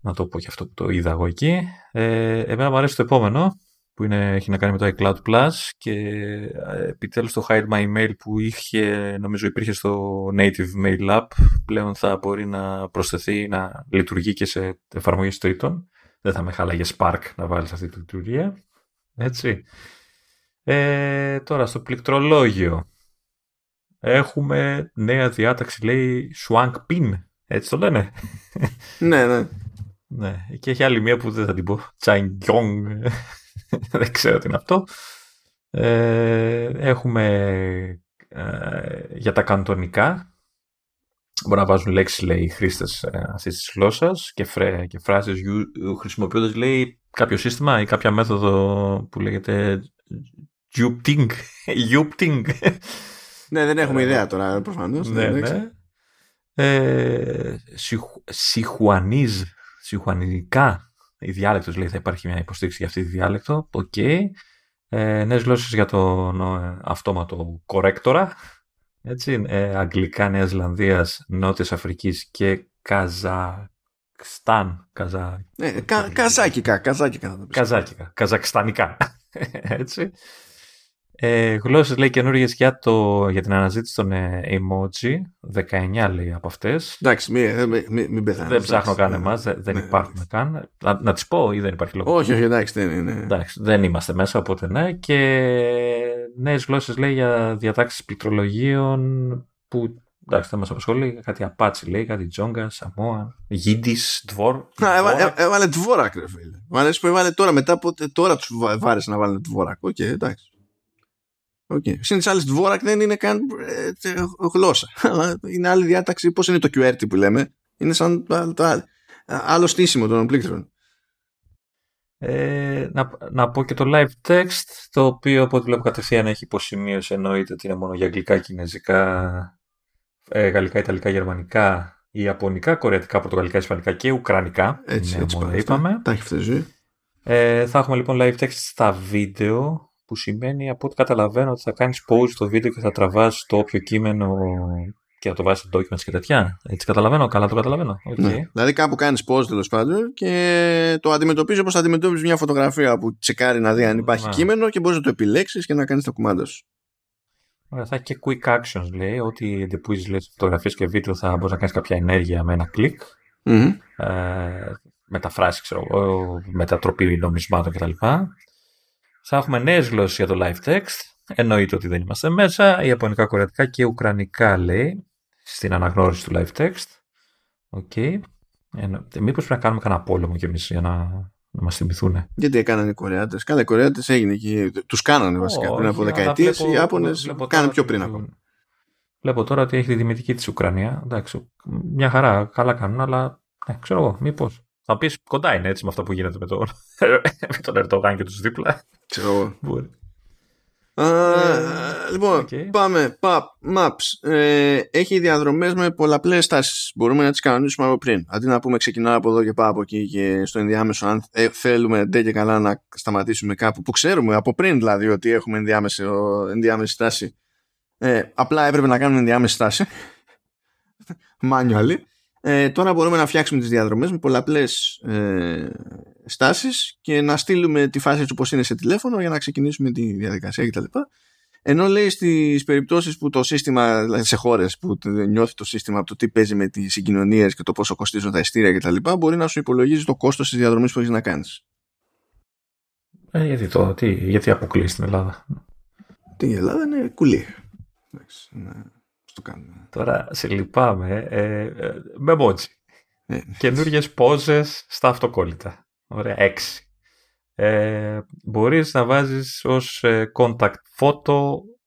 [SPEAKER 2] Να το πω και αυτό που το είδα εγώ εκεί. Ε, εμένα μου αρέσει το επόμενο. που είναι, έχει να κάνει με το iCloud Plus και ε, επιτέλους το Hide My Mail που είχε, νομίζω υπήρχε στο Native Mail App πλέον θα μπορεί να προσθεθεί, να λειτουργεί και σε εφαρμογές τρίτων. Δεν θα με χάλαγε Spark να βάλεις αυτή τη λειτουργία. Έτσι. Ε, τώρα στο πληκτρολόγιο έχουμε νέα διάταξη λέει Swank Pin. Έτσι το λένε.
[SPEAKER 1] ναι, ναι.
[SPEAKER 2] Ναι, και έχει άλλη μία που δεν θα την πω. Τσάινγκιόγκ. δεν ξέρω τι είναι αυτό. Ε, έχουμε ε, για τα καντονικά. Μπορεί να βάζουν λέξεις, λέει, οι χρήστες ε, αυτής της γλώσσας και, φρέ, και φράσεις χρησιμοποιώντας, λέει, κάποιο σύστημα ή κάποια μέθοδο που λέγεται Jyutping. Jyutping.
[SPEAKER 1] ναι, δεν έχουμε ιδέα τώρα, προφανώς.
[SPEAKER 2] Ναι, ναι. Ε, Sichuanese σιχουανιδικά η διάλεκτος, λέει θα υπάρχει μια υποστήριξη για αυτή τη διάλεκτο. Okay. Ε, νέες γλώσσες για τον ε, αυτόματο κορέκτορα. Έτσι, ε, Αγγλικά, Νέας Ζηλανδίας, Νότιας Αφρικής και Καζακστάν. Καζα...
[SPEAKER 1] Ε, κα, καζάκικα, καζάκικα.
[SPEAKER 2] Καζάκικα, καζακστανικά. Έτσι. Ε, Γλώσσες λέει καινούργιες για, για την αναζήτηση των ε, emoji. 19 λέει από αυτές.
[SPEAKER 1] Εντάξει, μην μη, μη, μη πεθάνεις.
[SPEAKER 2] Δεν ψάχνω καν εμάς, δεν, δεν ναι, υπάρχουν ναι. καν. Να, να τις πω ή δεν υπάρχει λόγος.
[SPEAKER 1] Όχι, όχι, εντάξει, δεν είναι.
[SPEAKER 2] Εντάξει, δεν είμαστε μέσα, οπότε ναι. Και νέες γλώσσες λέει για διατάξεις πληκτρολογίων που εντάξει, θα μας απασχολεί. Κάτι απάτσι λέει, κάτι τζόγκα, σαμόα, Γίντις, Dvor.
[SPEAKER 1] Έβαλε Dvorak, ρε φίλε. Μου αρέσει που έβαλε τώρα μετά, τώρα τους βάρεσε να βάλουν Dvorak. Okay, εντάξει. Συν τοις άλλοις, Dvorak δεν είναι καν ε, γλώσσα. είναι άλλη διάταξη. Πώς είναι το QWERTY που λέμε. Είναι σαν το, το, άλλο στήσιμο των πλήκτρων.
[SPEAKER 2] Ε, να, να πω και το live text, το οποίο από ό,τι βλέπω κατευθείαν έχει υποσημείωση, εννοείται ότι είναι μόνο για αγγλικά, κινέζικα, ε, γαλλικά, ιταλικά, γερμανικά, ιαπωνικά, κορεατικά, πορτογαλικά, ισπανικά και ουκρανικά.
[SPEAKER 1] Έτσι, έτσι
[SPEAKER 2] μόνο, είπαμε.
[SPEAKER 1] Τα έχει φτεζεί.
[SPEAKER 2] Ε, θα έχουμε λοιπόν live text στα βίντεο που σημαίνει από ό,τι καταλαβαίνω ότι θα κάνεις pause το βίντεο και θα τραβάς το όποιο κείμενο και θα το βάζεις στο documents και τέτοια. Έτσι καταλαβαίνω, καλά το καταλαβαίνω. Okay. Ναι.
[SPEAKER 1] Δηλαδή κάπου κάνεις pause τέλος πάντων και το αντιμετωπίζεις όπως θα αντιμετωπίζεις μια φωτογραφία που τσεκάρει να δει αν υπάρχει κείμενο και μπορείς να το επιλέξεις και να κάνεις τα κουμάντα σου.
[SPEAKER 2] Ωραία, θα έχει και quick actions λέει, ότι εντοπίζεις λέει, φωτογραφίες και βίντεο θα μπορείς να κάνεις κάποια ενέργεια με ένα κλικ. Mm-hmm. Ε, μεταφράσεις, ξέρω εγώ, μετατροπή νομισμάτων κτλ. Θα έχουμε νέες γλώσσες για το live text. Εννοείται ότι δεν είμαστε μέσα. Ιαπωνικά, κορεατικά και ουκρανικά λέει στην αναγνώριση του live text. Okay. Μήπως πρέπει να κάνουμε κανένα πόλεμο κι εμείς για να, να μας θυμηθούν.
[SPEAKER 1] Γιατί έκαναν οι Κορεάτες. Καλά, οι Κορεάτες έγινε και τους κάνανε βασικά πριν από δεκαετίες. Οι Ιάπωνες κάνανε πιο πριν ακόμα.
[SPEAKER 2] Βλέπω τώρα ότι έχει τη δημητική της Ουκρανία. Εντάξει, μια χαρά, καλά κάνουν, αλλά ναι, ξέρω εγώ, μήπως. Θα πεις κοντά είναι έτσι με αυτό που γίνεται με τον, με τον Ερντογάν και τους δίπλα.
[SPEAKER 1] Ξέρω εγώ. Uh, λοιπόν, okay. πάμε. Pap, maps. Ε, έχει διαδρομές με πολλαπλές στάσεις. Μπορούμε να τις κανονίσουμε από πριν. Αντί να πούμε ξεκινάω από εδώ και πάω από εκεί και στο ενδιάμεσο αν ε, θέλουμε ντε και καλά να σταματήσουμε κάπου που ξέρουμε από πριν δηλαδή ότι έχουμε ενδιάμεση, ενδιάμεση στάση. Ε, απλά έπρεπε να κάνουμε ενδιάμεση στάση. Manually. Ε, τώρα μπορούμε να φτιάξουμε τις διαδρομές με πολλαπλές ε, στάσεις και να στείλουμε τη φάση του όπως είναι σε τηλέφωνο για να ξεκινήσουμε τη διαδικασία κτλ. Ενώ λέει στις περιπτώσεις που το σύστημα, δηλαδή σε χώρες που νιώθει το σύστημα από το τι παίζει με τις συγκοινωνίες και το πόσο κοστίζουν τα ειστήρια κτλ. μπορεί να σου υπολογίζει το κόστος της διαδρομής που έχεις να κάνεις.
[SPEAKER 2] Ε, γιατί, το, τι, γιατί αποκλεί στην Ελλάδα;
[SPEAKER 1] Την Ελλάδα είναι κουλή. Ναι
[SPEAKER 2] το κάνουμε. Τώρα σε λυπάμαι. Ε, ε, με μότζι. Ε. Καινούριες πόζε στα αυτοκόλλητα. Ωραία, έξι. Ε, μπορείς να βάζεις ως ε, contact photo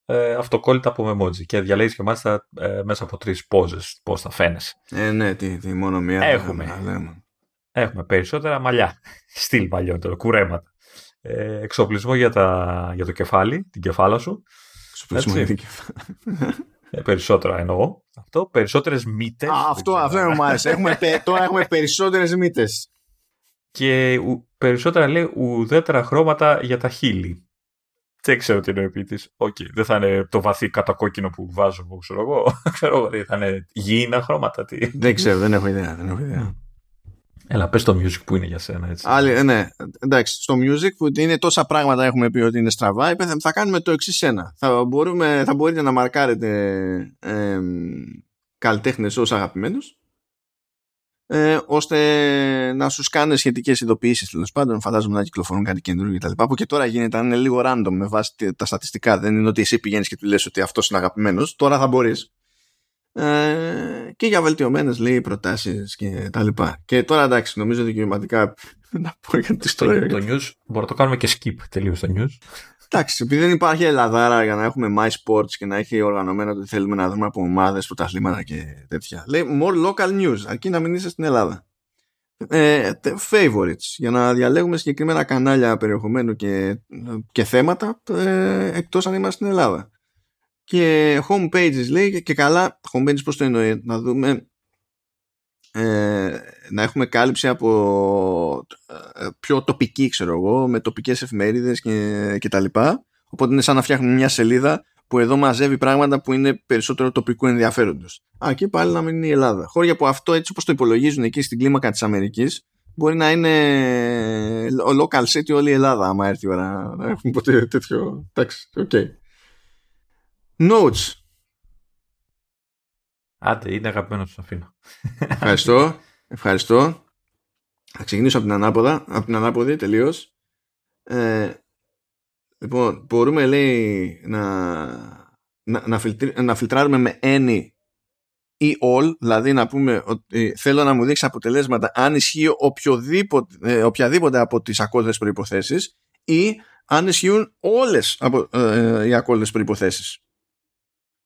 [SPEAKER 2] ε, αυτοκόλλητα από memoji και διαλέγεις και μάλιστα ε, μέσα από τρεις πόζες πώς θα φαίνεσαι.
[SPEAKER 1] Ε, ναι, τι, τι μόνο μία.
[SPEAKER 2] Έχουμε. Έχουμε περισσότερα μαλλιά. Στυλ μαλλιότερο, κουρέματα. Ε, εξοπλισμό για, τα, για το κεφάλι, την κεφάλα σου.
[SPEAKER 1] Εξοπλισμό για την κεφάλα.
[SPEAKER 2] Ε, περισσότερα εννοώ. Αυτό, περισσότερες μύτες.
[SPEAKER 1] αυτό, αυτό μου άρεσε. έχουμε, τώρα έχουμε περισσότερες μύτες.
[SPEAKER 2] Και ου, περισσότερα λέει ουδέτερα χρώματα για τα χείλη. Δεν ξέρω τι εννοεί ο ποιητής. Οκ, δεν θα είναι το βαθύ κατακόκκινο που βάζω εγώ, ξέρω εγώ. ξέρω εγώ, θα είναι γήινα χρώματα. Τι.
[SPEAKER 1] Δεν ξέρω, δεν έχω ιδέα. Δεν έχω ιδέα.
[SPEAKER 2] Έλα, πες το music που είναι για σένα, έτσι.
[SPEAKER 1] Άλλη, ε, ναι, εντάξει, στο music που είναι τόσα πράγματα έχουμε πει ότι είναι στραβά, είπε, θα κάνουμε το εξής ένα. Θα, μπορούμε, θα μπορείτε να μαρκάρετε ε, καλλιτέχνες ως αγαπημένους ε, ώστε να σου κάνει σχετικές ειδοποιήσεις τέλος πάντων. Φαντάζομαι να κυκλοφορούν κάτι καινούργιο κτλ. Που και τώρα γίνεται, αν είναι λίγο random με βάση τα στατιστικά. Δεν είναι ότι εσύ πηγαίνεις και του λες ότι αυτός είναι αγαπημένος. Τώρα θα μπορείς. Ε, και για βελτιωμένες λέει προτάσεις και τα λοιπά. Και τώρα εντάξει, νομίζω δικαιωματικά να πω για
[SPEAKER 2] τη ιστορία. Το news μπορεί να το κάνουμε και skip τελείως το news.
[SPEAKER 1] Εντάξει, επειδή δεν υπάρχει Ελλαδάρα για να έχουμε My Sports και να έχει οργανωμένο ότι θέλουμε να δούμε από ομάδες, πρωταθλήματα και τέτοια. Λέει more local news, αρκεί να μην είσαι στην Ελλάδα. Ε, favorites, για να διαλέγουμε συγκεκριμένα κανάλια περιεχομένου και, και θέματα ε, εκτός αν είμαστε στην Ελλάδα. Και homepages λέει και καλά, homepages πώς το εννοεί, να δούμε ε, να έχουμε κάλυψη από ε, πιο τοπική ξέρω εγώ με τοπικές εφημερίδες και, και τα λοιπά. Οπότε είναι σαν να φτιάχνουμε μια σελίδα που εδώ μαζεύει πράγματα που είναι περισσότερο τοπικού ενδιαφέροντος. Α και πάλι να μην είναι η Ελλάδα. Χώρια που αυτό έτσι όπως το υπολογίζουν εκεί στην κλίμακα της Αμερικής μπορεί να είναι ο local city όλη η Ελλάδα άμα έρθει η ώρα. Να έχουμε ποτέ τέτοιο. Εντάξει, okay. Notes
[SPEAKER 2] Άντε, είναι αγαπημένο του αφήνω.
[SPEAKER 1] Ευχαριστώ. Ευχαριστώ. Θα ξεκινήσω από την ανάποδα, από την ανάποδη τελείως. Ε, λοιπόν, μπορούμε λέει να, να, να, να φιλτράρουμε με any ή all, δηλαδή να πούμε ότι θέλω να μου δείξει αποτελέσματα αν ισχύει οποιοδήποτε, ε, οποιαδήποτε από τις ακόλουθες προϋποθέσεις ή αν ισχύουν όλες από, ε, οι ακόλουθες προϋποθέσεις.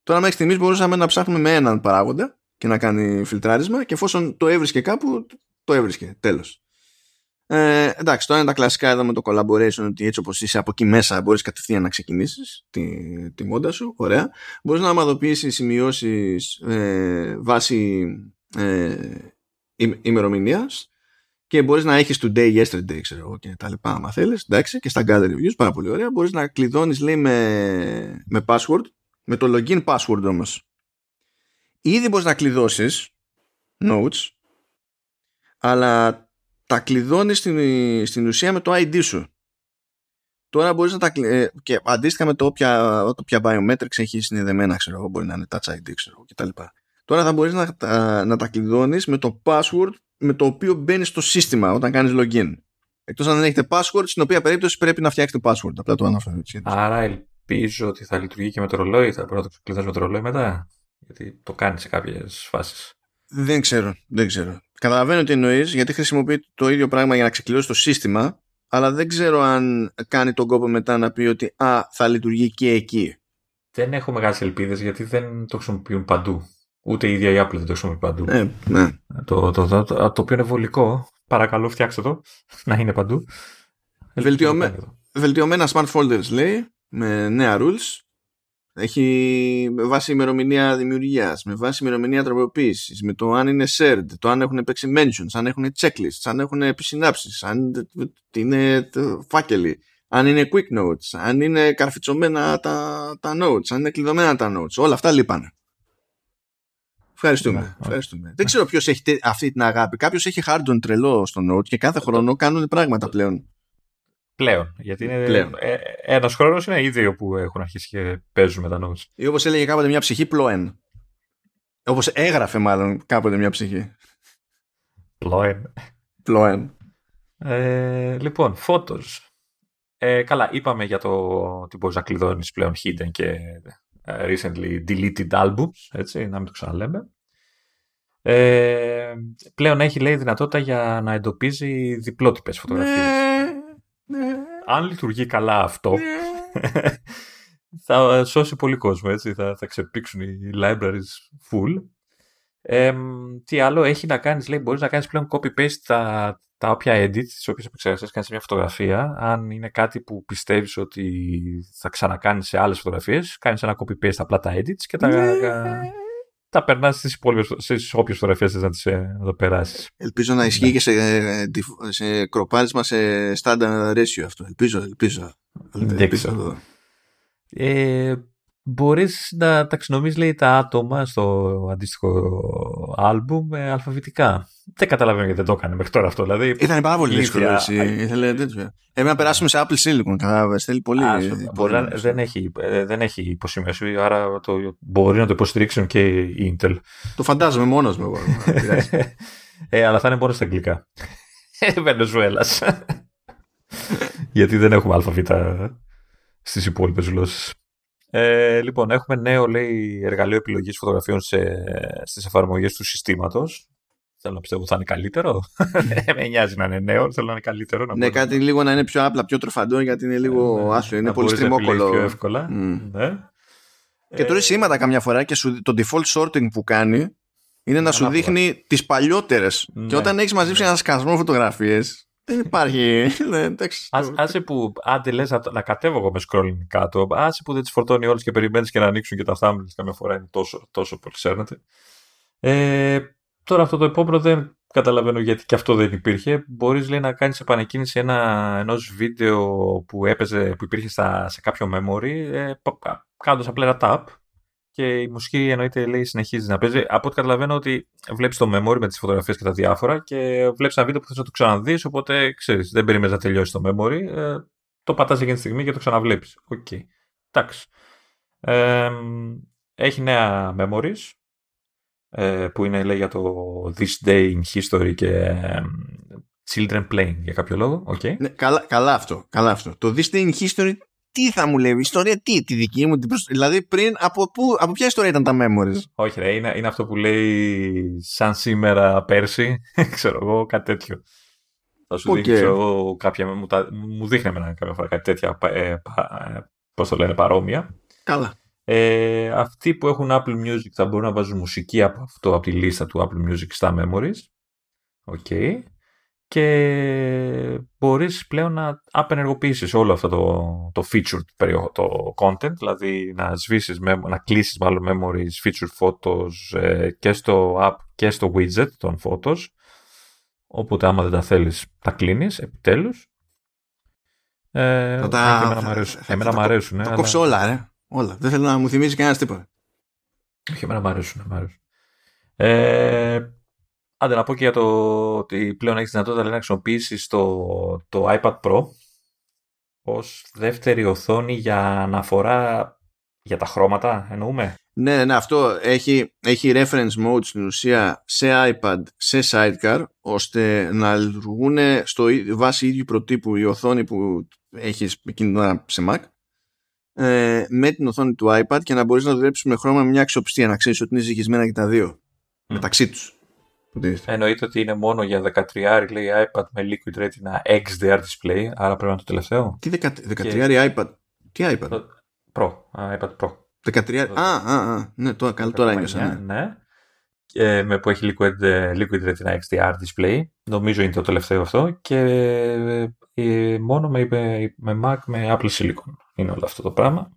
[SPEAKER 1] Τώρα μέχρι στιγμής μπορούσαμε να ψάχνουμε με έναν παράγοντα και να κάνει φιλτράρισμα και εφόσον το έβρισκε κάπου, το έβρισκε. Τέλος. Ε, εντάξει, τώρα είναι τα κλασικά εδώ με το collaboration ότι έτσι όπως είσαι από εκεί μέσα μπορείς κατευθείαν να ξεκινήσεις τη, τη μόντα σου, ωραία. Μπορείς να ομαδοποιήσεις σημειώσεις ε, βάσει ε, ημερομηνίας και μπορείς να έχεις today, yesterday, ξέρω εγώ και τα λοιπά, άμα θέλεις, εντάξει, και στα gather reviews, πάρα πολύ ωραία. Μπορείς να κλειδώνεις, λέει, με, με password, με το login password όμως. Ήδη μπορείς να κλειδώσεις notes, αλλά τα κλειδώνεις στην, στην ουσία με το ID σου. Τώρα μπορείς να τα ε, και αντίστοιχα με το όποια, όποια biometrics έχει συνδεδεμένα, ξέρω εγώ, μπορεί να είναι touch ID, ξέρω κτλ. Τώρα θα μπορείς να, τα, να τα κλειδώνεις με το password με το οποίο μπαίνει στο σύστημα όταν κάνεις login. Εκτός αν δεν έχετε password, στην οποία περίπτωση πρέπει να φτιάξετε password. Απλά το αναφέρω.
[SPEAKER 2] Άρα ελπίζω ότι θα λειτουργεί και με το ρολόι. Θα πρέπει να το κλειδώσει με το ρολόι μετά. Γιατί το κάνει σε κάποιες φάσεις.
[SPEAKER 1] Δεν ξέρω. Δεν ξέρω. Καταλαβαίνω τι εννοείς, γιατί χρησιμοποιεί το ίδιο πράγμα για να ξεκλειδώσει το σύστημα, αλλά δεν ξέρω αν κάνει τον κόπο μετά να πει ότι Α, θα λειτουργεί και εκεί.
[SPEAKER 2] Δεν έχω μεγάλες ελπίδες γιατί δεν το χρησιμοποιούν παντού. Ούτε η ίδια η Apple δεν το χρησιμοποιεί παντού.
[SPEAKER 1] Ε, ναι.
[SPEAKER 2] το, το, το, το, το οποίο είναι βολικό. Παρακαλώ, φτιάξτε το να είναι παντού.
[SPEAKER 1] Βελτιωμέ... Βελτιωμένα smart folders λέει με νέα rules. Έχει με βάση ημερομηνία δημιουργίας, με βάση ημερομηνία τροποποίησης, με το αν είναι shared, το αν έχουν παίξει mentions, αν έχουν checklists, αν έχουν επισυνάψεις, αν είναι φάκελοι, αν είναι quick notes, αν είναι καρφιτσωμένα τα, τα notes, αν είναι κλειδωμένα τα notes. Όλα αυτά λείπανε. Ευχαριστούμε. Ναι, ευχαριστούμε. Δεν ξέρω ποιος έχει αυτή την αγάπη. Κάποιος έχει hard τρελό στο note και κάθε χρόνο κάνουν πράγματα πλέον.
[SPEAKER 2] Πλέον. Γιατί είναι Πλέον. Ε, ένας χρόνος είναι ήδη δύο που έχουν αρχίσει και παίζουν με τα notes.
[SPEAKER 1] Ή όπως έλεγε κάποτε μια ψυχή, πλόεν. Όπως έγραφε μάλλον κάποτε μια ψυχή.
[SPEAKER 2] Πλόεν.
[SPEAKER 1] Πλόεν.
[SPEAKER 2] Ε, λοιπόν, photos. Ε, καλά, είπαμε για το ότι μπορεί να κλειδώνει πλέον hidden και ε, recently deleted albums, έτσι, να μην το ξαναλέμε. Ε, πλέον έχει λέει δυνατότητα για να εντοπίζει διπλότυπες φωτογραφίες. Ναι. Ναι. Αν λειτουργεί καλά αυτό, ναι. θα σώσει πολύ κόσμο, έτσι. Θα, θα ξεπήξουν οι libraries full. Ε, τι άλλο έχει να κάνεις, λέει, μπορείς να κάνεις πλέον copy-paste τα, τα όποια edit, τις όποιες επεξεργασίες κάνεις σε μια φωτογραφία. Αν είναι κάτι που πιστεύεις ότι θα ξανακάνεις σε άλλες φωτογραφίες, κάνεις ένα copy-paste απλά τα edits και τα, ναι τα περνάς στις όποιες φωτογραφίες θες να τις ε, το περάσεις.
[SPEAKER 1] Ελπίζω να ισχύει ναι. και σε, ε, σε κροπάρισμα σε standard ratio αυτό. Ελπίζω, ελπίζω. ελπίζω
[SPEAKER 2] ε, μπορείς να ταξινομείς λέει τα άτομα στο αντίστοιχο άλμπουμ αλφαβητικά δεν καταλαβαίνω γιατί δεν το έκανε μέχρι τώρα αυτό. Δηλαδή,
[SPEAKER 1] Ήταν πάρα πολύ δύσκολο. Ήθελε τέτοιο. Έπρεπε να περάσουμε σε Apple Silicon. Κατάλαβες. Θέλει πολύ.
[SPEAKER 2] μπορεί να, δεν, έχει, ε, δεν έχει υποσημείωση, άρα το, μπορεί να το υποστηρίξουν και η Intel.
[SPEAKER 1] Το φαντάζομαι μόνος μου.
[SPEAKER 2] ε, αλλά θα είναι μόνος στα αγγλικά. Βενεζουέλας. γιατί δεν έχουμε αλφαβήτα στις υπόλοιπες γλώσσες. Ε, λοιπόν, έχουμε νέο λέει, εργαλείο επιλογής φωτογραφιών στις εφαρμογές του συστήματος. Θέλω να πιστεύω ότι θα είναι καλύτερο. Δεν με νοιάζει να είναι νέο, θέλω να είναι καλύτερο. Να
[SPEAKER 1] ναι, κάτι λίγο να είναι πιο απλά, πιο τροφαντό, γιατί είναι λίγο ε, ναι. άσο, είναι πολύ στριμόκολο.
[SPEAKER 2] Πιο εύκολα. Mm. Ναι.
[SPEAKER 1] Και τώρα σήματα καμιά φορά και σου, το default sorting που κάνει είναι να σου δείχνει τις παλιότερες. Ναι. Και όταν έχεις μαζέψει ένα σκασμό φωτογραφίες, δεν υπάρχει.
[SPEAKER 2] άσε που άντε λες να, να κατέβω εγώ με scrolling κάτω. Άσε που δεν τις φορτώνει όλες και περιμένεις και να ανοίξουν και τα thumbnails καμιά φορά είναι τόσο, τόσο πολύ ξέρετε. Ε, τώρα αυτό το επόμενο δεν καταλαβαίνω γιατί και αυτό δεν υπήρχε. Μπορείς λέει να κάνεις επανεκκίνηση ένα, ενός βίντεο που έπαιζε, που υπήρχε στα, σε κάποιο memory, ε, κάνοντας απλά ένα tap και η μουσική εννοείται λέει συνεχίζει να παίζει. Από ό,τι καταλαβαίνω ότι βλέπεις το memory με τις φωτογραφίες και τα διάφορα και βλέπεις ένα βίντεο που θες να το ξαναδείς. Οπότε ξέρεις, δεν περιμένει να τελειώσει το memory. Ε, το πατάς εκείνη τη στιγμή και το ξαναβλέπεις. Okay. Εντάξει. Ε, έχει νέα memories ε, που είναι λέει για το This Day in History και Children Playing για κάποιο λόγο. Okay.
[SPEAKER 1] Ναι, καλά, καλά, αυτό, καλά αυτό. Το This Day in History τι θα μου λέει, ιστορία τι, τη δική μου, δηλαδή πριν από, πού, από ποια ιστορία ήταν τα memories;
[SPEAKER 2] Όχι ρε, είναι, είναι αυτό που λέει σαν σήμερα πέρσι, ξέρω εγώ, κάτι τέτοιο. Θα σου okay. δείχνει, ξέρω εγώ, κάποια, μου, τα, μου δείχνει εμένα κάποια φορά κάτι τέτοια, ε, πα, πώς το λένε, παρόμοια.
[SPEAKER 1] Καλά.
[SPEAKER 2] Ε, αυτοί που έχουν Apple Music θα μπορούν να βάζουν μουσική από αυτό, από τη λίστα του Apple Music στα memories. Okay και μπορείς πλέον να απενεργοποιήσεις όλο αυτό το, το featured το content, δηλαδή να σβήσεις, να κλείσεις μάλλον memories, featured photos ε, και στο app και στο widget των photos. Οπότε άμα δεν τα θέλεις, τα κλείνεις επιτέλους. Ε, θα τα... Εμένα μ' αρέσουν. Θα, εμένα μ' αρέσουν.
[SPEAKER 1] Τα, κόψω όλα, ρε. Όλα. Δεν θέλω να μου θυμίζει κανένας τίποτα.
[SPEAKER 2] Όχι, εμένα μ' αρέσουν. Μ αρέσουν. Ε, Άντε να πω και για το ότι πλέον έχεις δυνατότητα να χρησιμοποιήσεις το, το iPad Pro ως δεύτερη οθόνη για αναφορά για τα χρώματα, εννοούμε.
[SPEAKER 1] Ναι, ναι, αυτό έχει, έχει reference mode στην ουσία σε iPad, σε sidecar, ώστε να λειτουργούν στο βάση ίδιου προτύπου η οθόνη που έχεις εκείνη σε Mac ε, με την οθόνη του iPad και να μπορείς να δουλέψεις με χρώμα με μια αξιοπιστία, να ξέρεις ότι είναι ζυγισμένα και τα δύο μεταξύ τους.
[SPEAKER 2] Εννοείται ότι είναι μόνο για 13 λέει iPad με Liquid Retina XDR display, άρα πρέπει να το τελευταίο.
[SPEAKER 1] Τι 13 και... iPad, τι iPad;
[SPEAKER 2] Pro, iPad Pro.
[SPEAKER 1] 13, α, α, α, ναι, τώρα, καλά, τώρα ένιωσα.
[SPEAKER 2] Ναι. ναι. Ε, με που έχει Liquid, ε, Liquid Retina XDR display. Νομίζω είναι το τελευταίο αυτό. Και ε, μόνο με, με Mac με Apple Silicon είναι όλο αυτό το πράγμα.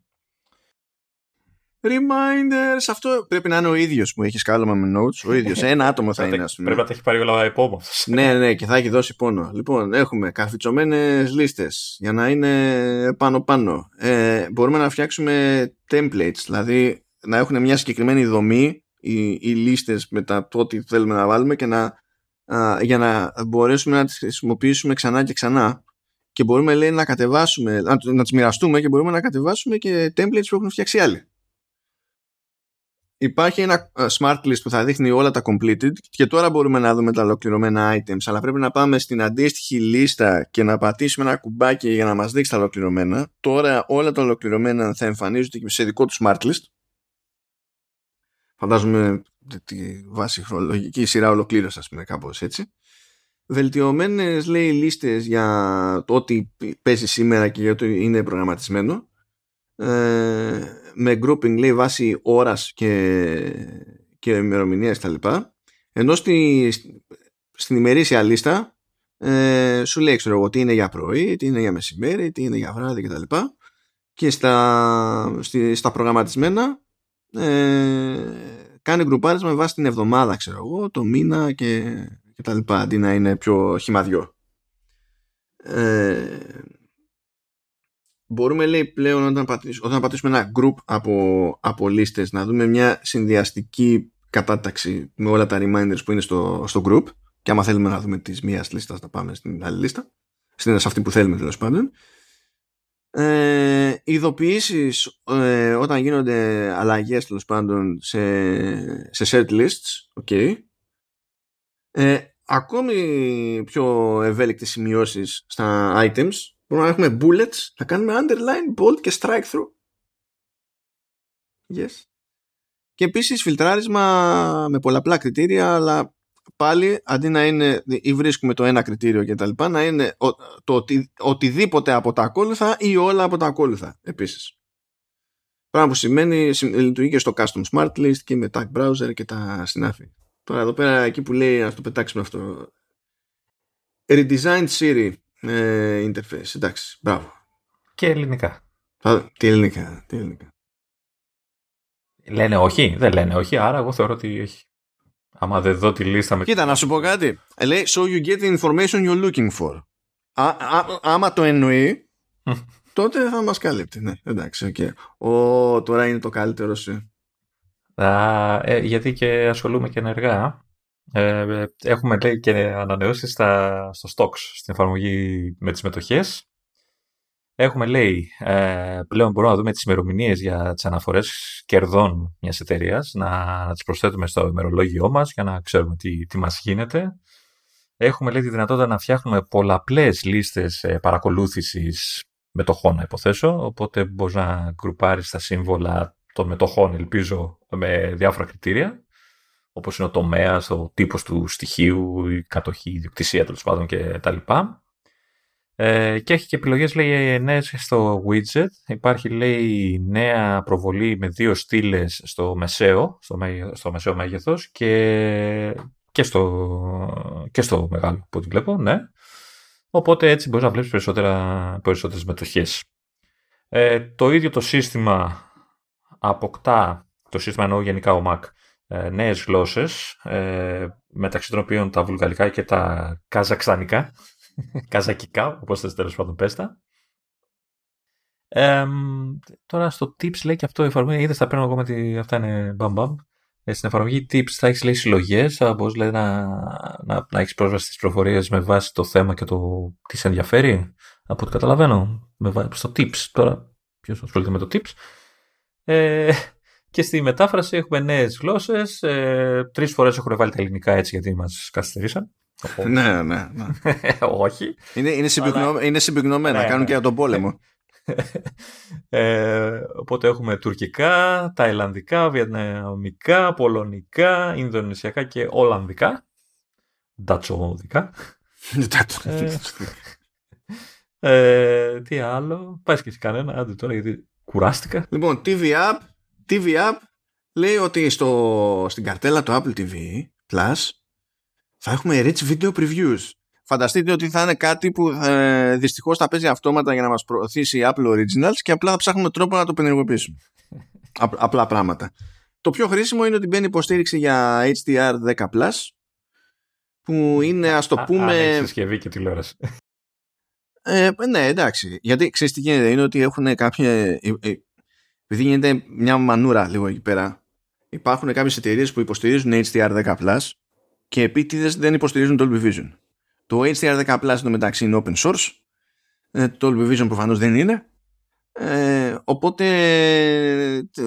[SPEAKER 1] Reminders. Αυτό πρέπει να είναι ο ίδιος που έχει σκάλωμα με notes. Ο ίδιος. Ένα άτομο θα είναι, ας πούμε.
[SPEAKER 2] Πρέπει να τα έχει πάρει όλα υπόμορφο.
[SPEAKER 1] ναι, ναι, και θα έχει δώσει πόνο. Λοιπόν, έχουμε καρφιτσωμένε λίστες για να είναι πάνω-πάνω. Ε, μπορούμε να φτιάξουμε templates, δηλαδή να έχουν μια συγκεκριμένη δομή οι, οι λίστες με τα το ότι θέλουμε να βάλουμε και να, α, για να μπορέσουμε να τις χρησιμοποιήσουμε ξανά και ξανά. Και μπορούμε λέει, να κατεβάσουμε, να, να τις μοιραστούμε και μπορούμε να κατεβάσουμε και templates που έχουν φτιάξει άλλοι υπάρχει ένα ε, smart list που θα δείχνει όλα τα completed και τώρα μπορούμε να δούμε τα ολοκληρωμένα items αλλά πρέπει να πάμε στην αντίστοιχη λίστα και να πατήσουμε ένα κουμπάκι για να μας δείξει τα ολοκληρωμένα. Τώρα όλα τα ολοκληρωμένα θα εμφανίζονται σε δικό του smart list. Φαντάζομαι τη βάση χρονολογική σειρά ολοκλήρωση ας πούμε κάπως έτσι. Βελτιωμένες λέει λίστες για το ότι παίζει σήμερα και για το είναι προγραμματισμένο. Ε, με grouping λέει βάση ώρας και, και ημερομηνίας τα λοιπά ενώ στη, στην ημερήσια λίστα ε, σου λέει ξέρω εγώ τι είναι για πρωί, τι είναι για μεσημέρι, τι είναι για βράδυ κτλ. Και, και στα, στη, στα προγραμματισμένα ε, κάνει γκρουπάρισμα με βάση την εβδομάδα ξέρω εγώ, το μήνα και, και τα λοιπά αντί να είναι πιο χυμαδιό. Ε, μπορούμε λέει πλέον όταν πατήσουμε, όταν πατήσουμε ένα group από, από να δούμε μια συνδυαστική κατάταξη με όλα τα reminders που είναι στο, στο group και άμα θέλουμε να δούμε τις μίας λίστας να πάμε στην άλλη λίστα στην σε αυτή που θέλουμε τέλος πάντων ε, ειδοποιήσεις ε, όταν γίνονται αλλαγές τέλος πάντων σε, σε set lists okay. ε, ακόμη πιο ευέλικτες σημειώσεις στα items μπορούμε να έχουμε bullets να κάνουμε underline, bold και strike through yes. και επίσης φιλτράρισμα με πολλαπλά κριτήρια αλλά πάλι αντί να είναι ή βρίσκουμε το ένα κριτήριο και τα λοιπά να είναι το οτι, οτιδήποτε από τα ακόλουθα ή όλα από τα ακόλουθα επίσης. Πράγμα που σημαίνει λειτουργεί και στο custom smart list και με tag browser και τα συνάφη. Τώρα εδώ πέρα εκεί που λέει ας το πετάξουμε αυτό redesigned Siri ε, interface. Εντάξει, μπράβο.
[SPEAKER 2] Και ελληνικά.
[SPEAKER 1] τι ελληνικά, τι ελληνικά.
[SPEAKER 2] Λένε όχι, δεν λένε όχι, άρα εγώ θεωρώ ότι έχει. Άμα δεν δω τη λίστα με...
[SPEAKER 1] Κοίτα, να σου πω κάτι. Λέει, so you get the information you're looking for. Α, α, άμα το εννοεί, τότε θα μας καλύπτει. Ναι, εντάξει, okay. Ο, τώρα είναι το καλύτερο σου.
[SPEAKER 2] Α, ε, γιατί και ασχολούμαι και ενεργά. Ε, έχουμε λέει και ανανεώσεις στα, στο stocks, στην εφαρμογή με τις μετοχές. Έχουμε, λέει, ε, πλέον μπορούμε να δούμε τις ημερομηνίες για τις αναφορές κερδών μιας εταιρείας, να, να τις προσθέτουμε στο ημερολόγιό μας για να ξέρουμε τι, τι μας γίνεται. Έχουμε, λέει, τη δυνατότητα να φτιάχνουμε πολλαπλές λίστες ε, παρακολούθησης μετοχών, να υποθέσω, οπότε μπορείς να γκρουπάρεις τα σύμβολα των μετοχών, ελπίζω, με διάφορα κριτήρια, όπως είναι ο τομέας, ο τύπος του στοιχείου, η κατοχή, η ιδιοκτησία τέλος πάντων κτλ. Ε, και έχει και επιλογές λέει νέες στο widget. Υπάρχει λέει νέα προβολή με δύο στήλες στο μεσαίο, στο, στο μεσαίο μέγεθος και, και, στο, και στο μεγάλο που την βλέπω, ναι. Οπότε έτσι μπορείς να βλέπεις περισσότερα, περισσότερες μετοχές. Ε, το ίδιο το σύστημα αποκτά, το σύστημα εννοώ γενικά ο Mac, ε, νέες γλώσσες, ε, μεταξύ των οποίων τα βουλγαρικά και τα καζακστανικά καζακικά, όπως θες τέλος πάντων πέστα. Ε, τώρα στο tips λέει και αυτό η εφαρμογή, είδες θα παίρνω εγώ με τη, αυτά είναι μπαμ μπαμ. Ε, στην εφαρμογή tips θα έχεις λέει συλλογές, θα μπορείς λέει, να, να, να έχεις πρόσβαση στις προφορίες με βάση το θέμα και το τις σε ενδιαφέρει, από ό,τι καταλαβαίνω, με βάση, στο tips. Τώρα ποιος ασχολείται με το tips. Ε, και στη μετάφραση έχουμε νέες γλώσσες, ε, τρεις φορές έχουν βάλει τα ελληνικά έτσι γιατί μας καθυστερήσαν.
[SPEAKER 1] ναι, ναι, ναι.
[SPEAKER 2] Όχι.
[SPEAKER 1] Είναι, είναι, συμπυκνω... είναι συμπυκνωμένα, ναι, κάνουν ναι. και για τον πόλεμο.
[SPEAKER 2] ε, οπότε έχουμε τουρκικά, ταϊλανδικά, βιετναμικά, πολωνικά, ινδονησιακά και ολλανδικά. Ντατσοδικά. ε, ε, τι άλλο. Πάει και κανένα, άντε τώρα γιατί κουράστηκα.
[SPEAKER 1] Λοιπόν, TV App, TV App λέει ότι στο, στην καρτέλα του Apple TV Plus θα έχουμε rich video previews. Φανταστείτε ότι θα είναι κάτι που ε, δυστυχώς θα παίζει αυτόματα για να μας προωθήσει Apple Originals και απλά θα ψάχνουμε τρόπο να το πενεργοποιήσουμε. απλά πράγματα. Το πιο χρήσιμο είναι ότι μπαίνει υποστήριξη για HDR10+, που είναι ας το πούμε...
[SPEAKER 2] Α, συσκευή και τηλεόραση.
[SPEAKER 1] Ε, ναι, εντάξει. Γιατί ξέρεις τι γίνεται, είναι ότι έχουν κάποια... Ε, ε, επειδή γίνεται μια μανούρα λίγο εκεί πέρα, υπάρχουν κάποιες εταιρείες που υποστηρίζουν HDR10+, και επίτηδες δεν υποστηρίζουν το Dolby Vision. Το HDR10 Plus μεταξύ είναι open source. Ε, το Dolby Vision προφανώς δεν είναι. Ε, οπότε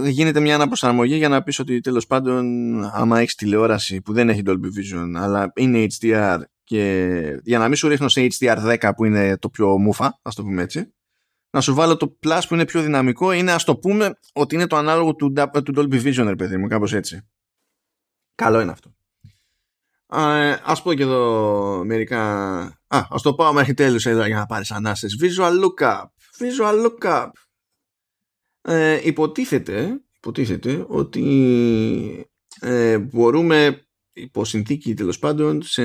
[SPEAKER 1] γίνεται μια αναπροσαρμογή για να πεις ότι τέλος πάντων άμα έχεις τηλεόραση που δεν έχει Dolby Vision αλλά είναι HDR και για να μην σου ρίχνω σε HDR10 που είναι το πιο μούφα ας το πούμε έτσι να σου βάλω το Plus που είναι πιο δυναμικό είναι ας το πούμε ότι είναι το ανάλογο του, του Dolby Vision ρε παιδί μου κάπως έτσι καλό είναι αυτό Α ας πω και εδώ μερικά... Α, ας το πάω μέχρι τέλους εδώ για να πάρεις ανάσες. Visual Lookup. Visual Lookup. Ε, υποτίθεται, υποτίθεται ότι ε, μπορούμε υπό συνθήκη τέλος πάντων σε,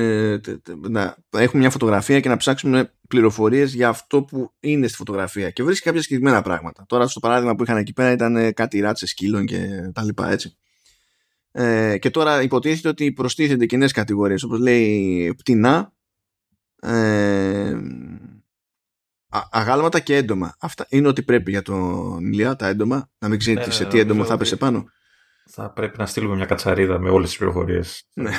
[SPEAKER 1] να έχουμε μια φωτογραφία και να ψάξουμε πληροφορίες για αυτό που είναι στη φωτογραφία και βρίσκει κάποια συγκεκριμένα πράγματα. Τώρα στο παράδειγμα που είχαν εκεί πέρα ήταν κάτι ράτσες σκύλων και τα λοιπά έτσι. Ε, και τώρα υποτίθεται ότι προστίθενται κοινές κατηγορίες όπως λέει πτηνά ε, αγάλματα και έντομα. Αυτά είναι ότι πρέπει για τον Ηλιά τα έντομα να μην ξέρει ναι, σε ναι, τι έντομο θα έπεσε πάνω.
[SPEAKER 2] Θα πρέπει να στείλουμε μια κατσαρίδα με όλες τις πληροφορίες. Ναι.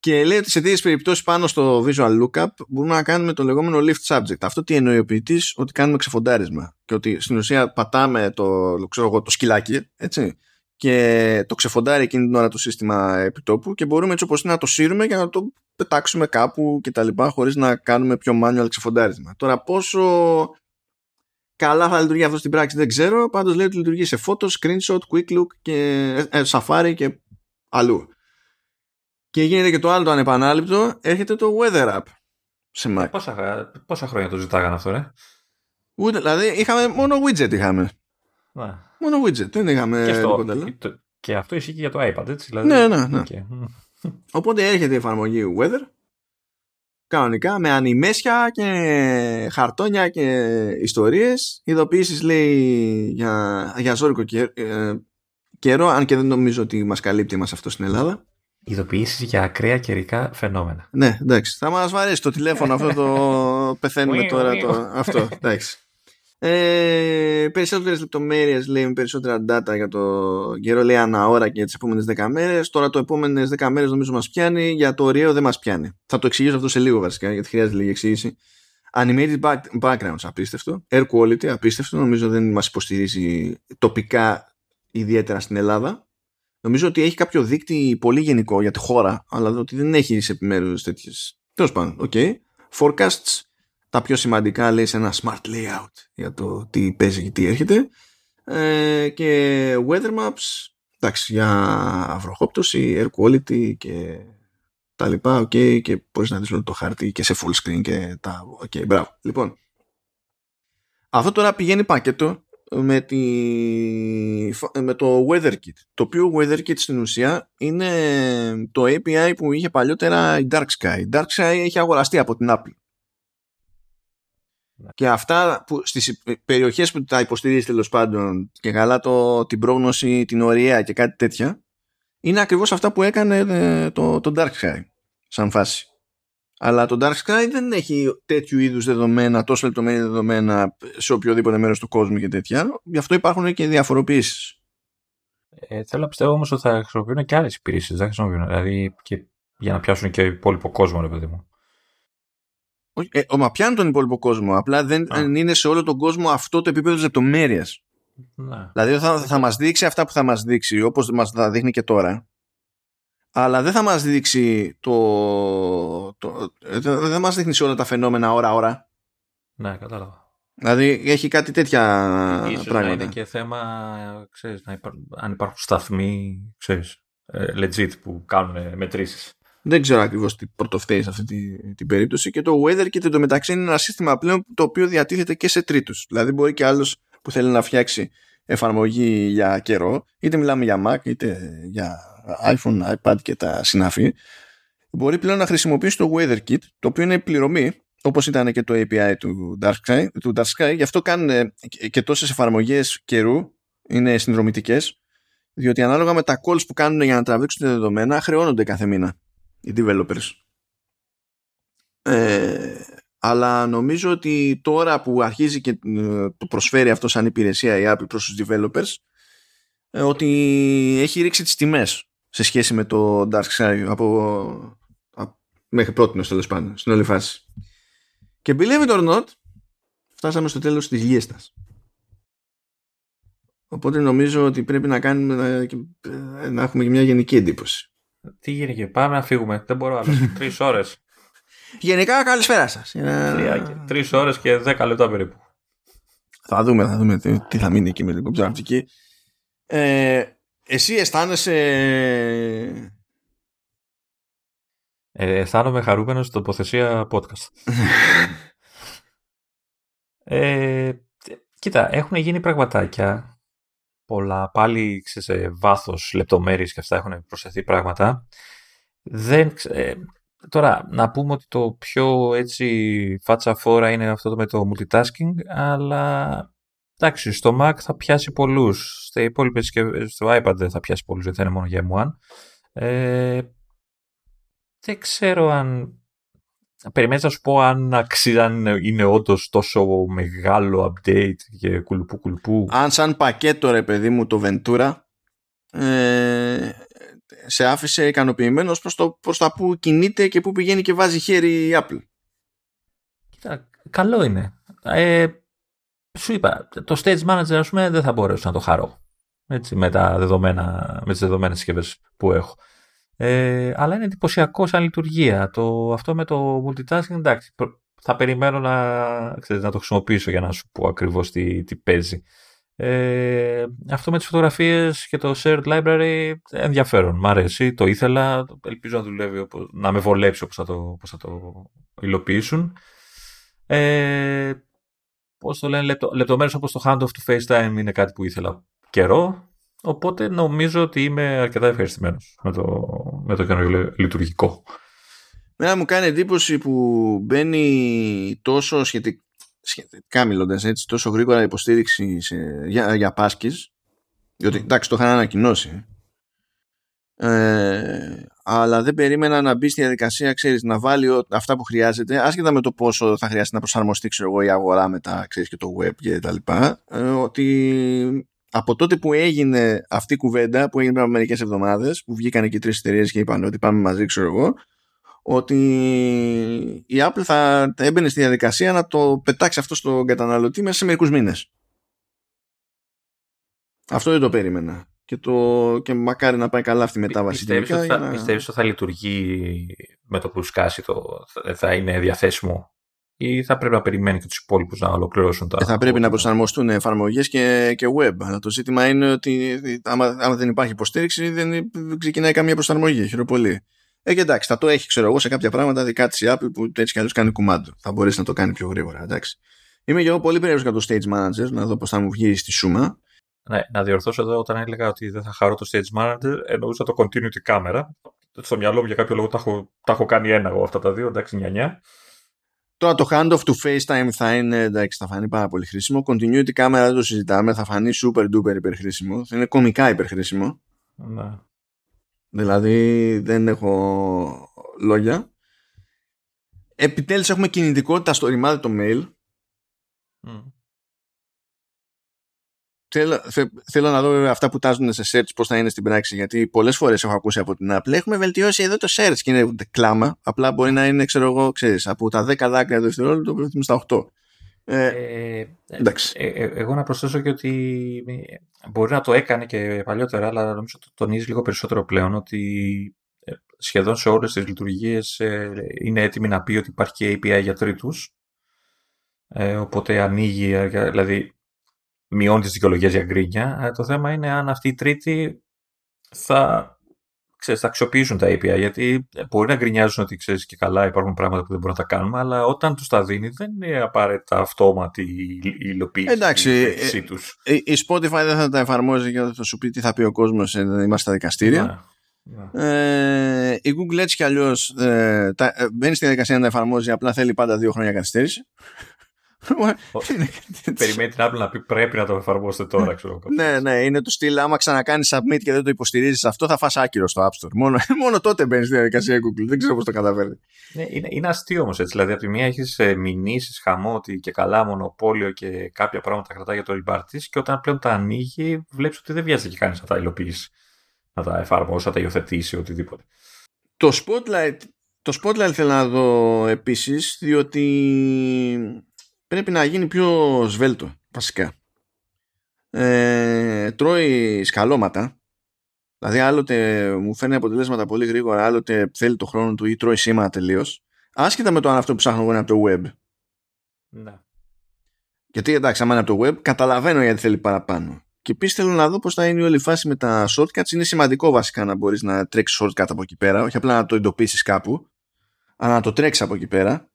[SPEAKER 1] Και λέει ότι σε τέτοιε περιπτώσεις πάνω στο visual lookup μπορούμε να κάνουμε το λεγόμενο lift subject. Αυτό τι εννοεί ο ποιητής, ότι κάνουμε ξεφοντάρισμα. Και ότι στην ουσία πατάμε το, ξέρω εγώ, το σκυλάκι, έτσι, και το ξεφοντάρει εκείνη την ώρα το σύστημα επιτόπου και μπορούμε έτσι όπως είναι να το σύρουμε για να το πετάξουμε κάπου και τα λοιπά χωρίς να κάνουμε πιο manual ξεφοντάρισμα. Τώρα πόσο καλά θα λειτουργεί αυτό στην πράξη δεν ξέρω, πάντως λέει ότι λειτουργεί σε photo, screenshot, quick look και ε, safari και αλλού. Και γίνεται και το άλλο το ανεπανάληπτο, έρχεται το weather app σε Mac.
[SPEAKER 2] Πόσα, πόσα χρόνια το ζητάγανε αυτό, ρε;
[SPEAKER 1] Ούτε, δηλαδή είχαμε μόνο widget είχαμε.
[SPEAKER 2] Ναι.
[SPEAKER 1] Μόνο widget, δεν είχαμε
[SPEAKER 2] και, στο,
[SPEAKER 1] και,
[SPEAKER 2] και, αυτό ισχύει και για το iPad, έτσι. Δηλαδή,
[SPEAKER 1] ναι, ναι, ναι. Okay. Οπότε έρχεται η εφαρμογή weather κανονικά με ανημέσια και χαρτόνια και ιστορίες ειδοποιήσεις λέει για, για ζώρικο ε, καιρό αν και δεν νομίζω ότι μας καλύπτει μας αυτό στην Ελλάδα
[SPEAKER 2] Ειδοποιήσεις για ακραία καιρικά φαινόμενα.
[SPEAKER 1] Ναι, εντάξει. Θα μας βαρέσει το τηλέφωνο αυτό το πεθαίνουμε τώρα. Το... αυτό, εντάξει. Ε, περισσότερες λεπτομέρειες λέει με περισσότερα data για το καιρό λέει ανά ώρα και τις επόμενες 10 μέρες τώρα το επόμενες 10 μέρες νομίζω μας πιάνει για το ωραίο δεν μας πιάνει θα το εξηγήσω αυτό σε λίγο βασικά γιατί χρειάζεται λίγη εξήγηση Animated backgrounds απίστευτο Air quality απίστευτο νομίζω δεν μας υποστηρίζει τοπικά ιδιαίτερα στην Ελλάδα Νομίζω ότι έχει κάποιο δίκτυο πολύ γενικό για τη χώρα, αλλά ότι δεν έχει σε επιμέρους τέτοιες. Τέλος πάντων, Okay. Forecasts, τα πιο σημαντικά λέει σε ένα smart layout για το τι παίζει και τι έρχεται. Ε, και weather maps, εντάξει, για βροχόπτωση, air quality και τα λοιπά, okay, και μπορείς να δεις όλο το χάρτη και σε full screen και τα, okay, μπράβο. Λοιπόν, αυτό τώρα πηγαίνει πακέτο με, τη, με το WeatherKit. Το οποίο WeatherKit στην ουσία είναι το API που είχε παλιότερα η Dark Sky. Η Dark Sky έχει αγοραστεί από την Apple. Ναι. Και αυτά που στις περιοχές που τα υποστηρίζει τέλος πάντων και καλά το, την πρόγνωση, την ωραία και κάτι τέτοια είναι ακριβώς αυτά που έκανε ε, το, το Dark Sky σαν φάση. Αλλά το Dark Sky δεν έχει τέτοιου είδους δεδομένα, τόσο λεπτομέρεια δεδομένα σε οποιοδήποτε μέρος του κόσμου και τέτοια. Γι' αυτό υπάρχουν και διαφοροποιήσεις.
[SPEAKER 2] Ε, θέλω να πιστεύω όμως ότι θα χρησιμοποιούν και άλλες υπηρεσίες. Δεν χρησιμοποιούν, δηλαδή και για να πιάσουν και υπόλοιπο κόσμο, ρε παιδί μου.
[SPEAKER 1] Ε, μα πιάνουν τον υπόλοιπο κόσμο. Απλά δεν είναι σε όλο τον κόσμο αυτό το επίπεδο της λεπτομέρειας. Ναι. Δηλαδή θα, θα μας δείξει αυτά που θα μας δείξει, όπως μας θα δείχνει και τώρα αλλά δεν θα μας δείξει το, το δεν μας δείχνει σε όλα τα φαινόμενα ώρα-ώρα.
[SPEAKER 2] Ναι, κατάλαβα.
[SPEAKER 1] Δηλαδή έχει κάτι τέτοια Ίσως πράγματα.
[SPEAKER 2] να είναι και θέμα, ξέρεις, να υπά... αν υπάρχουν σταθμοί, ξέρεις, ε, legit που κάνουν μετρήσεις.
[SPEAKER 1] Δεν ξέρω ακριβώς τι πρωτοφθαίει σε αυτή την, την περίπτωση και το weather και το μεταξύ είναι ένα σύστημα πλέον το οποίο διατίθεται και σε τρίτους. Δηλαδή μπορεί και άλλος που θέλει να φτιάξει εφαρμογή για καιρό, είτε μιλάμε για Mac είτε για iPhone, iPad και τα συνάφη, μπορεί πλέον να χρησιμοποιήσει το WeatherKit, το οποίο είναι πληρωμή, όπως ήταν και το API του Dark του Dark γι' αυτό κάνουν και τόσες εφαρμογές καιρού, είναι συνδρομητικές, διότι ανάλογα με τα calls που κάνουν για να τραβήξουν τα δεδομένα, χρεώνονται κάθε μήνα οι developers. Ε, αλλά νομίζω ότι τώρα που αρχίζει και ε, το προσφέρει αυτό σαν υπηρεσία η Apple προς τους developers, ε, ότι έχει ρίξει τις τιμές σε σχέση με το Dark Sky από, από μέχρι πρώτη τέλος πάντων στην όλη φάση. Και believe it or not, φτάσαμε στο τέλος της λίστας. Οπότε νομίζω ότι πρέπει να κάνουμε να, να έχουμε μια γενική εντύπωση.
[SPEAKER 2] Τι γίνεται, πάμε να φύγουμε. Δεν μπορώ άλλο. Τρεις ώρες.
[SPEAKER 1] Γενικά, καλησπέρα σας.
[SPEAKER 2] Τρεις ώρες και δέκα λεπτά περίπου.
[SPEAKER 1] Θα δούμε, θα δούμε τι, θα μείνει εκεί με την κομπιζαρτική. Ε, εσύ αισθάνεσαι...
[SPEAKER 2] Ε, αισθάνομαι χαρούμενος στην τοποθεσία podcast. ε, κοίτα, έχουν γίνει πραγματάκια. Πολλά, πάλι σε βάθος, λεπτομέρειες και αυτά έχουν προσθεθεί πράγματα. Δεν, ε, τώρα, να πούμε ότι το πιο έτσι φάτσα φόρα είναι αυτό με το multitasking, αλλά Εντάξει, στο Mac θα πιάσει πολλούς. Στο υπόλοιπε στο iPad δεν θα πιάσει πολλούς, δεν θα είναι μόνο για M1. Ε, δεν ξέρω αν. Περιμένεις να σου πω αν αξίζει, αν είναι όντως τόσο μεγάλο update και κουλουπού κουλουπού.
[SPEAKER 1] Αν σαν πακέτο ρε παιδί μου το Ventura ε, σε άφησε ικανοποιημένος προς, το, προς τα που κινείται και που πηγαίνει και βάζει χέρι η Apple.
[SPEAKER 2] Κοίτα, καλό είναι. Ε, σου είπα, το Stage Manager ας πούμε δεν θα μπορέσω να το χαρώ έτσι, με, τα δεδομένα, με τις δεδομένες συσκευές που έχω. Ε, αλλά είναι εντυπωσιακό σαν λειτουργία. Το, αυτό με το multitasking, εντάξει, θα περιμένω να, ξέρεις, να το χρησιμοποιήσω για να σου πω ακριβώς τι, τι παίζει. Ε, αυτό με τις φωτογραφίες και το shared library ενδιαφέρον, μ' αρέσει, το ήθελα, ελπίζω να δουλεύει, να με βολέψει όπως θα το, πώς θα το υλοποιήσουν. Ε, πώς το λένε, λεπτο, λεπτομέρειες όπως το handoff του FaceTime είναι κάτι που ήθελα καιρό, οπότε νομίζω ότι είμαι αρκετά ευχαριστημένος με το, με το καινούργιο λειτουργικό.
[SPEAKER 1] Μένα μου κάνει εντύπωση που μπαίνει τόσο σχετικά σχετικά μιλώντας έτσι, τόσο γρήγορα υποστήριξη σε, για, για πάσκης, διότι εντάξει το είχαν ανακοινώσει, ε, αλλά δεν περίμενα να μπει στη διαδικασία, ξέρεις, να βάλει αυτά που χρειάζεται, άσχετα με το πόσο θα χρειαστεί να προσαρμοστεί, ξέρω εγώ, η αγορά μετά, ξέρεις, και το web και τα λοιπά, ε, ότι από τότε που έγινε αυτή η κουβέντα, που έγινε πριν από μερικές εβδομάδες, που βγήκαν και τρεις εταιρείες και είπαν ότι πάμε μαζί, ξέρω εγώ, ότι η Apple θα έμπαινε στη διαδικασία να το πετάξει αυτό στον καταναλωτή μέσα σε μερικούς μήνες. Αυτό δεν το περίμενα. Και, το, και μακάρι να πάει καλά αυτή η μετάβαση.
[SPEAKER 2] Πιστεύεις, ότι θα, να... πιστεύεις ότι θα λειτουργεί με το που σκάσει, το, θα είναι διαθέσιμο ή θα πρέπει να περιμένει και τους υπόλοιπους να ολοκληρώσουν τα...
[SPEAKER 1] Ε, θα πρέπει να προσαρμοστούν εφαρμογές και, και web. Αλλά το ζήτημα είναι ότι άμα, άμα δεν υπάρχει υποστήριξη δεν ξεκινάει καμία προσαρμογή. Χειροπολί. Ε, και εντάξει, θα το έχει, ξέρω εγώ, σε κάποια πράγματα δικά της η Apple που έτσι κι αλλιώς κάνει κουμάντο. Θα μπορέσει να το κάνει πιο γρήγορα. Εντάξει. Είμαι και εγώ πολύ περίεργος για το Stage Manager, να δω πώς θα μου βγει στη σούμα.
[SPEAKER 2] Ναι, να διορθώσω εδώ όταν έλεγα ότι δεν θα χαρώ το Stage Manager, εννοούσα το Continuity Camera. Στο μυαλό μου για κάποιο λόγο τα έχω, τα έχω κάνει ένα εγώ αυτά τα δύο, εντάξει, νιά
[SPEAKER 1] Τώρα το handoff του FaceTime θα είναι, εντάξει, θα φανεί πάρα πολύ χρήσιμο. Continuity camera δεν το συζητάμε, θα φανεί super duper υπερχρήσιμο. Θα είναι κομικά υπερχρήσιμο.
[SPEAKER 2] Ναι.
[SPEAKER 1] Δηλαδή δεν έχω λόγια. Επιτέλους έχουμε κινητικότητα στο ρημάδι το mail. Θέλω, θέλω να δω αυτά που τάζουν σε search πώς θα είναι στην πράξη γιατί πολλές φορές έχω ακούσει από την Apple έχουμε βελτιώσει εδώ το search και είναι κλάμα απλά μπορεί να είναι ξέρω εγώ ξέρεις από τα 10 δάκρυα το δευτερόλεπτο πέφτουμε στα 8 ε, ε, εντάξει.
[SPEAKER 2] Ε, ε, εγώ να προσθέσω και ότι μπορεί να το έκανε και παλιότερα, αλλά νομίζω ότι το τονίζει λίγο περισσότερο πλέον ότι σχεδόν σε όλες τις λειτουργίες είναι έτοιμη να πει ότι υπάρχει και API για τρίτους. οπότε ανοίγει, δηλαδή μειώνει τις δικαιολογίες για γκρίνια. το θέμα είναι αν αυτή η τρίτη θα ξέρεις, θα αξιοποιήσουν τα API, γιατί μπορεί να γκρινιάζουν ότι ξέρεις και καλά υπάρχουν πράγματα που δεν μπορούμε να τα κάνουμε, αλλά όταν τους τα δίνει δεν είναι απαραίτητα αυτόματη η υλοποίηση
[SPEAKER 1] Εντάξει, η, ε, τους. η Spotify δεν θα τα εφαρμόζει και θα σου πει τι θα πει ο κόσμος, ε, είμαστε στα δικαστήρια. Ναι, ναι. Ε, η Google έτσι κι αλλιώς ε, ε, μπαίνει στη διαδικασία να τα εφαρμόζει, απλά θέλει πάντα δύο χρόνια καθυστέρηση.
[SPEAKER 2] Περιμένει την Apple να πει πρέπει να το εφαρμόσετε τώρα, ξέρω
[SPEAKER 1] Ναι, ναι, είναι το στυλ. Άμα ξανακάνεις submit και δεν το υποστηρίζεις αυτό, θα φας άκυρο στο App Store. Μόνο, μόνο τότε μπαίνεις στη διαδικασία Google. Δεν ξέρω πώς το καταφέρει.
[SPEAKER 2] Ναι, είναι, είναι αστείο όμως έτσι. Δηλαδή, από τη μία έχεις ε, μηνύσεις χαμό ότι και καλά μονοπόλιο και κάποια πράγματα κρατάει για το rebart και όταν πλέον τα ανοίγει, βλέπεις ότι δεν βιάζεται και κάνει να τα υλοποιήσει, να τα εφαρμόσει, να τα υιοθετήσει, οτιδήποτε.
[SPEAKER 1] Το Spotlight, το Spotlight θέλω να δω επίσης, διότι πρέπει να γίνει πιο σβέλτο βασικά. Ε, τρώει σκαλώματα δηλαδή άλλοτε μου φέρνει αποτελέσματα πολύ γρήγορα άλλοτε θέλει το χρόνο του ή τρώει σήματα τελείως. άσχετα με το αν αυτό που ψάχνω εγώ είναι από το web
[SPEAKER 2] ναι.
[SPEAKER 1] γιατί εντάξει άμα είναι από το web καταλαβαίνω γιατί θέλει παραπάνω και επίσης θέλω να δω πώς θα είναι η όλη φάση με τα shortcuts. Είναι σημαντικό βασικά να μπορείς να τρέξεις shortcut από εκεί πέρα, όχι απλά να το εντοπίσεις κάπου, αλλά να το τρέξεις από εκεί πέρα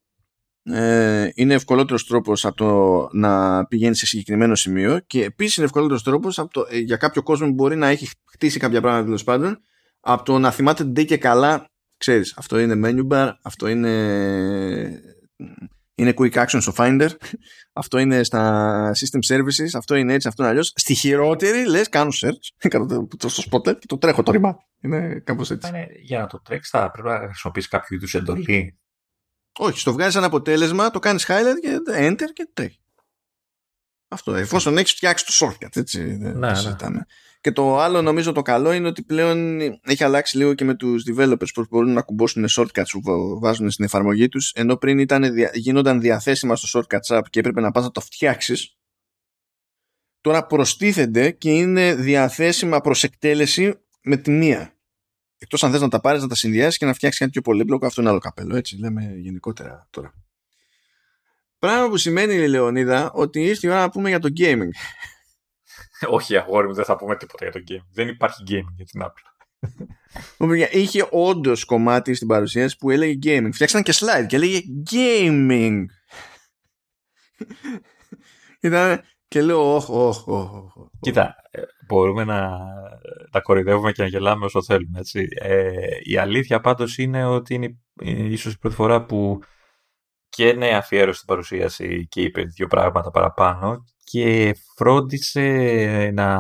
[SPEAKER 1] ε, είναι ευκολότερος τρόπος από το να πηγαίνεις σε συγκεκριμένο σημείο και επίσης είναι ευκολότερος τρόπος από το, ε, για κάποιο κόσμο που μπορεί να έχει χτίσει κάποια πράγματα τέλος πάντων από το να θυμάται ντε και καλά ξέρεις αυτό είναι menu bar αυτό είναι είναι quick action στο Finder αυτό είναι στα system services αυτό είναι έτσι, αυτό είναι αλλιώς. Στη χειρότερη λες κάνω search κάνω το στο spot και το τρέχω το ρημά. Είναι κάπως έτσι.
[SPEAKER 2] Είναι, για να το τρέξεις θα πρέπει να χρησιμοποιήσεις κάποιο είδους εντολή
[SPEAKER 1] όχι, στο βγάζεις ένα αποτέλεσμα, το κάνεις highlight και enter και τρέχει. Αυτό, εφόσον έχεις φτιάξει το shortcut, έτσι. Ναι, ναι. Και το άλλο νομίζω το καλό είναι ότι πλέον έχει αλλάξει λίγο και με τους developers που μπορούν να κουμπώσουν shortcuts που βάζουν στην εφαρμογή τους ενώ πριν ήταν, γίνονταν διαθέσιμα στο shortcuts app και έπρεπε να πας να το φτιάξεις τώρα προστίθενται και είναι διαθέσιμα προς εκτέλεση με τη μία. Εκτός αν θες να τα πάρεις να τα συνδυάσεις και να φτιάξεις κάτι πιο πολύπλοκο αυτό είναι άλλο καπέλο έτσι λέμε γενικότερα τώρα. Πράγμα που σημαίνει, Λεωνίδα, ότι ήρθε η ώρα να πούμε για το gaming.
[SPEAKER 2] Όχι, αγόρι μου, δεν θα πούμε τίποτα για το gaming. Δεν υπάρχει gaming για την Apple.
[SPEAKER 1] Είχε όντως κομμάτι στην παρουσίαση που έλεγε gaming. Φτιάξαν και slide και έλεγε gaming. Ήταν και λέω, όχι, όχι, όχι.
[SPEAKER 2] Κοίτα, ε, μπορούμε να τα κορυδεύουμε και να γελάμε όσο θέλουμε. Έτσι. Ε, η αλήθεια πάντως είναι ότι είναι ίσως η πρώτη φορά που και ναι αφιέρωσε την παρουσίαση και είπε δύο πράγματα παραπάνω και φρόντισε να,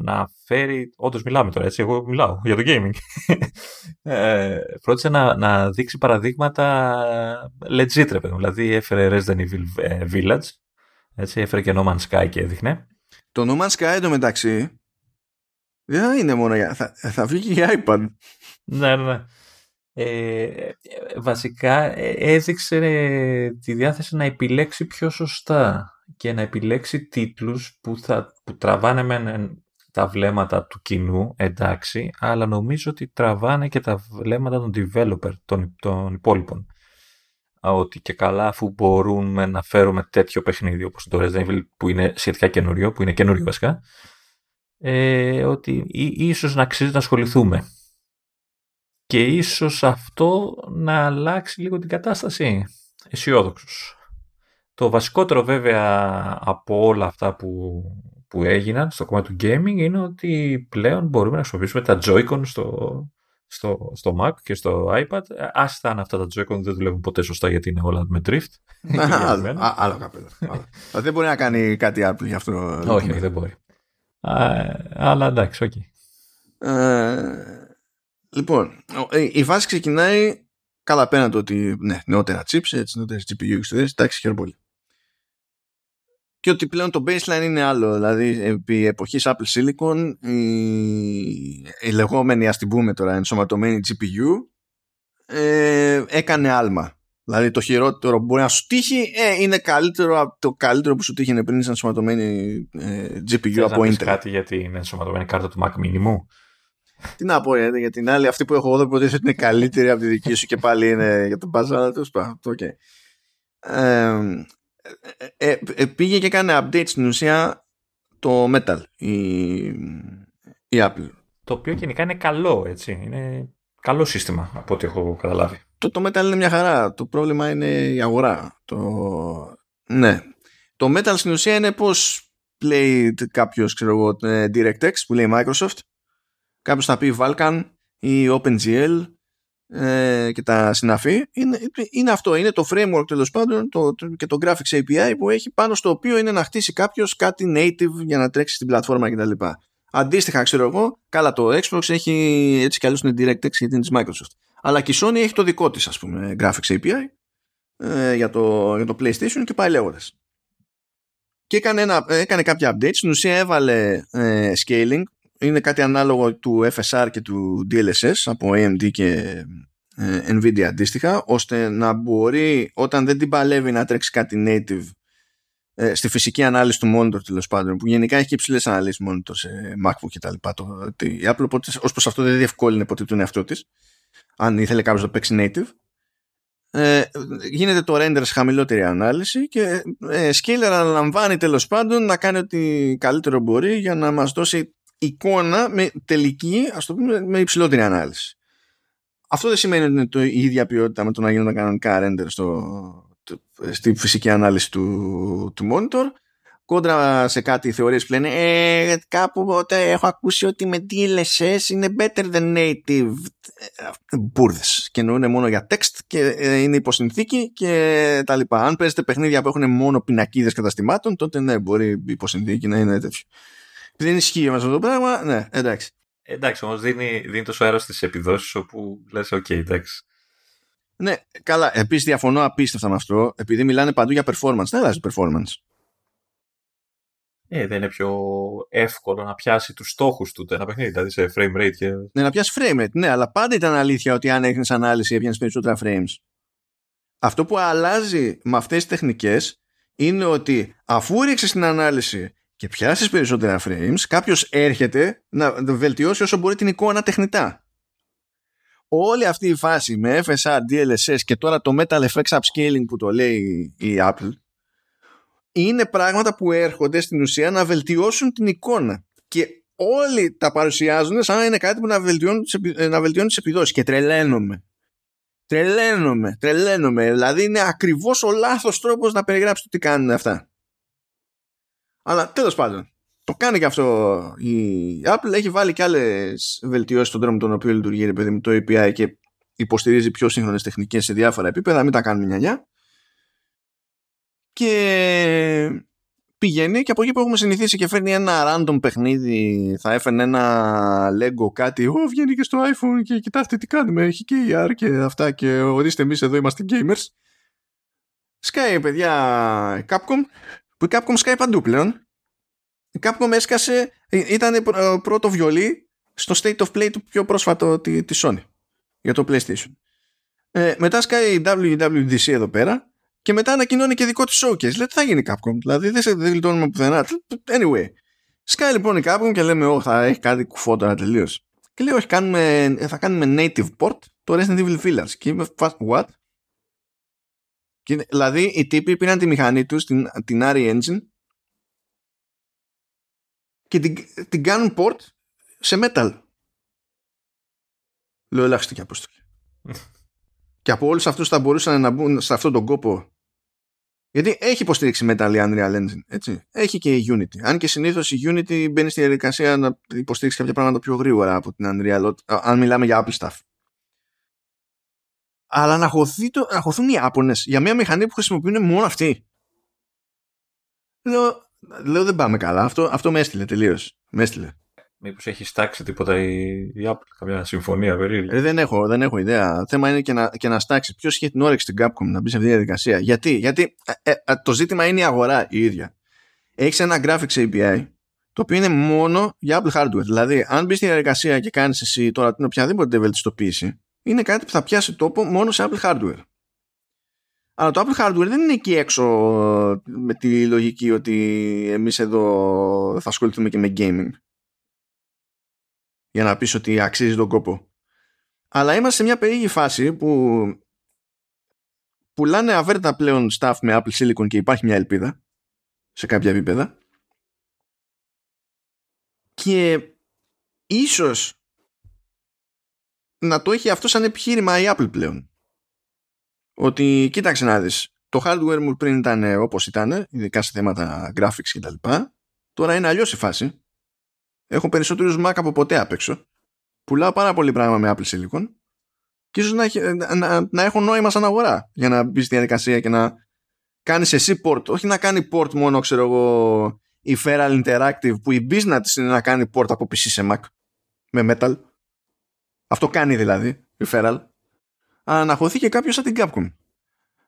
[SPEAKER 2] να φέρει, όντως μιλάμε τώρα έτσι, εγώ μιλάω για το gaming, ε, φρόντισε να, να δείξει παραδείγματα legit ρε παιδί δηλαδή έφερε Resident Evil ε, Village, έτσι, έφερε και No Man's Sky και έδειχνε.
[SPEAKER 1] Το No Man's Sky εντωμεταξύ δεν είναι μόνο για, θα, θα βγει και για iPad.
[SPEAKER 2] ναι, ναι, ναι. Ε, βασικά ε, έδειξε τη διάθεση να επιλέξει πιο σωστά και να επιλέξει τίτλους που, θα, που τραβάνε με τα βλέμματα του κοινού, εντάξει, αλλά νομίζω ότι τραβάνε και τα βλέμματα των developer, των, των υπόλοιπων. Ότι και καλά αφού μπορούμε να φέρουμε τέτοιο παιχνίδι όπως το Resident Evil που είναι σχετικά καινούριο, που είναι καινούριο βασικά, ε, ότι ίσως να αξίζει να ασχοληθούμε και ίσως αυτό να αλλάξει λίγο την κατάσταση. Αισιόδοξος. Το βασικότερο βέβαια από όλα αυτά που, που έγιναν στο κομμάτι του gaming είναι ότι πλέον μπορούμε να χρησιμοποιήσουμε τα Joy-Con στο, στο, στο Mac και στο iPad. Άστα αν αυτά τα Joy-Con δεν δουλεύουν ποτέ σωστά γιατί είναι όλα με drift.
[SPEAKER 1] Άλλο καπέλο. Δεν μπορεί να κάνει κάτι Apple γι' αυτό.
[SPEAKER 2] Όχι, δεν μπορεί. Αλλά εντάξει, οκ.
[SPEAKER 1] Λοιπόν, ε, η βάση ξεκινάει καλά πέραν το ότι ναι, νεότερα chips, έτσι, νεότερες GPU ιστορίες, εντάξει, χαίρομαι πολύ. Και ότι πλέον το baseline είναι άλλο, δηλαδή επί εποχής Apple Silicon η, η λεγόμενη, ας την πούμε τώρα, ενσωματωμένη GPU ε, έκανε άλμα. Δηλαδή το χειρότερο που μπορεί να σου τύχει ε, είναι καλύτερο το καλύτερο που σου τύχει πριν είναι ενσωματωμένη ε, GPU από Intel.
[SPEAKER 2] κάτι γιατί είναι ενσωματωμένη κάρτα του Mac Mini μου;
[SPEAKER 1] Τι να πω για την άλλη, αυτή που έχω εγώ δεν υποτίθεται ότι είναι καλύτερη από τη δική σου και πάλι είναι για τον μπάζα, αλλά τέλος πάντων. Okay. Ε, ε, πήγε και έκανε update στην ουσία το Metal η, η Apple.
[SPEAKER 2] Το οποίο γενικά είναι καλό, έτσι. Είναι καλό σύστημα από ό,τι έχω καταλάβει.
[SPEAKER 1] Το, το Metal είναι μια χαρά. Το πρόβλημα είναι η αγορά. Το... Ναι. Το Metal στην ουσία είναι πώς λέει κάποιος, ξέρω εγώ, ε, DirectX που λέει Microsoft κάποιος θα πει Vulkan ή OpenGL ε, και τα συναφή είναι, είναι αυτό, είναι το framework τέλος πάντων το, και το graphics API που έχει πάνω στο οποίο είναι να χτίσει κάποιος κάτι native για να τρέξει στην πλατφόρμα κτλ. Αντίστοιχα, ξέρω εγώ, καλά το Xbox έχει έτσι κι αλλιώς είναι DirectX γιατί είναι της Microsoft. Αλλά και η Sony έχει το δικό της, ας πούμε, graphics API ε, για, το, για το PlayStation και πάει λέγοντας. Και έκανε, ένα, έκανε κάποια updates, στην ουσία έβαλε ε, scaling. Είναι κάτι ανάλογο του FSR και του DLSS από AMD και ε, Nvidia αντίστοιχα ώστε να μπορεί όταν δεν την παλεύει να τρέξει κάτι native ε, στη φυσική ανάλυση του monitor τέλος πάντων που γενικά έχει και υψηλές αναλύσεις monitor σε MacBook και τα λοιπά. Το, η Apple οπότε ως προς αυτό δεν διευκόλυνε ποτέ τον εαυτό της αν ήθελε κάποιος να παίξει native ε, γίνεται το render σε χαμηλότερη ανάλυση και ε, Scaler αναλαμβάνει τέλος πάντων να κάνει ό,τι καλύτερο μπορεί για να μας δώσει εικόνα με τελική, ας το πούμε, με υψηλότερη ανάλυση. Αυτό δεν σημαίνει ότι είναι το, η ίδια ποιότητα με το να γίνονται κανονικά render στο, στη φυσική ανάλυση του, του monitor. Κόντρα σε κάτι θεωρίες που λένε ε, κάπου έχω ακούσει ότι με DLSS είναι better than native. Μπούρδες. Και εννοούν μόνο για text και ε, είναι υποσυνθήκη και τα λοιπά. Αν παίζετε παιχνίδια που έχουν μόνο πινακίδες καταστημάτων τότε ναι μπορεί υποσυνθήκη να είναι τέτοιο δεν ισχύει με αυτό το πράγμα, ναι, εντάξει.
[SPEAKER 2] Εντάξει, όμως δίνει, δίνει τόσο αέρα στις επιδόσεις όπου λες: OK, εντάξει.
[SPEAKER 1] Ναι, καλά. Επίσης διαφωνώ απίστευτα με αυτό, επειδή μιλάνε παντού για performance. Δεν αλλάζει performance.
[SPEAKER 2] Ε, δεν είναι πιο εύκολο να πιάσει τους στόχους του ένα παιχνίδι, δηλαδή σε frame rate και...
[SPEAKER 1] Ναι, να πιάσει frame rate, ναι, αλλά πάντα ήταν αλήθεια ότι αν έχεις ανάλυση έπιανες περισσότερα frames. Αυτό που αλλάζει με αυτές τις τεχνικές είναι ότι αφού ρίξεις την ανάλυση και πιάσεις περισσότερα frames, κάποιος έρχεται να βελτιώσει όσο μπορεί την εικόνα τεχνητά. Όλη αυτή η φάση με FSR, DLSS και τώρα το Metal FX Upscaling που το λέει η Apple είναι πράγματα που έρχονται στην ουσία να βελτιώσουν την εικόνα. Και όλοι τα παρουσιάζουν σαν να είναι κάτι που να βελτιώνει τις, να βελτιώνει τις επιδόσεις. Και τρελαίνομαι. Τρελαίνομαι, τρελαίνομαι. Δηλαδή είναι ακριβώς ο λάθος τρόπος να περιγράψει το τι κάνουν αυτά. Αλλά τέλος πάντων το κάνει και αυτό η Apple. Έχει βάλει και άλλες βελτιώσεις στον τρόπο με τον οποίο λειτουργεί παιδί με το API και υποστηρίζει πιο σύγχρονες τεχνικές σε διάφορα επίπεδα. Μην τα κάνουμε νιανιά και πηγαίνει και από εκεί που έχουμε συνηθίσει και φέρνει ένα random παιχνίδι θα έφερνε ένα Lego κάτι Ω βγαίνει και στο iPhone και κοιτάξτε τι κάνουμε έχει και AR και αυτά και ορίστε εμείς εδώ είμαστε gamers Σκάει παιδιά Capcom που η Capcom σκάει παντού πλέον. Η Capcom έσκασε ήταν πρώτο βιολί στο State of Play του πιο πρόσφατο τη, τη Sony για το PlayStation. Ε, μετά σκάει η WWDC εδώ πέρα και μετά ανακοινώνει και δικό του showcase. Λέει τι θα γίνει Capcom; Δηλαδή δεν, σε, δεν γλιτώνουμε πουθενά. Anyway. Σκάει λοιπόν η Capcom και λέμε, Ω, θα έχει κάτι κουφό τώρα τελείως. Και λέει, Όχι, κάνουμε, θα κάνουμε native port το Resident Evil Village. Και είμαι fast, what? Και, δηλαδή οι τύποι πήραν τη μηχανή τους, την, την RE Engine και την, την κάνουν port σε metal. Λέω ελάχιστο και αποστολή. και από όλους αυτούς θα μπορούσαν να μπουν σε αυτόν τον κόπο γιατί έχει υποστήριξη Metal η Unreal Engine. Έτσι. Έχει και η Unity. Αν και συνήθως η Unity μπαίνει στη διαδικασία να υποστηρίξει κάποια πράγματα πιο γρήγορα από την Unreal, αν μιλάμε για Apple stuff. Αλλά να, το, να χωθούν οι Άπωνες για μια μηχανή που χρησιμοποιούν μόνο αυτοί. Λέω, λέω δεν πάμε καλά. Αυτό, αυτό με έστειλε τελείως. Με έστειλε.
[SPEAKER 2] Μήπως έχει στάξει τίποτα η, η Apple, καμιά συμφωνία περίεργη.
[SPEAKER 1] Ε, δεν, έχω, δεν έχω ιδέα. Θέμα είναι και να, και να στάξει. Ποιος έχει την όρεξη στην Capcom να μπει σε αυτή τη διαδικασία; Γιατί, Γιατί ε, ε, το ζήτημα είναι η αγορά η ίδια. Έχεις ένα graphics API το οποίο είναι μόνο για Apple hardware. Δηλαδή, αν μπεις στη διαδικασία και κάνεις εσύ τώρα την οποιαδήποτε βελτιστοποίηση, είναι κάτι που θα πιάσει τόπο μόνο σε Apple hardware. Αλλά το Apple hardware δεν είναι εκεί έξω με τη λογική ότι εμείς εδώ θα ασχοληθούμε και με gaming για να πεις ότι αξίζει τον κόπο. Αλλά είμαστε σε μια περίεργη φάση που πουλάνε αβέρτα πλέον staff με Apple Silicon και υπάρχει μια ελπίδα σε κάποια επίπεδα και ίσως να το έχει αυτό σαν επιχείρημα η Apple πλέον. Ότι κοίταξε να δεις, το hardware μου πριν ήταν όπως ήταν, ειδικά σε θέματα graphics και τα λοιπά, τώρα είναι αλλιώς η φάση Έχω περισσότερους Mac από ποτέ απ' έξω. Πουλάω πάρα πολύ πράγμα με Apple Silicon και ίσως να, να, να έχω νόημα σαν αγορά για να μπεις στη διαδικασία και να κάνεις εσύ port. Όχι να κάνει port μόνο, ξέρω εγώ, η Feral Interactive που η business της είναι να κάνει port από PC σε Mac με Metal. Αυτό κάνει δηλαδή η Feral. Αλλά να χωθεί και κάποιος σαν την Capcom.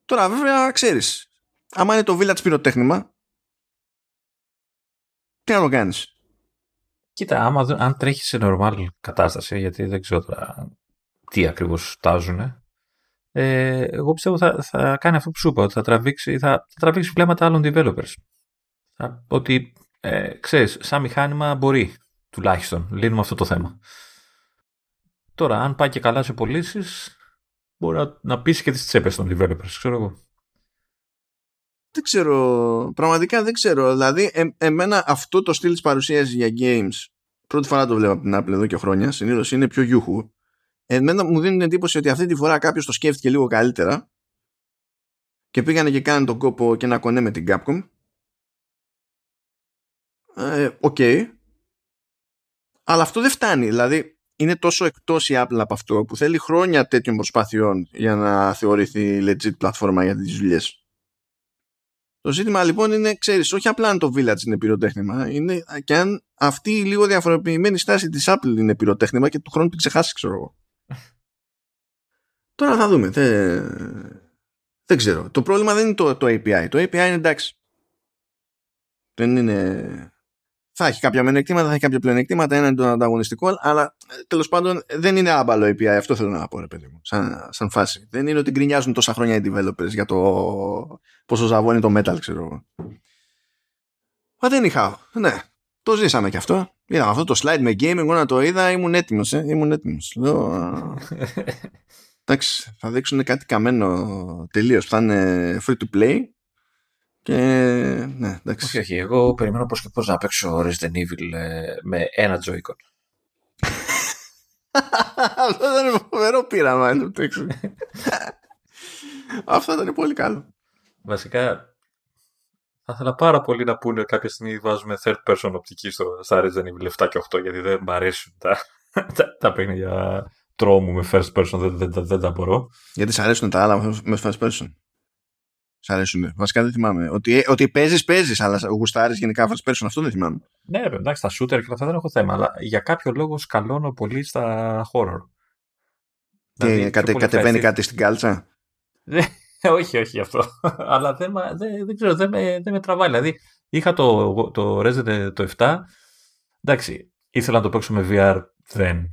[SPEAKER 1] Τώρα βέβαια ξέρεις, άμα είναι το Village πυροτέχνημα, τι να το κάνεις;
[SPEAKER 2] Κοίτα, άμα, αν τρέχει σε normal κατάσταση, γιατί δεν ξέρω τώρα τι ακριβώς τάζουν, ε, εγώ πιστεύω θα, θα κάνει αυτό που σου είπα, ότι θα τραβήξει, θα, θα τραβήξει βλέμματα άλλων developers. Θα, ότι, ε, ξέρεις, σαν μηχάνημα μπορεί, τουλάχιστον, λύνουμε αυτό το θέμα. Τώρα, αν πάει και καλά σε πωλήσεις, μπορεί να, να πείσει και τις τσέπες των developers, ξέρω εγώ.
[SPEAKER 1] Δεν ξέρω, πραγματικά δεν ξέρω. Δηλαδή, ε, εμένα αυτό το στυλ της παρουσίαση για games, πρώτη φορά το βλέπω από την Apple εδώ και χρόνια, συνήθως είναι πιο γιούχου. Εμένα μου δίνει την εντύπωση ότι αυτή τη φορά κάποιος το σκέφτηκε λίγο καλύτερα και πήγανε και κάνανε τον κόπο και να κονέ με την Capcom. Ε, okay. Αλλά αυτό δεν φτάνει. Δηλαδή, είναι τόσο εκτός η Apple από αυτό που θέλει χρόνια τέτοιων προσπαθειών για να θεωρηθεί legit πλατφόρμα για τις δουλειές. Το ζήτημα λοιπόν είναι, ξέρεις, όχι απλά αν το Village είναι πυροτέχνημα, είναι και αν αυτή η λίγο διαφοροποιημένη στάση της Apple είναι πυροτέχνημα και του χρόνου την ξεχάσει, ξέρω εγώ. Τώρα θα δούμε. Δεν, δεν ξέρω. Το πρόβλημα δεν είναι το, το API. Το API είναι εντάξει. Δεν είναι θα έχει κάποια μειονεκτήματα, θα έχει κάποια πλεονεκτήματα έναν τον ανταγωνιστικό, αλλά ε, τέλος πάντων δεν είναι άμπαλο API. Αυτό θέλω να πω, ρε παιδί μου, σαν, σαν φάση. Δεν είναι ότι γκρινιάζουν τόσα χρόνια οι developers για το πόσο ζαβώνει το metal, ξέρω εγώ. Μα δεν είχα. Ναι, το ζήσαμε κι αυτό. Είδαμε αυτό το slide με gaming, εγώ να το είδα, ήμουν έτοιμος. Ε, ήμουν έτοιμος. Λέω. Εντάξει, θα δείξουν κάτι καμένο τελείως. Θα είναι free to play και ναι, εντάξει.
[SPEAKER 2] Όχι, όχι. Εγώ περιμένω πώς και πώς να παίξω Resident Evil ε, με ένα Joy-Con.
[SPEAKER 1] Αυτό ήταν φοβερό πείραμα. Αυτό ήταν πολύ καλό.
[SPEAKER 2] Βασικά, θα ήθελα πάρα πολύ να πούνε κάποια στιγμή βάζουμε third person οπτική στο, στα Resident Evil 7 και 8 γιατί δεν μου αρέσουν τα, τα, τα παιχνίδια τρόμου με first person, δεν, δεν, δεν, δεν τα μπορώ.
[SPEAKER 1] Γιατί σ' αρέσουν τα άλλα με first person. Σ' αρέσουν. Βασικά δεν θυμάμαι. Ότι, ότι παίζεις, παίζεις, αλλά γουστάρεις γενικά first person, αυτό δεν θυμάμαι.
[SPEAKER 2] Ναι, εντάξει, τα shooter και αυτά δεν έχω θέμα, αλλά για κάποιο λόγο σκαλώνω πολύ στα horror.
[SPEAKER 1] Και δηλαδή, κατε, κατεβαίνει κάτι στην κάλτσα;
[SPEAKER 2] όχι, όχι αυτό. αλλά δεν, δεν, δεν ξέρω, δεν με, δεν με τραβάει. Δηλαδή, είχα το, το Resident το 7. Εντάξει, ήθελα να το παίξω με VR, δεν,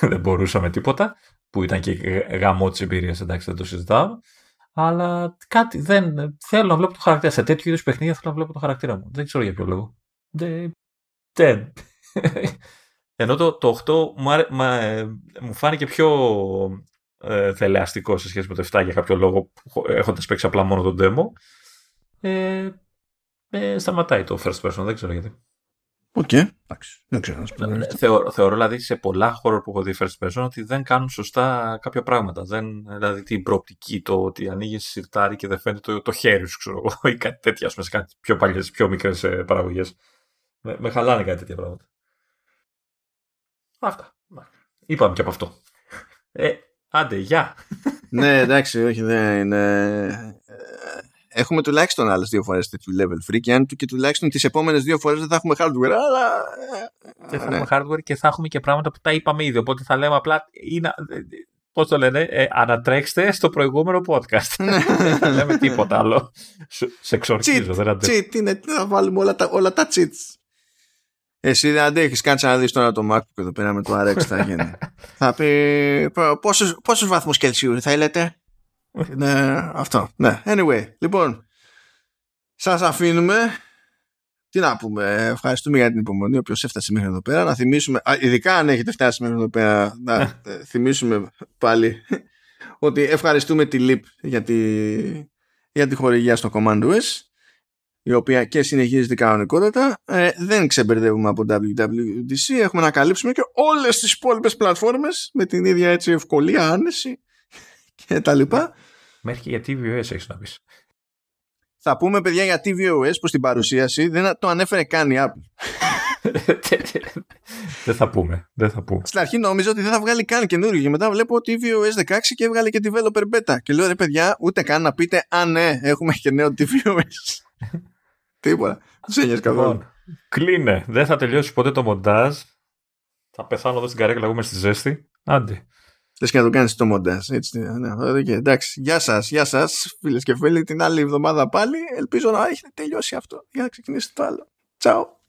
[SPEAKER 2] δεν μπορούσα με τίποτα. Που ήταν και γαμό της εμπειρίας, εντάξει, δεν το συζητάω. Αλλά κάτι δεν. Θέλω να βλέπω το χαρακτήρα. Σε τέτοιου είδους παιχνίδια θέλω να βλέπω το χαρακτήρα μου. Δεν ξέρω για ποιο λόγο. Δεν. δεν. Ενώ το, το 8 μου, άρε, μα, ε, μου φάνηκε πιο ε, θελεαστικό σε σχέση με το 7 για κάποιο λόγο, έχοντας παίξει απλά μόνο τον demo. Ε, ε, σταματάει το first person, δεν ξέρω γιατί.
[SPEAKER 1] Okay. δεν ξέρω
[SPEAKER 2] να Θεωρώ, θεωρώ δηλαδή σε πολλά horror που έχω δει first person ότι δεν κάνουν σωστά κάποια πράγματα. Δεν, δηλαδή την προοπτική, το ότι ανοίγεις σιρτάρι και δεν φαίνεται το, το χέρι σου, ξέρω εγώ, ή κάτι τέτοια, σε κάτι πιο παλιές, πιο μικρές παραγωγές. Με, με χαλάνε κάτι τέτοια πράγματα. Αυτά. Είπαμε και από αυτό. Ε, άντε, γεια.
[SPEAKER 1] ναι, εντάξει, όχι, δεν είναι έχουμε τουλάχιστον άλλες δύο φορές τέτοιου level free και αν και τουλάχιστον τις επόμενες δύο φορές δεν θα έχουμε hardware, αλλά.
[SPEAKER 2] Δεν θα ναι. έχουμε hardware και θα έχουμε και πράγματα που τα είπαμε ήδη. Οπότε θα λέμε απλά. Είναι, Πώς το λένε, ε, ανατρέξτε στο προηγούμενο podcast. Ναι. δεν θα λέμε τίποτα άλλο. Σε εξορκίζω,
[SPEAKER 1] δεν αντέχω. Cheat, είναι, να βάλουμε όλα τα, όλα τα cheats. Εσύ δεν αντέχεις, κάτσε να δεις τώρα το MacBook εδώ πέρα με το RX θα γίνει. θα πει πόσους βαθμούς Κελσίου θέλετε ναι, αυτό. Ναι, anyway. Λοιπόν, σας αφήνουμε. Τι να πούμε, ευχαριστούμε για την υπομονή όποιος έφτασε μέχρι εδώ πέρα. Να θυμίσουμε, ειδικά αν έχετε φτάσει μέχρι εδώ πέρα, να ε, θυμίσουμε πάλι ότι ευχαριστούμε τη LIP για τη, για τη χορηγία στο Command OS η οποία και συνεχίζεται κανονικότατα. Ε, δεν ξεμπερδεύουμε από WWDC. Έχουμε να καλύψουμε και όλες τις υπόλοιπες πλατφόρμες με την ίδια έτσι ευκολία, άνεση και τα λοιπά.
[SPEAKER 2] Μέχρι και για tvOS έχεις να πεις.
[SPEAKER 1] Θα πούμε παιδιά για tvOS που στην παρουσίαση δεν το ανέφερε καν η Apple.
[SPEAKER 2] δεν θα πούμε. Δεν θα πούμε.
[SPEAKER 1] Στην αρχή νόμιζα ότι δεν θα βγάλει καν καινούριο και μετά βλέπω tvOS 16 και έβγαλε και developer beta. Και λέω ρε παιδιά, ούτε καν να πείτε αν ναι, έχουμε και νέο tvOS. Τίποτα. Δεν ένιωσε καθόλου. Λοιπόν,
[SPEAKER 2] κλείνε. Δεν θα τελειώσει ποτέ το μοντάζ. Θα πεθάνω εδώ στην καρέκλα, εγώ στη ζέστη. Άντε.
[SPEAKER 1] Θες και να το κάνεις το μοντάζ. Έτσι, ναι, okay, εντάξει. Γεια σας, γεια σας φίλες και φίλοι. Την άλλη εβδομάδα πάλι ελπίζω να έχετε τελειώσει αυτό για να ξεκινήσετε το άλλο. Τσάου.